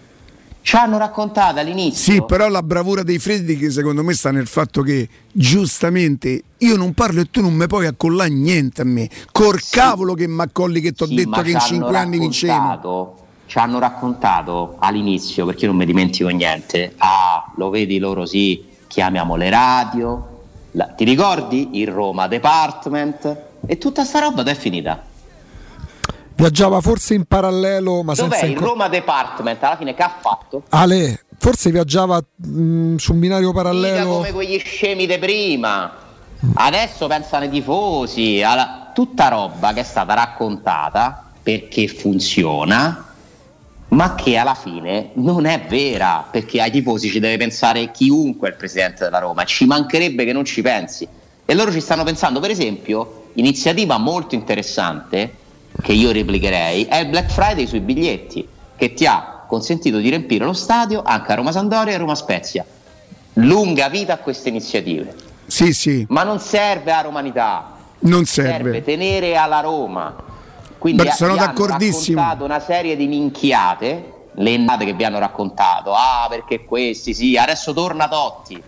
[SPEAKER 20] Ci hanno raccontato all'inizio.
[SPEAKER 2] Sì, però la bravura dei freddi secondo me sta nel fatto che giustamente io non parlo e tu non mi puoi accollare niente a me. Col sì. cavolo che mi accolli che ti ho sì, detto che in cinque anni vincevo.
[SPEAKER 20] Ci hanno raccontato all'inizio, perché io non mi dimentico niente. Ah, lo vedi loro sì, chiamiamo le radio. La, ti ricordi? Il Roma Department. E tutta sta roba è finita.
[SPEAKER 3] Viaggiava forse in parallelo, ma
[SPEAKER 20] Dov'è
[SPEAKER 3] senza
[SPEAKER 20] il Roma Department? Alla fine che ha fatto?
[SPEAKER 3] Ale, forse viaggiava mh, su un binario parallelo. Mica
[SPEAKER 20] come quegli scemi di prima. Adesso pensano ai tifosi, alla... tutta roba che è stata raccontata perché funziona, ma che alla fine non è vera, perché ai tifosi ci deve pensare chiunque è il presidente della Roma, ci mancherebbe che non ci pensi. E loro ci stanno pensando, per esempio, iniziativa molto interessante che io replicherei è il Black Friday sui biglietti, che ti ha consentito di riempire lo stadio anche a Roma Sandoria e Roma Spezia. Lunga vita a queste iniziative.
[SPEAKER 2] Sì, sì.
[SPEAKER 20] Ma non serve a romanità.
[SPEAKER 2] Non serve.
[SPEAKER 20] Serve tenere alla Roma. Quindi
[SPEAKER 2] Beh, sono d'accordissimo.
[SPEAKER 20] Hanno una serie di minchiate, le nate che vi hanno raccontato. Ah, perché questi, sì, adesso torna Totti.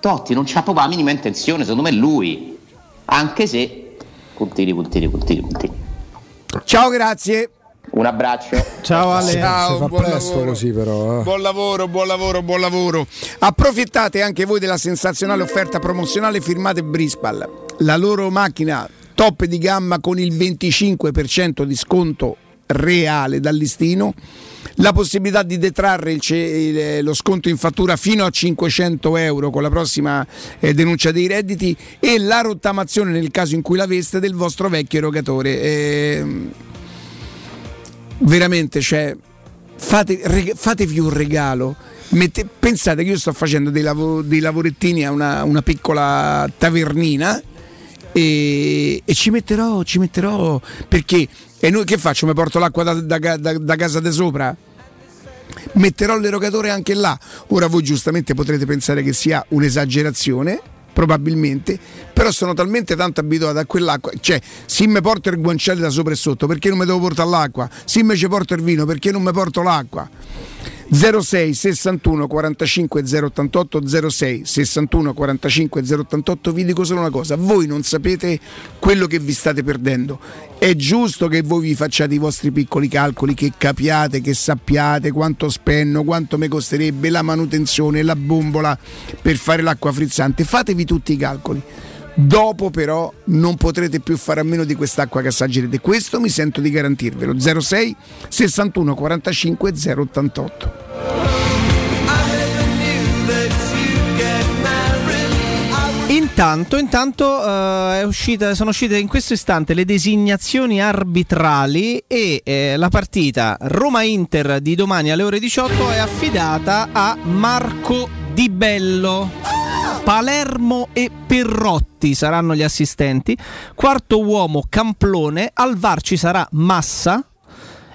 [SPEAKER 20] Totti non c'ha proprio la minima intenzione, secondo me lui. Anche se puntini, puntini, puntini, puntini.
[SPEAKER 2] Ciao, grazie.
[SPEAKER 20] Un abbraccio.
[SPEAKER 3] Ciao Ale.
[SPEAKER 2] Ciao,
[SPEAKER 3] buon lavoro. così però.
[SPEAKER 2] Eh. Buon lavoro, buon lavoro, buon lavoro. Approfittate anche voi della sensazionale offerta promozionale firmate Brispal. La loro macchina top di gamma con il 25% di sconto reale dal listino la possibilità di detrarre il, il, lo sconto in fattura fino a 500 euro con la prossima eh, denuncia dei redditi e la rottamazione nel caso in cui l'aveste del vostro vecchio erogatore. Eh, veramente, cioè, fate, reg- fatevi un regalo. Mette, pensate che io sto facendo dei, lav- dei lavorettini a una, una piccola tavernina e, e, ci metterò, ci metterò perché e noi che faccio? Mi porto l'acqua da, da, da, da casa di sopra? Metterò l'erogatore anche là. Ora voi giustamente potrete pensare che sia un'esagerazione, probabilmente, però sono talmente tanto abituato a quell'acqua, cioè se mi porto il guanciale da sopra e sotto, perché non mi devo portare l'acqua? Se mi ci porto il vino, perché non mi porto l'acqua? 06 61 45 088 06 61 45 088 vi dico solo una cosa voi non sapete quello che vi state perdendo. È giusto che voi vi facciate i vostri piccoli calcoli che capiate che sappiate quanto spenno quanto mi costerebbe la manutenzione la bombola per fare l'acqua frizzante. Fatevi tutti i calcoli Dopo però non potrete più fare a meno di quest'acqua che assaggerete. Questo mi sento di garantirvelo. 06 61 45 088.
[SPEAKER 4] Intanto, intanto uh, uscita, sono uscite in questo istante le designazioni arbitrali e eh, la partita Roma-Inter di domani alle ore 18 è affidata a Marco Di Bello. Palermo e Perrotti saranno gli assistenti. Quarto uomo Camplone, al VAR ci sarà Massa,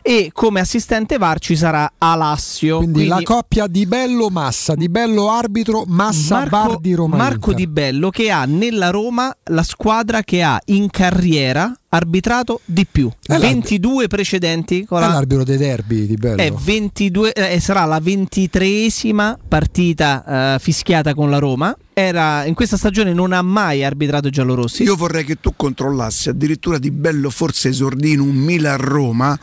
[SPEAKER 4] e come assistente VAR ci sarà Alassio.
[SPEAKER 3] Quindi, Quindi la coppia di Bello Massa, di Bello arbitro, Massa
[SPEAKER 4] Marco,
[SPEAKER 3] Bar di Roma.
[SPEAKER 4] Marco Di Bello che ha nella Roma la squadra che ha in carriera arbitrato di più. È 22 precedenti.
[SPEAKER 3] Con la... È l'arbitro dei derby di Bello.
[SPEAKER 4] È 22, eh, sarà la ventitreesima partita eh, fischiata con la Roma. Era, in questa stagione non ha mai arbitrato giallorossi.
[SPEAKER 2] Io vorrei che tu controllassi addirittura di Bello forse esordì in un Milan-Roma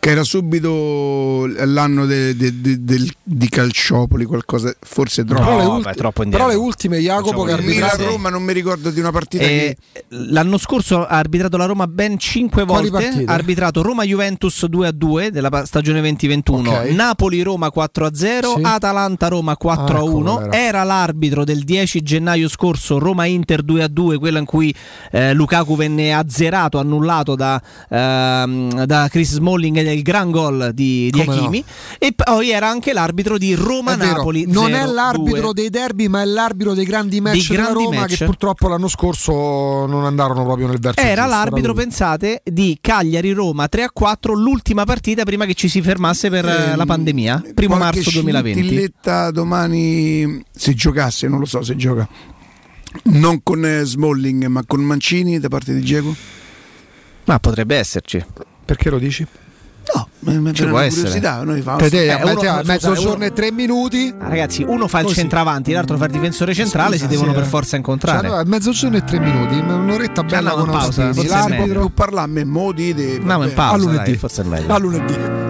[SPEAKER 2] che era subito l'anno de, de, de, di Calciopoli, qualcosa forse troppo.
[SPEAKER 3] No, però, le ulti- troppo però le ultime Jacopo che ha
[SPEAKER 2] arbitrato Roma non mi ricordo di una partita
[SPEAKER 4] eh,
[SPEAKER 2] che...
[SPEAKER 4] l'anno scorso ha arbitrato la Roma ben 5 volte, ha arbitrato Roma Juventus 2 a 2 della stagione 2021, okay. Napoli Roma 4 a 0, sì. Atalanta Roma 4 ah, a 1, ecco, era l'arbitro del 10 gennaio scorso Roma Inter 2 a 2, quella in cui eh, Lukaku venne azzerato, annullato da, eh, da Chris Smalling del gran gol di, di Hakimi no? e poi era anche l'arbitro di Roma-Napoli.
[SPEAKER 3] Non è l'arbitro dei derby, ma è l'arbitro dei grandi match di grandi Roma match. che purtroppo l'anno scorso non andarono proprio nel verso
[SPEAKER 4] Era
[SPEAKER 3] giusto,
[SPEAKER 4] l'arbitro, pensate, di Cagliari-Roma 3-4, l'ultima partita prima che ci si fermasse per eh, la pandemia, primo marzo 2020.
[SPEAKER 2] Tilletta domani se giocasse, non lo so se gioca. Non con eh, Smalling, ma con Mancini da parte di Diego?
[SPEAKER 4] Ma potrebbe esserci.
[SPEAKER 3] Perché lo dici?
[SPEAKER 2] No, ma
[SPEAKER 4] ci può essere.
[SPEAKER 2] Noi
[SPEAKER 3] fa eh, mezzogiorno e tre minuti.
[SPEAKER 4] Ah, ragazzi, uno fa il Così. centravanti, l'altro fa il difensore centrale, Scusa, si devono sì, per forza incontrare.
[SPEAKER 3] Cioè, a mezzogiorno e tre minuti, un'oretta bella con pausa.
[SPEAKER 2] L'arbitro parla a me, mo dite.
[SPEAKER 4] No, in pausa,
[SPEAKER 3] a lunedì.
[SPEAKER 4] Dai, forse è meglio.
[SPEAKER 3] A lunedì.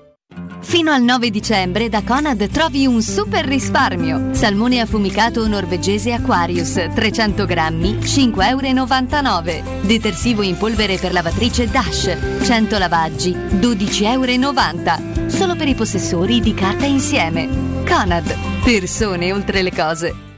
[SPEAKER 14] Fino al 9 dicembre da Conad trovi un super risparmio. Salmone affumicato norvegese Aquarius 300 grammi 5,99 euro. Detersivo in polvere per lavatrice Dash 100 lavaggi 12,90 euro. Solo per i possessori di carta insieme. Conad. Persone oltre le cose.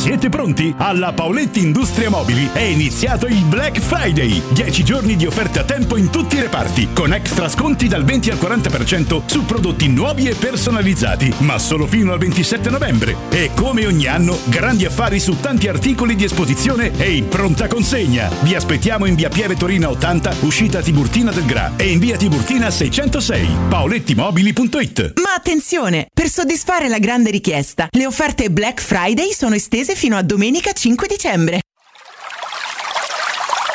[SPEAKER 9] Siete pronti? Alla Paoletti Industria Mobili è iniziato il Black Friday. 10 giorni di offerte a tempo in tutti i reparti, con extra sconti dal 20 al 40% su prodotti nuovi e personalizzati, ma solo fino al 27 novembre. E come ogni anno, grandi affari su tanti articoli di esposizione e in pronta consegna. Vi aspettiamo in via Pieve Torina 80, uscita Tiburtina del Gra e in via Tiburtina 606. paolettimobili.it.
[SPEAKER 25] Ma attenzione! Per soddisfare la grande richiesta, le offerte Black Friday sono estese fino a domenica 5 dicembre.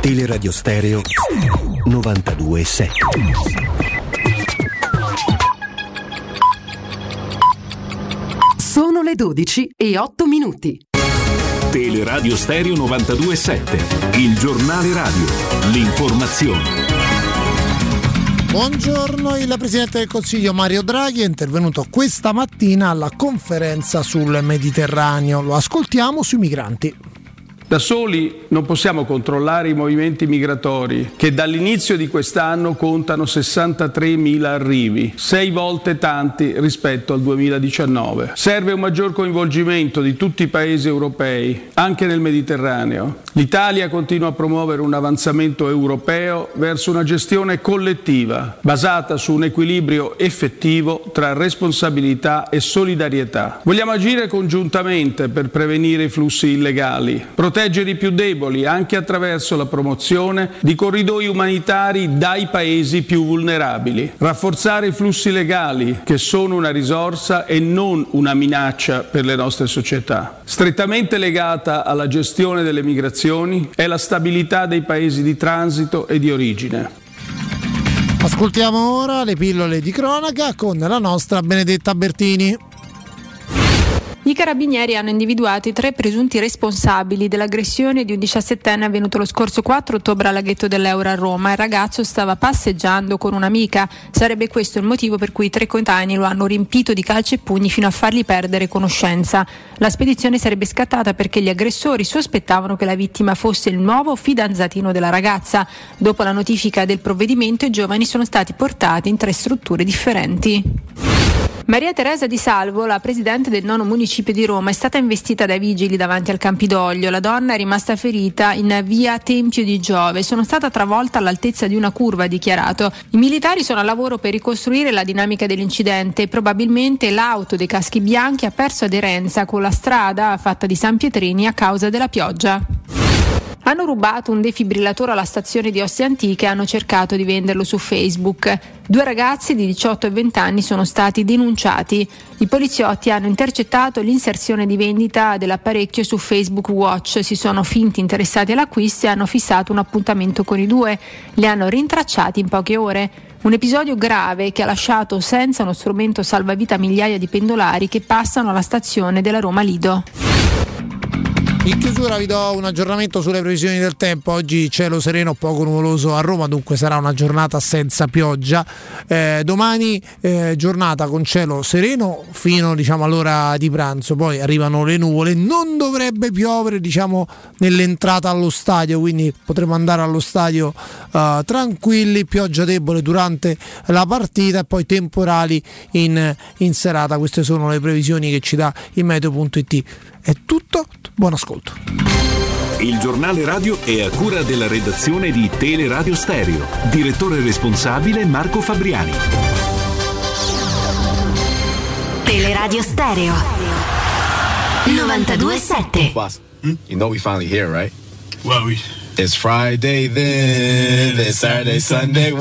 [SPEAKER 22] Teleradio Stereo 927.
[SPEAKER 12] Sono le 12 e 8 minuti.
[SPEAKER 26] Teleradio Stereo 927, il giornale radio, l'informazione.
[SPEAKER 2] Buongiorno, il Presidente del Consiglio Mario Draghi è intervenuto questa mattina alla conferenza sul Mediterraneo. Lo ascoltiamo sui migranti.
[SPEAKER 27] Da soli non possiamo controllare i movimenti migratori che dall'inizio di quest'anno contano 63.000 arrivi, sei volte tanti rispetto al 2019. Serve un maggior coinvolgimento di tutti i paesi europei, anche nel Mediterraneo. L'Italia continua a promuovere un avanzamento europeo verso una gestione collettiva, basata su un equilibrio effettivo tra responsabilità e solidarietà. Vogliamo agire congiuntamente per prevenire i flussi illegali, proteggere i più deboli anche attraverso la promozione di corridoi umanitari dai paesi più vulnerabili, rafforzare i flussi legali che sono una risorsa e non una minaccia per le nostre società. Strettamente legata alla gestione delle migrazioni è la stabilità dei paesi di transito e di origine.
[SPEAKER 2] Ascoltiamo ora le pillole di cronaca con la nostra Benedetta Bertini.
[SPEAKER 28] I carabinieri hanno individuato i tre presunti responsabili dell'aggressione di un 17enne avvenuto lo scorso 4 ottobre al laghetto dell'Euro a Roma. Il ragazzo stava passeggiando con un'amica. Sarebbe questo il motivo per cui i tre coetanei lo hanno riempito di calci e pugni fino a fargli perdere conoscenza. La spedizione sarebbe scattata perché gli aggressori sospettavano che la vittima fosse il nuovo fidanzatino della ragazza. Dopo la notifica del provvedimento i giovani sono stati portati in tre strutture differenti. Maria Teresa Di Salvo, la presidente del nono municipio di Roma, è stata investita dai vigili davanti al Campidoglio. La donna è rimasta ferita in via Tempio di Giove. Sono stata travolta all'altezza di una curva, ha dichiarato. I militari sono a lavoro per ricostruire la dinamica dell'incidente. Probabilmente l'auto dei caschi bianchi ha perso aderenza con la strada fatta di San Pietrini a causa della pioggia. Hanno rubato un defibrillatore alla stazione di Ossie Antiche e hanno cercato di venderlo su Facebook. Due ragazzi di 18 e 20 anni sono stati denunciati. I poliziotti hanno intercettato l'inserzione di vendita dell'apparecchio su Facebook Watch, si sono finti interessati all'acquisto e hanno fissato un appuntamento con i due. Li hanno rintracciati in poche ore. Un episodio grave che ha lasciato senza uno strumento salvavita migliaia di pendolari che passano alla stazione della Roma Lido.
[SPEAKER 2] In chiusura vi do un aggiornamento sulle previsioni del tempo. Oggi cielo sereno, poco nuvoloso a Roma, dunque sarà una giornata senza pioggia. Eh, domani eh, giornata con cielo sereno fino diciamo, all'ora di pranzo, poi arrivano le nuvole. Non dovrebbe piovere diciamo, nell'entrata allo stadio, quindi potremo andare allo stadio eh, tranquilli. Pioggia debole durante la partita e poi temporali in, in serata. Queste sono le previsioni che ci dà il meteo.it. È tutto, buon ascolto.
[SPEAKER 26] Il giornale radio è a cura della redazione di Teleradio Stereo. Direttore responsabile Marco Fabriani.
[SPEAKER 14] Teleradio Stereo 927.
[SPEAKER 29] Boss, you know we finally here, right? Well, we. It's Friday then, it's Saturday, Sunday.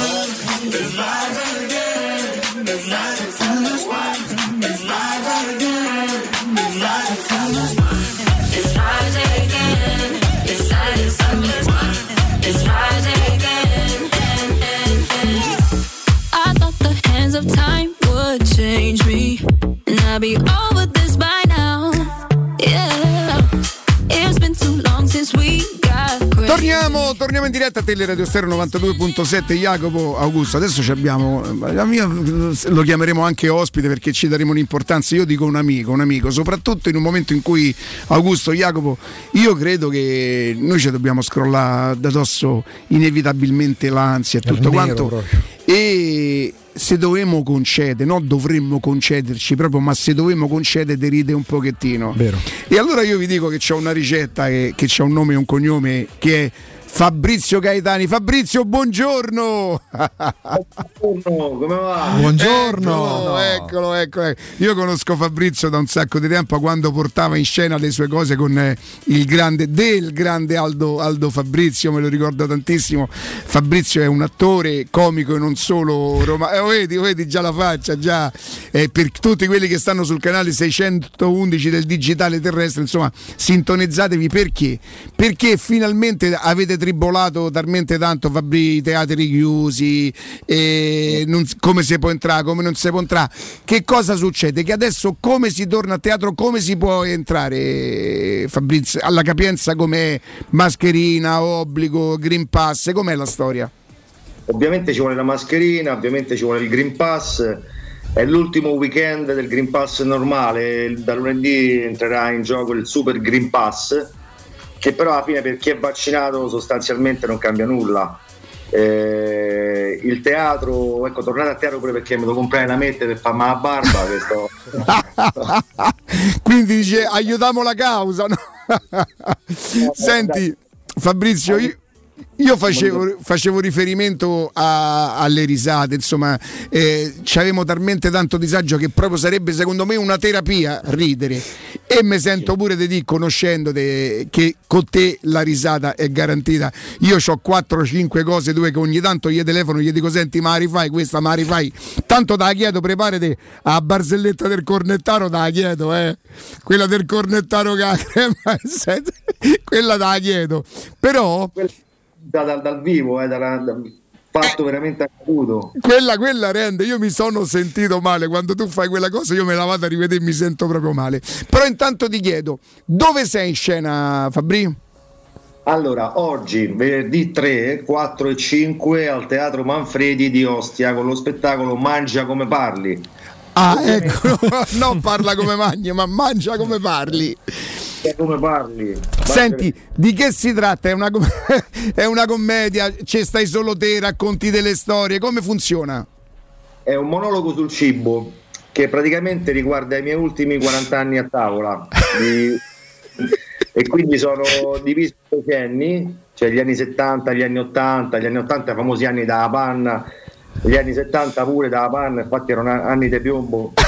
[SPEAKER 2] Be over this by now. Yeah. It's been too long since we Torniamo, torniamo, in diretta a Teleradio Stereo 92.7 Jacopo Augusto. Adesso abbiamo mia, lo chiameremo anche ospite perché ci daremo un'importanza. Io dico un amico, un amico, soprattutto in un momento in cui Augusto, Jacopo, io credo che noi ci dobbiamo scrollare da dosso inevitabilmente l'ansia e tutto quanto. Proprio. E se dovremmo concedere, no dovremmo concederci proprio, ma se dovremmo concedere deride un pochettino.
[SPEAKER 3] Vero.
[SPEAKER 2] E allora io vi dico che c'è una ricetta che, che ha un nome e un cognome che è Fabrizio Gaetani. Fabrizio, buongiorno.
[SPEAKER 30] Buongiorno, come va?
[SPEAKER 2] Buongiorno. Eccolo, eccolo, eccolo, ecco. Io conosco Fabrizio da un sacco di tempo quando portava in scena le sue cose con eh, il grande, del grande Aldo, Aldo Fabrizio, me lo ricordo tantissimo. Fabrizio è un attore comico e non solo romano. Eh, vedi, vedi già la faccia, già. Eh, per tutti quelli che stanno sul canale 611 del digitale terrestre, insomma, sintonizzatevi perché? Perché finalmente avete tribolato talmente tanto Fabri, i teatri chiusi, non, come si può entrare, come non si può entrare. Che cosa succede? Che adesso come si torna a teatro, come si può entrare Fabrizio? Alla capienza come mascherina, obbligo, Green Pass, com'è la storia?
[SPEAKER 30] Ovviamente ci vuole la mascherina, ovviamente ci vuole il Green Pass. È l'ultimo weekend del Green Pass normale, da lunedì entrerà in gioco il Super Green Pass, che però alla fine per chi è vaccinato sostanzialmente non cambia nulla. Eh, il teatro, ecco, tornate a teatro pure perché mi devo comprare la mette per farmi la barba. Sto...
[SPEAKER 2] Quindi dice aiutiamo la causa. No? Senti, Fabrizio, io, io facevo, facevo riferimento a, alle risate, insomma, eh, avevamo talmente tanto disagio che proprio sarebbe secondo me una terapia ridere. E mi sento pure di dire, conoscendoti, che con te la risata è garantita. Io ho 4-5 cose, due che ogni tanto gli telefono, gli dico: Senti, ma rifai questa, ma rifai. Tanto da chiedo, preparati a barzelletta del cornettaro, da chiedo, eh. Quella del cornettaro che ha crema, quella da chiedo. Però
[SPEAKER 30] da, da, dal vivo, eh, da, da, fatto veramente accaduto.
[SPEAKER 2] Quella, quella rende, io mi sono sentito male quando tu fai quella cosa, io me la vado a rivedere e mi sento proprio male. Però intanto ti chiedo, dove sei in scena Fabri?
[SPEAKER 30] Allora, oggi, venerdì 3, 4 e 5 al Teatro Manfredi di Ostia con lo spettacolo Mangia come parli.
[SPEAKER 2] Ah, ecco, non parla come magni, ma mangia come parli
[SPEAKER 30] come parli.
[SPEAKER 2] Senti, di che si tratta? È una, è una commedia? Ci stai solo te, racconti delle storie? Come funziona?
[SPEAKER 30] È un monologo sul cibo che praticamente riguarda i miei ultimi 40 anni a tavola. Di... e quindi sono divisi in decenni, cioè gli anni 70, gli anni 80, gli anni 80 i famosi anni da panna, gli anni 70 pure da panna, infatti erano anni di piombo,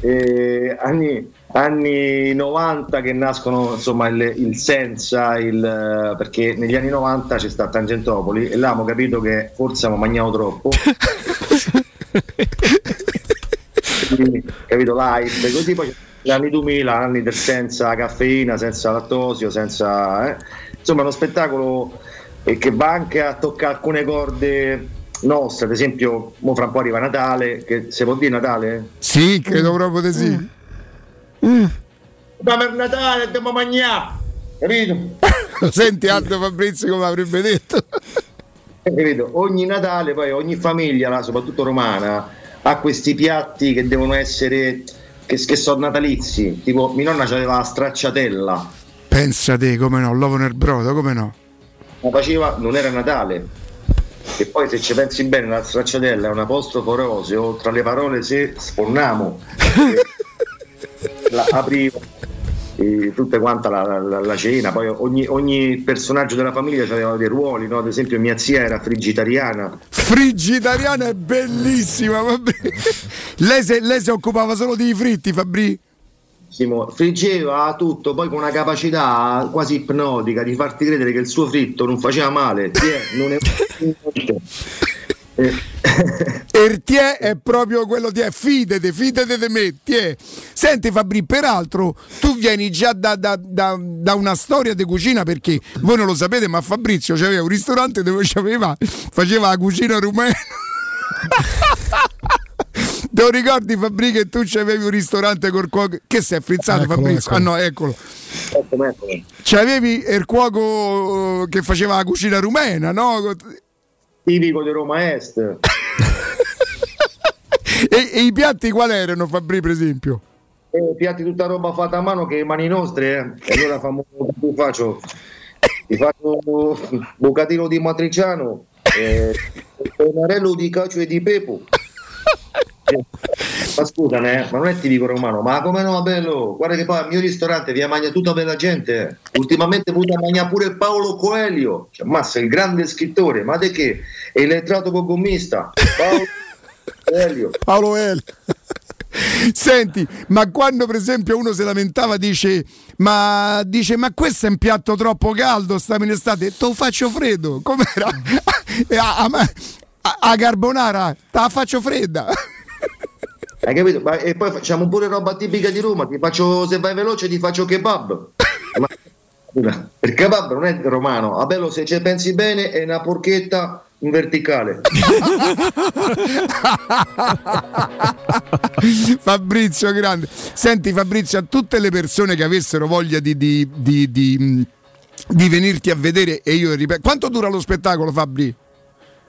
[SPEAKER 30] e anni anni 90 che nascono insomma il, il senza il, perché negli anni 90 c'è stata Tangentopoli e là abbiamo capito che forse abbiamo mangiato troppo. Quindi, capito? Light così poi gli anni 2000 anni del senza caffeina senza lattosio senza eh. insomma uno spettacolo eh, che va anche a toccare alcune corde nostre ad esempio mo fra un po' arriva Natale che se può dire Natale?
[SPEAKER 2] sì credo proprio di sì mm
[SPEAKER 30] Mm. Ma per Natale dobbiamo mangiare, capito?
[SPEAKER 2] Senti Aldo Fabrizio come avrebbe detto.
[SPEAKER 30] Eh, capito? Ogni Natale, poi ogni famiglia, soprattutto romana, ha questi piatti che devono essere, che, che sono natalizi. Tipo, mia nonna aveva la stracciatella.
[SPEAKER 2] Pensate come no, l'uovo nel brodo, come no?
[SPEAKER 30] Faceva, non era Natale. E poi se ci pensi bene, la stracciatella è un apostrofo roseo tra le parole se sfornamo. la aprivo e tutta quanta la, la, la, cena, poi ogni, ogni, personaggio della famiglia aveva dei ruoli, no? ad esempio mia zia era frigitariana.
[SPEAKER 2] Frigitariana è bellissima, lei, se, lei si occupava solo di fritti, Fabri?
[SPEAKER 30] Friggeva tutto, poi con una capacità quasi ipnotica di farti credere che il suo fritto non faceva male. non è...
[SPEAKER 2] Ertie è proprio quello di fidete, fidete di me. Tie. Senti Fabri, peraltro tu vieni già da, da, da, da, una storia di cucina perché voi non lo sapete, ma Fabrizio aveva un ristorante dove faceva la cucina rumena. Te lo ricordi Fabri che tu avevi un ristorante col cuoco? Che sei frizzato eccolo, Fabrizio? Eccolo. Ah no, eccolo. Eccolo, eccolo. C'avevi il cuoco che faceva la cucina rumena, no?
[SPEAKER 30] tipico di Roma Est.
[SPEAKER 2] e, e, i piatti qual erano, Fabri, per esempio?
[SPEAKER 30] Eh, piatti tutta roba fatta a mano che mani nostre, eh. allora famo, faccio, ti faccio un bucatino di matriciano, eh, un di cacio e di pepo ma scusami, eh, ma non è tipico romano, ma come no, bello? Guarda che poi al mio ristorante vi mangia tutta per la gente. Ultimamente venuto a mangiare pure Paolo Coelho, cioè, massa il grande scrittore, ma di che? È con gommista. Paolo Coelho.
[SPEAKER 2] Paolo Coelho. Senti, ma quando per esempio uno si lamentava dice ma, dice, ma questo è un piatto troppo caldo, stiamo in estate, te lo faccio freddo, com'era? a, a, a carbonara, te la faccio fredda.
[SPEAKER 30] Hai capito? Ma, e poi facciamo pure roba tipica di Roma. Ti faccio, se vai veloce, ti faccio kebab. Ma Il kebab non è romano, a bello se ci pensi bene è una porchetta in verticale.
[SPEAKER 2] Fabrizio grande. Senti Fabrizio, a tutte le persone che avessero voglia di, di, di, di, venirti a vedere e io ripeto, quanto dura lo spettacolo Fabri?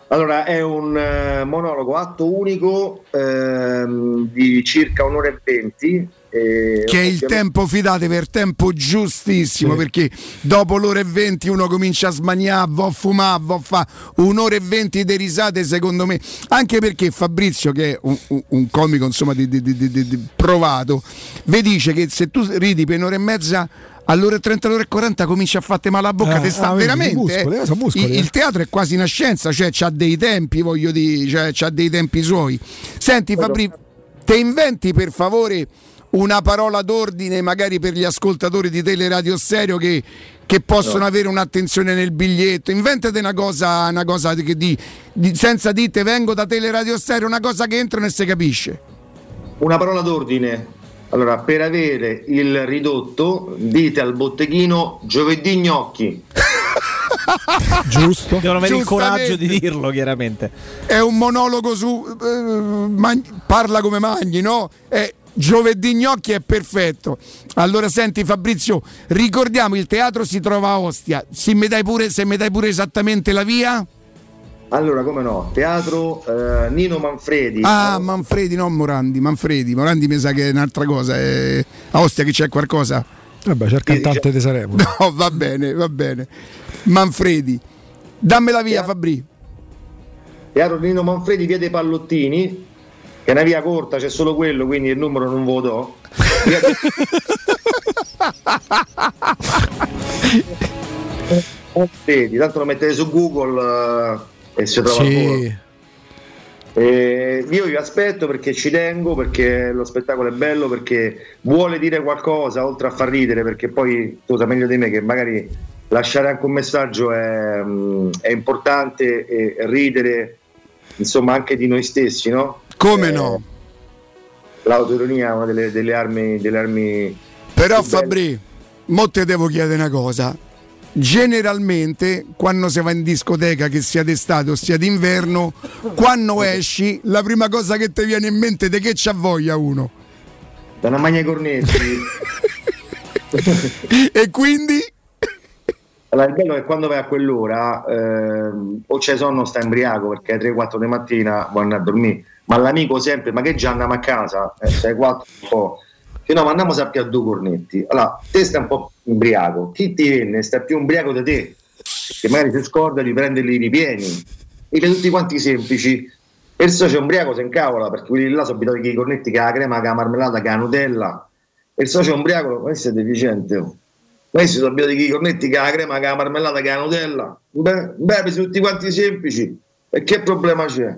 [SPEAKER 30] Allora, è un eh, monologo atto unico ehm, di circa un'ora e venti.
[SPEAKER 2] Eh, che è il tempo, fidate, per tempo giustissimo, sì. perché dopo l'ora e venti uno comincia a smaniare, va a fumare, va a fare un'ora e venti di risate, secondo me. Anche perché Fabrizio, che è un, un comico insomma di, di, di, provato, vi dice che se tu ridi per un'ora e mezza all'ora 30, all'ora e 40 comincia a fare male la bocca, eh, te sta ah, veramente. Muscoli, eh. muscoli, il, il, teatro è quasi una scienza, cioè ha dei tempi, voglio dire, cioè c'ha dei tempi suoi. Senti Fabri, te inventi per favore una parola d'ordine magari per gli ascoltatori di Teleradio Stereo che, che possono no. avere un'attenzione nel biglietto. Inventate una cosa, una cosa che di, di, senza dite vengo da Teleradio Stereo, una cosa che entrano e si capisce.
[SPEAKER 30] Una parola d'ordine. Allora, per avere il ridotto, dite al botteghino giovedì gnocchi.
[SPEAKER 4] Giusto. Devono avere il coraggio di dirlo, chiaramente.
[SPEAKER 2] È un monologo su. Eh, man- parla come Magni, no? È giovedì gnocchi è perfetto. Allora, senti, Fabrizio, ricordiamo il teatro si trova a Ostia. Se mi dai pure, se mi dai pure esattamente la via?
[SPEAKER 30] Allora, come no? Teatro eh, Nino Manfredi.
[SPEAKER 2] Ah, Manfredi, non Morandi. Manfredi. Morandi mi sa che è un'altra cosa. È... A Ostia che c'è qualcosa?
[SPEAKER 3] Vabbè, c'è il cantante di Saremo.
[SPEAKER 2] No, va bene, va bene. Manfredi. Dammela via, Teatro... Fabri.
[SPEAKER 30] Teatro Nino Manfredi, via dei Pallottini, che è una via corta, c'è solo quello, quindi il numero non lo do. Manfredi, tanto lo mettete su Google. Uh e si trova sì. E io vi aspetto perché ci tengo, perché lo spettacolo è bello, perché vuole dire qualcosa oltre a far ridere, perché poi tu sai meglio di me che magari lasciare anche un messaggio è, mm, è importante e ridere insomma anche di noi stessi, no?
[SPEAKER 2] Come eh, no?
[SPEAKER 30] L'autoironia è una delle, delle armi, delle armi
[SPEAKER 2] Però Fabri, mo te devo chiedere una cosa generalmente quando si va in discoteca che sia d'estate o sia d'inverno quando esci la prima cosa che ti viene in mente è che c'ha voglia uno.
[SPEAKER 30] Da una magna cornetti
[SPEAKER 2] e quindi?
[SPEAKER 30] Allora, il bello è che quando vai a quell'ora eh, o c'è sonno o sta embriaco perché alle 3-4 di mattina vuoi andare a dormire. Ma l'amico sempre ma che già andiamo a casa? Eh, 6-4 oh, che no, ma andiamo più a due cornetti. Allora, te stai un po' ubriaco, chi ti viene sta più ubriaco di te, che magari si scorda di prenderli i ripieni. E tutti quanti semplici. E il socio ubriaco si incavola perché quelli là sono abituati ai cornetti che ha la crema, che ha la marmellata, che ha la Nutella. E il socio ubriaco, questo è deficiente. Oh. Questi sono abituati ai cornetti che ha la crema, che ha la marmellata, che ha la Nutella. Beh, beh, tutti quanti semplici. E che problema c'è?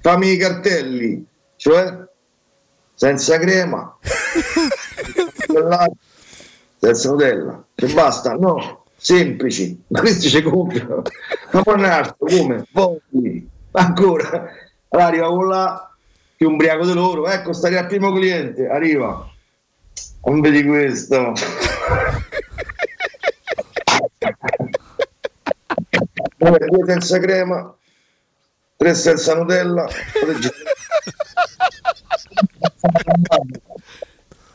[SPEAKER 30] Fammi i cartelli, cioè senza crema, senza Nutella, che basta, no, semplici, ma questi ci comprano, ma poi un altro, come? Poi, ancora, allora arriva quello là, più ubriaco di loro, ecco, stai al primo cliente, arriva, non vedi questo. Vabbè, due senza crema, tre senza Nutella,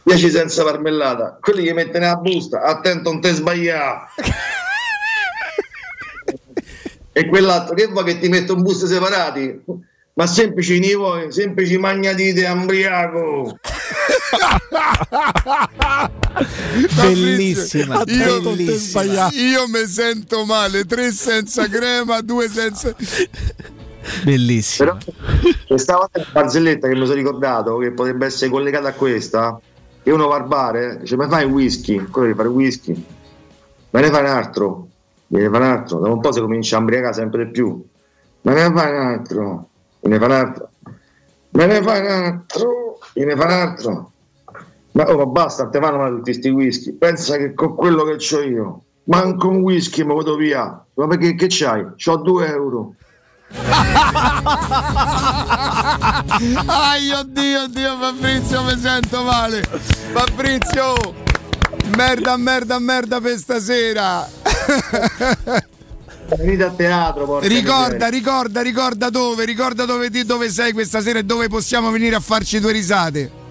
[SPEAKER 30] 10 senza marmellata, quelli che mettono nella busta, attento non te sbagliare. e quell'altro che vuoi che ti metto in buste separati? Ma semplici ni voi, semplici magnatite ambriaco.
[SPEAKER 4] bellissima, io, bellissima.
[SPEAKER 2] io mi sento male, tre senza crema, due senza
[SPEAKER 4] Bellissimo.
[SPEAKER 30] c'è stata una barzelletta che mi sono ricordato che potrebbe essere collegata a questa. Che uno va al bar, dice: Ma fai whisky? Quello di fare whisky, ma ne fai un altro, me ne fai un altro. Dopo un po' si comincia a imbriacare sempre di più. Ma ne fai un altro, me ne fai un altro, me ne fai un altro, me ne fai un altro. Ma oh, basta, te male tutti questi whisky. Pensa che con quello che ho io, manco un whisky mi vado via. Ma perché che c'hai? Ho due euro.
[SPEAKER 2] Ai oddio, oddio Fabrizio, mi sento male. Fabrizio, merda, merda, merda per stasera.
[SPEAKER 30] Venite a teatro,
[SPEAKER 2] Ricorda, ricorda, ricorda dove, ricorda dove, dove sei questa sera e dove possiamo venire a farci due risate.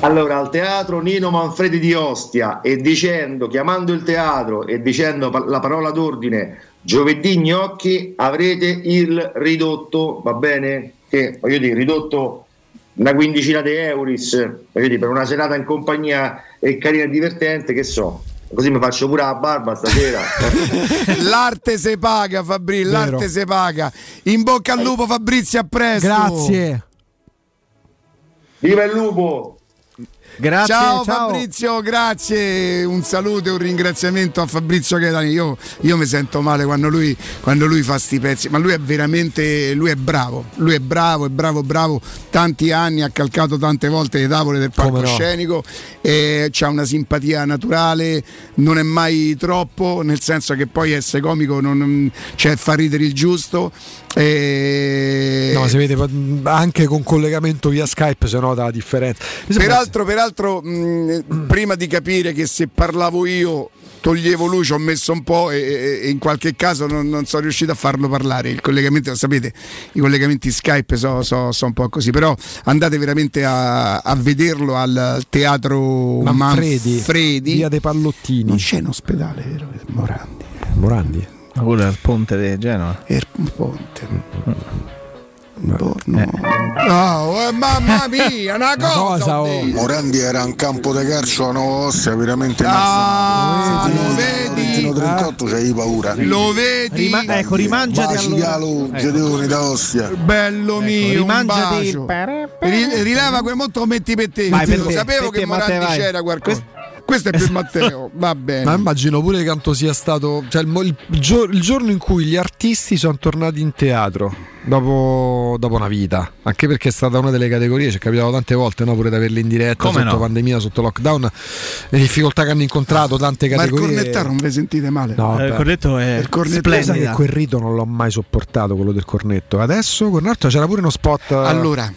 [SPEAKER 30] Allora, al teatro Nino Manfredi di Ostia e dicendo, chiamando il teatro e dicendo la parola d'ordine giovedì gnocchi avrete il ridotto, va bene? Che voglio dire, ridotto una quindicina di euris, voglio dire, per una serata in compagnia e carina e divertente, che so. Così mi faccio pure la barba stasera.
[SPEAKER 2] l'arte se paga, Fabrizio, l'arte se paga. In bocca al lupo, Fabrizio, a presto.
[SPEAKER 3] Grazie.
[SPEAKER 30] Viva il lupo!
[SPEAKER 2] Grazie, ciao, ciao, Fabrizio, grazie. Un saluto e un ringraziamento a Fabrizio Gaetani. Io, io mi sento male quando lui, quando lui fa sti pezzi, ma lui è veramente lui è bravo. Lui è bravo, è bravo, bravo. Tanti anni, ha calcato tante volte le tavole del palcoscenico, no? ha una simpatia naturale, non è mai troppo, nel senso che poi essere comico non, cioè, fa ridere il giusto. E...
[SPEAKER 3] No, si vede anche con collegamento via Skype, se nota la differenza.
[SPEAKER 2] Peraltro, peraltro mh, prima di capire che se parlavo io toglievo lui, ci ho messo un po' e, e in qualche caso non, non, sono riuscito a farlo parlare. Il collegamento, sapete, i collegamenti Skype sono so, so un po' così, però andate veramente a, a vederlo al teatro Manfredi, Manfredi.
[SPEAKER 3] via dei Pallottini.
[SPEAKER 2] Non c'è in ospedale, vero? Morandi.
[SPEAKER 3] Morandi.
[SPEAKER 4] Ma quello è il ponte di Genova.
[SPEAKER 2] Il ponte. Mm-hmm. No, eh. oh, mamma mia, una cosa!
[SPEAKER 31] oh. Morandi era un campo di calcio a nuova ossia veramente
[SPEAKER 2] ah, lo vedi?
[SPEAKER 31] 38 c'hai paura.
[SPEAKER 2] Lo vedi?
[SPEAKER 4] Rima- ecco, rimangiati
[SPEAKER 31] allora. Gedeoni da ossia.
[SPEAKER 2] Bello ecco, mio, rimangiati il... Rileva quel molto metti per te. Vai, per te sapevo per che Morandi c'era qualcosa. Questo è per Matteo, va bene.
[SPEAKER 3] Ma immagino pure che quanto sia stato. Cioè il, il, il, giorno in cui gli artisti sono tornati in teatro dopo, dopo, una vita. Anche perché è stata una delle categorie, ci è capitato tante volte no, pure di averli in diretta Come sotto no? pandemia, sotto lockdown. Le difficoltà che hanno incontrato, tante categorie.
[SPEAKER 2] Ma il cornettaro non vi sentite male?
[SPEAKER 3] No,
[SPEAKER 4] eh, il cornetto è. Il cornetto
[SPEAKER 3] che quel rito non l'ho mai sopportato, quello del cornetto. Adesso con Cornetto c'era pure uno spot.
[SPEAKER 2] Allora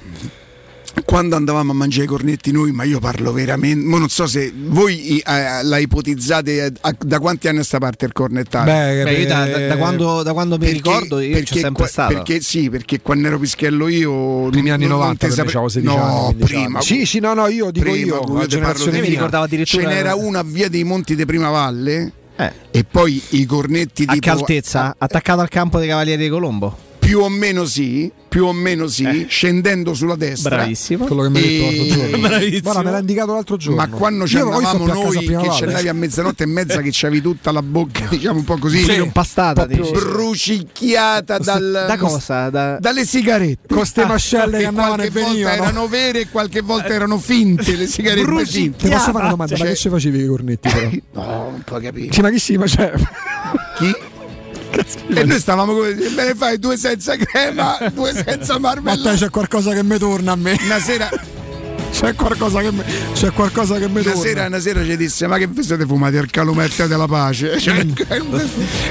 [SPEAKER 2] quando andavamo a mangiare i cornetti noi, ma io parlo veramente, ma non so se voi eh, la ipotizzate eh, da quanti anni a sta parte il cornettario?
[SPEAKER 4] Beh, Beh da, da, da, quando, da, quando, mi perché, ricordo io perché, c'è sempre qua, stato.
[SPEAKER 2] Perché sì, perché quando ero pischello io...
[SPEAKER 3] Primi anni 90
[SPEAKER 2] sape...
[SPEAKER 3] avevo 16
[SPEAKER 2] no,
[SPEAKER 3] anni.
[SPEAKER 2] prima.
[SPEAKER 3] Sì, sì, no, no, io dico prima, io, la generazione
[SPEAKER 4] mi ricordavo addirittura...
[SPEAKER 2] Ce n'era una a Via dei Monti di Prima Valle eh. e poi i cornetti
[SPEAKER 4] a
[SPEAKER 2] tipo...
[SPEAKER 4] che altezza? A... Attaccato al campo dei Cavalieri di Colombo?
[SPEAKER 2] Più o meno sì, più o meno sì, eh. scendendo sulla destra.
[SPEAKER 4] Bravissimo.
[SPEAKER 3] Quello che mi hai detto l'altro giorno. Bravissimo. Guarda, me l'ha indicato l'altro giorno.
[SPEAKER 2] Ma quando ci andavamo noi, che ci andavi a mezzanotte e mezza, che c'avevi tutta la bocca, diciamo un po' così,
[SPEAKER 4] sì, un pastata,
[SPEAKER 2] brucicchiata dal,
[SPEAKER 4] da cosa? Da...
[SPEAKER 2] dalle sigarette.
[SPEAKER 3] Con queste mascelle che andavano e venivano.
[SPEAKER 2] erano vere e qualche volta erano finte le sigarette finte.
[SPEAKER 3] Ti posso fare una domanda? Cioè... Ma che ci facevi i cornetti? Però?
[SPEAKER 2] no, non puoi capire.
[SPEAKER 3] Sì, ma chi si faceva?
[SPEAKER 2] Chi? E noi stavamo come me ne fai due senza crema, due senza marmellata.
[SPEAKER 3] Ma c'è qualcosa che mi torna a me.
[SPEAKER 2] Una sera
[SPEAKER 3] c'è qualcosa che mi, c'è qualcosa che mi
[SPEAKER 2] una sera, una sera ci disse ma che vi siete fumati al calumette della pace cioè,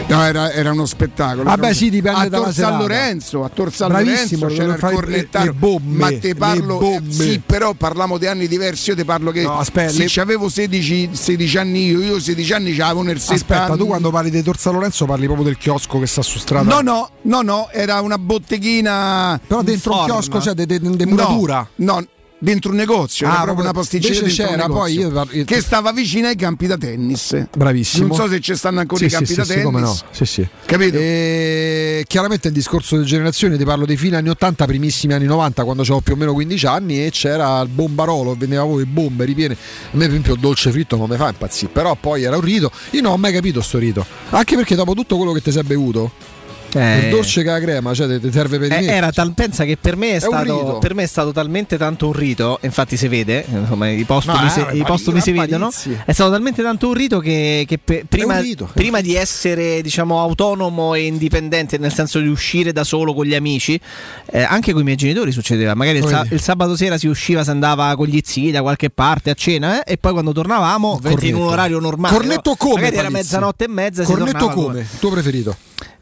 [SPEAKER 2] no era, era, uno spettacolo
[SPEAKER 3] vabbè sì dipende
[SPEAKER 2] a
[SPEAKER 3] Tor
[SPEAKER 2] San Lorenzo a Tor San Lorenzo c'era il cornettario
[SPEAKER 3] bombe,
[SPEAKER 2] ma te parlo sì però parliamo di anni diversi io ti parlo che no, aspetta, se le... avevo 16, 16, anni io io 16 anni ce l'avevo nel 70
[SPEAKER 3] aspetta
[SPEAKER 2] anni.
[SPEAKER 3] tu quando parli di Tor San Lorenzo parli proprio del chiosco che sta su strada
[SPEAKER 2] no no no no era una botteghina
[SPEAKER 3] però dentro un, un chiosco cioè di muratura
[SPEAKER 2] no, no dentro un negozio, ah, era proprio una posticina c'era poi io, io, che stava vicino ai campi da tennis.
[SPEAKER 3] Bravissimo.
[SPEAKER 2] Non so se ci stanno ancora sì, i campi
[SPEAKER 3] sì,
[SPEAKER 2] da
[SPEAKER 3] sì,
[SPEAKER 2] tennis.
[SPEAKER 3] no. Sì, sì.
[SPEAKER 2] Capito?
[SPEAKER 3] E... Chiaramente il discorso di generazione, ti parlo dei fine anni 80, primissimi anni 90, quando avevo più o meno 15 anni e c'era il bombarolo, vendeva voi bombe ripiene. A me per esempio il dolce fritto non mi fa impazzire, però poi era un rito. Io non ho mai capito sto rito. Anche perché dopo tutto quello che ti sei bevuto eh, il dolce che la crema, cioè ti serve per
[SPEAKER 4] eh, era tal, pensa che per me, è, è stato, per me è stato talmente tanto un rito, infatti si vede, insomma, i postumi, no, si, eh, i postumi si vedono, è stato talmente tanto un rito che, che pe, prima, rito. prima, di essere diciamo autonomo e indipendente, nel senso di uscire da solo con gli amici, eh, anche con i miei genitori succedeva, magari il, sa, il, sabato sera si usciva, si andava con gli zii da qualche parte a cena eh, e poi quando tornavamo in un orario normale.
[SPEAKER 3] Cornetto come?
[SPEAKER 4] Magari era mezzanotte e mezza.
[SPEAKER 3] Cornetto come? Tuo preferito?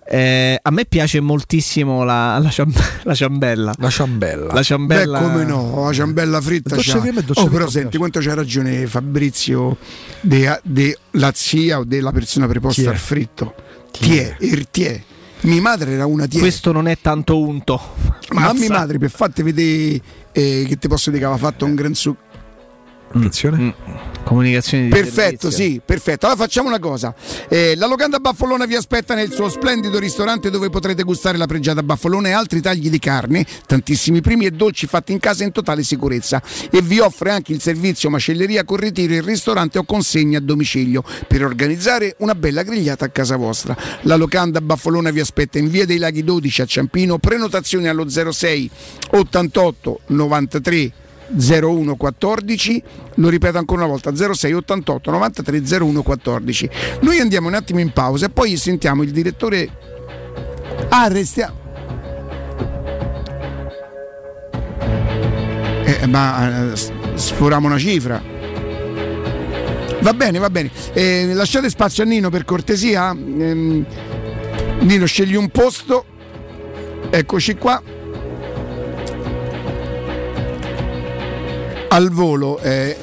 [SPEAKER 4] Eh, a me piace moltissimo la, la, ciamb- la ciambella.
[SPEAKER 3] La ciambella.
[SPEAKER 4] La ciambella.
[SPEAKER 2] Beh, come no, la ciambella fritta.
[SPEAKER 3] Dolce
[SPEAKER 2] c'ha.
[SPEAKER 3] crema dolce
[SPEAKER 2] Oh, però senti
[SPEAKER 3] piace.
[SPEAKER 2] quanto c'ha ragione Fabrizio della zia o della persona preposta al fritto. Tie, il tie. Mia madre era una tie.
[SPEAKER 4] Questo non è tanto unto.
[SPEAKER 2] Ma
[SPEAKER 4] Mazza.
[SPEAKER 2] mia madre per farti vedere eh, che ti posso dire che aveva fatto un gran su.
[SPEAKER 3] Attenzione.
[SPEAKER 4] Mm. Comunicazione di
[SPEAKER 2] Perfetto,
[SPEAKER 4] servizio.
[SPEAKER 2] sì, perfetto. Allora facciamo una cosa. Eh, la locanda Baffolona vi aspetta nel suo splendido ristorante dove potrete gustare la pregiata Baffolona e altri tagli di carne, tantissimi primi e dolci fatti in casa in totale sicurezza. E vi offre anche il servizio macelleria con ritiro in ristorante o consegna a domicilio per organizzare una bella grigliata a casa vostra. La locanda Baffolona vi aspetta in via dei Laghi 12 a Ciampino. Prenotazioni allo 06 88 93 01 14 lo ripeto ancora una volta 06 88 93 01 14 noi andiamo un attimo in pausa e poi sentiamo il direttore. Ah restiamo eh, ma eh, sforiamo una cifra. Va bene va bene. Eh, lasciate spazio a Nino per cortesia. Ehm, Nino scegli un posto. Eccoci qua al volo. eh,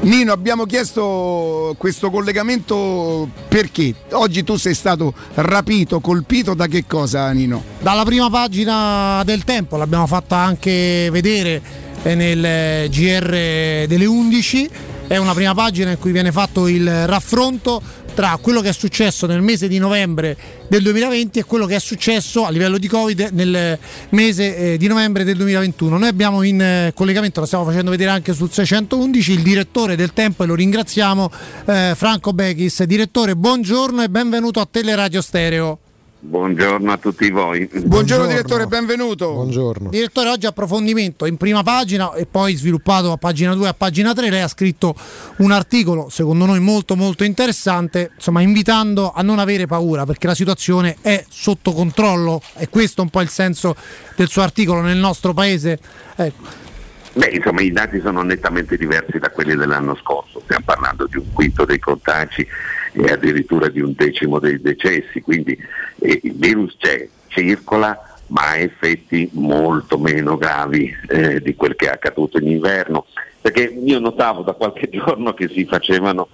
[SPEAKER 2] Nino, abbiamo chiesto questo collegamento perché oggi tu sei stato rapito, colpito da che cosa, Nino?
[SPEAKER 17] Dalla prima pagina del tempo, l'abbiamo fatta anche vedere eh, nel eh, GR delle 11. È una prima pagina in cui viene fatto il raffronto tra quello che è successo nel mese di novembre del 2020 e quello che è successo a livello di Covid nel mese eh, di novembre del 2021. Noi abbiamo in eh, collegamento, lo stiamo facendo vedere anche sul 611, il direttore del Tempo e lo ringraziamo, eh, Franco Bechis. Direttore, buongiorno e benvenuto a Teleradio Stereo.
[SPEAKER 32] Buongiorno a tutti voi.
[SPEAKER 2] Buongiorno, direttore, benvenuto.
[SPEAKER 3] Buongiorno.
[SPEAKER 17] Direttore, oggi approfondimento in prima pagina e poi sviluppato a pagina 2 e a pagina 3. Lei ha scritto un articolo, secondo noi molto molto interessante, insomma invitando a non avere paura perché la situazione è sotto controllo. E questo è un po' il senso del suo articolo nel nostro paese. Ecco.
[SPEAKER 32] Beh, insomma, i dati sono nettamente diversi da quelli dell'anno scorso. Stiamo parlando di un quinto dei contagi e addirittura di un decimo dei decessi. Quindi eh, il virus c'è, circola, ma ha effetti molto meno gravi eh, di quel che è accaduto in inverno. Perché io notavo da qualche giorno che si facevano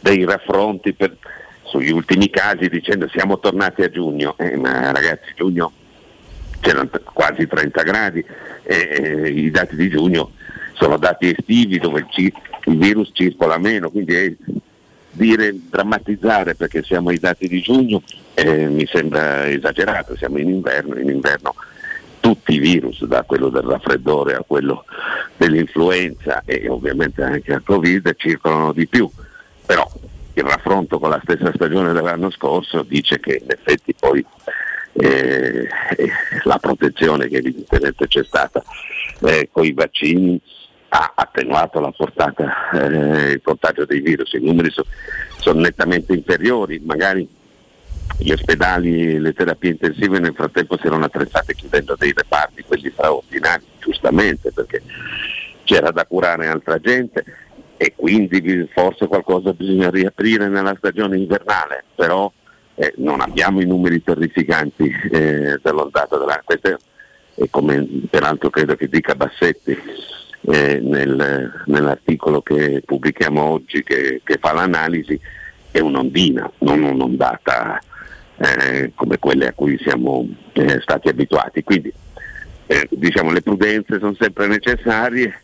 [SPEAKER 32] dei raffronti per- sugli ultimi casi dicendo siamo tornati a giugno. Eh, ma ragazzi, giugno c'erano quasi 30 gradi e e i dati di giugno sono dati estivi dove il, il virus circola meno, quindi è dire drammatizzare perché siamo ai dati di giugno eh, mi sembra esagerato, siamo in inverno, in inverno tutti i virus, da quello del raffreddore a quello dell'influenza e ovviamente anche al Covid circolano di più, però il raffronto con la stessa stagione dell'anno scorso dice che in effetti poi eh, eh, la protezione che evidentemente c'è stata eh, con i vaccini ha attenuato la portata, eh, il contagio dei virus, i numeri so- sono nettamente inferiori, magari gli ospedali, le terapie intensive nel frattempo si erano attrezzate chiudendo dei reparti, quelli straordinari, giustamente perché c'era da curare altra gente. E quindi forse qualcosa bisogna riaprire nella stagione invernale, però eh, non abbiamo i numeri terrificanti eh, dell'ondata della questo è come peraltro credo che dica Bassetti eh, nel- nell'articolo che pubblichiamo oggi che, che fa l'analisi, è un'ondina, non un'ondata eh, come quelle a cui siamo eh, stati abituati. Quindi eh, diciamo le prudenze sono sempre necessarie,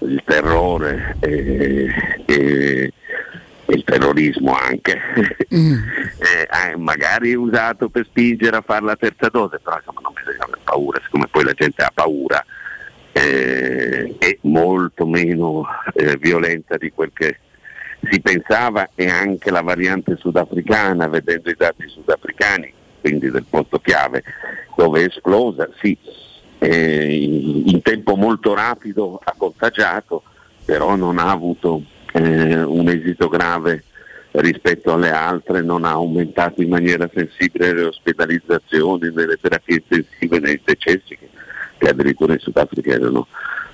[SPEAKER 32] il terrore e, e- e il terrorismo anche, eh, eh, magari usato per spingere a fare la terza dose, però insomma non bisogna avere paura, siccome poi la gente ha paura, eh, è molto meno eh, violenta di quel che si pensava e anche la variante sudafricana, vedendo i dati sudafricani, quindi del posto chiave, dove è esplosa, sì, eh, in tempo molto rapido ha contagiato, però non ha avuto eh, un esito grave rispetto alle altre, non ha aumentato in maniera sensibile le ospedalizzazioni, nelle terapie intensive, nei decessi che, addirittura in Sudafrica erano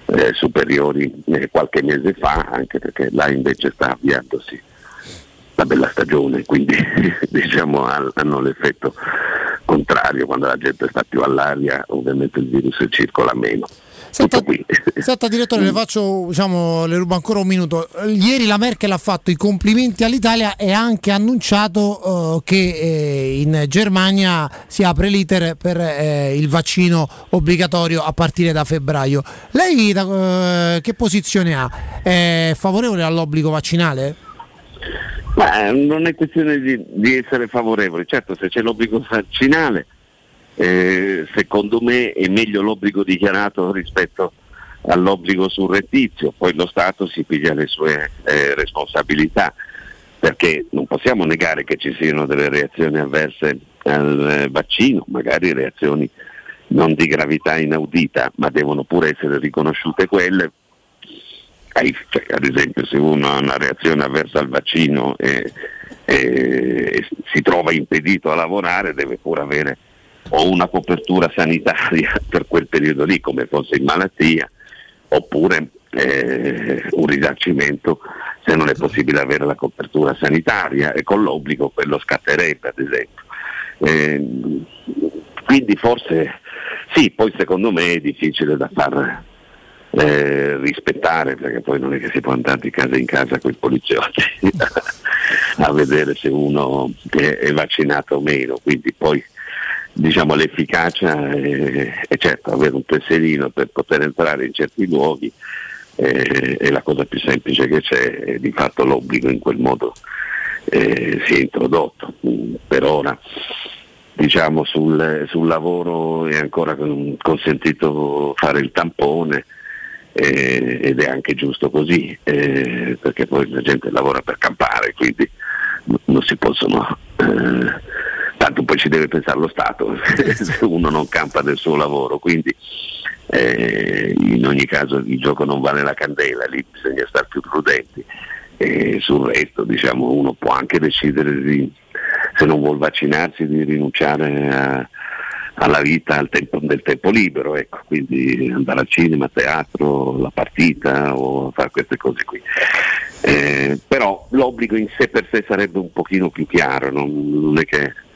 [SPEAKER 32] eh, superiori eh, qualche mese fa, anche perché là invece sta avviandosi la bella stagione, quindi diciamo ha- hanno l'effetto contrario, quando la gente sta più all'aria ovviamente il virus circola meno.
[SPEAKER 17] Senta, senta, direttore, le faccio, diciamo, le rubo ancora un minuto. Ieri la Merkel ha fatto i complimenti all'Italia e ha anche annunciato uh, che eh, in Germania si apre l'iter per eh, il vaccino obbligatorio a partire da febbraio. Lei da, uh, che posizione ha? È favorevole all'obbligo vaccinale?
[SPEAKER 32] Ma non è questione di, di essere favorevoli, certo se c'è l'obbligo vaccinale eh, secondo me è meglio l'obbligo dichiarato rispetto all'obbligo surrettizio, poi lo Stato si piglia le sue eh, responsabilità, perché non possiamo negare che ci siano delle reazioni avverse al eh, vaccino, magari reazioni non di gravità inaudita, ma devono pure essere riconosciute quelle. Cioè, ad esempio se uno ha una reazione avversa al vaccino e, e si trova impedito a lavorare deve pure avere o una copertura sanitaria per quel periodo lì come fosse in malattia oppure eh, un risarcimento se non è possibile avere la copertura sanitaria e con l'obbligo quello scatterebbe ad esempio. Eh, quindi forse sì, poi secondo me è difficile da far eh, rispettare perché poi non è che si può andare di casa in casa con i poliziotti a vedere se uno è, è vaccinato o meno, quindi poi diciamo, l'efficacia è, è, certo avere un tesserino per poter entrare in certi luoghi eh, è la cosa più semplice che c'è e di fatto l'obbligo in quel modo eh, si è introdotto. Per ora diciamo, sul, sul, lavoro è ancora consentito fare il tampone eh, ed è anche giusto così eh, perché poi la gente lavora per campare quindi non si possono eh, tanto poi ci deve pensare lo Stato se uno non campa del suo lavoro, quindi eh, in ogni caso il gioco non vale la candela, lì bisogna stare più prudenti e sul resto diciamo, uno può anche decidere di, se non vuol vaccinarsi di rinunciare a, alla vita al tempo, del tempo libero, ecco, quindi andare al cinema, a teatro, la partita o fare queste cose qui. Eh, però l'obbligo in sé per sé sarebbe un pochino più chiaro, non, non è che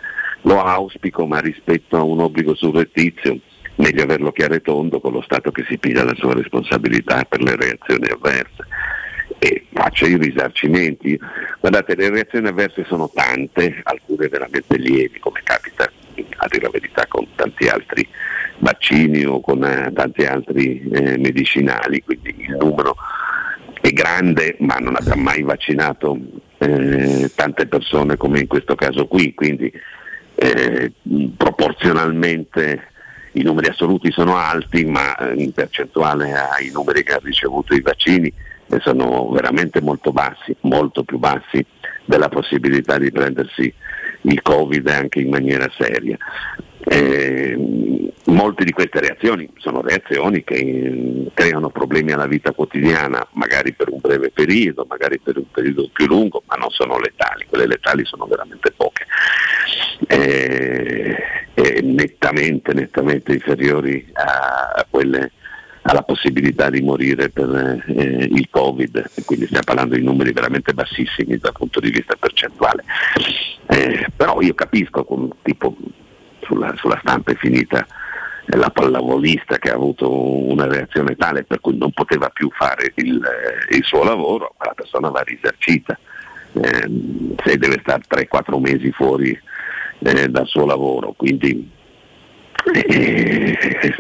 [SPEAKER 32] lo auspico, ma rispetto a un obbligo surrettizio meglio averlo chiaro e tondo con lo Stato che si piglia la sua responsabilità per le reazioni avverse e faccia i risarcimenti. Guardate, le reazioni avverse sono tante, alcune veramente lievi, come capita a dire la verità con tanti altri vaccini o con eh, tanti altri eh, medicinali, quindi il numero è grande, ma non avrà mai vaccinato eh, tante persone come in questo caso qui, quindi eh, proporzionalmente i numeri assoluti sono alti, ma in percentuale ai numeri che hanno ricevuto i vaccini eh, sono veramente molto bassi, molto più bassi della possibilità di prendersi il Covid anche in maniera seria. Eh, molte di queste reazioni sono reazioni che eh, creano problemi alla vita quotidiana, magari per un breve periodo, magari per un periodo più lungo, ma non sono letali, quelle letali sono veramente poche, eh, nettamente, nettamente inferiori a, a quelle alla possibilità di morire per eh, il Covid, quindi stiamo parlando di numeri veramente bassissimi dal punto di vista percentuale. Eh, però io capisco, con, tipo sulla, sulla stampa è finita eh, la pallavolista che ha avuto una reazione tale per cui non poteva più fare il, eh, il suo lavoro, la persona va risarcita. Eh, se deve stare 3-4 mesi fuori eh, dal suo lavoro, quindi eh,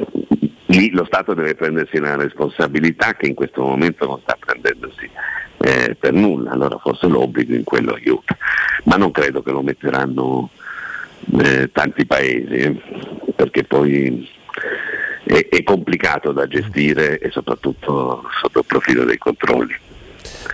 [SPEAKER 32] lì lo Stato deve prendersi una responsabilità che in questo momento non sta prendendosi eh, per nulla, allora forse l'obbligo in quello aiuta, ma non credo che lo metteranno eh, tanti paesi, perché poi è, è complicato da gestire e soprattutto sotto il profilo dei controlli.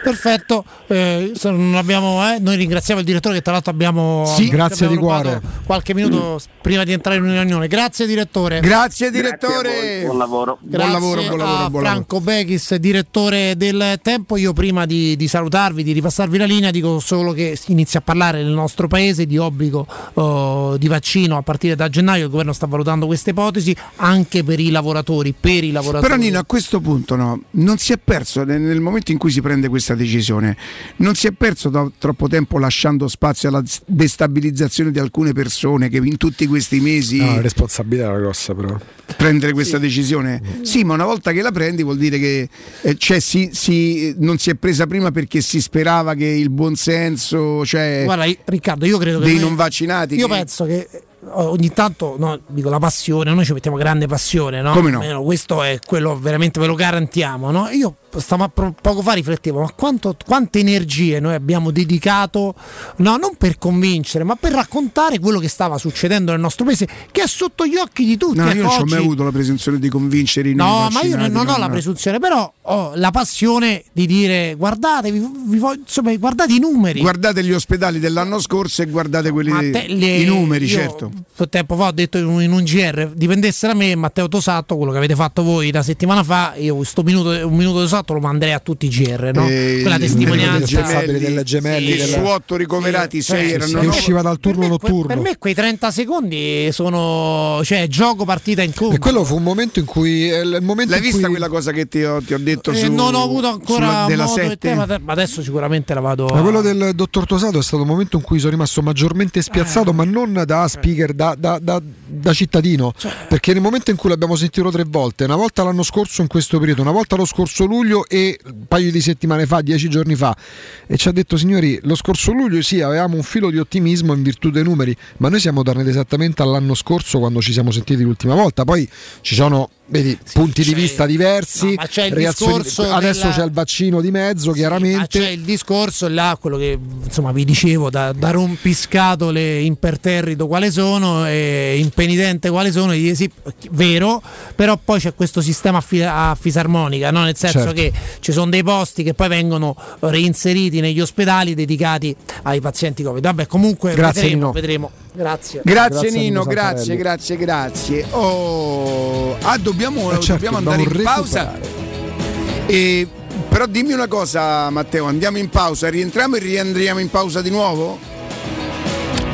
[SPEAKER 17] Perfetto, eh, abbiamo, eh, noi ringraziamo il direttore che tra l'altro abbiamo,
[SPEAKER 3] sì, grazie
[SPEAKER 17] abbiamo
[SPEAKER 3] di cuore.
[SPEAKER 17] qualche minuto mm. prima di entrare in una riunione. Grazie direttore.
[SPEAKER 2] Grazie direttore.
[SPEAKER 32] Grazie buon lavoro.
[SPEAKER 17] Grazie buon lavoro, buon lavoro, buon Franco Bechis, direttore del Tempo. Io prima di, di, salutarvi, di ripassarvi la linea, dico solo che si inizia a parlare nel nostro paese di obbligo uh, di vaccino a partire da gennaio. Il governo sta valutando questa ipotesi anche per i lavoratori. Per i lavoratori.
[SPEAKER 2] Però Nino, a questo punto no, non si è perso nel momento in cui si prende questa questa decisione. Non si è perso da troppo tempo lasciando spazio alla destabilizzazione di alcune persone che in tutti questi mesi...
[SPEAKER 3] No, la responsabilità è grossa però.
[SPEAKER 2] Prendere questa sì. decisione? Sì, ma una volta che la prendi vuol dire che eh, cioè, si, si, non si è presa prima perché si sperava che il buonsenso, cioè...
[SPEAKER 17] Guarda, Riccardo, io credo che...
[SPEAKER 2] Dei non vaccinati.
[SPEAKER 17] Io
[SPEAKER 2] che...
[SPEAKER 17] penso che ogni tanto no, dico la passione, noi ci mettiamo grande passione, no?
[SPEAKER 2] Come no?
[SPEAKER 17] questo è quello veramente ve lo garantiamo, no? Io stavo poco fa riflettevo, ma quanto, quante energie noi abbiamo dedicato, no, non per convincere, ma per raccontare quello che stava succedendo nel nostro paese, che è sotto gli occhi di tutti.
[SPEAKER 2] No, io
[SPEAKER 17] non
[SPEAKER 2] ho mai avuto la presunzione di convincere i
[SPEAKER 17] No, ma io non ho la presunzione, però ho la passione di dire guardate, vi, vi, insomma, guardate i numeri.
[SPEAKER 2] Guardate gli ospedali dell'anno scorso e guardate quelli te, le, i numeri, certo.
[SPEAKER 17] Tempo fa ho detto in un, in un GR, dipendesse da me, Matteo Tosato, quello che avete fatto voi la settimana fa, io questo minuto, un minuto di esatto lo manderei a tutti i GR, no?
[SPEAKER 2] E
[SPEAKER 17] Quella testimonianza
[SPEAKER 3] gemelli, delle gemelli,
[SPEAKER 2] sì, su otto ricoverati, sì, sei sì, erano
[SPEAKER 3] sì, usciva dal turno
[SPEAKER 17] per me,
[SPEAKER 3] notturno.
[SPEAKER 17] Per me quei 30 secondi sono cioè gioco partita in corso.
[SPEAKER 3] E quello fu un momento in cui il momento
[SPEAKER 2] L'hai vista
[SPEAKER 3] cui...
[SPEAKER 2] quella cosa che ti ho, ti ho detto
[SPEAKER 17] eh,
[SPEAKER 2] su,
[SPEAKER 17] Non ho avuto ancora
[SPEAKER 2] della
[SPEAKER 17] modo
[SPEAKER 2] 7?
[SPEAKER 17] Te, ma adesso sicuramente la vado
[SPEAKER 3] Ma quello del dottor Tosato è stato un momento in cui sono rimasto maggiormente spiazzato, eh. ma non da speaker, da, da, da, da cittadino, cioè. perché nel momento in cui l'abbiamo sentito tre volte, una volta l'anno scorso in questo periodo, una volta lo scorso luglio e un paio di settimane fa, dieci giorni fa, e ci ha detto signori, lo scorso luglio sì, avevamo un filo di ottimismo in virtù dei numeri, ma noi siamo tornati esattamente all'anno scorso quando ci siamo sentiti l'ultima volta, poi ci sono vedi, sì, punti di vista diversi.
[SPEAKER 17] No, c'è il discorso
[SPEAKER 3] adesso della... c'è il vaccino di mezzo, sì, chiaramente.
[SPEAKER 17] c'è il discorso là, quello che insomma vi dicevo, da, da rompiscatole imperterrito quale sono, e impenitente quale sono, e sì, vero, però poi c'è questo sistema a, fi- a fisarmonica, no? nel senso certo. che ci sono dei posti che poi vengono reinseriti negli ospedali dedicati ai pazienti Covid. Vabbè, comunque
[SPEAKER 3] Grazie,
[SPEAKER 17] vedremo, vedremo. Grazie.
[SPEAKER 2] Grazie, grazie Nino, grazie, grazie, grazie. Oh, ah, dobbiamo, eh certo, dobbiamo andare in pausa. E, però dimmi una cosa, Matteo, andiamo in pausa, rientriamo e riandriamo in pausa di nuovo?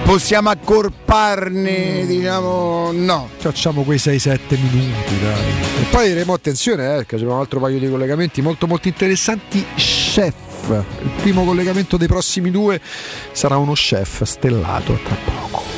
[SPEAKER 2] Possiamo accorparne, mm. diciamo, no.
[SPEAKER 3] Facciamo quei 6-7 minuti, dai. E poi diremo attenzione, eh, perché c'è un altro paio di collegamenti molto molto interessanti. Chef. Il primo collegamento dei prossimi due sarà uno chef stellato tra poco.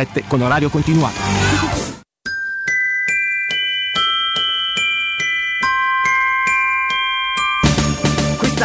[SPEAKER 33] con orario continuato.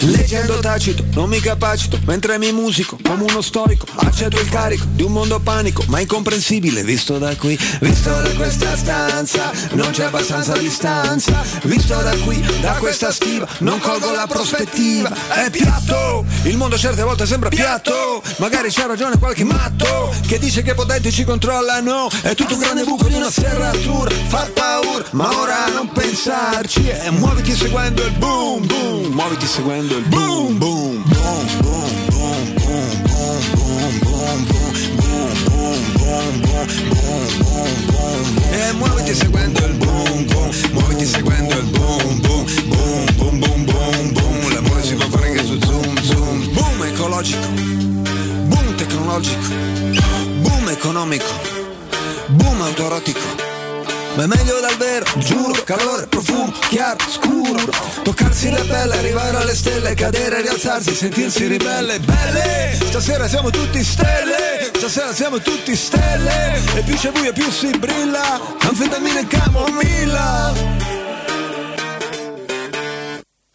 [SPEAKER 34] Leggendo tacito, non mi capacito, mentre mi musico come uno storico, accetto il carico di un mondo panico, ma incomprensibile visto da qui, visto da questa stanza, non c'è abbastanza distanza, visto da qui, da questa schiva, non colgo la prospettiva, è piatto, il mondo certe volte sembra piatto, magari c'ha ragione qualche matto, che dice che i potenti ci controllano, è tutto un grande buco di una serratura, fa paura, ma ora non pensarci, e muoviti seguendo il boom boom, muoviti seguendo il boom boom boom boom boom boom boom boom boom boom boom boom e muoviti seguendo il boom boom muoviti seguendo il boom boom boom boom boom boom boom l'amore si può fare anche su zoom zoom boom ecologico boom tecnologico boom economico boom autorotico ma è meglio dal vero, giuro, calore, profumo, chiaro, scuro. Toccarsi la pelle, arrivare alle stelle, cadere, rialzarsi, sentirsi ribelle Belle, stasera siamo tutti stelle, stasera siamo tutti stelle. E più c'è buio più si brilla, anfetamina e camomilla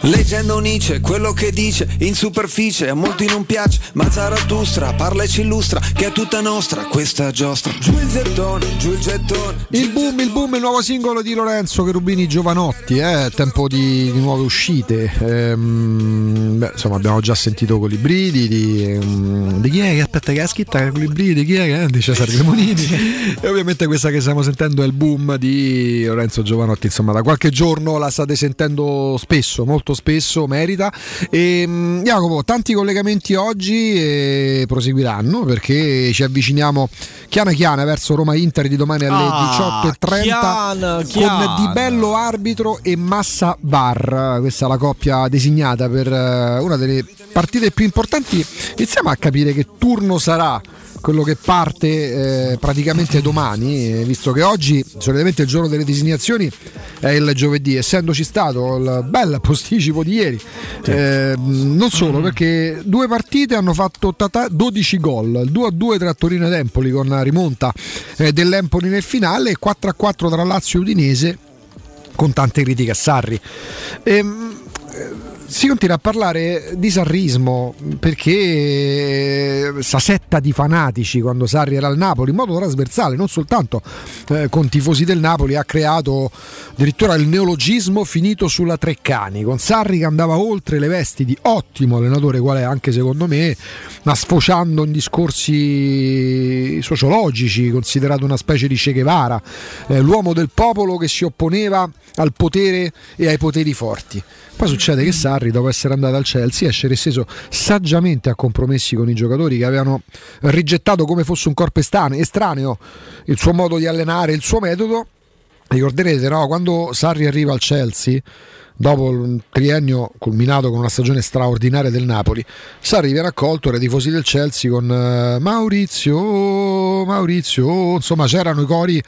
[SPEAKER 34] Leggendo Nietzsche, quello che dice in superficie a molti non piace, ma Zarathustra parla e ci illustra che è tutta nostra questa giostra. Giù il gettone, giù il gettone.
[SPEAKER 3] Il boom, il boom, il nuovo singolo di Lorenzo Cherubini Giovanotti, eh, tempo di, di nuove uscite. Ehm, beh, insomma, abbiamo già sentito Colibridi di, um, di chi è che aspetta che ha scritto Colibridi di chi è che è? di Cesare Cremonini. e ovviamente questa che stiamo sentendo è il boom di Lorenzo Giovanotti, insomma, da qualche giorno la state sentendo spesso, molto spesso, merita. E, mm, Jacopo, tanti collegamenti oggi e proseguiranno perché ci avviciniamo chiana chiana verso Roma Inter di domani alle ah, 18.30 chiana, chiana. con Di Bello arbitro e Massa Bar. Questa è la coppia designata per eh, una delle partite più importanti. Iniziamo a capire che turno sarà quello che parte eh, praticamente domani, eh, visto che oggi, solitamente il giorno delle designazioni, è il giovedì, essendoci stato il bel posticipo di ieri. Eh, non solo, perché due partite hanno fatto 12 gol, il 2-2 tra Torino ed Empoli con rimonta eh, dell'Empoli nel finale, 4-4 tra Lazio e Udinese con tante critiche a Sarri. Ehm, si continua a parlare di sarrismo perché sta setta di fanatici quando Sarri era al Napoli in modo trasversale, non soltanto eh, con tifosi del Napoli, ha creato addirittura il neologismo finito sulla Treccani, con Sarri che andava oltre le vesti di ottimo allenatore, qual è anche secondo me, ma sfociando in discorsi sociologici, considerato una specie di Che Guevara, eh, l'uomo del popolo che si opponeva al potere e ai poteri forti. Poi succede che Sarri, dopo essere andato al Chelsea, esce resteso saggiamente a compromessi con i giocatori che avevano rigettato come fosse un corpo estraneo il suo modo di allenare, il suo metodo. Ricorderete, no? quando Sarri arriva al Chelsea, dopo un triennio culminato con una stagione straordinaria del Napoli, Sarri viene accolto dai tifosi del Chelsea con uh, Maurizio, Maurizio, insomma c'erano i cori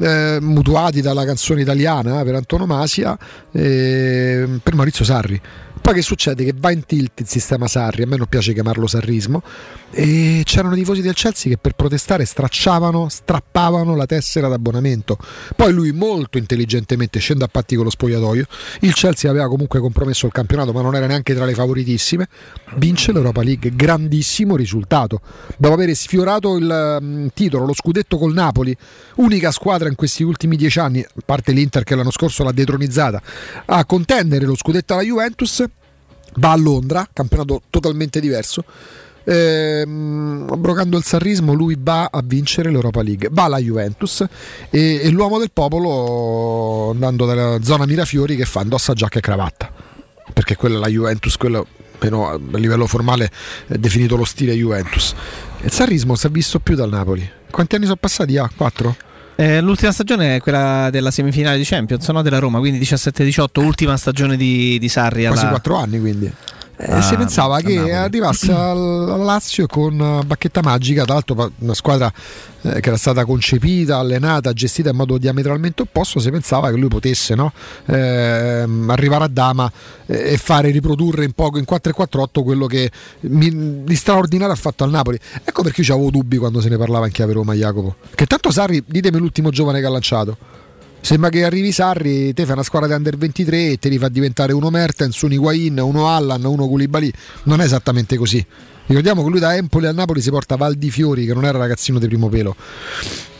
[SPEAKER 3] eh, mutuati dalla canzone italiana per antonomasia eh, per Maurizio Sarri. Poi che succede? Che va in tilt il sistema Sarri, a me non piace chiamarlo sarrismo, e c'erano tifosi del Chelsea che per protestare stracciavano, strappavano la tessera d'abbonamento. Poi lui molto intelligentemente scende a patti con lo spogliatoio. Il Chelsea aveva comunque compromesso il campionato, ma non era neanche tra le favoritissime. Vince l'Europa League, grandissimo risultato. Dopo aver sfiorato il um, titolo, lo scudetto col Napoli, unica squadra in questi ultimi dieci anni, a parte l'Inter che l'anno scorso l'ha detronizzata, a contendere lo scudetto alla Juventus va a Londra, campionato totalmente diverso. Ehm, abrogando il sarrismo, lui va a vincere l'Europa League, va alla Juventus e, e l'uomo del popolo andando dalla zona Mirafiori che fa indossa giacca e cravatta perché quella è la Juventus, quello però a livello formale è definito lo stile Juventus. Il sarrismo si è visto più dal Napoli. Quanti anni sono passati? Ah, 4?
[SPEAKER 4] Eh, l'ultima stagione è quella della semifinale di Champions, no? della Roma, quindi 17-18, ultima stagione di, di Sarri.
[SPEAKER 3] Quasi 4 anni quindi. Eh, ah, si pensava che Napoli. arrivasse al Lazio con bacchetta magica, tra l'altro una squadra eh, che era stata concepita, allenata, gestita in modo diametralmente opposto, si pensava che lui potesse no? eh, arrivare a Dama eh, e fare riprodurre in poco in 4-4-8 quello che mi, di straordinario ha fatto al Napoli. Ecco perché io avevo dubbi quando se ne parlava in chiave Roma, Jacopo. Che tanto Sarri, ditemi l'ultimo giovane che ha lanciato. Sembra che arrivi Sarri, te fai una squadra di under 23 e te li fa diventare uno Mertens, uno Higuain, uno Allan, uno Koulibaly. Non è esattamente così. Ricordiamo che lui da Empoli a Napoli si porta Valdifiori, che non era ragazzino di primo pelo.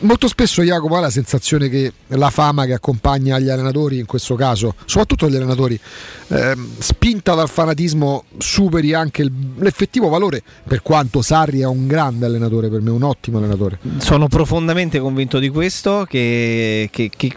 [SPEAKER 3] Molto spesso Jacopo ha la sensazione che la fama che accompagna gli allenatori, in questo caso, soprattutto gli allenatori, eh, spinta dal fanatismo, superi anche l'effettivo valore, per quanto Sarri è un grande allenatore per me, un ottimo allenatore.
[SPEAKER 4] Sono profondamente convinto di questo, che, che, che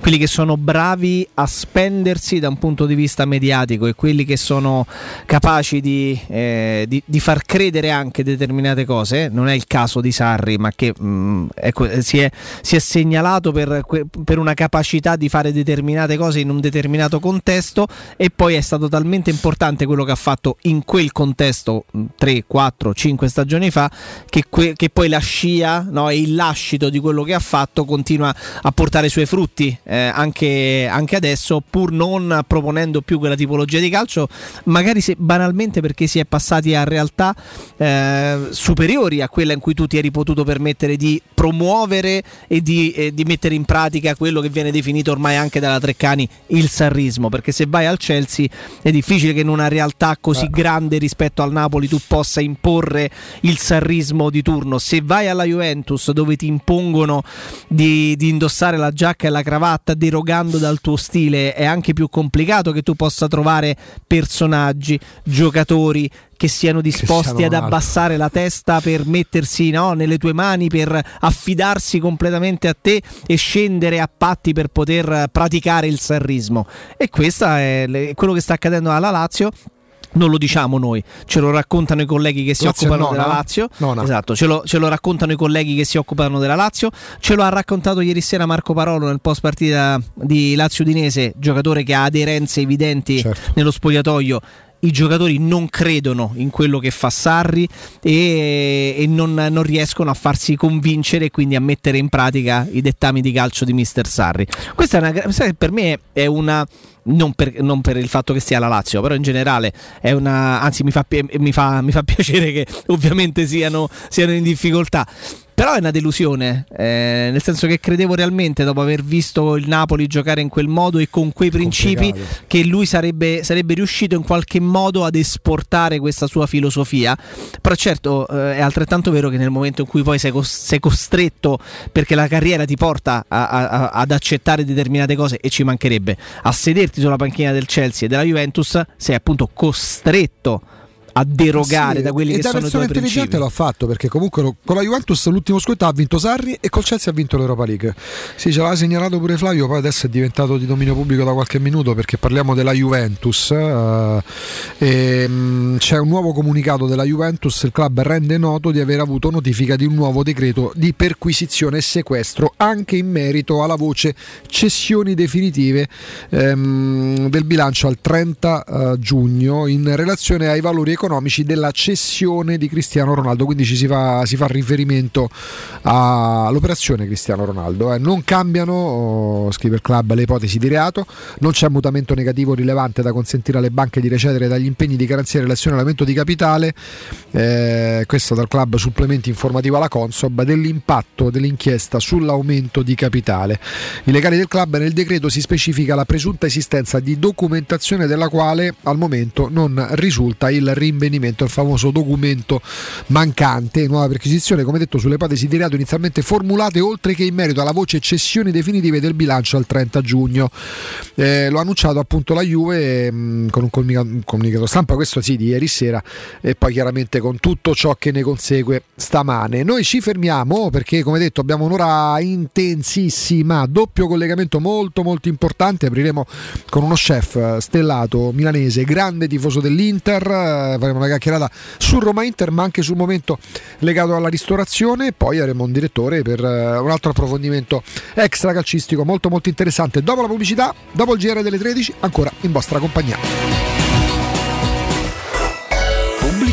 [SPEAKER 4] quelli che sono bravi a spendersi da un punto di vista mediatico e quelli che sono capaci di, eh, di, di far credere anche determinate cose, non è il caso di Sarri, ma che mh, mm, ecco, si, è, si, è, segnalato per, per, una capacità di fare determinate cose in un determinato contesto e poi è stato talmente importante quello che ha fatto in quel contesto 3, 4, 5 stagioni fa che, que, che poi la scia no, e il lascito di quello che ha fatto continua a portare i suoi frutti eh, anche, anche, adesso, pur non proponendo più quella tipologia di calcio, magari se, banalmente perché si è passati a realtà eh, superiori a quella in cui tu ti eri potuto permettere di promuovere e di, eh, di, mettere in pratica quello che viene definito ormai anche dalla Treccani il sarrismo, perché se vai al Chelsea è difficile che in una realtà così eh. grande rispetto al Napoli tu possa imporre il sarrismo di turno. Se vai alla Juventus dove ti impongono di, di indossare la giacca e la cravatta, fatta derogando dal tuo stile, è anche più complicato che tu possa trovare personaggi, giocatori che siano disposti che ad abbassare la testa per mettersi no, nelle tue mani, per affidarsi completamente a te e scendere a patti per poter praticare il sarrismo. E questo è quello che sta accadendo alla Lazio non lo diciamo noi, ce lo raccontano i colleghi che si Lazio occupano nona. della Lazio. Nona. Esatto, ce lo, ce lo, raccontano i colleghi che si occupano della Lazio. Ce lo ha raccontato ieri sera Marco Parolo nel post partita di Lazio Udinese, giocatore che ha aderenze evidenti certo. nello spogliatoio i giocatori non credono in quello che fa Sarri e, e non, non, riescono a farsi convincere e quindi a mettere in pratica i dettami di calcio di Mister Sarri. Questa è una, per me è una non per, non per, il fatto che sia la Lazio, però in generale è una. anzi, mi fa, mi fa, mi fa piacere che ovviamente siano, siano in difficoltà. Però è una delusione, eh, nel senso che credevo realmente dopo aver visto il Napoli giocare in quel modo e con quei principi Complicato. che lui sarebbe, sarebbe, riuscito in qualche modo ad esportare questa sua filosofia. Però certo eh, è altrettanto vero che nel momento in cui poi sei, cos- sei costretto, perché la carriera ti porta a, a, ad accettare determinate cose e ci mancherebbe, a sederti sulla panchina del Chelsea e della Juventus, sei appunto costretto a derogare sì, da quelli che sono i tuoi
[SPEAKER 3] intelligente l'ha fatto perché comunque lo, con la Juventus l'ultimo scudetto ha vinto Sarri e col Chelsea ha vinto l'Europa League. Sì, ce l'ha segnalato pure Flavio, poi adesso è diventato di dominio pubblico da qualche minuto perché parliamo della Juventus. Uh, e, um, c'è un nuovo comunicato della Juventus, il club rende noto di aver avuto notifica di un nuovo decreto di perquisizione e sequestro anche in merito alla voce cessioni definitive um, del bilancio al 30 uh, eh, giugno in relazione ai valori economici economici della cessione di Cristiano Ronaldo, quindi ci si fa, si fa riferimento all'operazione Cristiano Ronaldo. Eh. Non cambiano, oh, scrive il club, le ipotesi di reato, non c'è mutamento negativo rilevante da consentire alle banche di recedere dagli impegni di garanzia in relazione all'aumento di capitale, eh, questo dal club supplementi informativo alla Consob, dell'impatto dell'inchiesta sull'aumento di capitale. I legali del club nel decreto si specifica la presunta esistenza di documentazione della quale al momento non risulta il rinvio rinvenimento, il famoso documento mancante, nuova perquisizione, come detto, sulle ipotesi di reato inizialmente formulate, oltre che in merito alla voce cessioni definitive del bilancio al 30 giugno. Eh, lo ha annunciato appunto la Juve mh, mm, con un comunicato, stampa, questo sì, di ieri sera, e poi chiaramente con tutto ciò che ne consegue stamane. Noi ci fermiamo perché, come detto, abbiamo un'ora intensissima, doppio collegamento molto molto importante, apriremo con uno chef stellato milanese, grande tifoso dell'Inter, faremo una chiacchierata su Roma Inter, ma anche sul momento legato alla ristorazione. Poi avremo un direttore per uh, un altro approfondimento extra calcistico molto molto interessante. Dopo la pubblicità, dopo il GR delle 13, ancora in vostra compagnia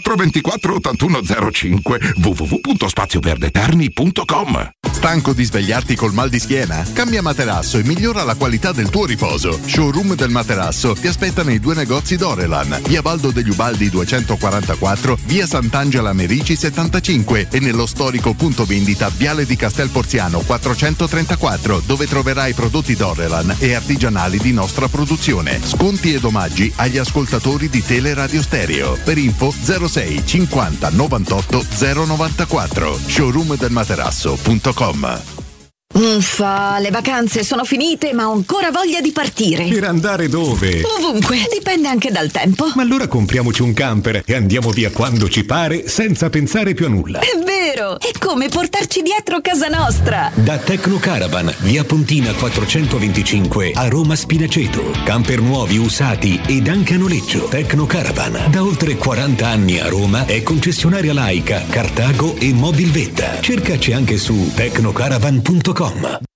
[SPEAKER 35] 424 8105 www.spazioverdeterni.com
[SPEAKER 36] Stanco di svegliarti col mal di schiena? Cambia materasso e migliora la qualità del tuo riposo. Showroom del materasso ti aspetta nei due negozi Dorelan, via Baldo degli Ubaldi 244, via Sant'Angela Merici 75 e nello storico punto vendita Viale di Castel Porziano 434, dove troverai prodotti Dorelan e artigianali di nostra produzione. Sconti ed omaggi agli ascoltatori di Teleradio Stereo. Per info 06 50 98 094 showroomdelmaterasso.com
[SPEAKER 12] Uffa, le vacanze sono finite, ma ho ancora voglia di partire.
[SPEAKER 36] Per andare dove?
[SPEAKER 12] Ovunque, dipende anche dal tempo.
[SPEAKER 36] Ma allora compriamoci un camper e andiamo via quando ci pare, senza pensare più a nulla.
[SPEAKER 12] È vero! Vero! È come portarci dietro casa nostra!
[SPEAKER 37] Da Tecno Caravan, via Pontina 425 a Roma Spinaceto. Camper nuovi, usati ed anche a noleggio. Tecno Caravan, da oltre 40 anni a Roma, è concessionaria Laica, Cartago e Mobilvetta. Cercaci anche su tecnocaravan.com.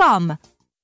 [SPEAKER 12] Stockholm!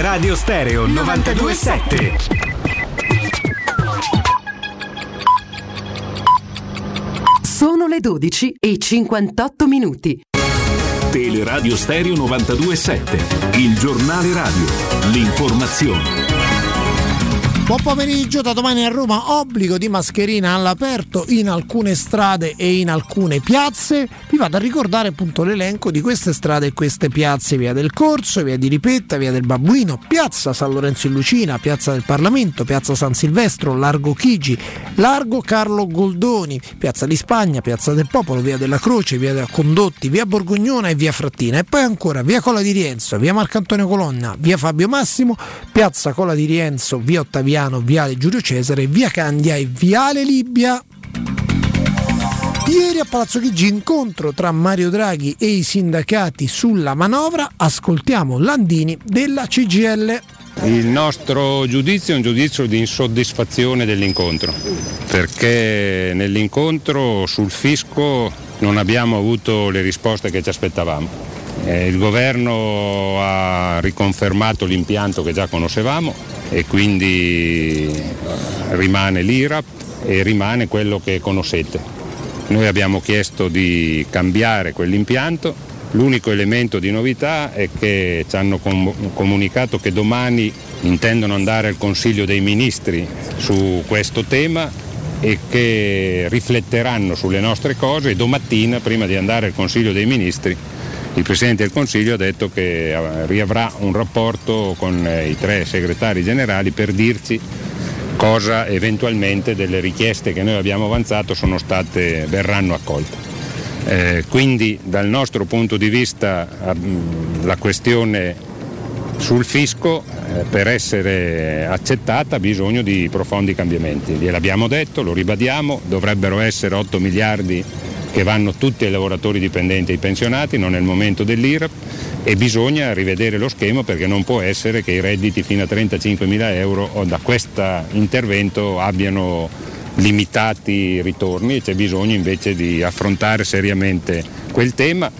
[SPEAKER 38] Teleradio Stereo 927.
[SPEAKER 12] Sono le 12 e 58 minuti.
[SPEAKER 39] Teleradio Stereo 927. Il giornale radio. L'informazione.
[SPEAKER 17] Buon pomeriggio, da domani a Roma obbligo di mascherina all'aperto in alcune strade e in alcune piazze. Vi vado a ricordare appunto l'elenco di queste strade e queste piazze, via del Corso, via di Ripetta, via del Babbuino, piazza San Lorenzo in Lucina, piazza del Parlamento, piazza San Silvestro, Largo Chigi, Largo Carlo Goldoni, piazza di Spagna, piazza del Popolo, via della Croce, via della Condotti, via Borgognona e via Frattina. E poi ancora via Cola di Rienzo, via Marcantonio Colonna, via Fabio Massimo, piazza Cola di Rienzo, via Ottaviano Viale Giulio Cesare, Via Candia e Viale Libia. Ieri a Palazzo Chigi incontro tra Mario Draghi e i sindacati sulla manovra, ascoltiamo Landini della CGL.
[SPEAKER 40] Il nostro giudizio è un giudizio di insoddisfazione dell'incontro, perché nell'incontro sul fisco non abbiamo avuto le risposte che ci aspettavamo. Eh, il governo ha riconfermato l'impianto che già conoscevamo e quindi rimane l'IRAP e rimane quello che conoscete. Noi abbiamo chiesto di cambiare quell'impianto, l'unico elemento di novità è che ci hanno com- comunicato che domani intendono andare al Consiglio dei Ministri su questo tema e che rifletteranno sulle nostre cose e domattina, prima di andare al Consiglio dei Ministri, il Presidente del Consiglio ha detto che eh, riavrà un rapporto con eh, i tre segretari generali per dirci cosa eventualmente delle richieste che noi abbiamo avanzato state, verranno accolte. Eh, quindi dal nostro punto di vista la questione sul fisco eh, per essere accettata ha bisogno di profondi cambiamenti. Gliel'abbiamo detto, lo ribadiamo, dovrebbero essere 8 miliardi che vanno tutti ai lavoratori dipendenti e ai pensionati, non è il momento dell'IRAP e bisogna rivedere lo schema perché non può essere che i redditi fino a 35 mila euro da questo intervento abbiano limitati ritorni e c'è bisogno invece di affrontare seriamente quel tema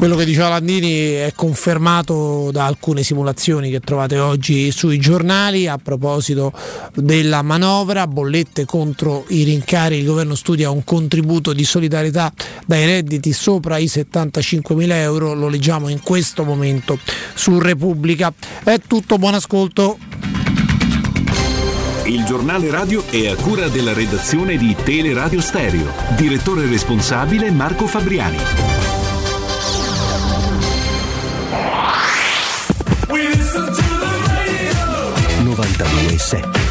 [SPEAKER 17] quello che diceva Landini è confermato da alcune simulazioni che trovate oggi sui giornali a proposito della manovra, bollette contro i rincari, il governo studia un contributo di solidarietà dai redditi sopra i 75 mila euro, lo leggiamo in questo momento su Repubblica. È tutto, buon ascolto.
[SPEAKER 9] Il giornale radio è a cura della redazione di Teleradio Stereo. Direttore responsabile Marco Fabriani.
[SPEAKER 19] 92.7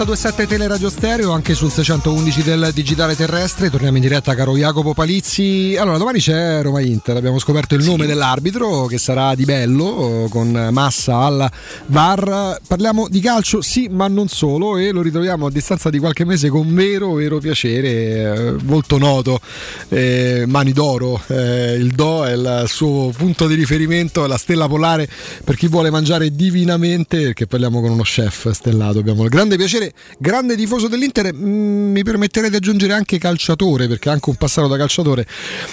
[SPEAKER 3] 927 Teleradio Stereo anche sul 611 del digitale terrestre. Torniamo in diretta caro Jacopo Palizzi. Allora domani c'è Roma Inter. Abbiamo scoperto il nome dell'arbitro che sarà di bello con Massa al VAR. Parliamo di calcio sì ma non solo e lo ritroviamo a distanza di qualche mese con vero vero piacere eh, molto noto eh, Mani d'Oro. Eh, il Do è il suo punto di riferimento è la stella polare per chi vuole mangiare divinamente perché parliamo con uno chef stellato. Abbiamo il grande piacere grande tifoso dell'Inter mm, mi permetterei di aggiungere anche calciatore perché ha anche un passato da calciatore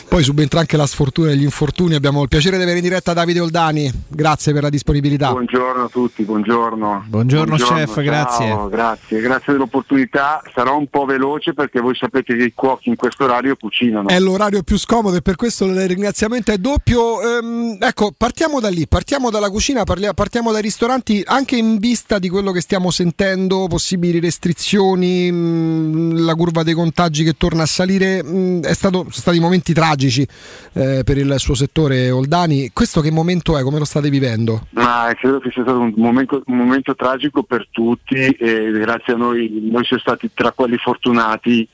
[SPEAKER 3] poi subentra anche la sfortuna e gli infortuni abbiamo il piacere di avere in diretta Davide Oldani grazie per la disponibilità
[SPEAKER 41] Buongiorno a tutti, buongiorno.
[SPEAKER 4] Buongiorno, chef,
[SPEAKER 41] ciao,
[SPEAKER 4] grazie.
[SPEAKER 41] Grazie, grazie dell'opportunità. Sarò un po' veloce perché voi sapete che i cuochi in questo orario cucinano.
[SPEAKER 3] È l'orario più scomodo e per questo il ringraziamento è doppio. Ehm, ecco, partiamo da lì, partiamo dalla cucina, partiamo dai ristoranti, anche in vista di quello che stiamo sentendo, possibili restrizioni, mh, la curva dei contagi che torna a salire. stato, sono stati momenti tragici eh, per il suo settore Oldani. Questo che momento è? Come lo state vivendo?
[SPEAKER 41] Ma credo che sia stato un momento, un momento tragico per tutti e grazie a noi, noi siamo stati tra quelli fortunati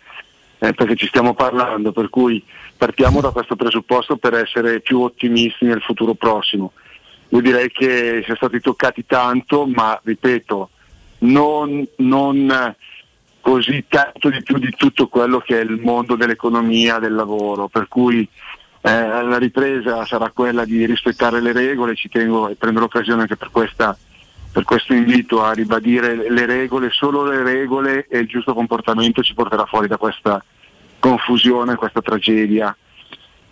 [SPEAKER 41] eh, perché ci stiamo parlando, per cui partiamo da questo presupposto per essere più ottimisti nel futuro prossimo. Io direi che siamo stati toccati tanto, ma ripeto, non, non così tanto di più di tutto quello che è il mondo dell'economia, del lavoro, per cui eh, la ripresa sarà quella di rispettare le regole, ci tengo e prendo l'occasione anche per, questa, per questo invito a ribadire le regole, solo le regole e il giusto comportamento ci porterà fuori da questa confusione, questa tragedia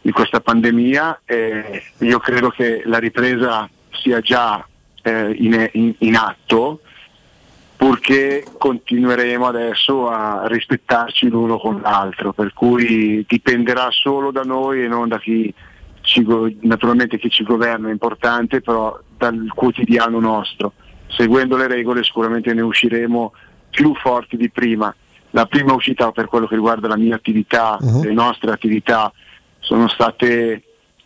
[SPEAKER 41] di questa pandemia. E io credo che la ripresa sia già eh, in, in- in atto, purché continueremo adesso a rispettarci l'uno con l'altro, per cui dipenderà solo da noi e non da chi ci, naturalmente chi ci governa è importante, però dal quotidiano nostro. Seguendo le regole sicuramente ne usciremo più forti di prima. La prima uscita per quello che riguarda la mia attività, le nostre attività, sono state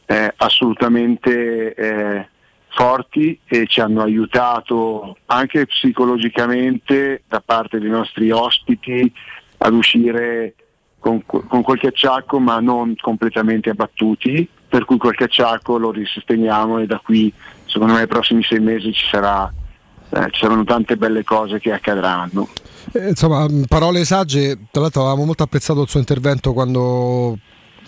[SPEAKER 41] eh, assolutamente eh, forti e ci hanno aiutato anche psicologicamente da parte dei nostri ospiti ad uscire con, con qualche acciacco ma non completamente abbattuti, per cui qualche acciacco lo risosteniamo e da qui secondo me nei prossimi sei mesi ci, sarà, eh, ci saranno tante belle cose che accadranno.
[SPEAKER 3] Eh, insomma, mh, parole sagge. Tra l'altro, avevamo molto apprezzato il suo intervento quando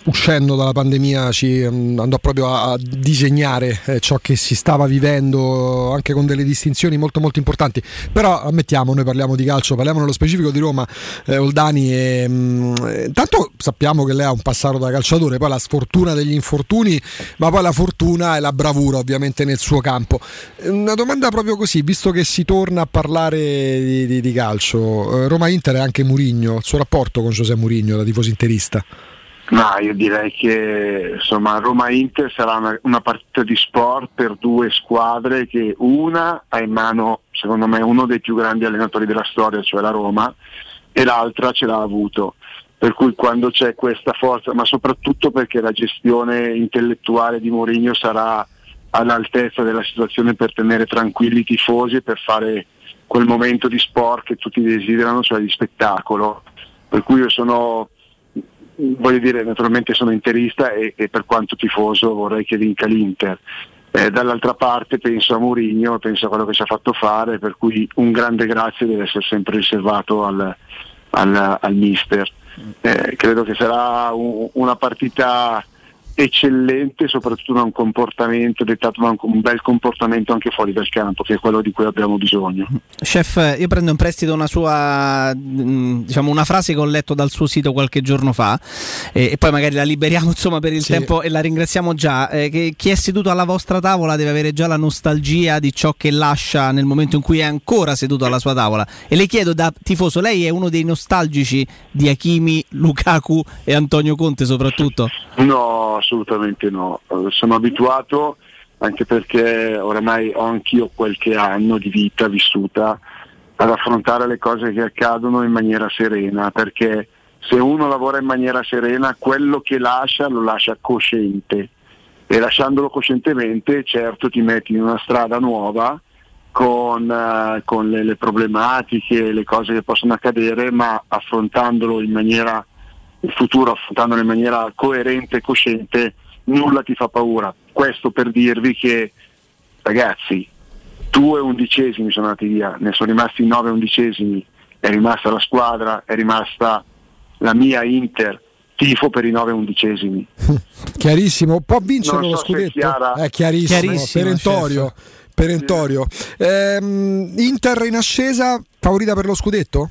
[SPEAKER 3] uscendo dalla pandemia ci mm, andò proprio a, disegnare eh, ciò che si stava vivendo anche con delle distinzioni molto molto importanti. Però ammettiamo noi parliamo di calcio parliamo nello specifico di Roma eh, Oldani e, mm, eh, tanto sappiamo che lei ha un passato da calciatore poi la sfortuna degli infortuni ma poi la fortuna e la bravura ovviamente nel suo campo. Una domanda proprio così visto che si torna a parlare di, di- di calcio eh, Roma-Inter è anche Murigno il suo rapporto con Giuseppe Murigno da tifoso interista
[SPEAKER 41] No, io direi che insomma Roma-Inter sarà una, una partita di sport per due squadre che una ha in mano, secondo me, uno dei più grandi allenatori della storia, cioè la Roma, e l'altra ce l'ha avuto. Per cui quando c'è questa forza, ma soprattutto perché la gestione intellettuale di Mourinho sarà all'altezza della situazione per tenere tranquilli i tifosi e per fare quel momento di sport che tutti desiderano, cioè di spettacolo. Per cui io sono voglio dire, naturalmente sono interista e, e per quanto tifoso vorrei che vinca l'Inter. Eh, dall'altra parte penso a Mourinho, penso a quello che ci ha fatto fare, per cui un grande grazie deve essere sempre riservato al, al- al mister. Eh, credo che sarà un- una partita eccellente, soprattutto da un comportamento dettato da un, un bel comportamento anche fuori dal campo, che è quello di cui abbiamo bisogno.
[SPEAKER 4] Chef, io prendo in prestito una sua, mh, diciamo, una frase che ho letto dal suo sito qualche giorno fa e, e poi magari la liberiamo insomma per il
[SPEAKER 3] Sì.
[SPEAKER 4] tempo e la ringraziamo già. eh, che chi è seduto alla vostra tavola deve avere già la nostalgia di ciò che lascia nel momento in cui è ancora seduto alla sua tavola. E le chiedo da tifoso, lei è uno dei nostalgici di Hakimi, Lukaku e Antonio Conte soprattutto?
[SPEAKER 41] No, assolutamente no. Eh, Sono abituato anche perché oramai ho anch'io qualche anno di vita vissuta ad affrontare le cose che accadono in maniera serena, perché se uno lavora in maniera serena, quello che lascia lo lascia cosciente e lasciandolo coscientemente certo ti metti in una strada nuova con, eh, con le, le problematiche, le cose che possono accadere, ma affrontandolo in maniera il futuro affrontandolo in maniera coerente e cosciente, nulla ti fa paura. Questo per dirvi che, ragazzi, due undicesimi sono andati via, ne sono rimasti nove undicesimi, è rimasta la squadra, è rimasta la mia Inter, tifo per i nove undicesimi.
[SPEAKER 3] Chiarissimo, può vincere lo
[SPEAKER 41] so è
[SPEAKER 3] scudetto?
[SPEAKER 41] chiara.
[SPEAKER 3] È chiarissimo,
[SPEAKER 41] Chiarissimo,
[SPEAKER 3] perentorio. perentorio. Ehm, Inter in ascesa, favorita per lo scudetto?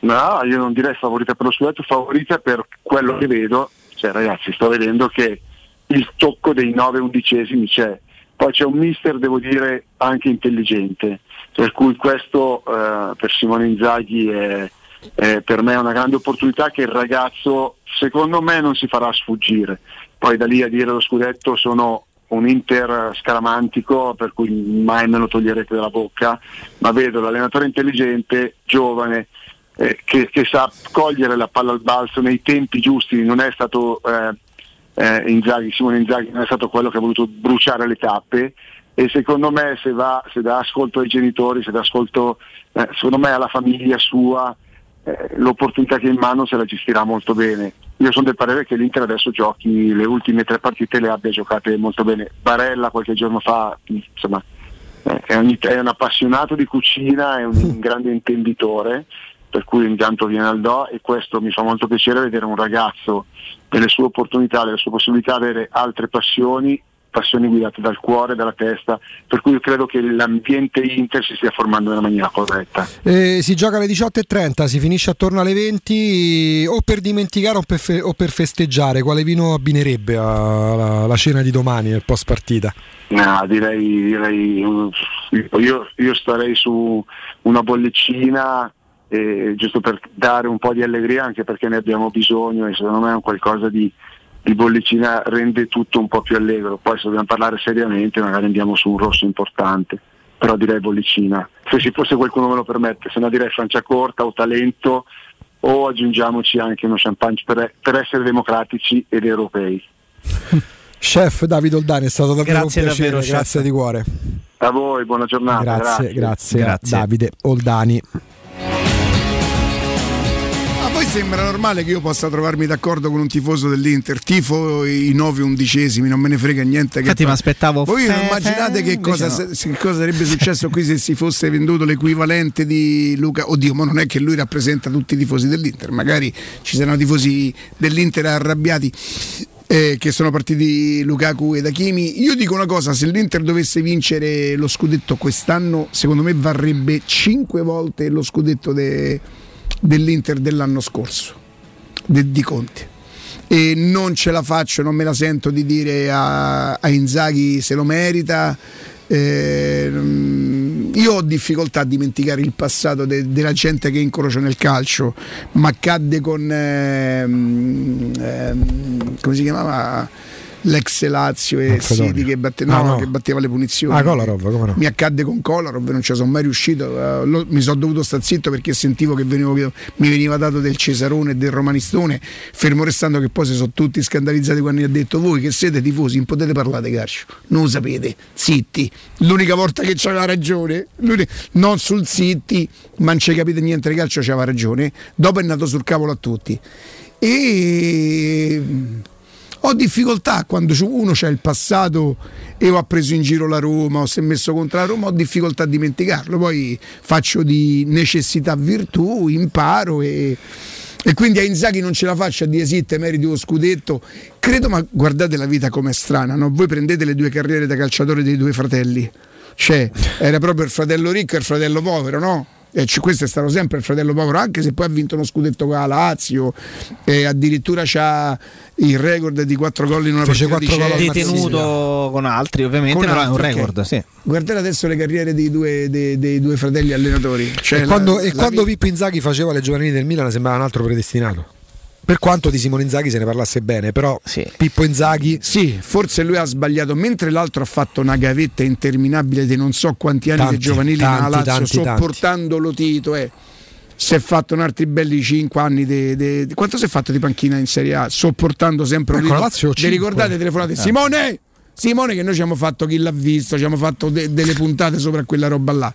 [SPEAKER 41] No, io non direi favorita per lo scudetto, favorita per quello che vedo, cioè ragazzi sto vedendo che il tocco dei nove undicesimi c'è, poi c'è un mister devo dire anche intelligente, per cui questo eh, per Simone Inzaghi è, è per me una grande opportunità che il ragazzo secondo me non si farà sfuggire, poi da lì a dire lo scudetto sono un Inter scaramantico per cui mai me lo toglierete dalla bocca, ma vedo l'allenatore intelligente, giovane, eh, che, che sa cogliere la palla al balzo nei tempi giusti, non è stato eh, eh, Inzaghi, Simone Inzaghi non è stato quello che ha voluto bruciare le tappe e secondo me se, va, se dà ascolto ai genitori, se dà ascolto eh, secondo me alla famiglia sua, eh, l'opportunità che in mano se la gestirà molto bene. Io sono del parere che l'Inter adesso giochi le ultime tre partite le abbia giocate molto bene. Barella qualche giorno fa, insomma, è, un, è un appassionato di cucina, è un grande intenditore, per cui intanto viene al do e questo mi fa molto piacere vedere un ragazzo delle sue opportunità, delle sue possibilità, avere altre passioni, passioni guidate dal cuore, dalla testa, per cui io credo che l'ambiente Inter si stia formando nella maniera corretta.
[SPEAKER 3] Eh, si gioca alle 18.30, si finisce attorno alle 20 o per dimenticare o per, fe- o per festeggiare, quale vino abbinerebbe alla cena di domani nel post partita?
[SPEAKER 41] No, direi, direi io, io starei su una bollicina eh, giusto per dare un po' di allegria anche perché ne abbiamo bisogno e secondo me è un qualcosa di, di bollicina rende tutto un po' più allegro. Poi se dobbiamo parlare seriamente magari andiamo su un rosso importante, però direi bollicina. Se ci fosse qualcuno me lo permette, se no direi Franciacorta o Talento o aggiungiamoci anche uno champagne per, per essere democratici ed europei.
[SPEAKER 3] Chef Davide Oldani, è stato davvero
[SPEAKER 41] Grazie
[SPEAKER 3] un piacere,
[SPEAKER 41] davvero,
[SPEAKER 3] grazie
[SPEAKER 41] chef.
[SPEAKER 3] di cuore.
[SPEAKER 41] A voi, buona giornata.
[SPEAKER 3] Grazie,
[SPEAKER 41] grazie.
[SPEAKER 3] grazie, a Davide Oldani.
[SPEAKER 2] Sembra normale che io possa trovarmi d'accordo con un tifoso dell'Inter, tifo i 9 undicesimi, non me ne frega niente.
[SPEAKER 4] Infatti
[SPEAKER 2] che
[SPEAKER 4] mi aspettavo
[SPEAKER 2] Voi
[SPEAKER 4] fe-
[SPEAKER 2] immaginate
[SPEAKER 4] fe-
[SPEAKER 2] che cosa,
[SPEAKER 4] no.
[SPEAKER 2] se- cosa sarebbe successo qui se si fosse venduto l'equivalente di Luca? Oddio, ma non è che lui rappresenta tutti i tifosi dell'Inter, magari ci saranno tifosi dell'Inter arrabbiati. eh, che sono partiti Lukaku ed Hakimi. Io dico una cosa: se l'Inter dovesse vincere lo scudetto quest'anno, secondo me varrebbe 5 volte lo scudetto de- dell'Inter dell'anno scorso, de- di Conte. E non ce la faccio, non me la sento di dire a, a Inzaghi se lo merita. Eh, io ho difficoltà a dimenticare il passato de- della gente che incrocio nel calcio, ma accadde con ehm, ehm, come si chiamava l'ex Lazio e. Siti che, batte-
[SPEAKER 3] Ah,
[SPEAKER 2] no,
[SPEAKER 3] no.
[SPEAKER 2] che batteva le punizioni.
[SPEAKER 3] Ah, Kolarov, come no?
[SPEAKER 2] Mi accadde con Kolarov, non ci sono mai riuscito, eh, lo- mi sono dovuto stare zitto perché sentivo che venivo- mi veniva dato del Cesarone e del Romanistone, fermo restando che poi si sono tutti scandalizzati quando gli ha detto voi che siete tifosi non potete parlare di calcio, non lo sapete, zitti. L'unica volta che c'aveva ragione, non sul zitti, ma non ci capite niente di calcio, c'aveva ragione, dopo è nato sul cavolo a tutti. E ho difficoltà quando c'è- uno c'ha il passato e ho preso in giro la Roma o si è messo contro la Roma, ho difficoltà a dimenticarlo. Poi faccio di necessità virtù, imparo e, e quindi a Inzaghi non ce la faccio a dire sì, te meriti lo scudetto. Credo, ma guardate la vita com'è strana, no? voi prendete le due carriere da calciatore dei due fratelli, cioè era proprio il fratello ricco e il fratello povero, no? E c- questo è stato sempre il fratello povero, anche se poi ha vinto uno scudetto con la Lazio e addirittura c'ha il record di quattro gol in una
[SPEAKER 3] Fece
[SPEAKER 2] partita di
[SPEAKER 3] gol.
[SPEAKER 4] Detenuto con altri, ovviamente,
[SPEAKER 2] Con
[SPEAKER 4] però è un
[SPEAKER 2] altri,
[SPEAKER 4] record, sì.
[SPEAKER 2] Guardate adesso le carriere dei due, dei, dei due fratelli allenatori. Cioè
[SPEAKER 3] e
[SPEAKER 2] la-
[SPEAKER 3] quando, e
[SPEAKER 2] la
[SPEAKER 3] quando Pippo Inzaghi faceva le giovanili del Milan sembrava un altro predestinato. Per quanto di Simone Inzaghi se ne parlasse bene, però Pippo Inzaghi
[SPEAKER 2] Sì, forse lui ha sbagliato, mentre l'altro ha fatto una gavetta interminabile di non so quanti anni
[SPEAKER 3] Tanti,
[SPEAKER 2] di giovanili
[SPEAKER 3] tanti,
[SPEAKER 2] nella Lazio,
[SPEAKER 3] tanti, tanti.
[SPEAKER 2] sopportando lo Tito. Eh. Si è fatto un altri belli 5 anni di, di- di- quanto si è fatto di panchina in Serie A? Sopportando sempre
[SPEAKER 3] Ecco, la
[SPEAKER 2] Tito.
[SPEAKER 3] Lazio
[SPEAKER 2] Vi ricordate telefonate?
[SPEAKER 3] Eh.
[SPEAKER 2] Simone! Simone che noi ci abbiamo fatto chi l'ha visto, ci abbiamo fatto de- delle puntate sopra quella roba là.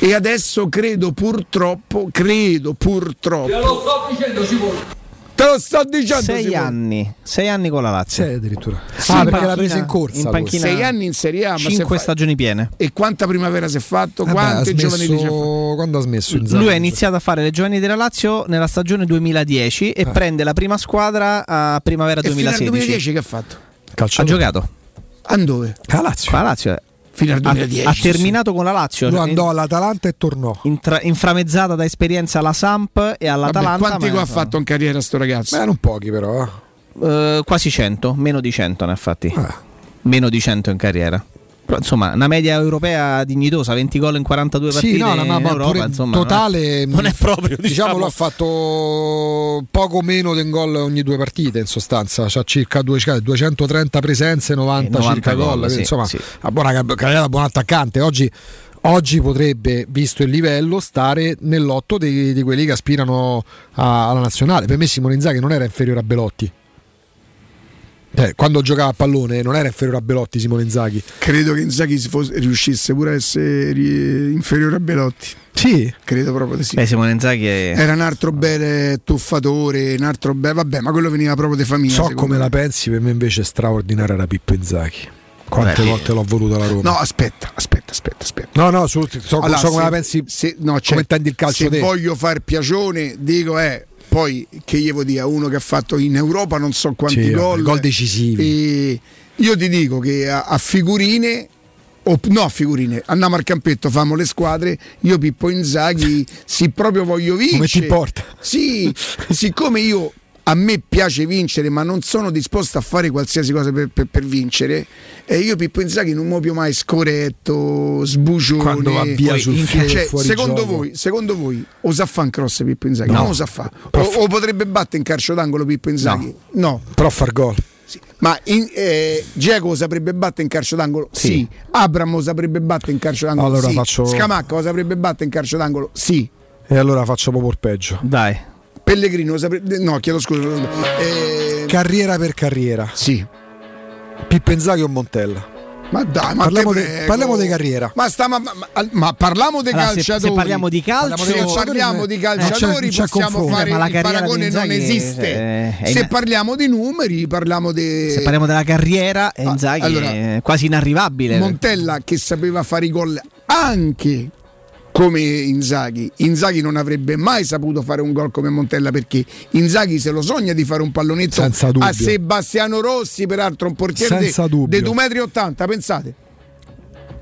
[SPEAKER 2] E adesso credo purtroppo, credo purtroppo.
[SPEAKER 42] Te lo sto dicendo Simone.
[SPEAKER 2] Te lo sto dicendo
[SPEAKER 4] Sei
[SPEAKER 2] Simone.
[SPEAKER 4] anni, sei anni con la Lazio.
[SPEAKER 3] Sei addirittura.
[SPEAKER 4] Sì,
[SPEAKER 3] ah, perché l'ha presa in corsa.
[SPEAKER 4] in panchina-
[SPEAKER 2] Sei anni in Serie A, ma
[SPEAKER 4] Cinque
[SPEAKER 2] fa-
[SPEAKER 4] stagioni piene.
[SPEAKER 2] E quanta primavera si è fatto?
[SPEAKER 3] Ha
[SPEAKER 2] Quante
[SPEAKER 3] smesso-
[SPEAKER 2] giovanili ha fatto?
[SPEAKER 3] Quando ha smesso Inzaghi?
[SPEAKER 4] Lui ha iniziato a fare le giovani della Lazio nella stagione 2010 e prende la prima squadra a primavera
[SPEAKER 2] E fino al
[SPEAKER 4] 2016.
[SPEAKER 2] 2010 che ha fatto?
[SPEAKER 4] Ha giocato.
[SPEAKER 2] A dove?
[SPEAKER 3] A Lazio.
[SPEAKER 4] La Lazio eh.
[SPEAKER 2] Fino al
[SPEAKER 4] ha,
[SPEAKER 2] 2010.
[SPEAKER 4] ha terminato con la Lazio.
[SPEAKER 3] Lui
[SPEAKER 4] In-
[SPEAKER 3] andò all'Atalanta e tornò.
[SPEAKER 4] intra- inframezzata da esperienza alla Samp e
[SPEAKER 2] Vabbè,
[SPEAKER 4] all'Atalanta.
[SPEAKER 2] quanti
[SPEAKER 4] ma-
[SPEAKER 2] gol ha fatto in carriera sto ragazzo?
[SPEAKER 3] Beh, non pochi però. eh.
[SPEAKER 4] Eh, quasi 100, meno di 100 ne ha fatti.
[SPEAKER 3] Ah.
[SPEAKER 4] Meno di 100 in carriera. Però, insomma, una media europea dignitosa, 20 gol in 42 partite
[SPEAKER 3] Sì, no, ma,
[SPEAKER 4] in
[SPEAKER 3] ma
[SPEAKER 4] Europa, insomma,
[SPEAKER 3] totale
[SPEAKER 4] non è proprio,
[SPEAKER 3] diciamo,
[SPEAKER 4] diciamo.
[SPEAKER 3] ha fatto poco meno di un gol ogni due partite in sostanza c'ha circa due- cioè, 230 presenze 90,
[SPEAKER 4] 90
[SPEAKER 3] circa
[SPEAKER 4] gol,
[SPEAKER 3] gol
[SPEAKER 4] sì,
[SPEAKER 3] insomma
[SPEAKER 4] sì.
[SPEAKER 3] una buona car- carriera buon attaccante oggi, oggi potrebbe visto il livello stare nell'otto di, di quelli che aspirano a- alla nazionale per me Simone Inzaghi non era inferiore a Belotti Cioè, quando giocava a pallone non era inferiore a Belotti Simone Inzaghi
[SPEAKER 2] Credo che Inzaghi si fosse- riuscisse pure a essere ri- inferiore a Belotti.
[SPEAKER 3] Sì.
[SPEAKER 2] Credo proprio di sì.
[SPEAKER 4] Beh, Simone Inzaghi è...
[SPEAKER 2] Era un altro bel tuffatore, un altro bel... Vabbè, ma quello veniva proprio di famiglia.
[SPEAKER 3] so come
[SPEAKER 2] me.
[SPEAKER 3] la pensi per me invece straordinaria era Pippo Inzaghi quante
[SPEAKER 2] Beh,
[SPEAKER 3] volte l'ho voluto la Roma
[SPEAKER 2] No, aspetta, aspetta, aspetta, aspetta.
[SPEAKER 3] No, no, su- so,
[SPEAKER 2] Allora,
[SPEAKER 3] so come
[SPEAKER 2] se-
[SPEAKER 3] la pensi.
[SPEAKER 2] se- no, cioè,
[SPEAKER 3] come intendi il calcio
[SPEAKER 2] se
[SPEAKER 3] te.
[SPEAKER 2] voglio far piacione, dico eh, poi che io devo dire a uno che ha fatto in Europa non so quanti
[SPEAKER 3] Sì,
[SPEAKER 2] gol.
[SPEAKER 3] gol decisivi.
[SPEAKER 2] E io ti dico che a, a figurine o, no a figurine, andiamo al campetto, famo le squadre, io Pippo Inzaghi, sì proprio voglio vincere.
[SPEAKER 3] Come ti importa?
[SPEAKER 2] Sì, siccome io a me piace vincere, ma non sono disposto a fare qualsiasi cosa per, per- per vincere. E io Pippo Inzaghi non più mai scoretto, sbucione.
[SPEAKER 3] Quando va via sul filo
[SPEAKER 2] cioè,
[SPEAKER 3] fuori
[SPEAKER 2] secondo
[SPEAKER 3] gioco.
[SPEAKER 2] voi, secondo voi, o sa fa un cross Pippo Inzaghi?
[SPEAKER 3] No.
[SPEAKER 2] Non lo sa fa. O, o potrebbe battere in calcio d'angolo Pippo Inzaghi? No.
[SPEAKER 3] Però far gol.
[SPEAKER 2] Ma in, eh, saprebbe battere in calcio d'angolo? Sì. Abram lo saprebbe battere in calcio d'angolo?
[SPEAKER 3] Allora
[SPEAKER 2] sì.
[SPEAKER 3] faccio-
[SPEAKER 2] Scamacca lo saprebbe battere in calcio d'angolo? Sì.
[SPEAKER 3] E allora faccio proprio il peggio.
[SPEAKER 4] Dai.
[SPEAKER 2] Pellegrino saprebbe... No, chiedo scusa. Eh,
[SPEAKER 3] Carriera per carriera.
[SPEAKER 2] Sì.
[SPEAKER 3] Pippo Inzaghi o Montella?
[SPEAKER 2] Ma dai, ma
[SPEAKER 3] Parliamo, di, parliamo di carriera.
[SPEAKER 2] Ma, sta, ma, ma, ma- parliamo di
[SPEAKER 4] Allora, se-
[SPEAKER 2] calciatori.
[SPEAKER 4] se parliamo di calcio-
[SPEAKER 2] se parliamo di
[SPEAKER 4] Eh,
[SPEAKER 2] calciatori,
[SPEAKER 3] c'è- c'è
[SPEAKER 2] possiamo
[SPEAKER 3] confronto.
[SPEAKER 2] fare
[SPEAKER 4] Ma
[SPEAKER 2] il paragone non esiste.
[SPEAKER 4] eh, è
[SPEAKER 2] se parliamo di numeri, parliamo di
[SPEAKER 4] Se parliamo della carriera, eh, Inzaghi
[SPEAKER 2] allora,
[SPEAKER 4] è quasi inarrivabile.
[SPEAKER 2] Montella che sapeva fare i gol anche come Inzaghi. Inzaghi non avrebbe mai saputo fare un gol come Montella perché Inzaghi se lo sogna di fare un pallonetto a Sebastiano Rossi, peraltro un portiere di
[SPEAKER 3] Senza dubbio.
[SPEAKER 2] 2,80 m, pensate.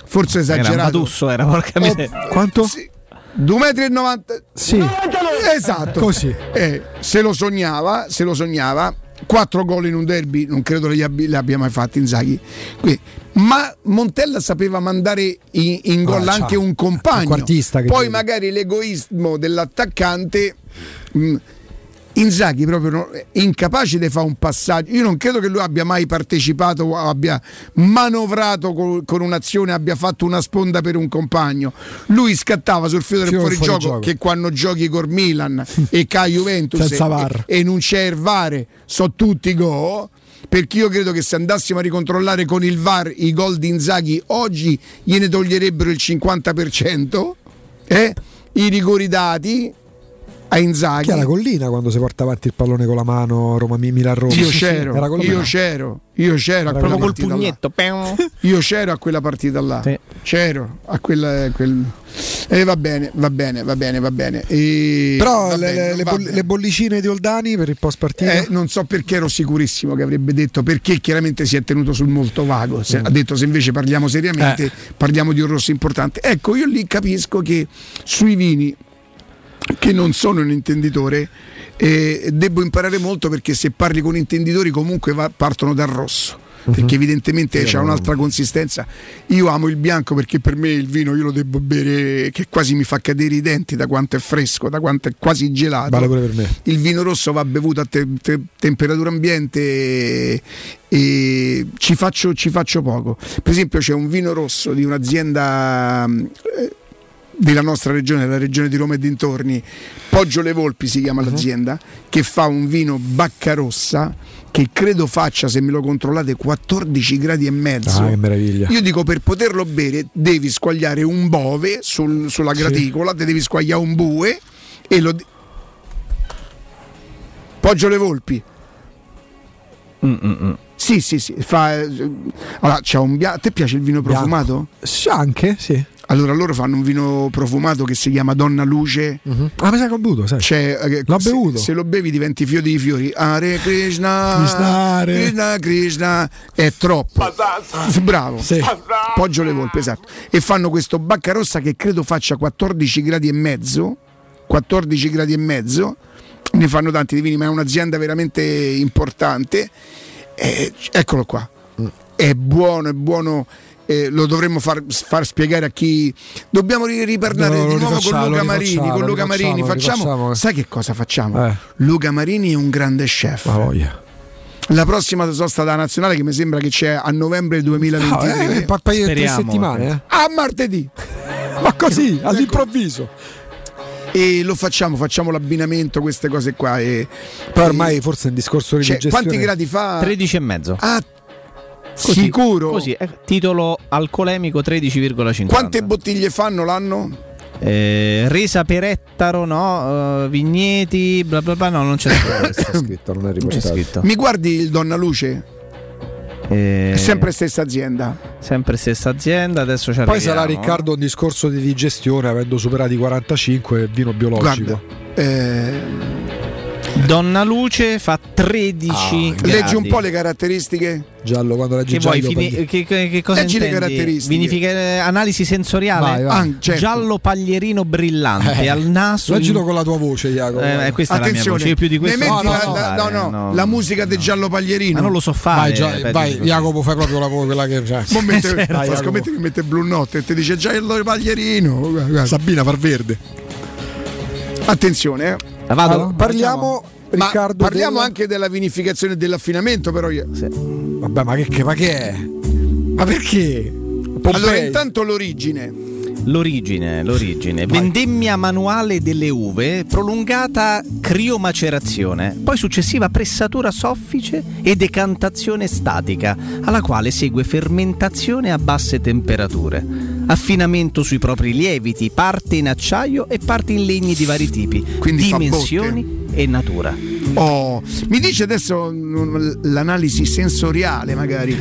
[SPEAKER 2] Forse
[SPEAKER 4] Era
[SPEAKER 2] esagerato.
[SPEAKER 4] Matusso, era porca
[SPEAKER 2] Oh,
[SPEAKER 4] miseria.
[SPEAKER 3] Quanto?
[SPEAKER 2] 2,90 m.
[SPEAKER 3] Sì.
[SPEAKER 2] Esatto.
[SPEAKER 3] Così.
[SPEAKER 2] Eh, se lo sognava, se lo sognava. Quattro gol in un derby, non credo li abbi- li abbia mai fatti Inzaghi. Qui- Ma Montella sapeva mandare in, in gol
[SPEAKER 3] Ah,
[SPEAKER 2] anche un
[SPEAKER 3] un
[SPEAKER 2] compagno.
[SPEAKER 3] che
[SPEAKER 2] Poi magari l'egoismo dell'attaccante. mh, Inzaghi proprio no- incapace di fare un passaggio. Io non credo che lui abbia mai partecipato o abbia manovrato co- con, un'azione, abbia fatto una sponda per un compagno. Lui scattava sul filo del
[SPEAKER 3] Filo del
[SPEAKER 2] fuorigioco che quando giochi col Milan e ca Juventus e, e non c'è il VAR, so tutti go. Perché io credo che se andassimo a ricontrollare con il VAR i gol di Inzaghi oggi gliene toglierebbero il 50%. Eh? I rigori dati a Inzaghi.
[SPEAKER 3] Chi è la collina quando si porta avanti il pallone con la mano Roma Milan Roma?
[SPEAKER 2] Io c'ero,
[SPEAKER 3] Era
[SPEAKER 2] io c'ero, io c'ero a
[SPEAKER 3] Era
[SPEAKER 2] quella
[SPEAKER 3] con-
[SPEAKER 2] partita là. Io c'ero a quella partita là. C'ero a quella. a quel- E va bene, va bene, va bene, va bene. E-
[SPEAKER 3] Però
[SPEAKER 2] va
[SPEAKER 3] le,
[SPEAKER 2] bene,
[SPEAKER 3] le- boll-
[SPEAKER 2] bene.
[SPEAKER 3] le bollicine di Oldani per il post partita?
[SPEAKER 2] Eh, non so perché ero sicurissimo che avrebbe detto perché chiaramente si è tenuto sul molto vago.
[SPEAKER 3] Mm.
[SPEAKER 2] Se- Ha detto se invece parliamo seriamente,
[SPEAKER 3] Eh.
[SPEAKER 2] parliamo di un rosso importante. Ecco, io lì capisco che sui vini, che non sono un intenditore, eh, devo imparare molto perché se parli con intenditori comunque va- partono dal rosso. Perché evidentemente c'è un'altra consistenza. Io amo il bianco perché per me il vino io lo devo bere che quasi mi fa cadere i denti da quanto è fresco, da quanto è quasi gelato
[SPEAKER 3] Vale
[SPEAKER 2] il vino rosso va bevuto a te- te- temperatura ambiente e, e ci, faccio, ci faccio poco. Per esempio c'è un vino rosso di un'azienda eh, della nostra regione, della regione di Roma e dintorni, Poggio Le Volpi si chiama l'azienda, che fa un vino bacca rossa che credo faccia, se me lo controllate, 14 gradi e mezzo.
[SPEAKER 3] Ah, che meraviglia.
[SPEAKER 2] Io dico per poterlo bere devi squagliare un bove sul- sulla
[SPEAKER 3] Sì.
[SPEAKER 2] graticola, te devi squagliare un bue e lo... Poggio le volpi. Sì, sì, sì. Fa, eh, allora, c'ha un bia- A te piace il vino
[SPEAKER 3] Bianco.
[SPEAKER 2] profumato?
[SPEAKER 3] Sì, anche, sì.
[SPEAKER 2] Allora loro fanno un vino profumato che si chiama Donna Luce.
[SPEAKER 3] Ah, ma sai che ho bevuto, sai?
[SPEAKER 2] Cioè,
[SPEAKER 3] L'ho
[SPEAKER 2] se,
[SPEAKER 3] bevuto.
[SPEAKER 2] se lo bevi diventi fiori di fiori. Hare Krishna,
[SPEAKER 3] Krishna, Hare.
[SPEAKER 2] Krishna, Krishna. È troppo. Bravo.
[SPEAKER 3] Sì.
[SPEAKER 2] Poggio le volpe, esatto. E fanno questo bacca rossa che credo faccia 14 gradi e mezzo. 14 gradi e mezzo. Ne fanno tanti di vini, ma è un'azienda veramente importante. Eh, eccolo qua. È buono, è buono. Eh, lo dovremmo far, far spiegare a chi dobbiamo ri- riparlare
[SPEAKER 3] No,
[SPEAKER 2] di nuovo con Luca Marini con Luca Marini facciamo
[SPEAKER 3] rifacciamo.
[SPEAKER 2] sai che cosa facciamo
[SPEAKER 3] Eh.
[SPEAKER 2] Luca Marini è un grande chef
[SPEAKER 3] Ma voglia.
[SPEAKER 2] la prossima sosta da nazionale che mi sembra che c'è a novembre 2023
[SPEAKER 3] No, eh, pa- pa- tre
[SPEAKER 4] Speriamo,
[SPEAKER 3] settimane, eh.
[SPEAKER 2] a martedì
[SPEAKER 3] Ma così, all'improvviso.
[SPEAKER 2] e lo facciamo facciamo l'abbinamento queste cose qua e,
[SPEAKER 3] Poi ormai forse è un discorso di
[SPEAKER 2] cioè, quanti gradi fa
[SPEAKER 4] 13 e mezzo.
[SPEAKER 2] ah,
[SPEAKER 4] Così,
[SPEAKER 2] sicuro
[SPEAKER 4] Così, eh, titolo alcolemico 13,50.
[SPEAKER 2] quante bottiglie fanno l'anno?
[SPEAKER 4] Eh, resa per ettaro, no? Eh, vigneti, bla bla bla. No, non c'è scritto.
[SPEAKER 3] scritto, non è
[SPEAKER 4] Non c'è
[SPEAKER 3] riportato.
[SPEAKER 4] scritto.
[SPEAKER 2] mi guardi il Donna Luce?
[SPEAKER 4] Eh,
[SPEAKER 2] è sempre stessa azienda
[SPEAKER 4] sempre stessa azienda. Adesso c'è
[SPEAKER 3] Poi sarà Riccardo un discorso di digestione, avendo superato i 45, vino biologico.
[SPEAKER 2] guarda eh,
[SPEAKER 4] Donna Luce fa 13
[SPEAKER 3] Ah,
[SPEAKER 4] gradi.
[SPEAKER 2] leggi un po' le caratteristiche
[SPEAKER 3] Giallo, quando leggi
[SPEAKER 4] Che vuoi?
[SPEAKER 3] giallo,
[SPEAKER 4] fini-
[SPEAKER 3] pagli-
[SPEAKER 4] che, che- che cosa
[SPEAKER 2] Leggi le
[SPEAKER 4] intendi?
[SPEAKER 2] caratteristiche.
[SPEAKER 4] Vinifica- eh, analisi sensoriale?
[SPEAKER 3] Vai, vai.
[SPEAKER 2] Ah, certo.
[SPEAKER 4] Giallo paglierino brillante
[SPEAKER 3] Eh,
[SPEAKER 4] al naso.
[SPEAKER 3] Leggilo
[SPEAKER 4] in-
[SPEAKER 3] con la tua voce, Jacopo.
[SPEAKER 4] Eh, questa è la mia
[SPEAKER 2] attenzione
[SPEAKER 4] voce. Io più di questo posso
[SPEAKER 2] la-
[SPEAKER 4] fare,
[SPEAKER 2] no, no,
[SPEAKER 4] no.
[SPEAKER 2] la musica del giallo paglierino
[SPEAKER 4] Ma non lo so fare.
[SPEAKER 3] Vai, Gia- vai. Jacopo, fai proprio la voce, quella che. Cioè,
[SPEAKER 2] Mo mette,
[SPEAKER 4] Certo.
[SPEAKER 3] Vai,
[SPEAKER 2] scommetti che mette blu notte e ti dice già il paglierino Guarda, guarda.
[SPEAKER 3] Sabina far verde.
[SPEAKER 2] attenzione eh.
[SPEAKER 4] Vado?
[SPEAKER 3] Allora, parliamo, Riccardo.
[SPEAKER 2] parliamo
[SPEAKER 3] della-
[SPEAKER 2] anche della vinificazione e dell'affinamento però io.
[SPEAKER 3] Vabbè, ma che, che- ma che è? Ma perché? Pompei.
[SPEAKER 2] allora intanto l'origine
[SPEAKER 4] L'origine, l'origine. Vendemmia manuale delle uve, prolungata criomacerazione, poi successiva pressatura soffice e decantazione statica, alla quale segue fermentazione a basse temperature. Affinamento sui propri lieviti, parte in acciaio e parte in legni di vari tipi,
[SPEAKER 2] Quindi fa
[SPEAKER 4] dimensioni e natura.
[SPEAKER 2] Oh, mi dice adesso mm, l'analisi sensoriale magari.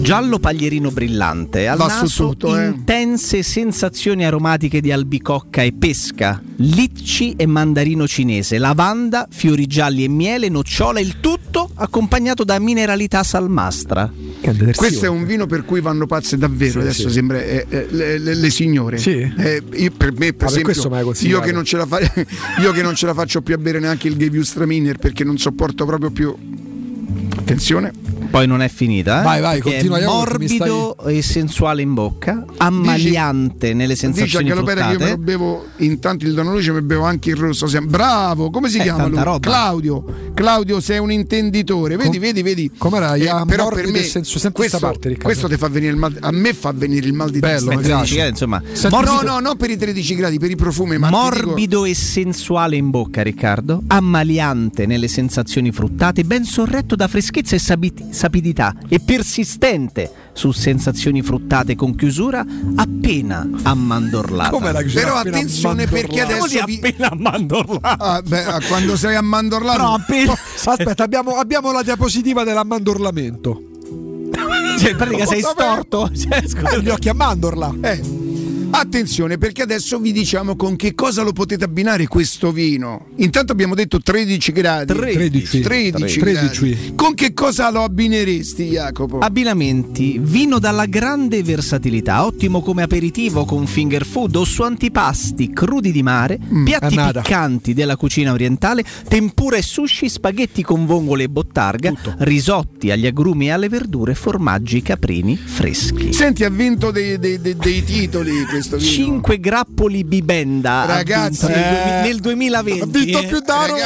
[SPEAKER 4] Giallo paglierino brillante, al
[SPEAKER 2] Va
[SPEAKER 4] naso
[SPEAKER 2] tutto, eh.
[SPEAKER 4] intense sensazioni aromatiche di albicocca e pesca, litci e mandarino cinese, lavanda, fiori gialli e miele, nocciola, il tutto accompagnato da mineralità salmastra.
[SPEAKER 2] Questo è un vino per cui vanno pazze davvero.
[SPEAKER 4] Sì,
[SPEAKER 2] adesso
[SPEAKER 4] sì.
[SPEAKER 2] sembra eh, eh, le, le- le signore.
[SPEAKER 3] Sì.
[SPEAKER 2] Eh, io- per me, per
[SPEAKER 3] Ah, per questo
[SPEAKER 2] esempio, io che, non ce la fa- io che non ce la faccio più a bere neanche il Gewürztraminer perché non sopporto proprio più. Attenzione.
[SPEAKER 4] Poi non è finita, eh?
[SPEAKER 3] Vai, vai, continua,
[SPEAKER 4] È morbido e sensuale in bocca, ammaliante nelle
[SPEAKER 2] Dice a
[SPEAKER 4] sensazioni
[SPEAKER 2] Galopera che io me lo
[SPEAKER 4] fruttate.
[SPEAKER 2] bevo intanto il Dono Luce mi bevo anche il rosso. Bravo, come si
[SPEAKER 4] Eh,
[SPEAKER 2] chiama lui?
[SPEAKER 4] roba.
[SPEAKER 2] Claudio. Claudio, sei un intenditore. Vedi, vedi, vedi. Eh,
[SPEAKER 3] com'era? Ja,
[SPEAKER 2] però per
[SPEAKER 3] morbido
[SPEAKER 2] me
[SPEAKER 3] senti
[SPEAKER 2] questo,
[SPEAKER 3] parte,
[SPEAKER 2] questo ti fa venire il mal a me fa venire il mal di
[SPEAKER 3] Bello,
[SPEAKER 2] testa.
[SPEAKER 4] gradi, insomma,
[SPEAKER 2] Senti-
[SPEAKER 4] morbido-
[SPEAKER 2] No, no, non per i 13 gradi, per i profumi, ma ti dico-
[SPEAKER 4] Morbido e sensuale in bocca, Riccardo. Ammaliante nelle sensazioni fruttate, ben sorretto da freschezza e sapidità e persistente su sensazioni fruttate con chiusura appena ammandorlata.
[SPEAKER 3] Come la chiusura
[SPEAKER 2] Però attenzione perché
[SPEAKER 3] ammandorlata?
[SPEAKER 2] adesso vi...
[SPEAKER 4] appena ammandorlato.
[SPEAKER 2] Ah, beh, ah, quando sei ammandorlato
[SPEAKER 4] No, appena.
[SPEAKER 3] Aspetta, abbiamo, abbiamo la diapositiva dell'ammandorlamento.
[SPEAKER 4] Cioè, in pratica sei storto. Cioè.
[SPEAKER 3] Eh, gli occhi a mandorla.
[SPEAKER 2] Eh, Attenzione perché adesso vi diciamo con che cosa lo potete abbinare questo vino. Intanto abbiamo detto 13 gradi.
[SPEAKER 3] 13.
[SPEAKER 2] 13
[SPEAKER 3] 13.
[SPEAKER 2] gradi. Con che cosa lo abbineresti Jacopo?
[SPEAKER 4] Abbinamenti: vino dalla grande versatilità, ottimo come aperitivo con finger food o su antipasti crudi di mare, piatti
[SPEAKER 3] annata.
[SPEAKER 4] piccanti della cucina orientale, tempura e sushi, spaghetti con vongole e bottarga, risotti agli agrumi e alle verdure, formaggi caprini freschi.
[SPEAKER 2] Senti, ha vinto dei, dei- dei- dei titoli questo vino.
[SPEAKER 4] 5 grappoli bibenda
[SPEAKER 2] Ragazzi, eh,
[SPEAKER 4] nel 2020.
[SPEAKER 3] Ha vinto più da Roma,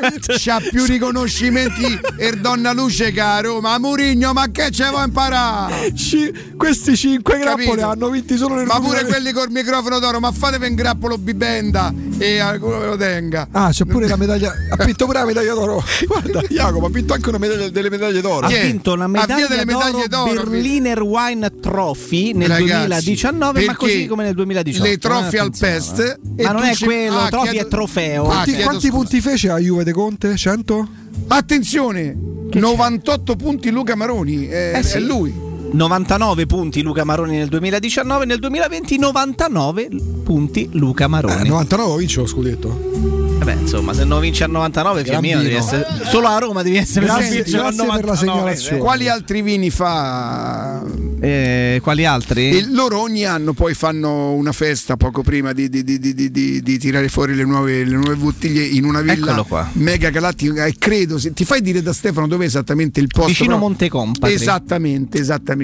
[SPEAKER 2] Ragazzi, c'ha più riconoscimenti e donna luce che a Roma. Murigno, ma che ce vuoi imparare?
[SPEAKER 3] Ci- questi 5 grappoli
[SPEAKER 2] Capito?
[SPEAKER 3] hanno vinto solo nel
[SPEAKER 2] Ma pure
[SPEAKER 3] 2020.
[SPEAKER 2] quelli col microfono d'oro, ma fatevi un grappolo bibenda e alcuno ve lo tenga.
[SPEAKER 3] Ah, c'è pure la medaglia. Ha vinto pure la medaglia d'oro. Guarda, Jacopo, ha vinto anche una medaglia delle medaglie d'oro.
[SPEAKER 4] Ha vinto la medaglia
[SPEAKER 2] delle
[SPEAKER 4] d'oro,
[SPEAKER 2] medaglie d'oro,
[SPEAKER 4] Berliner Wine Trophy nel
[SPEAKER 2] Ragazzi,
[SPEAKER 4] 2019, ma così come nel 2018.
[SPEAKER 2] Le trofie
[SPEAKER 4] eh,
[SPEAKER 2] al
[SPEAKER 4] attenzione,
[SPEAKER 2] pest.
[SPEAKER 4] eh.
[SPEAKER 2] e
[SPEAKER 4] Ma non è
[SPEAKER 2] ci-
[SPEAKER 4] quello,
[SPEAKER 2] ah,
[SPEAKER 4] trofie
[SPEAKER 2] chiedo-
[SPEAKER 4] è trofeo.
[SPEAKER 2] Ah,
[SPEAKER 3] Quanti,
[SPEAKER 2] chiedo
[SPEAKER 3] quanti
[SPEAKER 2] scusa.
[SPEAKER 3] punti fece la Juve De Conte? 100?
[SPEAKER 2] Attenzione, 98 punti Luca Maroni, è,
[SPEAKER 4] Eh sì.
[SPEAKER 2] è lui.
[SPEAKER 4] 99 punti Luca Maroni nel 2019, nel 2020 99 punti Luca
[SPEAKER 3] Eh,
[SPEAKER 4] Maroni.
[SPEAKER 3] 99 vince lo scudetto.
[SPEAKER 4] Eh beh, insomma, se non vinci a 99,
[SPEAKER 3] Gran
[SPEAKER 4] Fiammino, devi essere solo a Roma devi essere
[SPEAKER 3] Grazie- grazie per la
[SPEAKER 4] 99.
[SPEAKER 3] segnalazione.
[SPEAKER 2] Quali altri vini fa?
[SPEAKER 4] Eh, quali altri?
[SPEAKER 2] E loro ogni anno poi fanno una festa poco prima di, di- di- di- di- di- di tirare fuori le nuove, le nuove bottiglie in una villa
[SPEAKER 4] Eccolo qua.
[SPEAKER 2] mega galattica. E credo, se, ti fai dire da Stefano dove è esattamente il posto?
[SPEAKER 4] Vicino
[SPEAKER 2] però-
[SPEAKER 4] Montecompatri.
[SPEAKER 2] Esattamente, esattamente.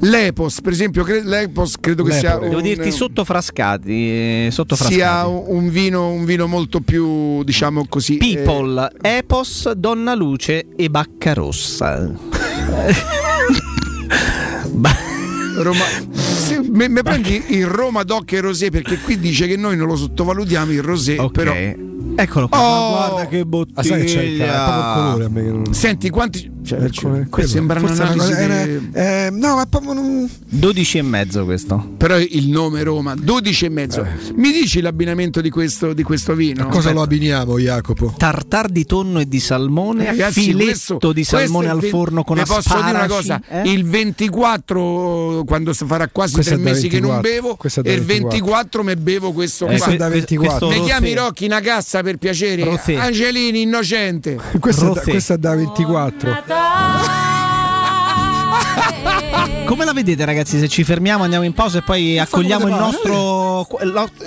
[SPEAKER 2] L'Epos, per esempio, cre- l'Epos credo che sia
[SPEAKER 4] Devo
[SPEAKER 2] un,
[SPEAKER 4] dirti sotto frascati, eh, sotto frascati.
[SPEAKER 2] sia un vino, un vino molto più, diciamo così. eh,
[SPEAKER 4] People, Epos, Donna Luce e Bacca Rossa. Ba-
[SPEAKER 2] Roma, se- me, me prendi il Roma Doc e Rosé perché qui dice che noi non lo sottovalutiamo il Rosé,
[SPEAKER 4] Ok.
[SPEAKER 2] però
[SPEAKER 4] Eccolo qua.
[SPEAKER 2] Oh!
[SPEAKER 4] Ma guarda che
[SPEAKER 3] Ah, sai che c'è il,
[SPEAKER 4] bottiglia.
[SPEAKER 3] colore
[SPEAKER 2] senti quanti cioè, cioè, qui
[SPEAKER 3] quello.
[SPEAKER 2] sembra
[SPEAKER 3] una
[SPEAKER 2] un'analisi
[SPEAKER 3] cosa-
[SPEAKER 2] di-
[SPEAKER 3] è- è- no, ma proprio un-
[SPEAKER 4] 12 e mezzo questo.
[SPEAKER 2] però il nome Roma 12 e mezzo mi dici l'abbinamento di questo, di questo vino?
[SPEAKER 3] Cosa lo abbiniamo, Jacopo?
[SPEAKER 4] Tartar di tonno e di salmone,
[SPEAKER 2] Ragazzi,
[SPEAKER 4] filetto
[SPEAKER 2] questo-
[SPEAKER 4] di salmone al
[SPEAKER 2] ven-
[SPEAKER 4] forno con
[SPEAKER 2] vi posso dire una cosa
[SPEAKER 4] eh?
[SPEAKER 2] il 24 quando farà quasi
[SPEAKER 3] Questo
[SPEAKER 2] tre mesi che non
[SPEAKER 3] 24.
[SPEAKER 2] bevo e il
[SPEAKER 3] 24.
[SPEAKER 2] 24 mi bevo questo
[SPEAKER 4] Eh,
[SPEAKER 2] qua
[SPEAKER 3] Questo è da
[SPEAKER 4] que-
[SPEAKER 3] 24.
[SPEAKER 2] mi chiami. Rocchi una cassa per piacere
[SPEAKER 4] Rosé.
[SPEAKER 2] Angelini innocente
[SPEAKER 3] Questo è, da,
[SPEAKER 4] Rosé.
[SPEAKER 3] questo è da 24.
[SPEAKER 4] Come la vedete ragazzi se ci fermiamo, andiamo in pausa e poi accogliamo il nostro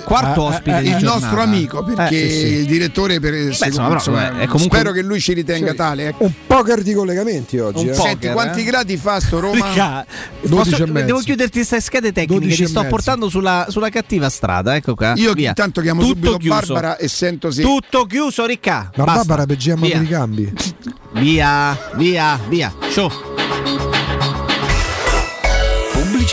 [SPEAKER 4] quarto
[SPEAKER 3] Eh, eh,
[SPEAKER 4] ospite
[SPEAKER 3] eh,
[SPEAKER 4] di
[SPEAKER 2] il
[SPEAKER 4] giornata.
[SPEAKER 2] nostro amico perché
[SPEAKER 4] Eh, sì, sì.
[SPEAKER 2] il direttore per
[SPEAKER 4] insomma, però,
[SPEAKER 2] insomma,
[SPEAKER 4] è comunque-
[SPEAKER 2] spero che lui ci ritenga
[SPEAKER 3] Sì.
[SPEAKER 2] tale ecco.
[SPEAKER 3] Un poker di collegamenti oggi.
[SPEAKER 4] Un
[SPEAKER 3] eh.
[SPEAKER 4] po'.
[SPEAKER 2] senti quanti
[SPEAKER 4] eh?
[SPEAKER 2] gradi fa sto Roma
[SPEAKER 4] Ricca,
[SPEAKER 3] 12
[SPEAKER 4] posso-
[SPEAKER 3] e mezzo.
[SPEAKER 4] devo chiuderti queste schede tecniche
[SPEAKER 3] 12
[SPEAKER 4] ti sto
[SPEAKER 3] mezzo.
[SPEAKER 4] portando sulla, sulla cattiva strada ecco qua
[SPEAKER 2] io
[SPEAKER 4] Via.
[SPEAKER 2] intanto chiamo
[SPEAKER 4] Tutto
[SPEAKER 2] subito
[SPEAKER 4] chiuso.
[SPEAKER 2] Barbara e sento se
[SPEAKER 4] tutto chiuso Ricca.
[SPEAKER 3] Barbara peggiamo per i cambi.
[SPEAKER 4] via via via show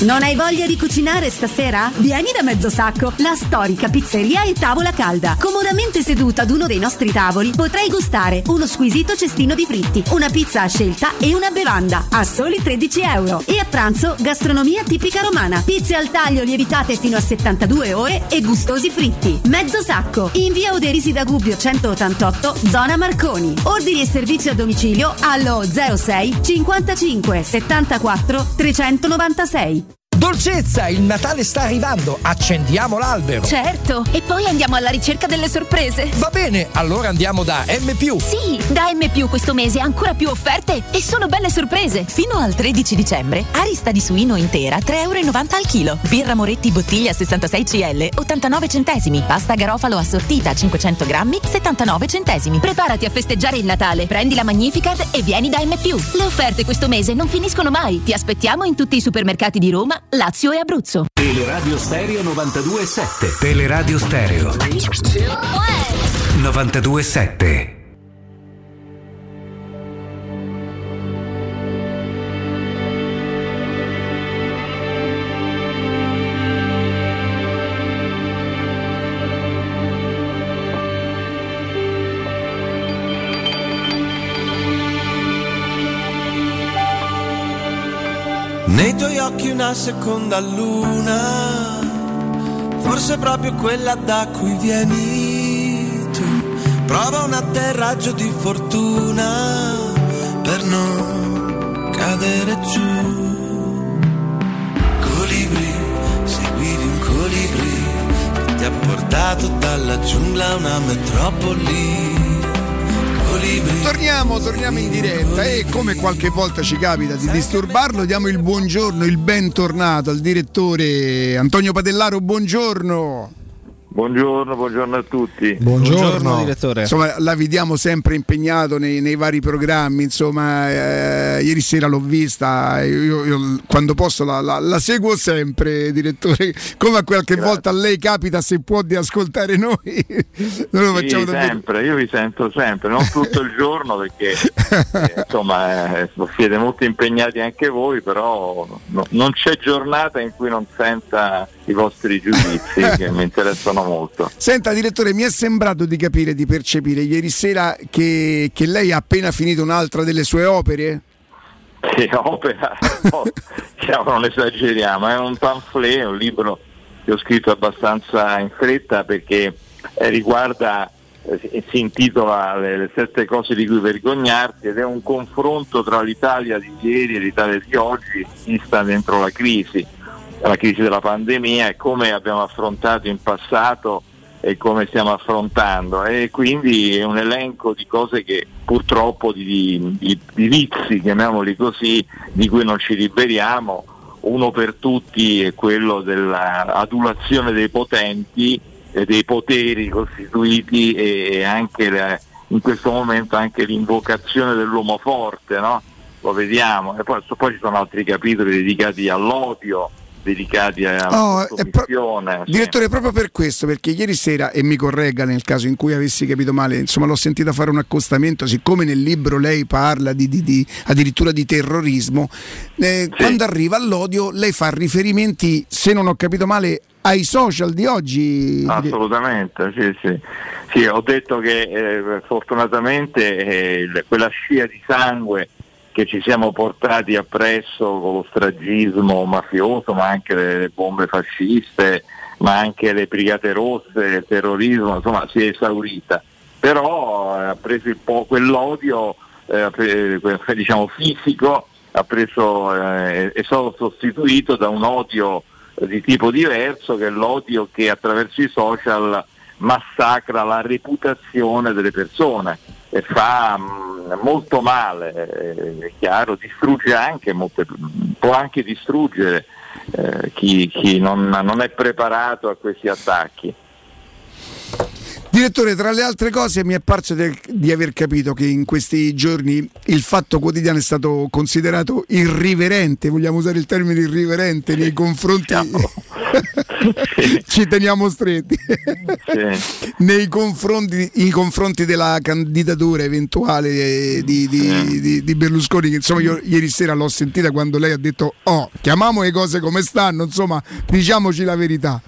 [SPEAKER 14] Non hai voglia di cucinare stasera? Vieni da Mezzo Sacco, la storica pizzeria e tavola calda. Comodamente seduta ad uno dei nostri tavoli potrai gustare uno squisito cestino di fritti, una pizza a scelta e una bevanda a soli 13 euro. E a pranzo gastronomia tipica romana, pizze al taglio lievitate fino a 72 ore e gustosi fritti. Mezzo Sacco, in via Oderisi da Gubbio 188, zona Marconi. Ordini e servizio a domicilio allo 06 55 74 396.
[SPEAKER 43] Dolcezza, il Natale sta arrivando, accendiamo l'albero.
[SPEAKER 44] Certo, e poi andiamo alla ricerca delle sorprese.
[SPEAKER 43] Va bene, allora andiamo da M.
[SPEAKER 44] Sì, da M questo mese ancora più offerte e solo belle sorprese.
[SPEAKER 45] Fino al 13 dicembre, arista di suino intera 3,90 euro al chilo. Birra Moretti bottiglia 66 CL 89 centesimi. Pasta garofalo assortita 500 grammi 79 centesimi.
[SPEAKER 44] Preparati a festeggiare il Natale, prendi la Magnificat e vieni da M. Le offerte questo mese non finiscono mai. Ti aspettiamo in tutti i supermercati di Roma, Lazio e Abruzzo.
[SPEAKER 21] Teleradio Stereo 92.7 Teleradio Stereo. 92.7
[SPEAKER 19] Nei tuoi occhi una seconda luna, forse proprio quella da cui vieni tu. Prova un atterraggio di fortuna per non cadere giù. Colibri, seguivi un colibri che ti ha portato dalla giungla a una metropoli.
[SPEAKER 2] Torniamo, torniamo in diretta e come qualche volta ci capita di disturbarlo, diamo il buongiorno, il bentornato al direttore Antonio Padellaro, buongiorno.
[SPEAKER 46] Buongiorno, buongiorno a tutti.
[SPEAKER 4] Buongiorno, direttore.
[SPEAKER 2] Insomma, la vediamo sempre impegnato nei, nei vari programmi. Insomma, eh, ieri sera l'ho vista. Io, io quando posso la, la- la seguo sempre, direttore. Come a qualche volta a lei capita, se può, di ascoltare noi. Noi lo
[SPEAKER 46] Sì, sempre, io vi sento sempre, non tutto il giorno perché eh, insomma eh, siete molto impegnati anche voi, però no- non c'è giornata in cui non senta i vostri giudizi che mi interessano molto.
[SPEAKER 2] Senta, direttore, mi è sembrato di capire, di percepire ieri sera che, che lei ha appena finito un'altra delle sue opere.
[SPEAKER 46] Che opera, diciamo, non esageriamo, è un pamphlet, un libro che ho scritto abbastanza in fretta perché eh, riguarda, eh, si intitola le, le sette cose di cui vergognarsi ed è un confronto tra l'Italia di ieri e l'Italia di oggi vista dentro la crisi, la crisi della pandemia e come abbiamo affrontato in passato e come stiamo affrontando e quindi è un elenco di cose che purtroppo di, di- di vizi, chiamiamoli così, di cui non ci liberiamo. Uno per tutti è quello dell'adulazione dei potenti e dei poteri costituiti e, anche la- in questo momento anche l'invocazione dell'uomo forte, no? Lo vediamo. E poi, poi ci sono altri capitoli dedicati all'odio, dedicati
[SPEAKER 2] Oh, è pro-
[SPEAKER 46] sì.
[SPEAKER 2] Direttore, proprio per questo, perché ieri sera, e mi corregga nel caso in cui avessi capito male, insomma l'ho sentita fare un accostamento, siccome nel libro lei parla di, di- di- addirittura di terrorismo, eh, quando arriva all'odio lei fa riferimenti, se non ho capito male, ai social di oggi.
[SPEAKER 46] Assolutamente, sì, sì. Sì, ho detto che eh, fortunatamente eh, quella scia di sangue che ci siamo portati appresso con lo stragismo mafioso, ma anche le, bombe fasciste, ma anche le brigate rosse, il terrorismo, insomma si è esaurita. Però eh, ha preso il po' quell'odio eh, diciamo fisico, preso, eh, è stato sostituito da un odio di tipo diverso che è l'odio che attraverso i social massacra la reputazione delle persone e fa mh, molto male, eh, è chiaro, distrugge anche, molte- può anche distruggere eh, chi, chi non, non è preparato a questi attacchi.
[SPEAKER 2] Direttore, tra le altre cose mi è parso del- di aver capito che in questi giorni il fatto quotidiano è stato considerato irriverente, vogliamo usare il termine irriverente nei confronti... Ci teniamo stretti. nei confronti, confronti della candidatura eventuale di, di- di- di Berlusconi, che insomma io ieri sera l'ho sentita quando lei ha detto oh, chiamiamo le cose come stanno, insomma diciamoci la verità.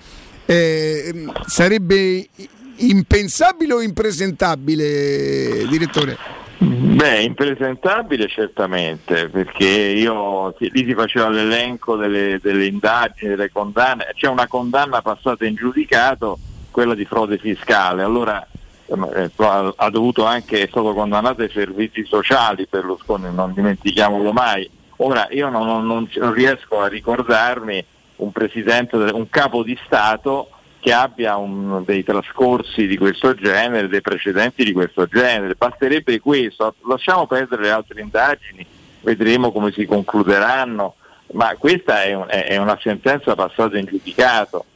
[SPEAKER 2] Eh, sarebbe impensabile o impresentabile, direttore?
[SPEAKER 46] Beh, impresentabile certamente, perché io lì si faceva l'elenco delle, delle indagini, delle condanne, c'è una condanna passata in giudicato, quella di frode fiscale, allora eh, ha, dovuto anche, è stato condannato ai servizi sociali Berlusconi, non dimentichiamolo mai. Ora io non, non- non- riesco a ricordarmi un presidente, un capo di Stato che abbia un- dei trascorsi di questo genere, dei precedenti di questo genere. Basterebbe questo, lasciamo perdere le altre indagini, vedremo come si concluderanno, ma questa è, un- è- una sentenza passata in giudicato.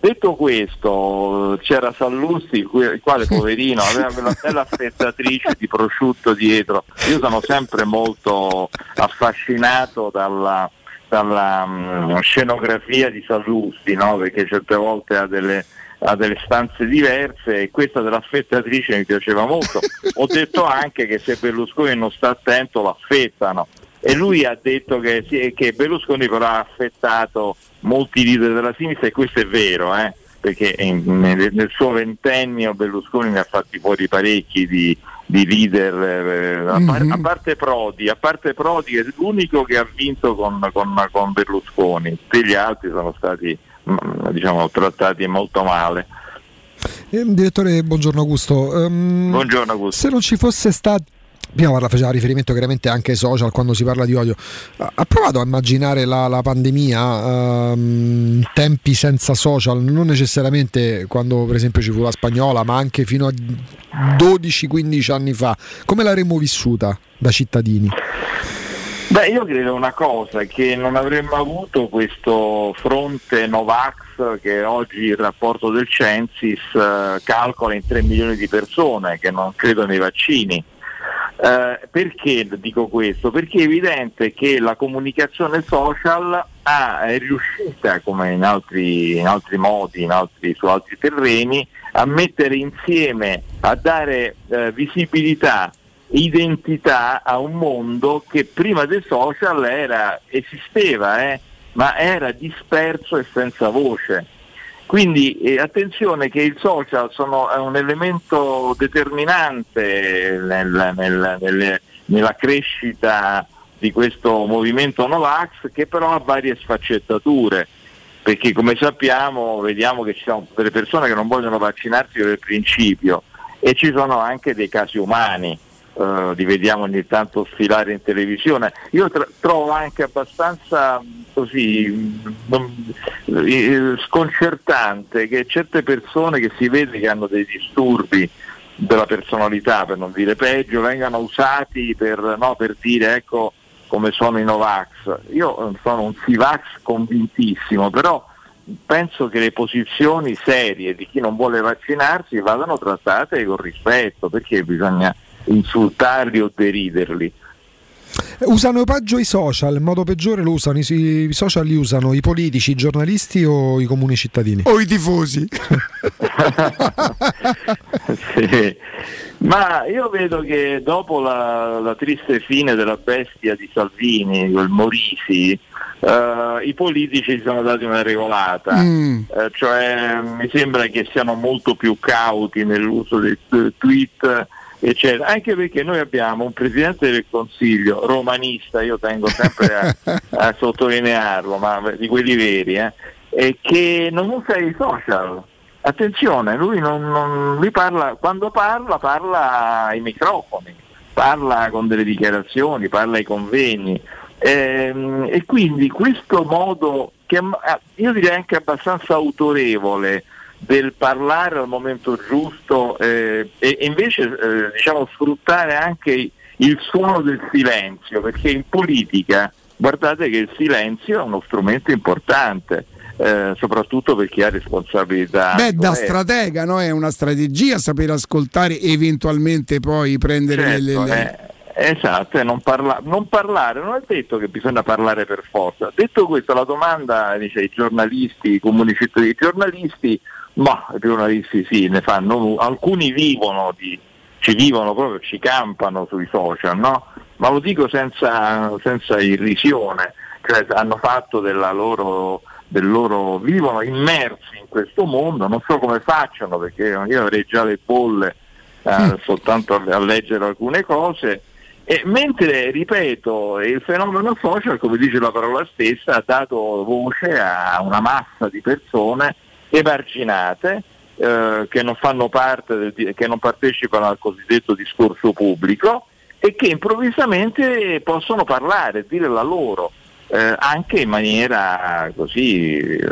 [SPEAKER 46] Detto questo, c'era Sallusti, il quale poverino aveva quella bella spettatrice di prosciutto dietro. Io sono sempre molto affascinato dalla, dalla mm, scenografia di Sallusti, no? perché certe volte ha delle, ha delle stanze diverse e questa dell'affettatrice mi piaceva molto. Ho detto anche che se Berlusconi non sta attento lo affettano e lui ha detto che, sì, che Berlusconi però ha affettato molti leader della sinistra e questo è vero, eh, perché in- nel, nel suo ventennio Berlusconi ne ha fatti fuori parecchi di, di leader, eh, a, par-
[SPEAKER 2] Mhm.
[SPEAKER 46] a parte Prodi, a parte Prodi è l'unico che ha vinto con, con- con Berlusconi, tutti gli altri sono stati mm, diciamo, trattati molto male.
[SPEAKER 3] Eh, direttore, buongiorno Augusto. Ehm,
[SPEAKER 46] Buongiorno Augusto.
[SPEAKER 3] Se non ci fosse stato Prima parla, faceva riferimento chiaramente anche ai social quando si parla di odio. Ha provato a immaginare la, la pandemia ehm, tempi senza social, non necessariamente quando per esempio ci fu la spagnola, ma anche fino a 12-15 anni fa. Come l'avremmo vissuta da cittadini?
[SPEAKER 46] Beh, io credo una cosa, che non avremmo avuto questo fronte Novax che oggi il rapporto del Censis eh, calcola in 3 milioni di persone che non credono ai vaccini. Eh, perché dico questo? Perché è evidente che la comunicazione social ha- è riuscita, come in altri, in altri modi, in altri- su altri terreni, a mettere insieme, a dare eh, visibilità, identità a un mondo che prima dei social era, esisteva, eh, ma era disperso e senza voce. Quindi eh, attenzione che i social sono un elemento determinante nel- nel- nelle- nella crescita di questo movimento Novax che però ha varie sfaccettature. Perché come sappiamo vediamo che ci sono delle persone che non vogliono vaccinarsi per principio e ci sono anche dei casi umani, eh, li vediamo ogni tanto sfilare in televisione. Io tra- trovo anche abbastanza mh, così mh, non- eh, sconcertante che certe persone che si vede che hanno dei disturbi della personalità, per non dire peggio, vengano usati per, no, per dire ecco come sono i Novax. Io eh, sono un Sivax convintissimo, però penso che le posizioni serie di chi non vuole vaccinarsi vadano trattate con rispetto, perché bisogna insultarli o deriderli.
[SPEAKER 3] Usano peggio i social, in modo peggiore lo usano, i, i social li usano i politici, i giornalisti o i comuni cittadini?
[SPEAKER 47] O i tifosi.
[SPEAKER 46] Sì. Ma io vedo che dopo la, la triste fine della bestia di Salvini, quel Morisi, eh, i politici si sono dati una regolata,
[SPEAKER 47] Mm.
[SPEAKER 46] Eh, cioè mi sembra che siano molto più cauti nell'uso dei t- tweet, eccetera. Anche perché noi abbiamo un Presidente del Consiglio romanista, io tengo sempre a, a sottolinearlo, ma di quelli veri, eh, che non usa i social. Attenzione, lui, non, non- lui parla, quando parla parla ai microfoni, parla con delle dichiarazioni, parla ai convegni Ehm, e quindi questo modo, che eh, io direi anche abbastanza autorevole, del parlare al momento giusto eh, e, e invece eh, diciamo, sfruttare anche il suono del silenzio, perché in politica guardate che il silenzio è uno strumento importante, eh, soprattutto per chi ha responsabilità.
[SPEAKER 47] Beh, da stratega no? è una strategia saper ascoltare e eventualmente poi prendere
[SPEAKER 46] Certo,
[SPEAKER 47] le, le-
[SPEAKER 46] eh, esatto, non, parla- non parlare, non è detto che bisogna parlare per forza. Detto questo, la domanda dice i giornalisti, i comuni cittadini, giornalisti, ma i giornalisti sì, ne fanno, alcuni vivono di, ci vivono proprio, ci campano sui social, no? Ma lo dico senza, senza irrisione, cioè hanno fatto della loro, del loro, vivono immersi in questo mondo, non so come facciano perché io avrei già le bolle eh, soltanto a, a leggere alcune cose. E mentre, ripeto, il fenomeno social, come dice la parola stessa, ha dato voce a una massa di persone emarginate eh, che non fanno parte, del, che non partecipano al cosiddetto discorso pubblico e che improvvisamente possono parlare, dire la loro, eh, anche in maniera così eh,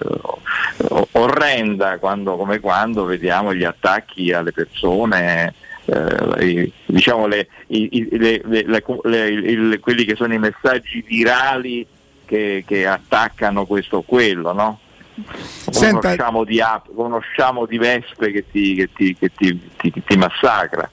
[SPEAKER 46] orrenda, quando, come quando vediamo gli attacchi alle persone diciamo quelli che sono i messaggi virali che, che attaccano questo o quello, no?
[SPEAKER 47] Senta-
[SPEAKER 46] Uno sciamo di, ap- uno sciamo di vespe che ti, che ti- che ti- ti- ti massacra.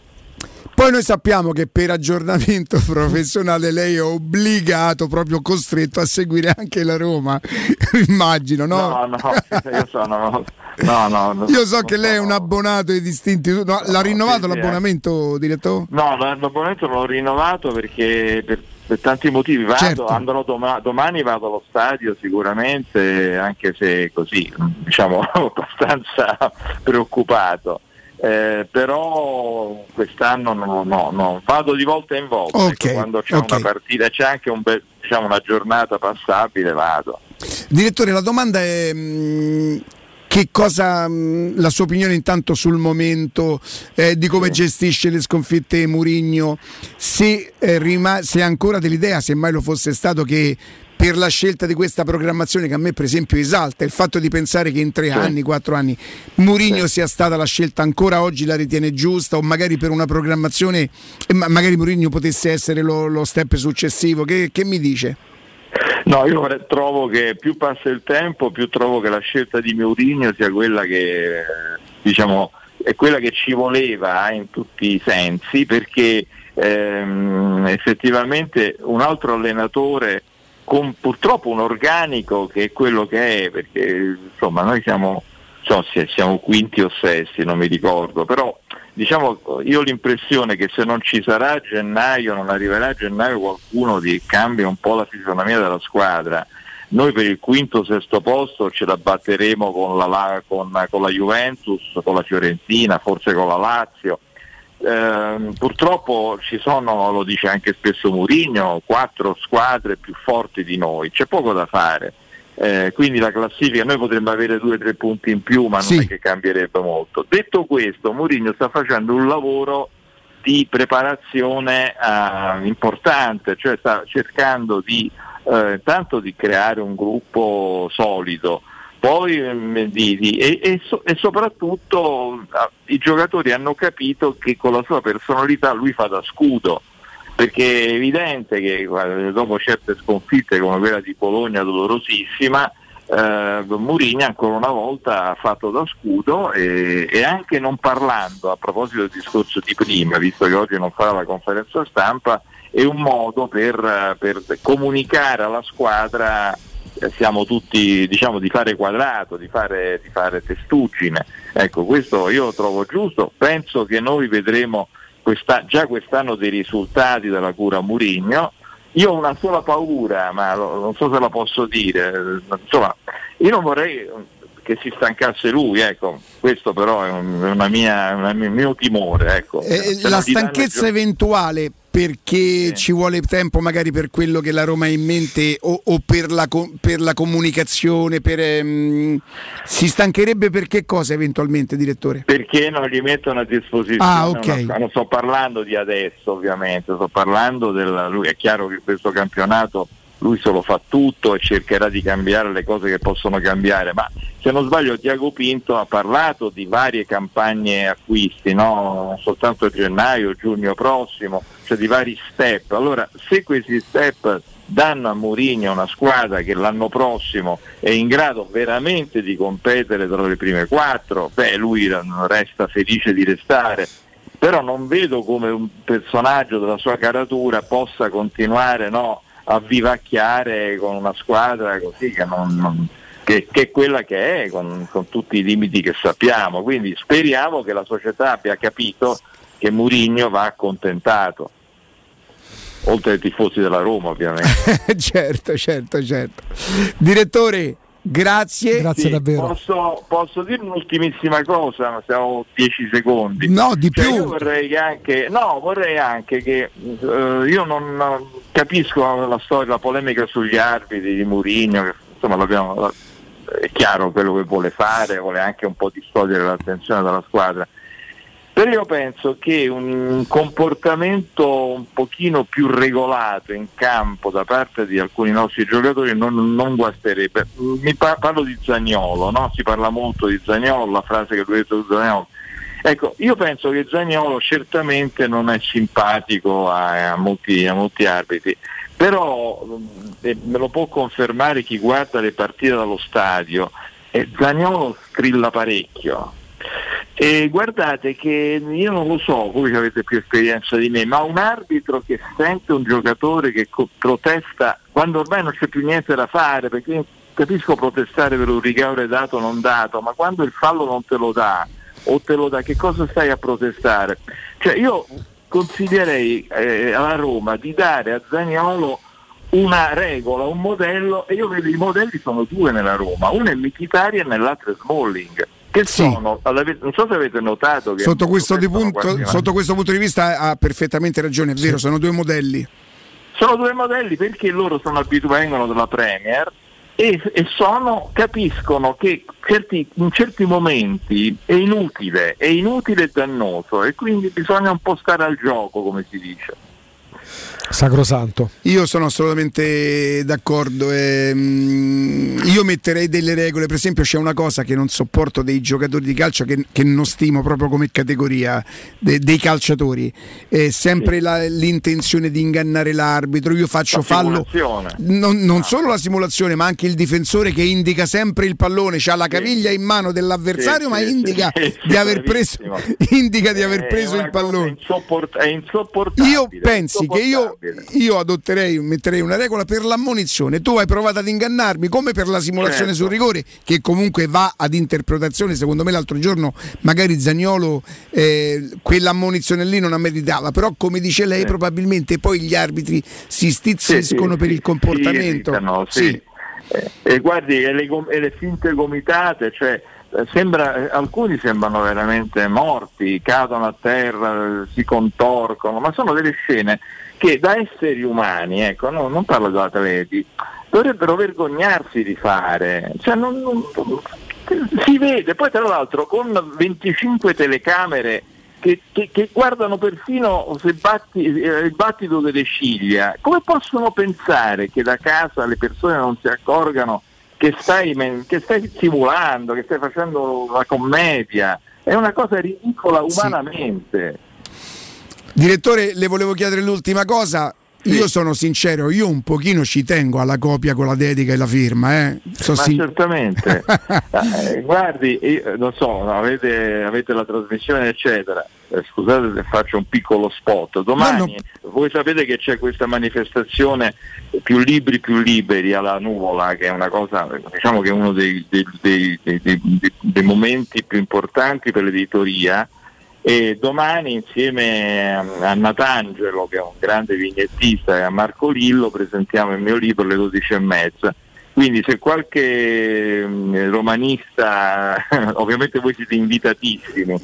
[SPEAKER 47] Poi noi sappiamo che per aggiornamento professionale lei è obbligato, proprio costretto a seguire anche la Roma, immagino, no?
[SPEAKER 46] No, no, io sono. No, no, no,
[SPEAKER 47] Io so che lei è un abbonato ai distinti. no, l'ha rinnovato
[SPEAKER 46] sì, sì,
[SPEAKER 47] l'abbonamento, direttore?
[SPEAKER 46] No, l'abbonamento l'ho rinnovato perché per, per tanti motivi vado,
[SPEAKER 47] Certo.
[SPEAKER 46] andrò doma- domani vado allo stadio sicuramente, anche se così, diciamo, abbastanza preoccupato. Eh, però quest'anno no, no, no, vado di volta in volta,
[SPEAKER 47] Ok,
[SPEAKER 46] ecco, quando c'è
[SPEAKER 47] ok.
[SPEAKER 46] una partita, c'è anche un bel- diciamo, una giornata passabile, vado.
[SPEAKER 47] Direttore, la domanda è: mh, che cosa mh, la sua opinione intanto sul momento eh, di come gestisce le sconfitte Murigno se, eh, rima- se ancora dell'idea se mai lo fosse stato che per la scelta di questa programmazione che a me per esempio esalta il fatto di pensare che in tre anni, quattro anni Murigno sia stata la scelta ancora oggi la ritiene giusta o magari per una programmazione e ma- magari Murigno potesse essere lo, lo step successivo. Che, che mi dice?
[SPEAKER 46] No, io trovo che più passa il tempo, più trovo che la scelta di Mourinho sia quella che diciamo è quella che ci voleva eh, in tutti i sensi, perché ehm, effettivamente un altro allenatore con purtroppo un organico che è quello che è, perché insomma noi siamo, so siamo quinti o sesti, non mi ricordo, però diciamo io ho l'impressione che se non ci sarà a gennaio, non arriverà a gennaio qualcuno che cambia un po' la fisionomia della squadra. Noi per il quinto o sesto posto ce la batteremo con la, con, con la Juventus, con la Fiorentina, forse con la Lazio. Ehm, purtroppo ci sono, lo dice anche spesso Mourinho, quattro squadre più forti di noi, c'è poco da fare. Eh, quindi la classifica noi potremmo avere due o tre punti in più, ma non è che cambierebbe molto. Detto questo, Mourinho sta facendo un lavoro di preparazione eh, importante, cioè sta cercando di eh, tanto di creare un gruppo solido, poi mm, di- di- e, e so- e soprattutto ah, i giocatori hanno capito che con la sua personalità lui fa da scudo perché è evidente che dopo certe sconfitte come quella di Bologna dolorosissima eh, Mourinho ancora una volta ha fatto da scudo e, e anche non parlando a proposito del discorso di prima visto che oggi non farà la conferenza stampa è un modo per, per comunicare alla squadra eh, siamo tutti diciamo di fare quadrato, di fare, di fare testuggine. Ecco, questo io lo trovo giusto, penso che noi vedremo questa- già quest'anno dei risultati della cura Murigno. Io ho una sola paura, ma lo- non so se la posso dire, insomma, io non vorrei che si stancasse lui, ecco, questo però è un, una mia, una- un mio timore. Ecco.
[SPEAKER 47] Eh, la stanchezza eventuale perché ci vuole tempo magari per quello che la Roma ha in mente o, o per, la, per la comunicazione, per, ehm, si stancherebbe per che cosa eventualmente direttore?
[SPEAKER 46] Perché non gli mettono a disposizione?
[SPEAKER 47] Ah, ok.
[SPEAKER 46] una- non sto parlando di adesso ovviamente, sto parlando del... Lui, è chiaro che questo campionato lui se lo fa tutto e cercherà di cambiare le cose che possono cambiare, ma se non sbaglio Tiago Pinto ha parlato di varie campagne acquisti, no? non soltanto gennaio, giugno prossimo, cioè di vari step. Allora se questi step danno a Mourinho una squadra che l'anno prossimo è in grado veramente di competere tra le prime quattro, beh lui resta felice di restare, però non vedo come un personaggio della sua caratura possa continuare no, a vivacchiare con una squadra così che, non- non- che- è quella che è, con, con tutti i limiti che sappiamo. Quindi speriamo che la società abbia capito che Murigno va accontentato, oltre ai tifosi della Roma ovviamente.
[SPEAKER 47] certo, certo, certo. Direttore, grazie.
[SPEAKER 46] Sì, Posso, posso dire un'ultimissima cosa, ma siamo 10 secondi.
[SPEAKER 47] No, di
[SPEAKER 46] Cioè,
[SPEAKER 47] più.
[SPEAKER 46] Io vorrei che anche, no, vorrei anche che eh, io non capisco la storia, la polemica sugli arbitri di Murigno, che insomma l'abbiamo- è chiaro quello che vuole fare, vuole anche un po' distogliere l'attenzione dalla squadra. Però io penso che un comportamento un pochino più regolato in campo da parte di alcuni nostri giocatori non, non guasterebbe. Mi pa- parlo di Zagnolo, no? si parla molto di Zagnolo, la frase che lui ha detto Zagnolo. Ecco, io penso che Zagnolo certamente non è simpatico a, a molti, a molti arbitri, però eh, me lo può confermare chi guarda le partite dallo stadio, eh, Zagnolo strilla parecchio. E guardate che io non lo so, voi avete più esperienza di me, ma un arbitro che sente un giocatore che co- protesta quando ormai non c'è più niente da fare, perché capisco protestare per un rigore dato o non dato, ma quando il fallo non te lo dà o te lo dà, che cosa stai a protestare? Cioè io consiglierei eh, alla Roma di dare a Zagnolo una regola, un modello, e io vedo i modelli sono due nella Roma, uno è Mkhitaryan e l'altro è Smalling. Che sono, all'ave- non so se avete notato che
[SPEAKER 47] Sotto questo,
[SPEAKER 46] sono
[SPEAKER 47] punto, sotto questo punto di vista ha perfettamente ragione, è vero, sono due modelli.
[SPEAKER 46] Sono due modelli perché loro sono abituati, vengono dalla Premier e, e sono, capiscono che certi- in certi momenti è inutile, è inutile e dannoso e quindi bisogna un po' stare al gioco, come si dice.
[SPEAKER 3] Sacrosanto.
[SPEAKER 2] Io sono assolutamente d'accordo. ehm, io metterei delle regole. Per esempio, c'è una cosa che non sopporto dei giocatori di calcio che, che non stimo proprio come categoria de- dei calciatori. È sempre la- l'intenzione di ingannare l'arbitro. Io faccio
[SPEAKER 46] La
[SPEAKER 2] fallo.
[SPEAKER 46] simulazione.
[SPEAKER 2] Non, non solo la simulazione, ma anche il difensore che indica sempre il pallone, ha la caviglia in mano dell'avversario,
[SPEAKER 46] Sì,
[SPEAKER 2] ma
[SPEAKER 46] sì,
[SPEAKER 2] indica
[SPEAKER 46] sì, sì,
[SPEAKER 2] di aver preso, indica di aver
[SPEAKER 46] È
[SPEAKER 2] preso il pallone.
[SPEAKER 46] insopport- è insopportabile.
[SPEAKER 2] Io pensi che io. Io adotterei, metterei una regola per l'ammonizione. Tu hai provato ad ingannarmi, come per la simulazione
[SPEAKER 46] Certo.
[SPEAKER 2] sul rigore, che comunque va ad interpretazione. Secondo me l'altro giorno magari Zagnolo eh, quell'ammonizione lì non meritava, però come dice lei, probabilmente poi gli arbitri si stizziscono
[SPEAKER 46] Sì, sì,
[SPEAKER 2] per
[SPEAKER 46] sì,
[SPEAKER 2] il comportamento.
[SPEAKER 46] irritano, sì. Eh, e guardi, e le, e le finte gomitate, cioè, eh, sembra, eh, alcuni sembrano veramente morti, cadono a terra, eh, si contorcono, ma sono delle scene che da esseri umani, ecco, no, non parlo di atleti, dovrebbero vergognarsi di fare. Cioè, non- non- si vede, poi tra l'altro con 25 telecamere che, che- che guardano perfino se batti- eh, il battito delle ciglia, come possono pensare che da casa le persone non si accorgano che stai, che stai simulando, che stai facendo la commedia? È una cosa ridicola umanamente.
[SPEAKER 2] Direttore, le volevo chiedere l'ultima cosa. Io sono sincero, io un pochino ci tengo alla copia con la dedica e la firma. Eh. So
[SPEAKER 46] Ma
[SPEAKER 2] sin-
[SPEAKER 46] certamente, Eh, guardi, io, non so, avete, avete la trasmissione eccetera, Eh, scusate se faccio un piccolo spot, domani voi sapete che c'è questa manifestazione più libri più liberi alla nuvola, che è una cosa, diciamo che è uno dei- dei- dei- dei momenti più importanti per l'editoria e domani insieme a a Natangelo che è un grande vignettista e a Marco Lillo presentiamo il mio libro alle 12 e mezza. Quindi se qualche mm, romanista ovviamente voi siete invitatissimi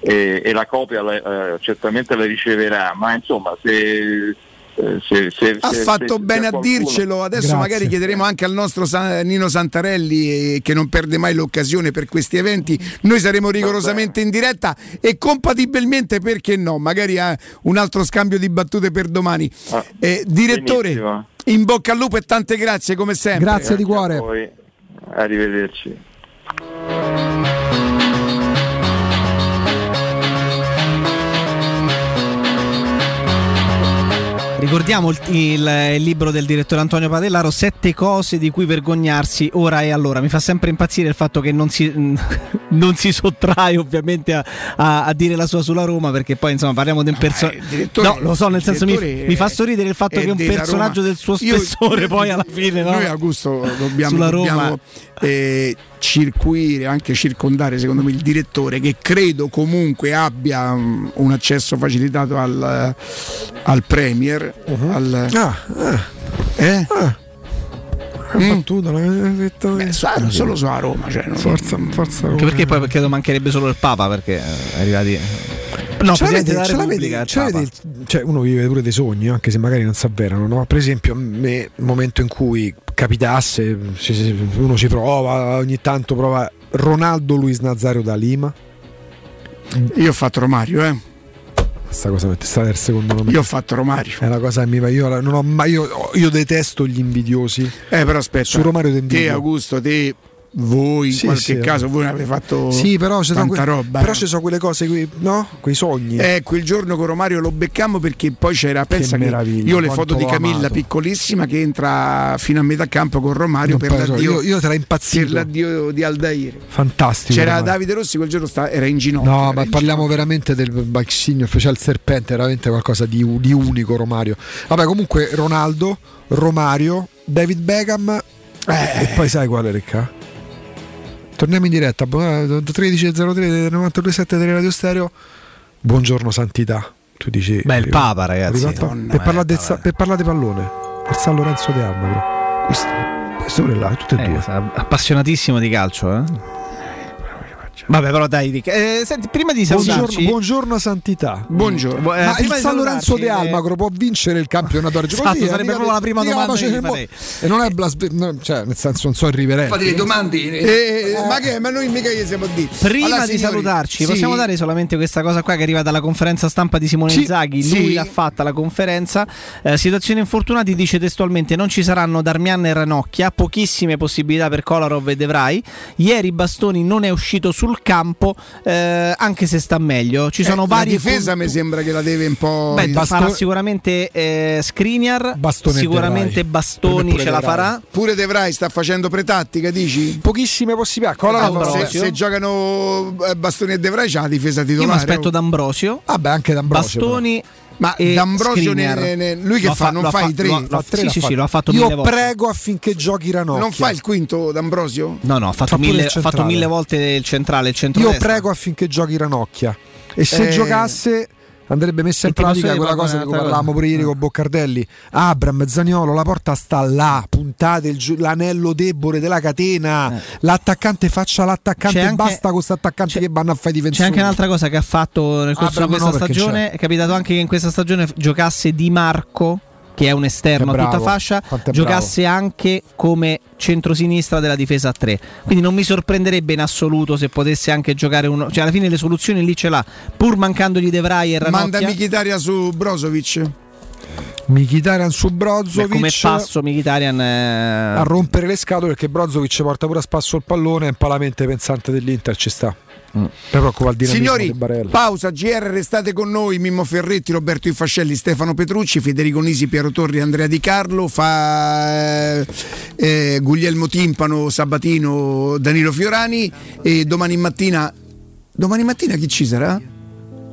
[SPEAKER 46] e, e la copia eh, certamente la riceverà ma insomma se, eh, se- se-
[SPEAKER 2] Ha
[SPEAKER 46] se-
[SPEAKER 2] fatto
[SPEAKER 46] se-
[SPEAKER 2] bene
[SPEAKER 46] se
[SPEAKER 2] a dircelo. Adesso
[SPEAKER 3] Grazie.
[SPEAKER 2] magari chiederemo anche al nostro Sa- Nino Santarelli, eh, che non perde mai l'occasione per questi eventi. Noi saremo rigorosamente in diretta e compatibilmente, perché no? Magari ha un altro scambio di battute per domani. Eh, direttore,
[SPEAKER 46] Ah, benissimo.
[SPEAKER 2] in bocca al lupo e tante grazie come sempre.
[SPEAKER 3] Grazie di cuore.
[SPEAKER 46] Arrivederci
[SPEAKER 4] Ricordiamo il, il- il libro del direttore Antonio Padellaro, Sette cose di cui vergognarsi ora e allora. Mi fa sempre impazzire il fatto che non si, non si sottrae ovviamente a, a- a dire la sua sulla Roma, perché poi insomma parliamo di un personaggio... No, lo so, nel senso mi, mi fa sorridere il fatto che un personaggio
[SPEAKER 2] Roma.
[SPEAKER 4] del suo
[SPEAKER 2] Io-
[SPEAKER 4] spessore poi alla fine... no?
[SPEAKER 2] Noi Augusto dobbiamo,
[SPEAKER 4] Sulla Roma.
[SPEAKER 2] dobbiamo, eh, circuire, anche circondare secondo me il direttore che credo comunque abbia um, un accesso facilitato al, al Premier. al- eh? Mm.
[SPEAKER 3] Battuta, l'avete detto
[SPEAKER 2] Beh, su- solo su a Roma. Cioè, non-
[SPEAKER 3] Forza, forza
[SPEAKER 4] Anche perché poi credo mancherebbe solo il Papa perché eh, è arrivati... No,
[SPEAKER 3] ce l'avete, ce l'avete- ce l'avete cioè, uno vive pure dei sogni, anche se magari non si avverano. No? Per esempio, a me, il momento in cui capitasse, uno ci prova, ogni tanto prova Ronaldo Luis Nazario da Lima.
[SPEAKER 2] Io ho fatto Romario, eh.
[SPEAKER 3] Questa cosa mette sta il secondo nome.
[SPEAKER 2] Io ho fatto Romario.
[SPEAKER 3] È una cosa che mi va. Io, non ho mai, io, io detesto gli invidiosi.
[SPEAKER 2] Eh, però aspetta.
[SPEAKER 3] Su Romario ti
[SPEAKER 2] te. Augusto, te, voi, in
[SPEAKER 3] Sì,
[SPEAKER 2] qualche
[SPEAKER 3] sì.
[SPEAKER 2] caso, voi ne avete fatto
[SPEAKER 3] Sì, però ci
[SPEAKER 2] tanta
[SPEAKER 3] que-
[SPEAKER 2] roba.
[SPEAKER 3] però
[SPEAKER 2] eh.
[SPEAKER 3] ci sono quelle cose, qui, no? Quei sogni.
[SPEAKER 2] Eh, quel giorno con Romario lo beccammo perché poi c'era, pensa che,
[SPEAKER 3] meraviglia,
[SPEAKER 2] io le foto di Camilla
[SPEAKER 3] amato.
[SPEAKER 2] piccolissima che entra fino a metà campo con Romario
[SPEAKER 3] Non
[SPEAKER 2] per l'addio,
[SPEAKER 3] io- io sarei impazzito.
[SPEAKER 2] per l'addio di Aldair.
[SPEAKER 3] Fantastico.
[SPEAKER 2] C'era
[SPEAKER 3] Romario.
[SPEAKER 2] Davide Rossi quel giorno sta- era in ginocchio.
[SPEAKER 3] No, ma parliamo veramente del Baxigno, cioè il serpente, veramente qualcosa di, di unico Romario. Vabbè, comunque Ronaldo, Romario, David Beckham e poi sai quale Ricca? Torniamo in diretta, bu- eh, 13.03 927 delle Radio Stereo. Buongiorno santità. Tu dici
[SPEAKER 4] Beh, il Papa, ragazzi. Madonna,
[SPEAKER 3] per,
[SPEAKER 4] eh,
[SPEAKER 3] parlare del sa- per parlare di pallone, per San Lorenzo de Almagro. Questo, questo pure là, tutte e
[SPEAKER 4] Eh,
[SPEAKER 3] due.
[SPEAKER 4] appassionatissimo di calcio, eh? Vabbè, però dai, Rick. Eh, senti, prima di
[SPEAKER 3] Buongiorno,
[SPEAKER 4] salutarci,
[SPEAKER 3] buongiorno Santità.
[SPEAKER 2] Buongiorno.
[SPEAKER 4] Eh,
[SPEAKER 3] Ma il
[SPEAKER 4] di
[SPEAKER 3] San Lorenzo De
[SPEAKER 4] eh,
[SPEAKER 3] Almagro può vincere il campionato argentino?
[SPEAKER 4] Esatto, sarebbe proprio la prima domanda che farei.
[SPEAKER 3] E non è blasbe- no, cioè, nel senso, non so irriverente.
[SPEAKER 48] Fate le domande.
[SPEAKER 2] Eh, ma che? Ma noi mica gli siamo dire.
[SPEAKER 4] Prima
[SPEAKER 2] Allora,
[SPEAKER 4] di
[SPEAKER 2] signori,
[SPEAKER 4] salutarci,
[SPEAKER 2] sì,
[SPEAKER 4] possiamo dare solamente questa cosa qua che arriva dalla conferenza stampa di Simone
[SPEAKER 2] Sì,
[SPEAKER 4] Inzaghi.
[SPEAKER 2] sì.
[SPEAKER 4] Lui l'ha fatta la conferenza. Eh, situazione infortunati dice testualmente: Non ci saranno Darmian e Ranocchia, pochissime possibilità per Kolarov e De Vrij. Ieri Bastoni non è uscito sul campo, eh, anche se sta meglio. Ci sono
[SPEAKER 2] Eh,
[SPEAKER 4] vari
[SPEAKER 2] La difesa
[SPEAKER 4] punti-
[SPEAKER 2] mi sembra che la deve un po'.
[SPEAKER 4] Beh,
[SPEAKER 2] Basto-
[SPEAKER 4] farà sicuramente eh, Skriniar,
[SPEAKER 3] Bastoni e De
[SPEAKER 4] sicuramente. Bastoni
[SPEAKER 3] Pure
[SPEAKER 4] ce la farà.
[SPEAKER 2] Pure De Vrij sta facendo pretattica, dici?
[SPEAKER 3] Pochissime possibilità. Kolarov-
[SPEAKER 2] se, se giocano eh, Bastoni e De Vrij c'ha la difesa
[SPEAKER 4] Io mi
[SPEAKER 2] titolare.
[SPEAKER 4] aspetto
[SPEAKER 2] oh.
[SPEAKER 4] D'Ambrosio,
[SPEAKER 3] Vabbè, anche D'Ambrosio. però.
[SPEAKER 2] Ma
[SPEAKER 4] e
[SPEAKER 2] D'Ambrosio ne- ne- lui che
[SPEAKER 4] Lo
[SPEAKER 2] fa? Non
[SPEAKER 4] lo
[SPEAKER 2] fa i tre?
[SPEAKER 4] lo- lo-
[SPEAKER 3] Fa tre,
[SPEAKER 4] sì,
[SPEAKER 3] l'ha
[SPEAKER 4] sì,
[SPEAKER 3] fatto.
[SPEAKER 4] sì, lo ha fatto
[SPEAKER 3] Io
[SPEAKER 4] mille volte.
[SPEAKER 3] prego affinché giochi Ranocchia.
[SPEAKER 2] Non fa il quinto D'Ambrosio?
[SPEAKER 4] No, no, ha fatto,
[SPEAKER 3] Fa
[SPEAKER 4] mille, fatto mille volte il centrale, il centro
[SPEAKER 3] Io prego affinché giochi Ranocchia. E se
[SPEAKER 2] Eh.
[SPEAKER 3] giocasse andrebbe messa in pratica quella cosa di cui parlavamo pure ieri con Boccardelli. Abram, Zaniolo, la porta sta là, puntate il giu- l'anello debole della catena. L'attaccante faccia l'attaccante
[SPEAKER 4] Eh. Anche-
[SPEAKER 3] basta con questi attaccanti che vanno a fare i difensori.
[SPEAKER 4] C'è anche un'altra cosa che ha fatto nel corso
[SPEAKER 3] Abram
[SPEAKER 4] di questa
[SPEAKER 3] no,
[SPEAKER 4] stagione.
[SPEAKER 3] c'è.
[SPEAKER 4] È capitato anche che in questa stagione giocasse Di Marco, che è un esterno
[SPEAKER 3] Che
[SPEAKER 4] a tutta
[SPEAKER 3] bravo,
[SPEAKER 4] fascia,
[SPEAKER 3] è
[SPEAKER 4] giocasse anche come centrosinistra della difesa a 3. Quindi non mi sorprenderebbe in assoluto se potesse anche giocare uno. Cioè, alla fine le soluzioni lì ce l'ha, pur mancandogli De Vrij e
[SPEAKER 2] Manda
[SPEAKER 4] Ranocchia.
[SPEAKER 2] Michitaria su Brozovic.
[SPEAKER 3] Mkhitaryan su
[SPEAKER 4] Beh,
[SPEAKER 3] Brozovic
[SPEAKER 4] come passo Mkhitaryan eh,
[SPEAKER 3] a rompere le scatole perché Brozovic porta pure a spasso il pallone, è un palamente pensante dell'Inter, ci sta.
[SPEAKER 4] Mm.
[SPEAKER 2] Signori, pausa, GR, restate con noi, Mimmo Ferretti, Roberto Infascelli, Stefano Petrucci, Federico Nisi, Piero Torri, Andrea Di Carlo, fa eh, eh, Guglielmo Timpano, Sabatino, Danilo Fiorani e domani mattina domani mattina chi ci sarà?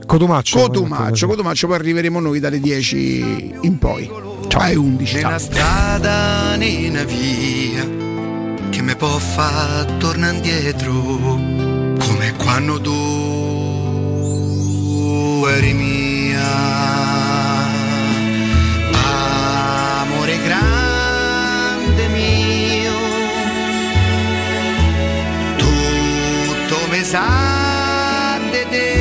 [SPEAKER 3] Cotumaccio.
[SPEAKER 2] Cotumaccio, Cotumaccio, poi arriveremo noi dalle 10 in poi. Alle 11.
[SPEAKER 1] Nella strada, nella via, che mi può far tornare indietro, come quando tu eri mia. Amore grande mio, tutto mi sa di.